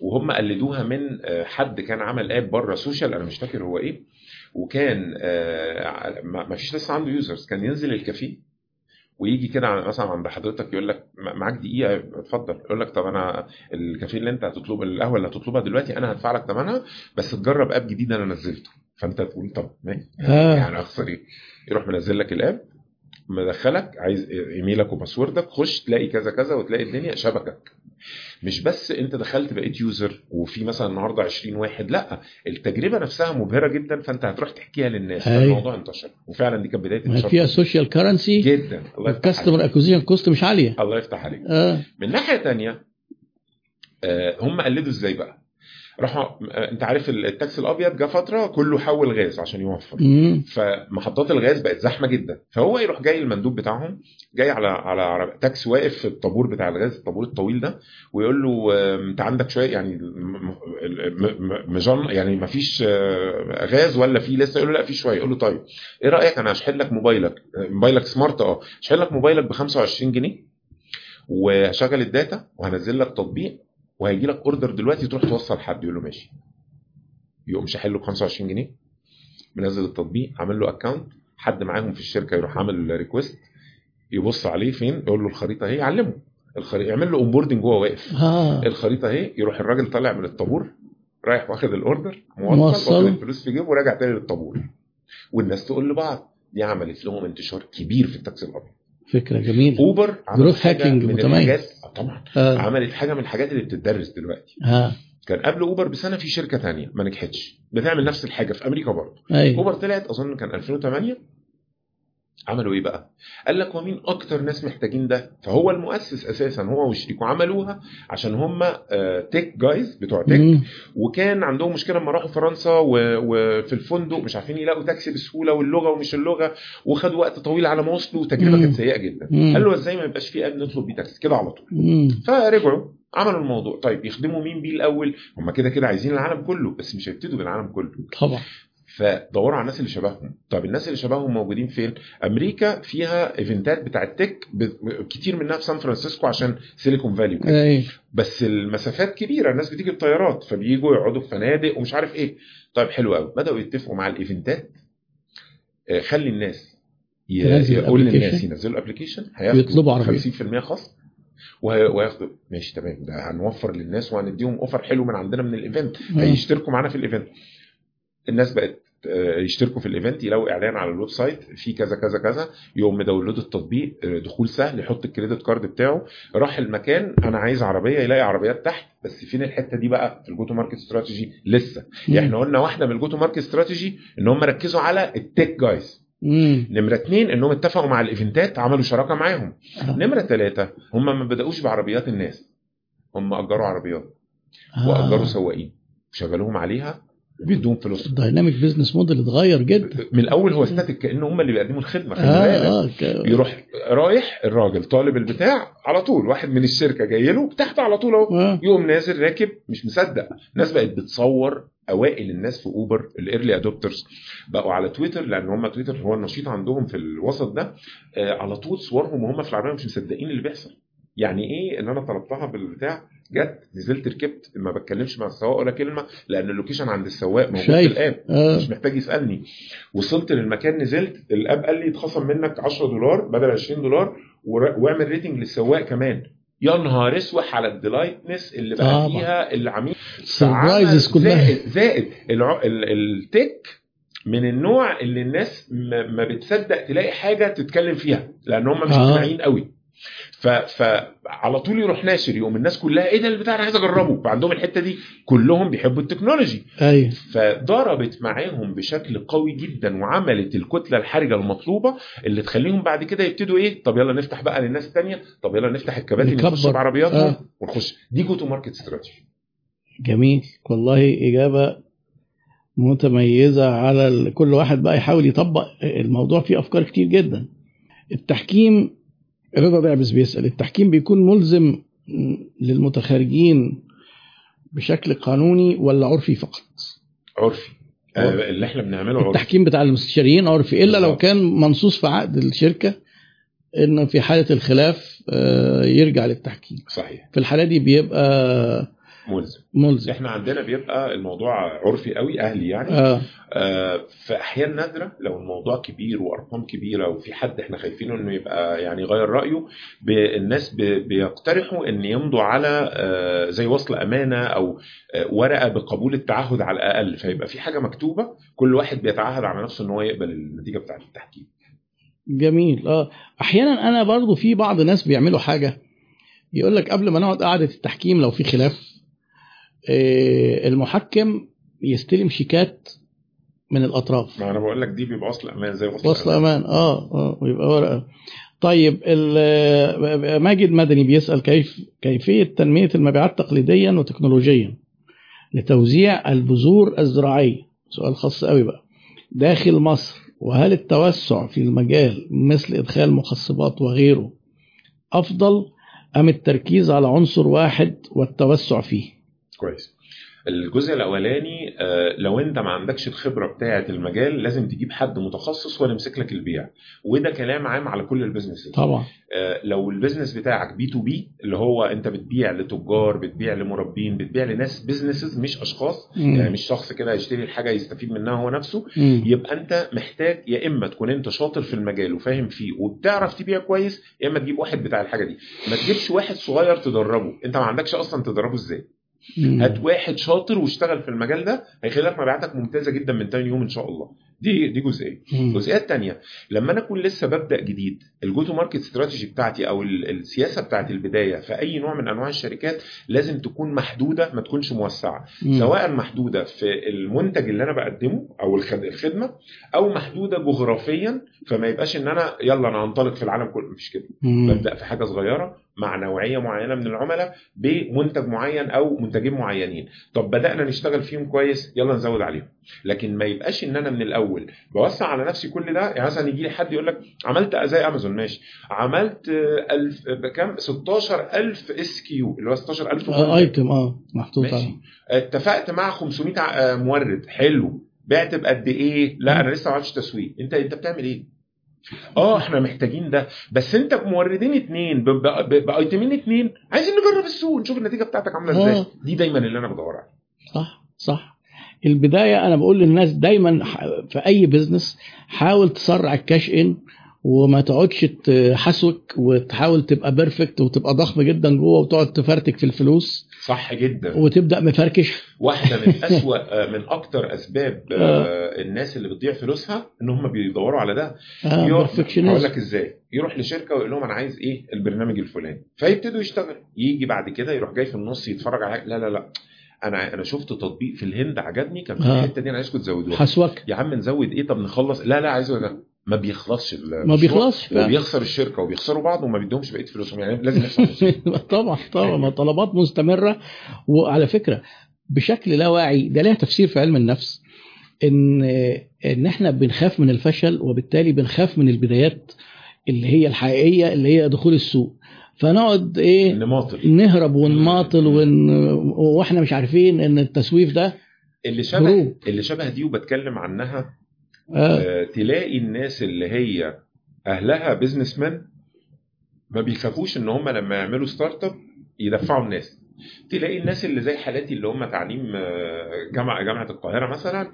وهم قلدوها من آه، حد كان عمل app بره social أنا مش فاكر هو إيه. وكان آه، ما فيش لسه عنده users. كان ينزل الكافيه. ويجي كده مثلا عند حضرتك يقول لك معاك دقيقة اتفضل. يقول لك طب أنا الكافيه اللي أنت هتطلب القهوة اللي هتطلبها دلوقتي أنا هدفع لك ثمنها بس تجرب app جديد أنا نزلته. فأنت تقول طب ماشي. آه. يعني أخسر إيه؟ يروح منزل لك ال app مدخلك عايز email ك و password ك خش تلاقي كذا كذا وتلاقي الدنيا شبكك. مش بس أنت دخلت بقيت user وفي مثلا النهارده 20 واحد لأ التجربة نفسها مبهرة جدا فأنت هتروح تحكيها للناس. أيوة. فالموضوع انتشر. وفعلا دي كانت بداية انتشار. فيها social currency جدا. الله يفتح وال customer عليك. acquisition cost مش عالية. الله يفتح عليك. آه. من ناحية تانية آه، هم قلدوا إزاي بقى؟ راحوا أنت عارف التاكسي الأبيض جه فترة كله حول غاز عشان يوفر. فمحطات الغاز بقت زحمة جدا. فهو يروح جاي المندوب بتاعهم جاي على على تاكسي واقف في الطابور بتاع الغاز الطابور الطويل ده ويقول له أنت عندك شوية يعني مجن يعني ما فيش آه، غاز ولا في لسه؟ يقول له لا في شوية. يقول له طيب إيه رأيك؟ أنا هشحن لك موبايلك آه، موبايلك smart آه هشحن لك موبايلك ب 25 جنيه وهشغل ال data وهنزل لك تطبيق وهيجي لك order دلوقتي تروح توصل حد يقول له ماشي. يقوم شاحن له ب 25 جنيه منزل التطبيق عامل له account حد معاهم في الشركة يروح عامل request يبص عليه فين؟ يقول له الخريطة اهي يعلمه. الخريطه يعمل له onboarding وهو واقف. آه. الخريطة اهي يروح الراجل طالع من الطابور رايح واخد ال order موصل موصل. واخد الفلوس في جيبه وراجع تاني للطابور. والناس تقول لبعض دي عملت لهم انتشار كبير في التاكسي الأبيض. فكرة جميلة. اوبر hacking من متميز. آه طبعا. آه. عملت حاجة من الحاجات اللي بتدرس دلوقتي. آه. كان قبل اوبر بسنة في شركة تانية ما نجحتش. بتعمل نفس الحاجة في أمريكا برضه. أيوه. اوبر طلعت أظن كان 2008 عملوا إيه بقى؟ قال لك ومين أكتر ناس محتاجين ده؟ فهو المؤسس أساسا هو وشريكه عملوها عشان هم tech guys بتوع tech. وكان عندهم مشكلة لما راحوا فرنسا وفي الفندق مش عارفين يلاقوا تاكسي بسهولة واللغة ومش اللغة وخدوا وقت طويل على ما وصلوا وتجربة. كانت سيئة جدا مم. قال له إزاي ما يبقاش في app نطلب بيه تاكسي كده على طول. فرجعوا عملوا الموضوع طيب يخدموا مين بيه الأول هم كده كده عايزين العالم كله بس مش هيبتدوا بالعالم كله طبعا فدوروا على الناس اللي شبههم. طب الناس اللي شبههم موجودين فين؟ أمريكا فيها event ات بتاعت tech كتير منها في سان فرانسيسكو عشان سيليكون فاليو بس المسافات كبيرة الناس بتيجي بطيارات فبييجوا يقعدوا في فنادق ومش عارف إيه. طيب حلو قوي بدأوا يتفقوا مع ال event ات. آه، خلي الناس يقول للناس. ينزلوا ال application عربية. 50% خصم وه- وياخدوا ماشي تمام. ده هنوفر للناس وهنديهم offer حلو من عندنا من ال event. هيشتركوا معانا في ال event. الناس بقت يشتركوا في ال event يلاقوا إعلان على ال website في كذا كذا كذا يقوم م download التطبيق آه، دخول سهل يحط ال credit card بتاعه راح المكان أنا عايز عربية يلاقي عربيات تحت بس فين الحتة دي بقى؟ في ال go to market strategy لسه. يعني إحنا قلنا واحدة من ال go to market strategy إن هم ركزوا على ال tech guys. مم. نمرة اتنين إنهم اتفقوا مع ال event ات عملوا شراكة معاهم. آه. نمرة ثلاثة هم ما بدأوش بعربيات الناس. هم أجروا عربيات. آه. واجروا سواقين. وشغلوهم عليها. وبيدوهم فلوس. ال dynamic business model اتغير جدا. من الأول هو static كان هم اللي بيقدموا الخدمة بالك آه آه ك- يروح رايح الراجل طالب البتاع على طول واحد من الشركة جاي له تحت على طول أهو. آه. يقوم نازل راكب مش مصدق. الناس بقت بتصور أوائل الناس في اوبر ال early adopters بقوا على تويتر لأن هم تويتر هو النشيط عندهم في الوسط ده. آه على طول صورهم وهم في العربية مش مصدقين اللي بيحصل. يعني إيه إن أنا طلبتها بالبتاع؟ جت نزلت ركبت ما بتكلمش مع السواق ولا كلمة لأن ال location عند السواق موجود في شايف. ال app آه. مش محتاج يسألني وصلت للمكان نزلت ال app قال لي اتخصم منك 10 دولار بدل 20 دولار واعمل rating للسواق كمان يا نهار أسوح على ال delightness اللي بقى طبعا. فيها العميل surprises كلها زائد زائد الع... ال tech من النوع اللي الناس ما, بتصدق تلاقي حاجة تتكلم فيها لأن هم مش آه. اجتماعيين قوي ف... فعلى طول يروح ناشر يقوم الناس كلها إيه ده البتاع أنا عايز أجربه. فعندهم الحتة دي كلهم بيحبوا ال technology. أيوه. فضربت معاهم بشكل قوي جدا وعملت الكتلة الحرجة المطلوبة اللي تخليهم بعد كده يبتدوا إيه؟ طب يلا نفتح بقى للناس الثانية طب يلا نفتح الكباتن. نخش بعربياتهم آه. ونخش. دي go to market strategy جميل. والله إجابة متميزة على. كل واحد بقى يحاول يطبق الموضوع فيه أفكار كتير جدا. التحكيم رضا دعبس بيسأل التحكيم بيكون ملزم للمتخرجين بشكل قانوني ولا عرفي فقط؟ عرفي. آه اللي إحنا بنعمله عرفي. التحكيم بتاع المستشارين عرفي إلا لو. كان منصوص في عقد الشركة إنه في حالة الخلاف آه، يرجع للتحكيم. صحيح. في الحالة دي بيبقى ملزم. ملزم. إحنا عندنا بيبقى الموضوع عرفي قوي أهلي يعني. آه. آه، في احيان نادرة لو الموضوع كبير وأرقام كبيرة وفي حد إحنا خايفينه إنه يبقى يعني يغير رأيه الناس بيقترحوا إن يمضوا على آه، زي وصل أمانة أو آه، ورقة بقبول التعهد على الأقل. فيبقى في حاجة مكتوبة كل واحد بيتعهد على نفسه إن هو يقبل النتيجة بتاعة التحكيم. جميل. آه أحيانا أنا برضو في بعض ناس بيعملوا حاجة يقول لك قبل ما نقعد قعدة التحكيم لو في خلاف آه، المحكم يستلم شيكات من الأطراف. ما أنا بقول لك دي بيبقى وصل أمان زي وصل, وصل أمان. آه آه ويبقى ورقه طيب ال- ماجد مدني بيسأل كيف كيفية تنمية المبيعات تقليديا وتكنولوجيا لتوزيع البذور الزراعية؟ سؤال خاص قوي بقى. داخل مصر وهل التوسع في المجال مثل إدخال مخصبات وغيره أفضل أم التركيز على عنصر واحد والتوسع فيه؟ كويس. الجزء الأولاني آه، لو أنت ما عندكش الخبرة بتاعة المجال لازم تجيب حد متخصص هو يمسك لك البيع. وده كلام عام على كل ال business طبعا. آه، لو ال business بتاعك B to B اللي هو أنت بتبيع لتجار بتبيع لمربين بتبيع لناس businesses مش أشخاص مم. يعني مش شخص كده يشتري الحاجة يستفيد منها هو نفسه مم. يبقى أنت محتاج يا إما تكون أنت شاطر في المجال وفاهم فيه وبتعرف تبيع كويس يا إما تجيب واحد بتاع الحاجة دي. ما تجيبش واحد صغير تدربه. أنت ما عندكش أصلا تدربه إزاي؟ مم. هات واحد شاطر واشتغل في المجال ده هيخلي لك مبيعاتك ممتازة جدا من تاني يوم إن شاء الله دي دي جزئية. الجزئيه الثانية لما أنا أكون لسه ببدأ جديد ال go to market strategy بتاعتي أو ال- السياسة بتاعت البداية في أي نوع من أنواع الشركات لازم تكون محدودة ما تكونش موسعة مم. سواء محدودة في المنتج اللي أنا بقدمه أو الخد- الخدمة أو محدودة جغرافيا فما يبقاش إن أنا يلا أنا هنطلق في العالم كله مفيش كده. ببدأ في حاجة صغيرة مع نوعية معينة من العملاء بمنتج معين أو منتجين معينين. طب بدأنا نشتغل فيهم كويس يلا نزود عليهم. لكن ما يبقاش إن أنا من الأول بوسع على نفسي كل ده يعني مثلا يجي لي حد يقول لك عملت زي أمازون ماشي. عملت آه، ألف بكام 16000 SKU اللي هو 16000 آه، منتج. item آه محطوط. اتفقت مع 500 ع- آه، مورد حلو. بعت بقد إيه؟ لا أنا لسه ما عملتش تسويق. أنت أنت بتعمل إيه؟ آه إحنا محتاجين ده. بس انت بموردين اتنين بأيتمين اتنين عايزين نجرب السوق نشوف النتيجة بتاعتك عاملة إزاي. آه. دي دايما اللي أنا بدور صح صح. البداية أنا بقول للناس دايما في أي business حاول تسرع ال cash in وما تقعدش تحسوك وتحاول تبقى perfect وتبقى ضخم جدا جوه وتقعد تفرتك في الفلوس. صح جدا. وتبدأ مفركش. واحدة من أسوأ آه، من أكتر أسباب آه، الناس اللي بتضيع فلوسها إن هم بيدوروا على ده. يروح- هقول. لك إزاي. يروح لشركة ويقول لهم أنا عايز إيه؟ البرنامج الفلاني. فيبتدوا يشتغل يجي بعد كده يروح جاي في النص يتفرج على. لا لا لا. أنا أنا شفت تطبيق في الهند عجبني كان في آه. الحته دي أنا عايزكم تزودوها. حسوك يا عم نزود إيه؟ طب نخلص. لا لا عايزه ده. ما بيخلصش. ما بيخلصش. وبيخسر الشركة وبيخسروا بعض وما بيدهمش بقية فلوسهم يعني لازم يحصل طبعا طبعا. ما طلبات مستمرة. وعلى فكرة بشكل لا واعي ده لها تفسير في علم النفس إن إن إحنا بنخاف من الفشل وبالتالي بنخاف من البدايات اللي هي الحقيقية اللي هي دخول السوق. فنقعد إيه؟ نماطل. نهرب ونماطل ون... وإحنا مش عارفين إن التسويف ده اللي شبه هروب. اللي شبه دي وبتكلم عنها آه. آه، تلاقي الناس اللي هي أهلها businessman ما بيخافوش إن هم لما يعملوا startup يدفعوا الناس. تلاقي الناس اللي زي حالاتي اللي هم تعليم آه، جامعة جامعة القاهرة مثلا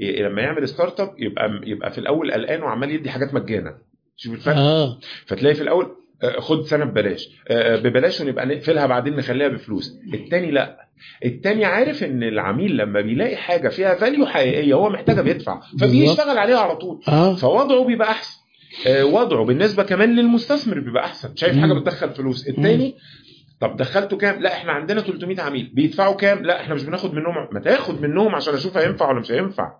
لما يعمل startup يبقى يبقى في الأول قلقان وعمال يدي حاجات مجانا شوف الفرق. آه. فتلاقي في الأول آه، خد سنة ببلاش. آه، ببلاش ونبقى نقفلها بعدين نخليها بفلوس. التاني لا. التاني عارف إن العميل لما بيلاقي حاجة فيها value حقيقية هو محتاجها بيدفع فبيشتغل عليها على طول. فوضعه بيبقى أحسن. آه، وضعه بالنسبة كمان للمستثمر بيبقى أحسن. شايف. حاجة بتدخل فلوس. التاني طب دخلته كام؟ لا إحنا عندنا 300 عميل. بيدفعوا كام؟ لا إحنا مش بناخد منهم ما تاخد منهم عشان أشوف هينفع ولا مش هينفع.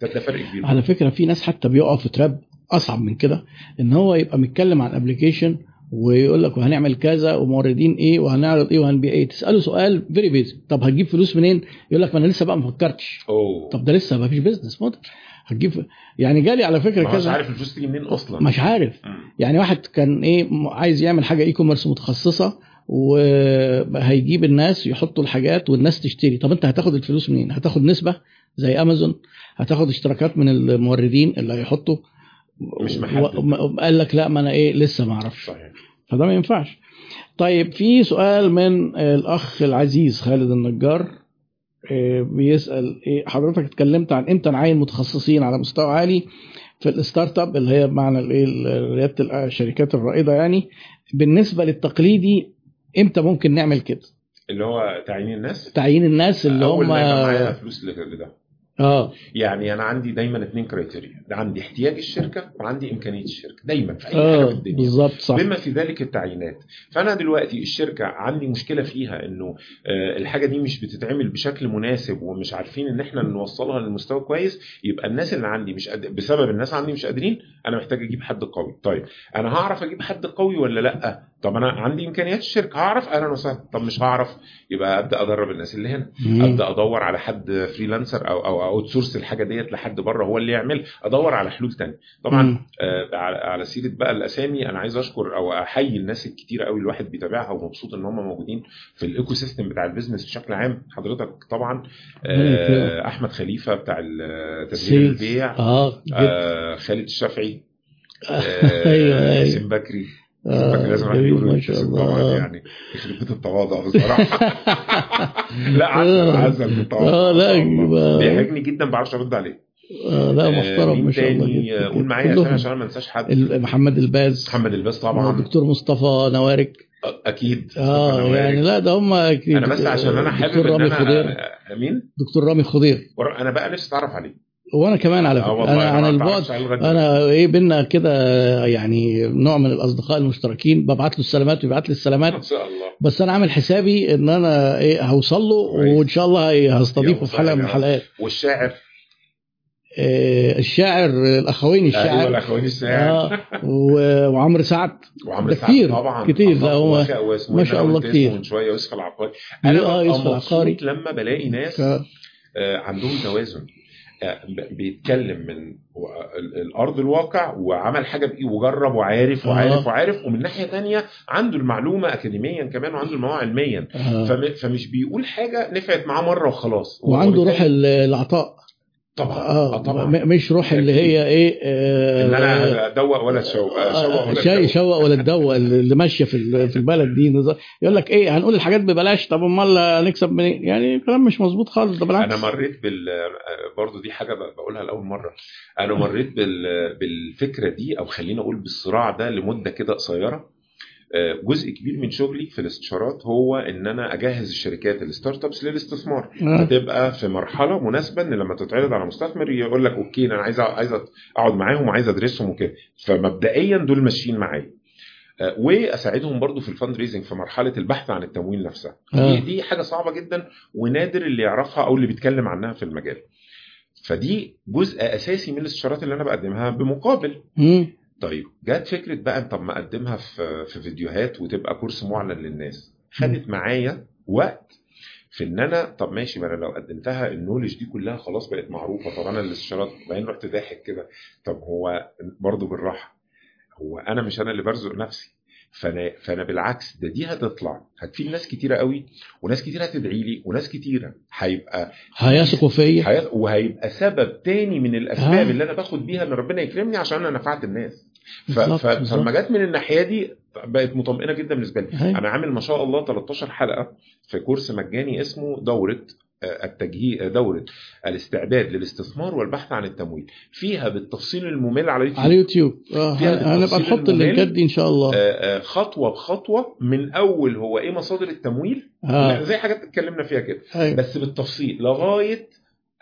ده فرق كبير. على فكرة في ناس حتى بيقعوا في trap أصعب من كده إن هو يبقى متكلم عن application ويقول لك وهنعمل كذا وموردين إيه وهنعرض إيه وهنبيع إيه. تسأله سؤال very basic طب هتجيب فلوس منين؟ يقول لك ما أنا لسه بقى ما فكرتش. طب ده لسه ما فيش business model هتجيب يعني جالي على فكرة كذا. عارف الفلوس تيجي منين أصلا. مش عارف. يعني واحد كان إيه عايز يعمل حاجة اي كوميرس متخصصة وهيجيب الناس يحطوا الحاجات والناس تشتري. طب أنت هتاخد الفلوس منين؟ هتاخد نسبة زي امازون هتاخد اشتراكات من الموردين اللي هيحطوا؟ مش محدد. قال لك لا ما أنا إيه لسه ما أعرفش. فده ما ينفعش. طيب في سؤال من الأخ العزيز خالد النجار آه، بيسأل إيه حضرتك اتكلمت عن إمتى نعين متخصصين على مستوى عالي في ال startup اللي هي بمعنى الايه ريادة الشركات الرائدة يعني. بالنسبة للتقليدي إمتى ممكن نعمل كده؟ اللي هو تعيين الناس؟ تعيين الناس اللي أول هم ما يبقى معايا فلوس لده آه. يعني أنا عندي دايما اثنين criteria ده عندي احتياج الشركة وعندي إمكانية الشركة. دايما في أي حاجة في الدنيا. بالظبط صح. بما في ذلك التعيينات. فأنا دلوقتي الشركة عندي مشكلة فيها إنه آه، الحاجة دي مش بتتعمل بشكل مناسب ومش عارفين إن إحنا نوصلها للمستوى كويس يبقى الناس اللي عندي مش قد... بسبب الناس عندي مش قادرين أنا محتاج أجيب حد قوي. طيب أنا هعرف أجيب حد قوي ولا لأ؟ طب أنا عندي إمكانيات الشركة هعرف؟ أهلا وسهلا طب مش هعرف؟ يبقى أبدأ أدرب الناس اللي هنا. مم. أبدأ أدور على حد freelancer أو أو outsource الحاجة ديت لحد بره هو اللي يعمل. أدور على حلول تانية. طبعا. آه، على سيرة بقى الأسامي أنا عايز أشكر أو أحيي الناس الكتيره قوي الواحد بيتابعها ومبسوط إن هم موجودين في ال ecosystem بتاع ال business بشكل عام. حضرتك طبعا آه، أحمد خليفة بتاع تسجيل. البيع جدا. آه، خالد الشافعي أيوه آه، أيوه. ياسين بكري. آه، لازم واحد جميل ما شاء الله. آه. يعني. يخرب بيت التواضع بصراحة. لا عسل عسل بالتواضع آه لا بيحرجني جدا ما بعرفش أرد عليه. آه لا آه، محترم ما شاء الله. آه، قول معايا عشان أنا ما انساش حد. محمد الباز. محمد الباس طبعا. دكتور مصطفى نوارك. أكيد آه. يعني لا ده هم أنا بس عشان أنا دكتور حابب إن رامي خضير. آه، مين؟ دكتور رامي خضير. أنا بقى نفسي أتعرف عليه. وأنا كمان على آه فكرة. أنا عن البعد. أنا إيه بينا كده يعني نوع من الأصدقاء المشتركين ببعت له السلامات ويبعت لي السلامات. إن شاء الله. بس أنا عامل حسابي إن أنا إيه هوصل له. وإن شاء الله هستضيفه في حلقة من. الحلقات. والشاعر؟ إيه الشاعر الاخوين أيوه الشاعر. الاخوين الشاعر. آه وعمرو سعد. وعمرو سعد كتير، طبعا. كتير، ده هو ما إيه؟ شاء الله كتير. من شوية يوسف العقاري أنا آه، ببقى يوسف العقاري. لما بلاقي ناس ف- آه، عندهم توازن. آه، بيتكلم من الأرض الواقع وعمل حاجة بإيه وجرب وعارف وعارف آه. وعارف ومن ناحية تانية عنده المعلومة اكاديميا كمان وعنده المعلومه علميا آه. فم- فمش بيقول حاجة نفعت معاه مرة وخلاص وعنده روح العطاء طبعا آه آه طبعا. مش روح اللي هي إيه آه إن أنا أدوق ولا اشوق اشوق ولا شاي أدوق. شوق ولا الدواء اللي ماشية في في البلد دي يقول لك إيه هنقول الحاجات ببلاش طب أمال هنكسب منين؟ يعني كلام مش مظبوط خالص ده بالعكس. أنا مريت بال برضه دي حاجة بقولها لأول مرة. أنا مريت بال... بالفكرة دي أو خلينا أقول بالصراع ده لمدة كده قصيرة. آه، جزء كبير من شغلي في الاستشارات هو إن أنا أجهز الشركات الستارت أبس للاستثمار آه. هتبقى في مرحلة مناسبة إن لما تتعرض على مستثمر يقول لك أوكي أنا عايز عايز أقعد معاهم وعايز أدرسهم وكده فمبدئيا دول ماشيين معايا آه، وأساعدهم برضو في ال fundraising في مرحلة البحث عن التمويل نفسها آه. دي, دي حاجة صعبة جدا ونادر اللي يعرفها أو اللي بيتكلم عنها في المجال فدي جزء أساسي من الاستشارات اللي أنا بقدمها بمقابل مم. طيب جت فكرة بقى طب ما أقدمها في في فيديوهات وتبقى course معلن للناس. خدت معايا وقت في إن أنا طب ماشي ما أنا لو قدمتها ال knowledge دي كلها خلاص بقت معروفة. طب أنا الاستشارات بعدين رحت ضاحك كده. طب هو برضه بالراحة. هو أنا مش أنا اللي برزق نفسي؟ فانا فانا بالعكس ده دي هتطلع. هتفيد ناس كتيرة قوي وناس كتيرة هتدعي لي وناس كتيرة. هيبقى هيثقوا فيا وهيبقى سبب تاني من الأسباب آه. اللي أنا باخد بيها إن ربنا يكرمني عشان أنا نفعت الناس. ف... ف... فلما جت من الناحية دي بقت مطمئنة جدا بالنسبة لي. هاي. أنا عامل ما شاء الله 13 حلقة في كورس مجاني اسمه دوره التجهيز دورة الاستعداد للاستثمار والبحث عن التمويل. فيها بالتفصيل الممل على يوتيوب على يوتيوب آه هن- هنبقى نحط. اللينكات دي إن شاء الله. آه، آه، خطوة بخطوة. من أول هو إيه مصادر التمويل؟ آه. زي حاجات اتكلمنا فيها كده. أيوة. بس بالتفصيل لغاية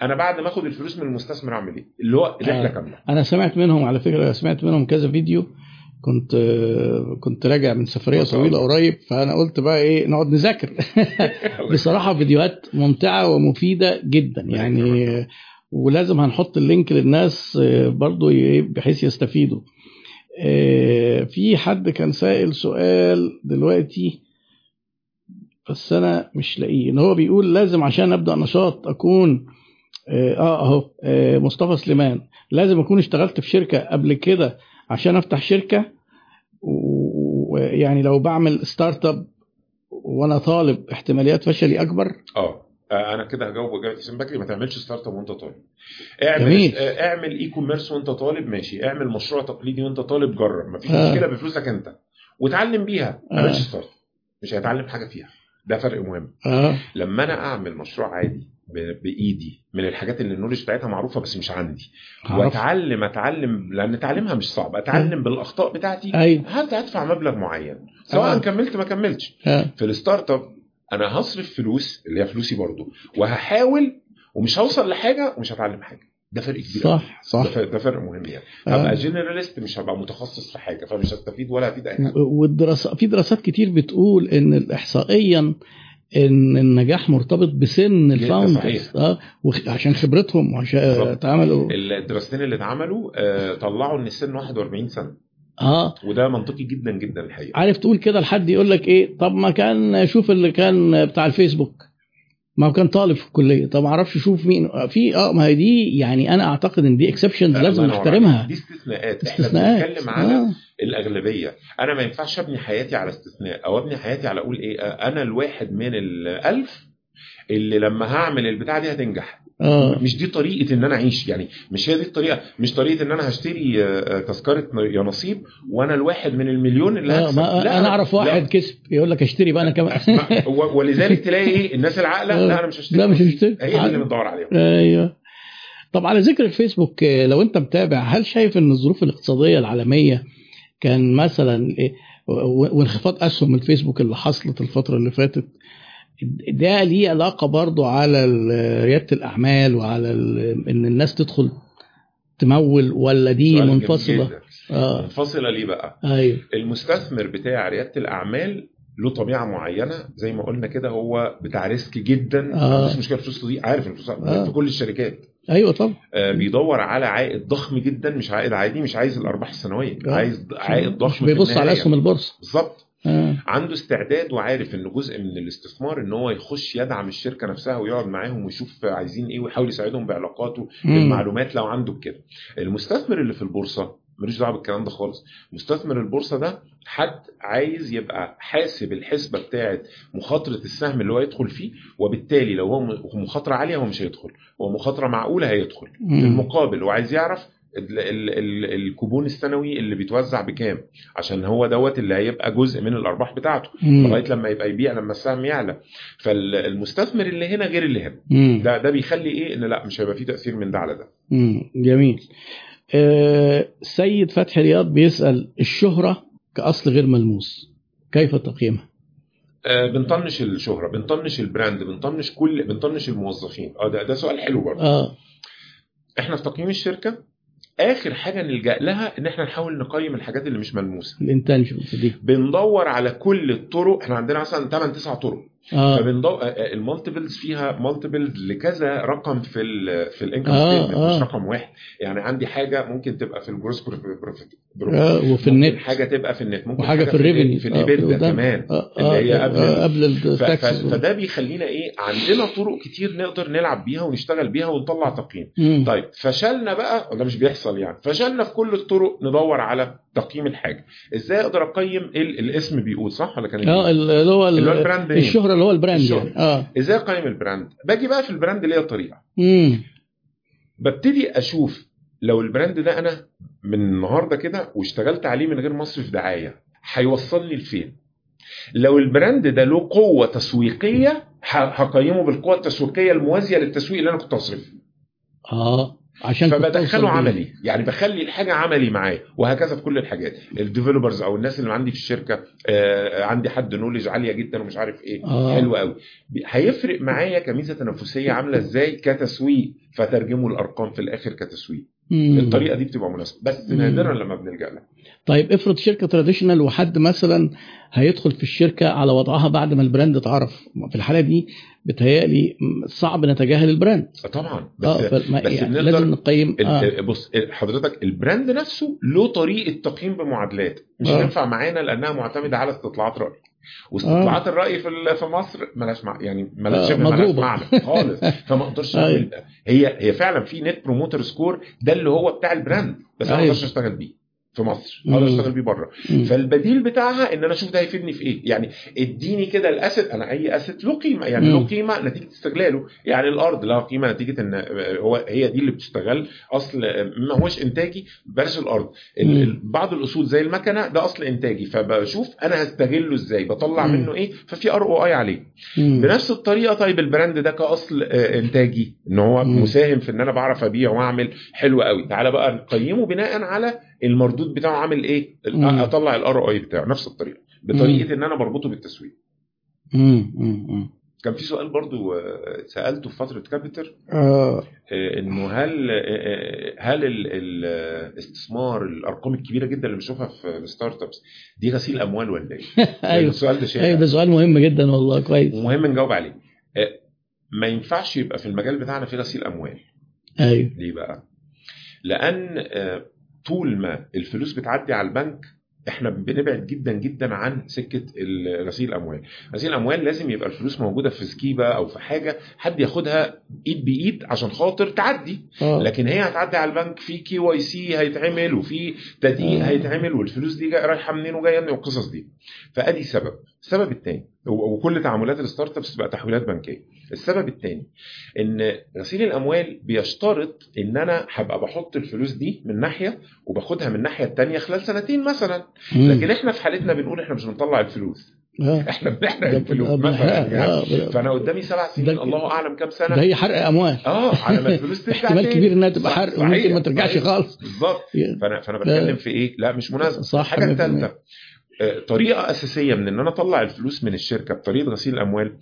أنا بعد ما آخد الفلوس من المستثمر أعمل إيه؟ اللي هو رحله آه. كامله أنا سمعت منهم على فكرة سمعت منهم كذا فيديو كنت كنت راجع من سفرية طويلة. قريب فأنا قلت بقى إيه نقعد نذاكر. بصراحة فيديوهات ممتعة ومفيدة جدا. يعني ولازم هنحط اللينك للناس برضو ي- بحيث يستفيدوا. آه، في حد كان سائل سؤال دلوقتي بس أنا مش لاقيه. إن هو بيقول لازم عشان أبدأ نشاط أكون آه آه، أهو آه، مصطفى سليمان لازم أكون اشتغلت في شركة قبل كده عشان أفتح شركة؟ ويعني لو بعمل startup وأنا طالب احتماليات فشلي أكبر. آه آه، أنا كده هجاوب اجابه حسين بكري. ما تعملش startup وأنت طالب. اعمل جميل. آه، اعمل e-commerce وأنت طالب ماشي. اعمل مشروع تقليدي وأنت طالب جرب. مفيش آه. مشكلة بفلوسك أنت. وتعلم بيها. ما آه. تعملش start مش هيتعلم حاجة فيها. ده فرق مهم. آه. لما أنا أعمل مشروع عادي بإيدي من الحاجات اللي ال knowledge بتاعتها معروفة بس مش عندي. عرفت. وأتعلم أتعلم لأن تعليمها مش صعب. أتعلم بالأخطاء بتاعتي. هبدا ادفع مبلغ معين؟ سواء آه. كملت ما كملتش. آه. في ال startup أنا هصرف فلوس اللي هي فلوسي برضو وهحاول ومش هوصل لحاجة ومش هتعلم حاجة. ده فرق كبير صح. صح. ده فرق, مهم يعني. آه. هبقى generalist مش هبقى متخصص في حاجة فمش هستفيد ولا هفيد أي حاجة. والدراسات في دراسات كتير بتقول إن احصائيا إن النجاح مرتبط بسن ال founders. آه عشان خبرتهم وعشان بالظبط. اتعملوا. الدراستين اللي اتعملوا آه، طلعوا إن السن 41 سنة. آه. وده منطقي جدا جدا الحقيقة. عارف تقول كده لحد يقول لك إيه؟ طب ما كان شوف اللي كان بتاع الفيسبوك. ما هو كان طالب في الكلية. طب ما أعرفش شوف مين. في آه ما هي دي يعني أنا أعتقد إن دي اكسبشنز لازم نحترمها. دي استثناءات. إحنا بنتكلم على آه. الأغلبية. أنا ما ينفعش أبني حياتي على استثناء أو أبني حياتي على أقول إيه أنا الواحد من الألف اللي لما هعمل البتاعة دي هتنجح. آه. مش دي طريقة إن أنا أعيش. يعني مش هي دي الطريقة. مش طريقة إن أنا هشتري آه، آه، تذكره يا نصيب وأنا الواحد من المليون اللي آه، هكسب. ما لا، أنا أعرف لا. واحد كسب يقول لك اشتري بقى أنا كمان. ولذلك تلاقي إيه؟ الناس العاقلة لا أنا مش هشتري. لا مش هشتري. هي اللي بندور عليها. أيوه. طب على ذكر الفيسبوك آه، لو أنت متابع هل شايف إن الظروف الاقتصادية العالمية كان مثلا إيه، وانخفاض أسهم الفيسبوك اللي حصلت الفترة اللي فاتت ده ليه علاقة برضو على ريادة الأعمال وعلى إن الناس تدخل تمول ولا دي منفصلة. آه منفصلة ليه بقى؟ أيوه المستثمر بتاع ريادة الأعمال له طبيعة معينة زي ما قلنا كده هو بتاع ريسك جدا آه. عندوش مشكلة في فلوسه دي عارف الفلوس آه. في كل الشركات أيوه طبعا آه، بيدور على عائد ضخم جدا مش عائد عادي مش عايز الأرباح السنوية آه. عايز عائد مش ضخم بيبص على. أسهم البورصة بالظبط آه. عنده استعداد وعارف إن جزء من الاستثمار إن هو يخش يدعم الشركة نفسها ويقعد معاهم ويشوف عايزين إيه ويحاول يساعدهم بعلاقاته. بالمعلومات لو عنده كده المستثمر اللي في البورصة ملوش دعوة بالكلام ده خالص مستثمر البورصة ده حد عايز يبقى حاسب الحسبة بتاعه مخاطرة السهم اللي هو يدخل فيه وبالتالي لو هو مخاطرة عالية هو مش هيدخل هو مخاطرة معقولة هيدخل في. المقابل وعايز يعرف ال- ال- ال- الكوبون السنوي اللي بيتوزع بكام؟ عشان هو دوت اللي هيبقى جزء من الأرباح بتاعته. لغاية لما يبقى يبيع لما السهم يعلى. فالمستثمر اللي هنا غير اللي هنا. مم. ده ده بيخلي إيه؟ إن لا مش هيبقى فيه تأثير من ده على ده. مم. جميل. آه، سيد فتحي رياض بيسأل الشهرة كأصل غير ملموس كيف تقييمها؟ آه بنطنش الشهرة بنطنش البراند بنطنش كل بنطنش الموظفين. آه ده ده سؤال حلو برضه. آه. إحنا في تقييم الشركة آخر حاجة نلجأ لها إن إحنا نحاول نقيم الحاجات اللي مش ملموسة. ال intangibles دي بندور على كل الطرق إحنا عندنا مثلا 8 9 طرق. آه. فبندور ال multiples فيها multiples لكذا رقم في ال في ال income آه، آه. مش رقم واحد. يعني عندي حاجة ممكن تبقى في ال gross profit آه، وفي النت. حاجة تبقى في النت ممكن وحاجة في ال- ال revenue في ال EBITDA كمان اللي هي قبل ال- قبل ال tax ف- فده بيخلينا إيه عندنا طرق كتير نقدر نلعب بيها ونشتغل بيها ونطلع تقييم. طيب فشلنا بقى وده مش بيحصل يعني فشلنا في كل الطرق ندور على تقييم الحاجة إزاي أقدر أقيم ال- الاسم بيقول صح ولا كان آه إيه؟ اللي هو اللي هو ال- ال brand name. الشهرة اللي هو ال brand. يعني آه إزاي أقيم ال brand باجي بقى في ال brand ليا طريقه مم. ببتدي أشوف لو ال brand ده أنا من النهارده كده واشتغلت عليه من غير مصرف دعاية هيوصلني لفين لو ال brand ده له قوة تسويقية هقيمه بالقوة التسويقية الموازية للتسويق اللي أنا كنت هصرفه آه عشان فبدخله. عملي يعني بخلي الحاجة عملي معايا وهكذا في كل الحاجات ال developers أو الناس اللي عندي في الشركة آه عندي حد knowledge عالية جدا ومش عارف إيه آه. حلو قوي هيفرق معايا كميزة تنافسية عاملة إزاي كتسويق فترجمه لأرقام في الآخر كتسويق. الطريقة دي بتبقى مناسبة. بس. نادرا لما بنلجأ لها. طيب افرض شركة traditional وحد مثلا هيدخل في الشركة على وضعها بعد ما ال brand اتعرف. في الحالة دي بتهيألي صعب نتجاهل ال brand. طبعا. بس فما بس يعني لازم نقيم آه. بص حضرتك ال brand نفسه له طريقة تقييم بمعادلات. مش آه. هتنفع معانا لأنها معتمدة على استطلاعات رأي. واستطلاعات الرأي في في مصر ملهاش مع يعني آه، شبه ملهاش مضروبة. معنى خالص فما أقدرش. اعمل هي هي فعلا في net promoter score ده اللي هو بتاع ال brand بس أنا ما أيوة. أقدرش اشتغل بيه في مصر. أقدر أشتغل بيه بره. فالبديل بتاعها إن أنا أشوف ده هيفيدني في إيه. يعني اديني كده ال asset أنا أي asset له قيمة. يعني. له قيمة نتيجة استغلاله. يعني الأرض لها قيمة نتيجة إن هو هي دي اللي بتستغل أصل ما هوش إنتاجي بلاش الأرض. بعض الاصول زي المكنة ده أصل إنتاجي. فبشوف أنا هستغله إزاي؟ بطلع مم. منه إيه؟ ففي ROI عليه. مم. بنفس الطريقة طيب ال brand ده كأصل آه، إنتاجي. إن هو مم. مساهم في إن أنا بعرف أبيع وأعمل. حلو قوي تعالى بقى نقيمه بناء على المردود بتاعه عامل إيه مم. أطلع ال ROI بتاعه نفس الطريقة بطريقة إن أنا بربطه بالتسويق مم. مم. مم. كان في سؤال برضو آه، سألته في فترة كابيتر آه. آه، إنه هل آه، هل ال- ال- الاستثمار الأرقام الكبيرة جدا اللي بنشوفها في ال startups دي غسيل أموال ولا إيه؟ أيوه السؤال ده شائع أيوه ده سؤال مهم جدا والله كويس ومهم نجاوب عليه ما ينفعش يبقى في المجال بتاعنا في غسيل أموال أيوه ليه بقى؟ لأن طول ما الفلوس بتعدي على البنك إحنا بنبعد جدا جدا عن سكة غسيل الأموال، غسيل الأموال لازم يبقى الفلوس موجودة في سكيبة أو في حاجة حد ياخدها إيد بإيد عشان خاطر تعدي، آه لكن هي هتعدي على البنك في KYC هيتعمل وفي تدقيق آه. هيتعمل والفلوس دي رايحة منين وجاية منين والقصص دي. فآدي سبب، السبب الثاني وكل تعاملات ال startups بقى تحويلات بنكية. السبب الثاني إن غسيل الأموال بيشترط إن أنا هبقى بحط الفلوس دي من ناحية وباخدها من الناحيه الثانية خلال سنتين مثلا. لكن إحنا في حالتنا بنقول إحنا مش بنطلع الفلوس آه. إحنا بنحرق ده الفلوس مثلا يعني آه، فأنا قدامي سبع سنين ده- الله أعلم كام ده سنه هي حرق أموال آه على ما الفلوس ترجع احتمال. كبير إنها تبقى حرق وممكن ما ترجعش. خالص بالظبط فأنا فأنا. بتكلم في إيه لا مش مناسب صح، الحاجة 100%. الثالثه آه، طريقة أساسية من إن أنا أطلع الفلوس من الشركة بطريقة غسيل الأموال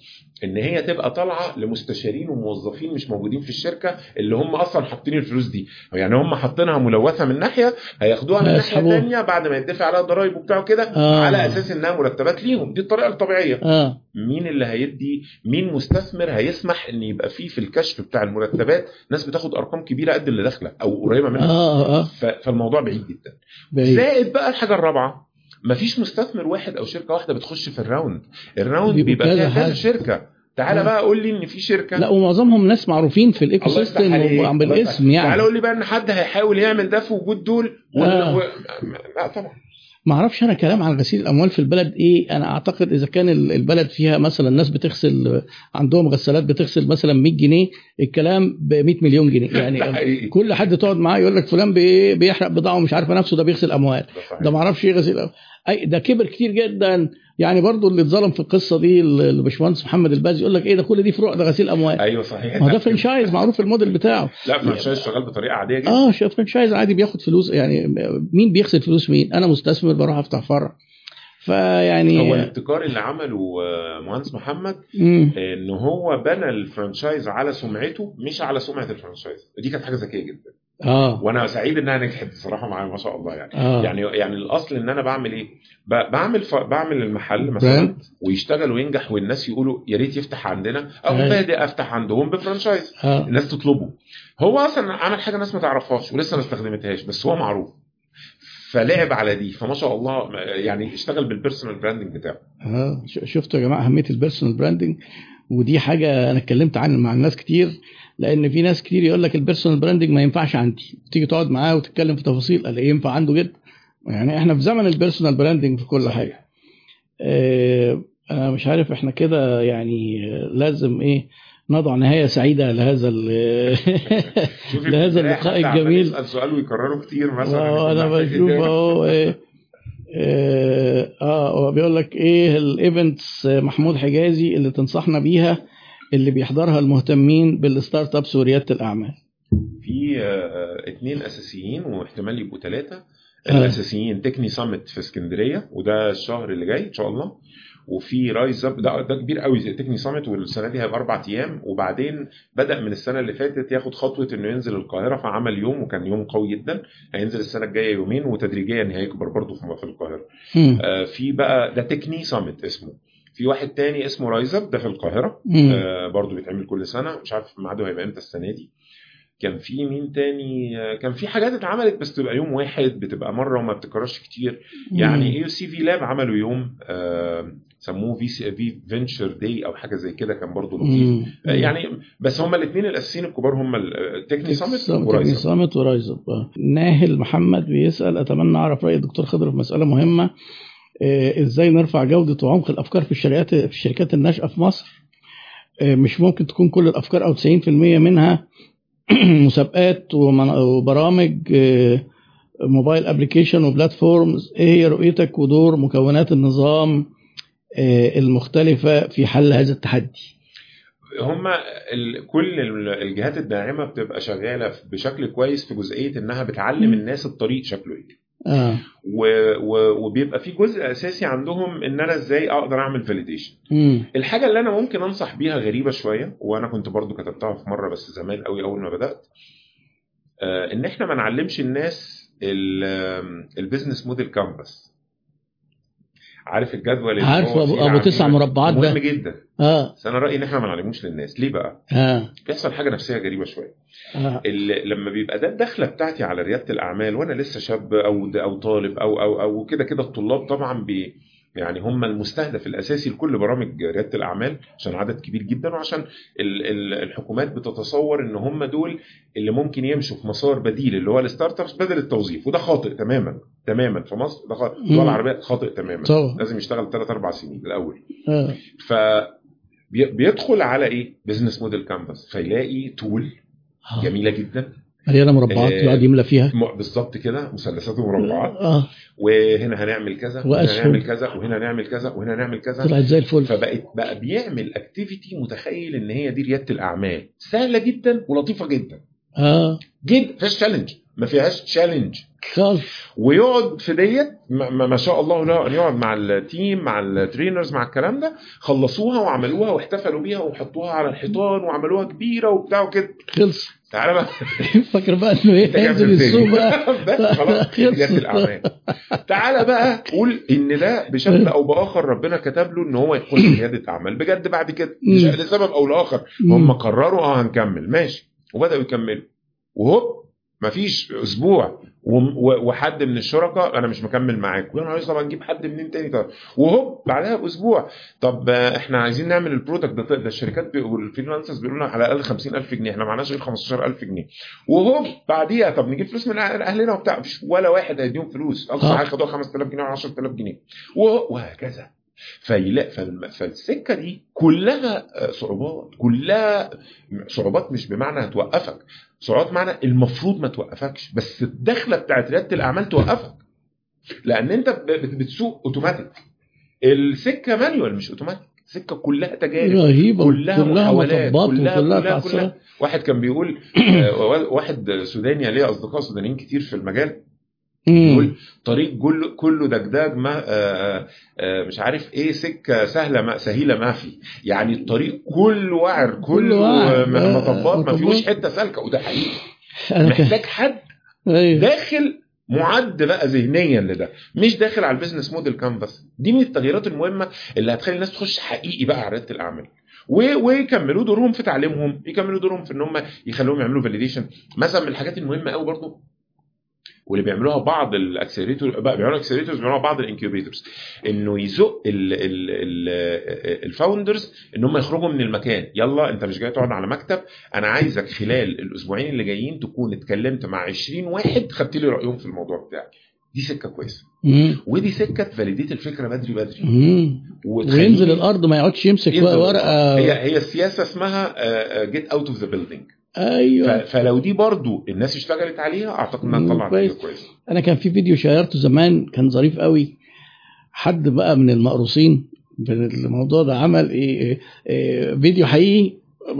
إن هي تبقى طالعة لمستشارين وموظفين مش موجودين في الشركة اللي هم أصلا حاطين الفلوس دي. يعني هم حاطينها ملوثة من ناحية هياخدوها من ناحية. ثانية بعد ما يدفع عليها ضرائب وبتاع كده آه. على أساس إنها مرتبات ليهم. دي الطريقة الطبيعية. آه. مين اللي هيدي؟ مين مستثمر هيسمح إن يبقى فيه في الكشف بتاع المرتبات ناس بتاخد أرقام كبيرة قد اللي داخلة أو قريبة منها؟ آه آه. ف- فالموضوع بعيد جدا. بعيد. زائد بقى الحاجة الرابعة مفيش مستثمر واحد أو شركة واحدة بتخش في ال round ال round بيبقى فيها كذا. شركة تعالى آه. بقى قول لي إن في شركة لا ومعظمهم ناس معروفين في ال ecosystem. بالاسم يعني تعالى قول لي بقى إن حد هيحاول يعمل ده في وجود دول. آه. و... لا طبعا ما أعرفش أنا كلام عن غسيل الاموال في البلد إيه. أنا اعتقد اذا كان ال- البلد فيها مثلا ناس بتغسل عندهم غسالات بتغسل مثلا 100 جنيه الكلام ب 100 مليون جنيه. يعني. كل حد تقعد معاه يقول لك فلان بي- بيحرق بضاعة ومش عارفة نفسه ده بيغسل أموال. ده ما أعرفش إيه غسيل أموال. اي ده كبر كتير جدا. يعني برضو اللي اتظلم في القصة دي الباشمهندس محمد الباز يقول لك إيه ده كل دي فروع ده غسيل أموال. أيوه صحيح. ما ده franchise معروف الموديل بتاعه. لا franchise شغال بطريقة عادية جدا. آه franchise عادي بياخد فلوس يعني مين بيغسل فلوس مين؟ أنا مستثمر بروح أفتح فرع. فيعني هو الابتكار اللي عمله آه، مهندس محمد مم. إن هو بنى ال franchise على سمعته مش على سمعة ال franchise دي كانت حاجة ذكية جدا. آه. وأنا سعيد إنها نجحت بصراحة معايا ما شاء الله يعني. آه. يعني يعني الأصل إن أنا بعمل إيه؟ بعمل ف... بعمل المحل مثلا. ويشتغل وينجح والناس يقولوا يا ريت يفتح عندنا أو أيوة. بادئ أفتح عندهم ب franchise آه. الناس تطلبه. هو أصلا عمل حاجة الناس ما تعرفهاش ولسه ما استخدمتهاش بس هو معروف. فلعب على دي فما شاء الله يعني اشتغل بال personal branding بتاعه. آه. شفتوا يا جماعة أهمية ال personal branding ودي حاجة أنا اتكلمت عنها مع الناس كتير. لأن في ناس كتير يقول لك ال personal branding ما ينفعش عندي. تيجي تقعد معاه وتتكلم في تفاصيل قال ينفع؟ عنده جدا يعني إحنا في زمن ال personal branding في كل حاجة. آه، أنا مش عارف إحنا كده يعني آه، لازم إيه نضع نهاية سعيدة لهذا لهذا اللقاء الجميل. يسأل سؤال ويكرره كتير مثلا. آه أنا بشوف إجابة. أهو إيه، آه آه بيقول لك إيه ال events محمود حجازي اللي تنصحنا بيها اللي بيحضرها المهتمين بال startups ورياده الأعمال. في آه، اتنين أساسيين واحتمال يبقوا ثلاثة آه. الأساسيين Techne Summit في اسكندرية وده الشهر اللي جاي إن شاء الله. وفي RiseUp ده ده كبير قوي Techne Summit والسنة دي هيبقى أربع أيام. وبعدين بدأ من السنة اللي فاتت ياخد خطوة إنه ينزل القاهرة فعمل يوم وكان يوم قوي جدا. هينزل السنة الجاية يومين وتدريجيا هيكبر برضه في القاهرة. آه، في بقى ده Techne Summit اسمه. في واحد تاني اسمه RiseUp ده في القاهرة. آه، برضه بيتعمل كل سنة. مش عارف ميعاده هيبقى إمتى السنة دي. كان في مين تاني؟ آه، كان في حاجات اتعملت بس تبقى يوم واحد بتبقى مرة وما بتكررش كتير. يعني AUC V-Lab عملوا يوم آه، سموه VC في venture day أو حاجة زي كده كان برضه لطيف. آه، يعني بس هما الاثنين الأساسيين الكبار هما ال Techne Summit Techne و Rise Summit و RiseUp آه. ناهل محمد بيسأل أتمنى أعرف رأي الدكتور خضر في مسألة مهمة. إزاي نرفع جودة وعمق الأفكار في الشركات في الشركات الناشئة في مصر؟ آه، مش ممكن تكون كل الأفكار أو 90% منها مسابقات وبرامج آه، mobile application و platforms. إيه هي رؤيتك ودور مكونات النظام آه، المختلفة في حل هذا التحدي؟ هما ال... كل ال- الجهات الداعمة بتبقى شغالة بشكل كويس في جزئية إنها بتعلم. الناس الطريق شكله إيه. آه. و... و... وبيبقى في جزء أساسي عندهم إن أنا إزاي أقدر أعمل validation. الحاجة اللي أنا ممكن أنصح بيها غريبة شوية وأنا كنت برضو كتبتها في مرة بس زمان قوي أول ما بدأت آه إن إحنا ما نعلمش الناس ال business model canvas عارف الجدول اللي عارف هو أبو- تسع مربعات ده. مهم جدا. آه. بس أنا رأيي إن إحنا ما نعلموش للناس. ليه بقى؟ آه. بيحصل حاجة نفسية غريبة شوية. ال- لما بيبقى ده الدخلة بتاعتي على ريادة الأعمال وأنا لسه شاب أو أو طالب أو أو أو كده كده الطلاب طبعا بي يعني هم المستهدف الأساسي لكل برامج ريادة الأعمال عشان عدد كبير جدا وعشان ال- ال- الحكومات بتتصور إن هم دول اللي ممكن يمشوا في مسار بديل اللي هو ال startups بدل التوظيف. وده خاطئ تماما تماما في مصر. ده خاطئ الدول. العربية خاطئ تماما. طبعا. لازم يشتغل ثلاث أربع سنين الأول. آه. ف بي- بيدخل على إيه؟ business model canvas فيلاقي tool آه. جميلة جدا. مليانه مربعات؟ آه، يقعد يملى فيها؟ بالظبط كده مثلثات ومربعات. آه. وهنا هنعمل كذا وهنا وأسهم. نعمل كذا وهنا نعمل كذا وهنا نعمل كذا. طلعت زي الفل. فبقت بقى بيعمل activity متخيل إن هي دي ريادة الأعمال. سهلة جدا ولطيفة جدا. آه. جدا فيش challenge ما فيهاش challenge خالص ويقعد في ديت ما, ما شاء الله له يقعد مع ال team مع ال trainers مع الكلام ده. خلصوها وعملوها واحتفلوا بيها وحطوها على الحيطان وعملوها كبيرة وبتاع وكده. خلص. تعالى بقى. فاكر بقى إنه إيه؟ جامد هينزل؟ السوق بقى. بس خلاص. جت الأعمال. تعالى بقى قول إن ده بشكل أو بآخر ربنا كتب له إن هو يكون قياده أعمال. بجد بعد كده. لسبب أو لآخر. هم قرروا آه هنكمل. ماشي. وبدأوا يكملوا. وهوب. مفيش أسبوع و- وحد من الشركاء أنا مش مكمل معاك يا نهار طب هنجيب حد منين تاني؟ طب وهوب بعدها بأسبوع. طب إحنا عايزين نعمل ال product ده ده الشركات وال freelancers بيقولوا لنا على الأقل 50000 جنيه. إحنا معناش غير 15000 جنيه. وهوب بعديها طب نجيب فلوس من أهلنا وبتاع. مفيش ولا واحد هيديهم فلوس. أقصى. حاجة خدوها 5000 جنيه ولا 10000 جنيه. وه- وهكذا. فيلا فالم- فالسكة دي كلها آه، صعوبات. كلها صعوبات مش بمعنى هتوقفك. صعوبات بمعنى المفروض ما توقفكش بس الدخلة بتاعت ريادة الأعمال توقفك. لأن أنت بتسوق أوتوماتيك. السكة مانيوال مش أوتوماتيك. سكه كلها تجارب. رهيبة. كلها كلها محاولات. كلها وكلها كلها, تعصيرات كلها واحد كان بيقول آه، واحد سوداني ليه أصدقاء سودانيين كتير في المجال. يقول طريق كله كله دجداج ما آه، آه، مش عارف إيه سكة سهلة ما سهيلة ما في. يعني الطريق كله وعر كله. آه، آه، مطبات ما فيهوش. حتة سالكة. وده حقيقي. محتاج حد أيوه. داخل معد بقى ذهنيا لده. مش داخل على ال business model canvas دي من التغييرات المهمة اللي هتخلي الناس تخش حقيقي بقى على ريادة الأعمال. ويكملوا دورهم في تعليمهم يكملوا دورهم في إن هم يخلوهم يعملوا validation مثلا من الحاجات المهمة قوي برضو واللي بيعملوها بعض ال accelerator بقى بيعملوا accelerators بيعملوها بعض ال incubators إنه يزق ال founders إن هم يخرجوا من المكان. يلا أنت مش جاي تقعد على مكتب. أنا عايزك خلال الأسبوعين اللي جايين تكون اتكلمت مع 20 واحد خدت لي رأيهم في الموضوع بتاعك. دي سكة كويسة. ودي سكة ت validate الفكرة بدري بدري. وينزل الأرض ما يقعدش يمسك ورقة. هي هي السياسة اسمها get out of the building أيوه. فلو دي برضو الناس اشتغلت عليها أعتقد إنها تطلع كويس. كويسه أنا كان في فيديو share ته زمان كان ظريف قوي. حد بقى من المقروصين بالموضوع ده عمل إيه, إيه, إيه فيديو حقيقي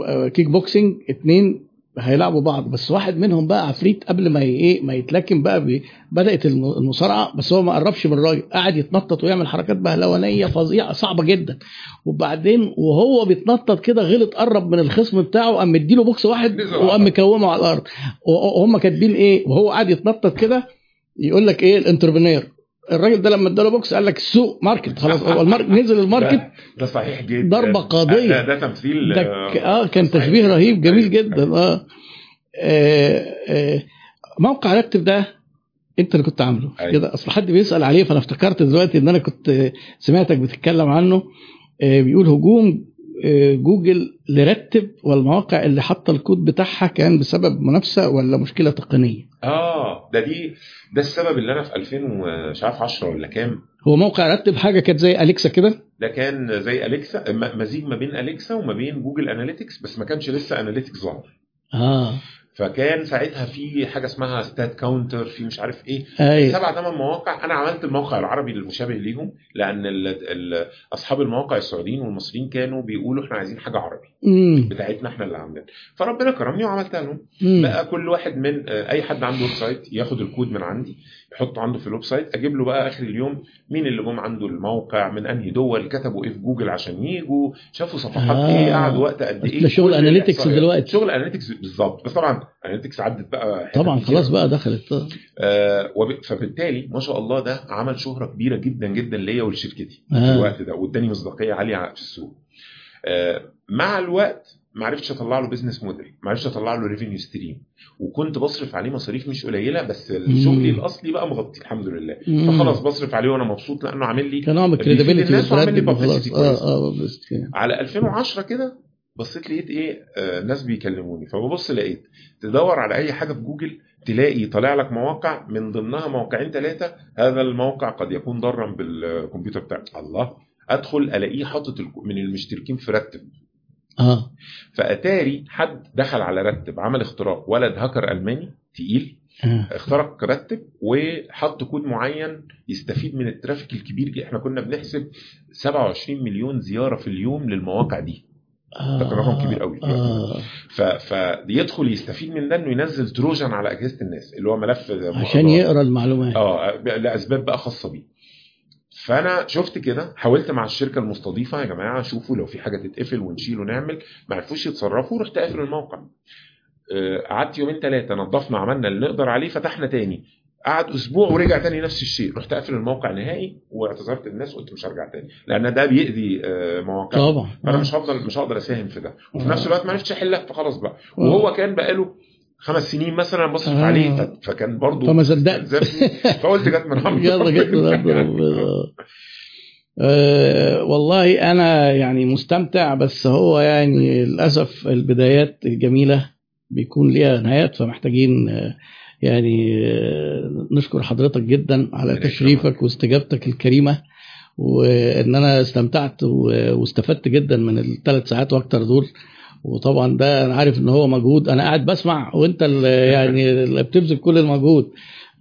آه، kick boxing اتنين هيلعبوا بعض. بس واحد منهم بقى عفريت قبل ما إيه ما يتلكم بقى بدأت الم- المصارعة بس هو ما قربش من الراجل قعد يتنطط ويعمل حركات بهلوانية فظيعة صعبة جدا. وبعدين وهو بيتنطط كده غلط قرب من الخصم بتاعه قام مديله بوكس واحد وقام مكومه على الأرض. وهم كاتبين إيه وهو قاعد يتنطط كده يقول لك إيه ال entrepreneur الراجل ده لما اداله بوكس قال لك السوق market خلاص هو ال market نزل ال market ده, ده صحيح جدا ضربة قاضية. ده, ده تمثيل ده ك- آه كان. تشبيه رهيب جميل. جدا آه آه، آه، موقع رتب ده انت اللي كنت عامله أيوة. كده أصل حد بيسأل عليه فأنا افتكرت دلوقتي إن أنا كنت سمعتك بتتكلم عنه آه، بيقول هجوم آه، جوجل لرتب والمواقع اللي حاطة الكود بتاعها كان بسبب منافسة ولا مشكلة تقنية؟ آه ده دي ده السبب اللي أنا في 2000 ومش عارف 10 ولا كام. هو موقع رتب حاجة كانت زي Alexa كده؟ ده كان زي Alexa مزيج ما بين Alexa وما بين Google Analytics بس ما كانش لسه Analytics ظهر آه. فكان ساعتها في حاجة اسمها StatCounter في مش عارف إيه. أيوه. سبع ثمان مواقع. أنا عملت الموقع العربي المشابه ليهم لأن ال ال أصحاب المواقع السعوديين والمصريين كانوا بيقولوا إحنا عايزين حاجة عربي. امم بتاعتنا إحنا اللي عاملينها. فربنا كرمني وعملتها لهم. بقى كل واحد من أي حد عنده website ياخد الكود من عندي يحطه عنده في ال website أجيب له بقى آخر اليوم مين اللي جم عنده الموقع من أنهي دول كتبوا إيه في جوجل عشان يجوا شافوا صفحات آه. إيه قعدوا وقت قد إيه. ده شغل الإحصائيات. دلوقتي. شغل analytics بالظبط. بس طبعا Analytics عدت بقى طبعا. خلاص بقى دخلت آه وب- فبالتالي ما شاء الله ده عمل شهرة كبيرة جدا جدا ليا ولشركتي آه. في الوقت ده واداني مصداقية عالية في السوق آه مع الوقت ما عرفتش أطلع له business model ما عرفتش أطلع له revenue stream وكنت بصرف عليه مصاريف مش قليلة بس شغلي الأصلي بقى مغطي الحمد لله مم. فخلاص بصرف عليه وأنا مبسوط لأنه عامل لي كنوع من بيفيد ال credibility الناس وعامل لي كويس. آه publicity. على 2010 كده بصيت لقيت إيه؟ آه ناس بيكلموني. فببص لقيت تدور على أي حاجة في جوجل تلاقي طالع لك مواقع من ضمنها موقعين ثلاثة هذا الموقع قد يكون ضارا بالكمبيوتر بتاعك الله. أدخل ألاقيه حاطط من المشتركين في رتب. آه. فأتاري حد دخل على رتب عمل اختراق ولد هاكر ألماني تقيل. اخترق رتب وحط كود معين يستفيد من ال traffic الكبير إحنا كنا بنحسب 27 مليون زيارة في اليوم للمواقع دي. ده كان رقم كبير قوي. آه. ف... فيدخل يستفيد من ده إنه ينزل Trojan على أجهزة الناس اللي هو ملف عشان يقرأ المعلومات. آه لأسباب بقى خاصة بيه. فأنا شفت كده حاولت مع الشركة المستضيفة يا جماعة شوفوا لو في حاجة تتقفل ونشيل ونعمل ما عرفوش يتصرفوا رحت قافل الموقع. آه، قعدت يومين ثلاثة نظفنا عملنا اللي نقدر عليه فتحنا تاني. قعد أسبوع ورجع تاني نفس الشيء رحت قافل الموقع نهائي واعتذرت للناس قلت مش هرجع تاني لأن ده بيأذي آه، مواقع طبعا فأنا آه. مش هفضل مش هقدر أساهم في ده وفي آه. نفس الوقت ما عرفتش احلها فخلاص بقى وهو كان بقاله خمس سنين مثلا بصرف آه. عليه فكان برضه فما صدقت. فقلت جت من عند يلا جت من ربنا. أه والله أنا يعني مستمتع بس هو يعني للأسف البدايات الجميلة بيكون ليها نهايات فمحتاجين آه، يعني آه، نشكر حضرتك جدا على تشريفك واستجابتك الكريمة وإن أنا استمتعت واستفدت جدا من الثلاث ساعات وأكتر دول. وطبعا ده أنا عارف إن هو مجهود. أنا قاعد بسمع وأنت اللي يعني اللي بتبذل كل المجهود.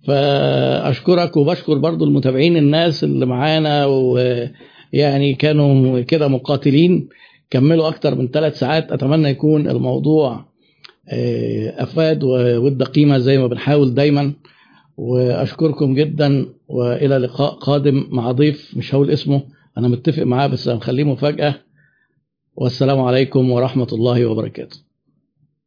فأشكرك وبشكر برضو المتابعين الناس اللي معانا ويعني كانوا كده مقاتلين. كملوا أكتر من ثلاث ساعات. أتمنى يكون الموضوع أفاد وود قيمة زي ما بنحاول دايما. وأشكركم جدا وإلى لقاء قادم مع ضيف مش هقول اسمه أنا متفق معاه بس هنخليه مفاجأة. والسلام عليكم ورحمة الله وبركاته.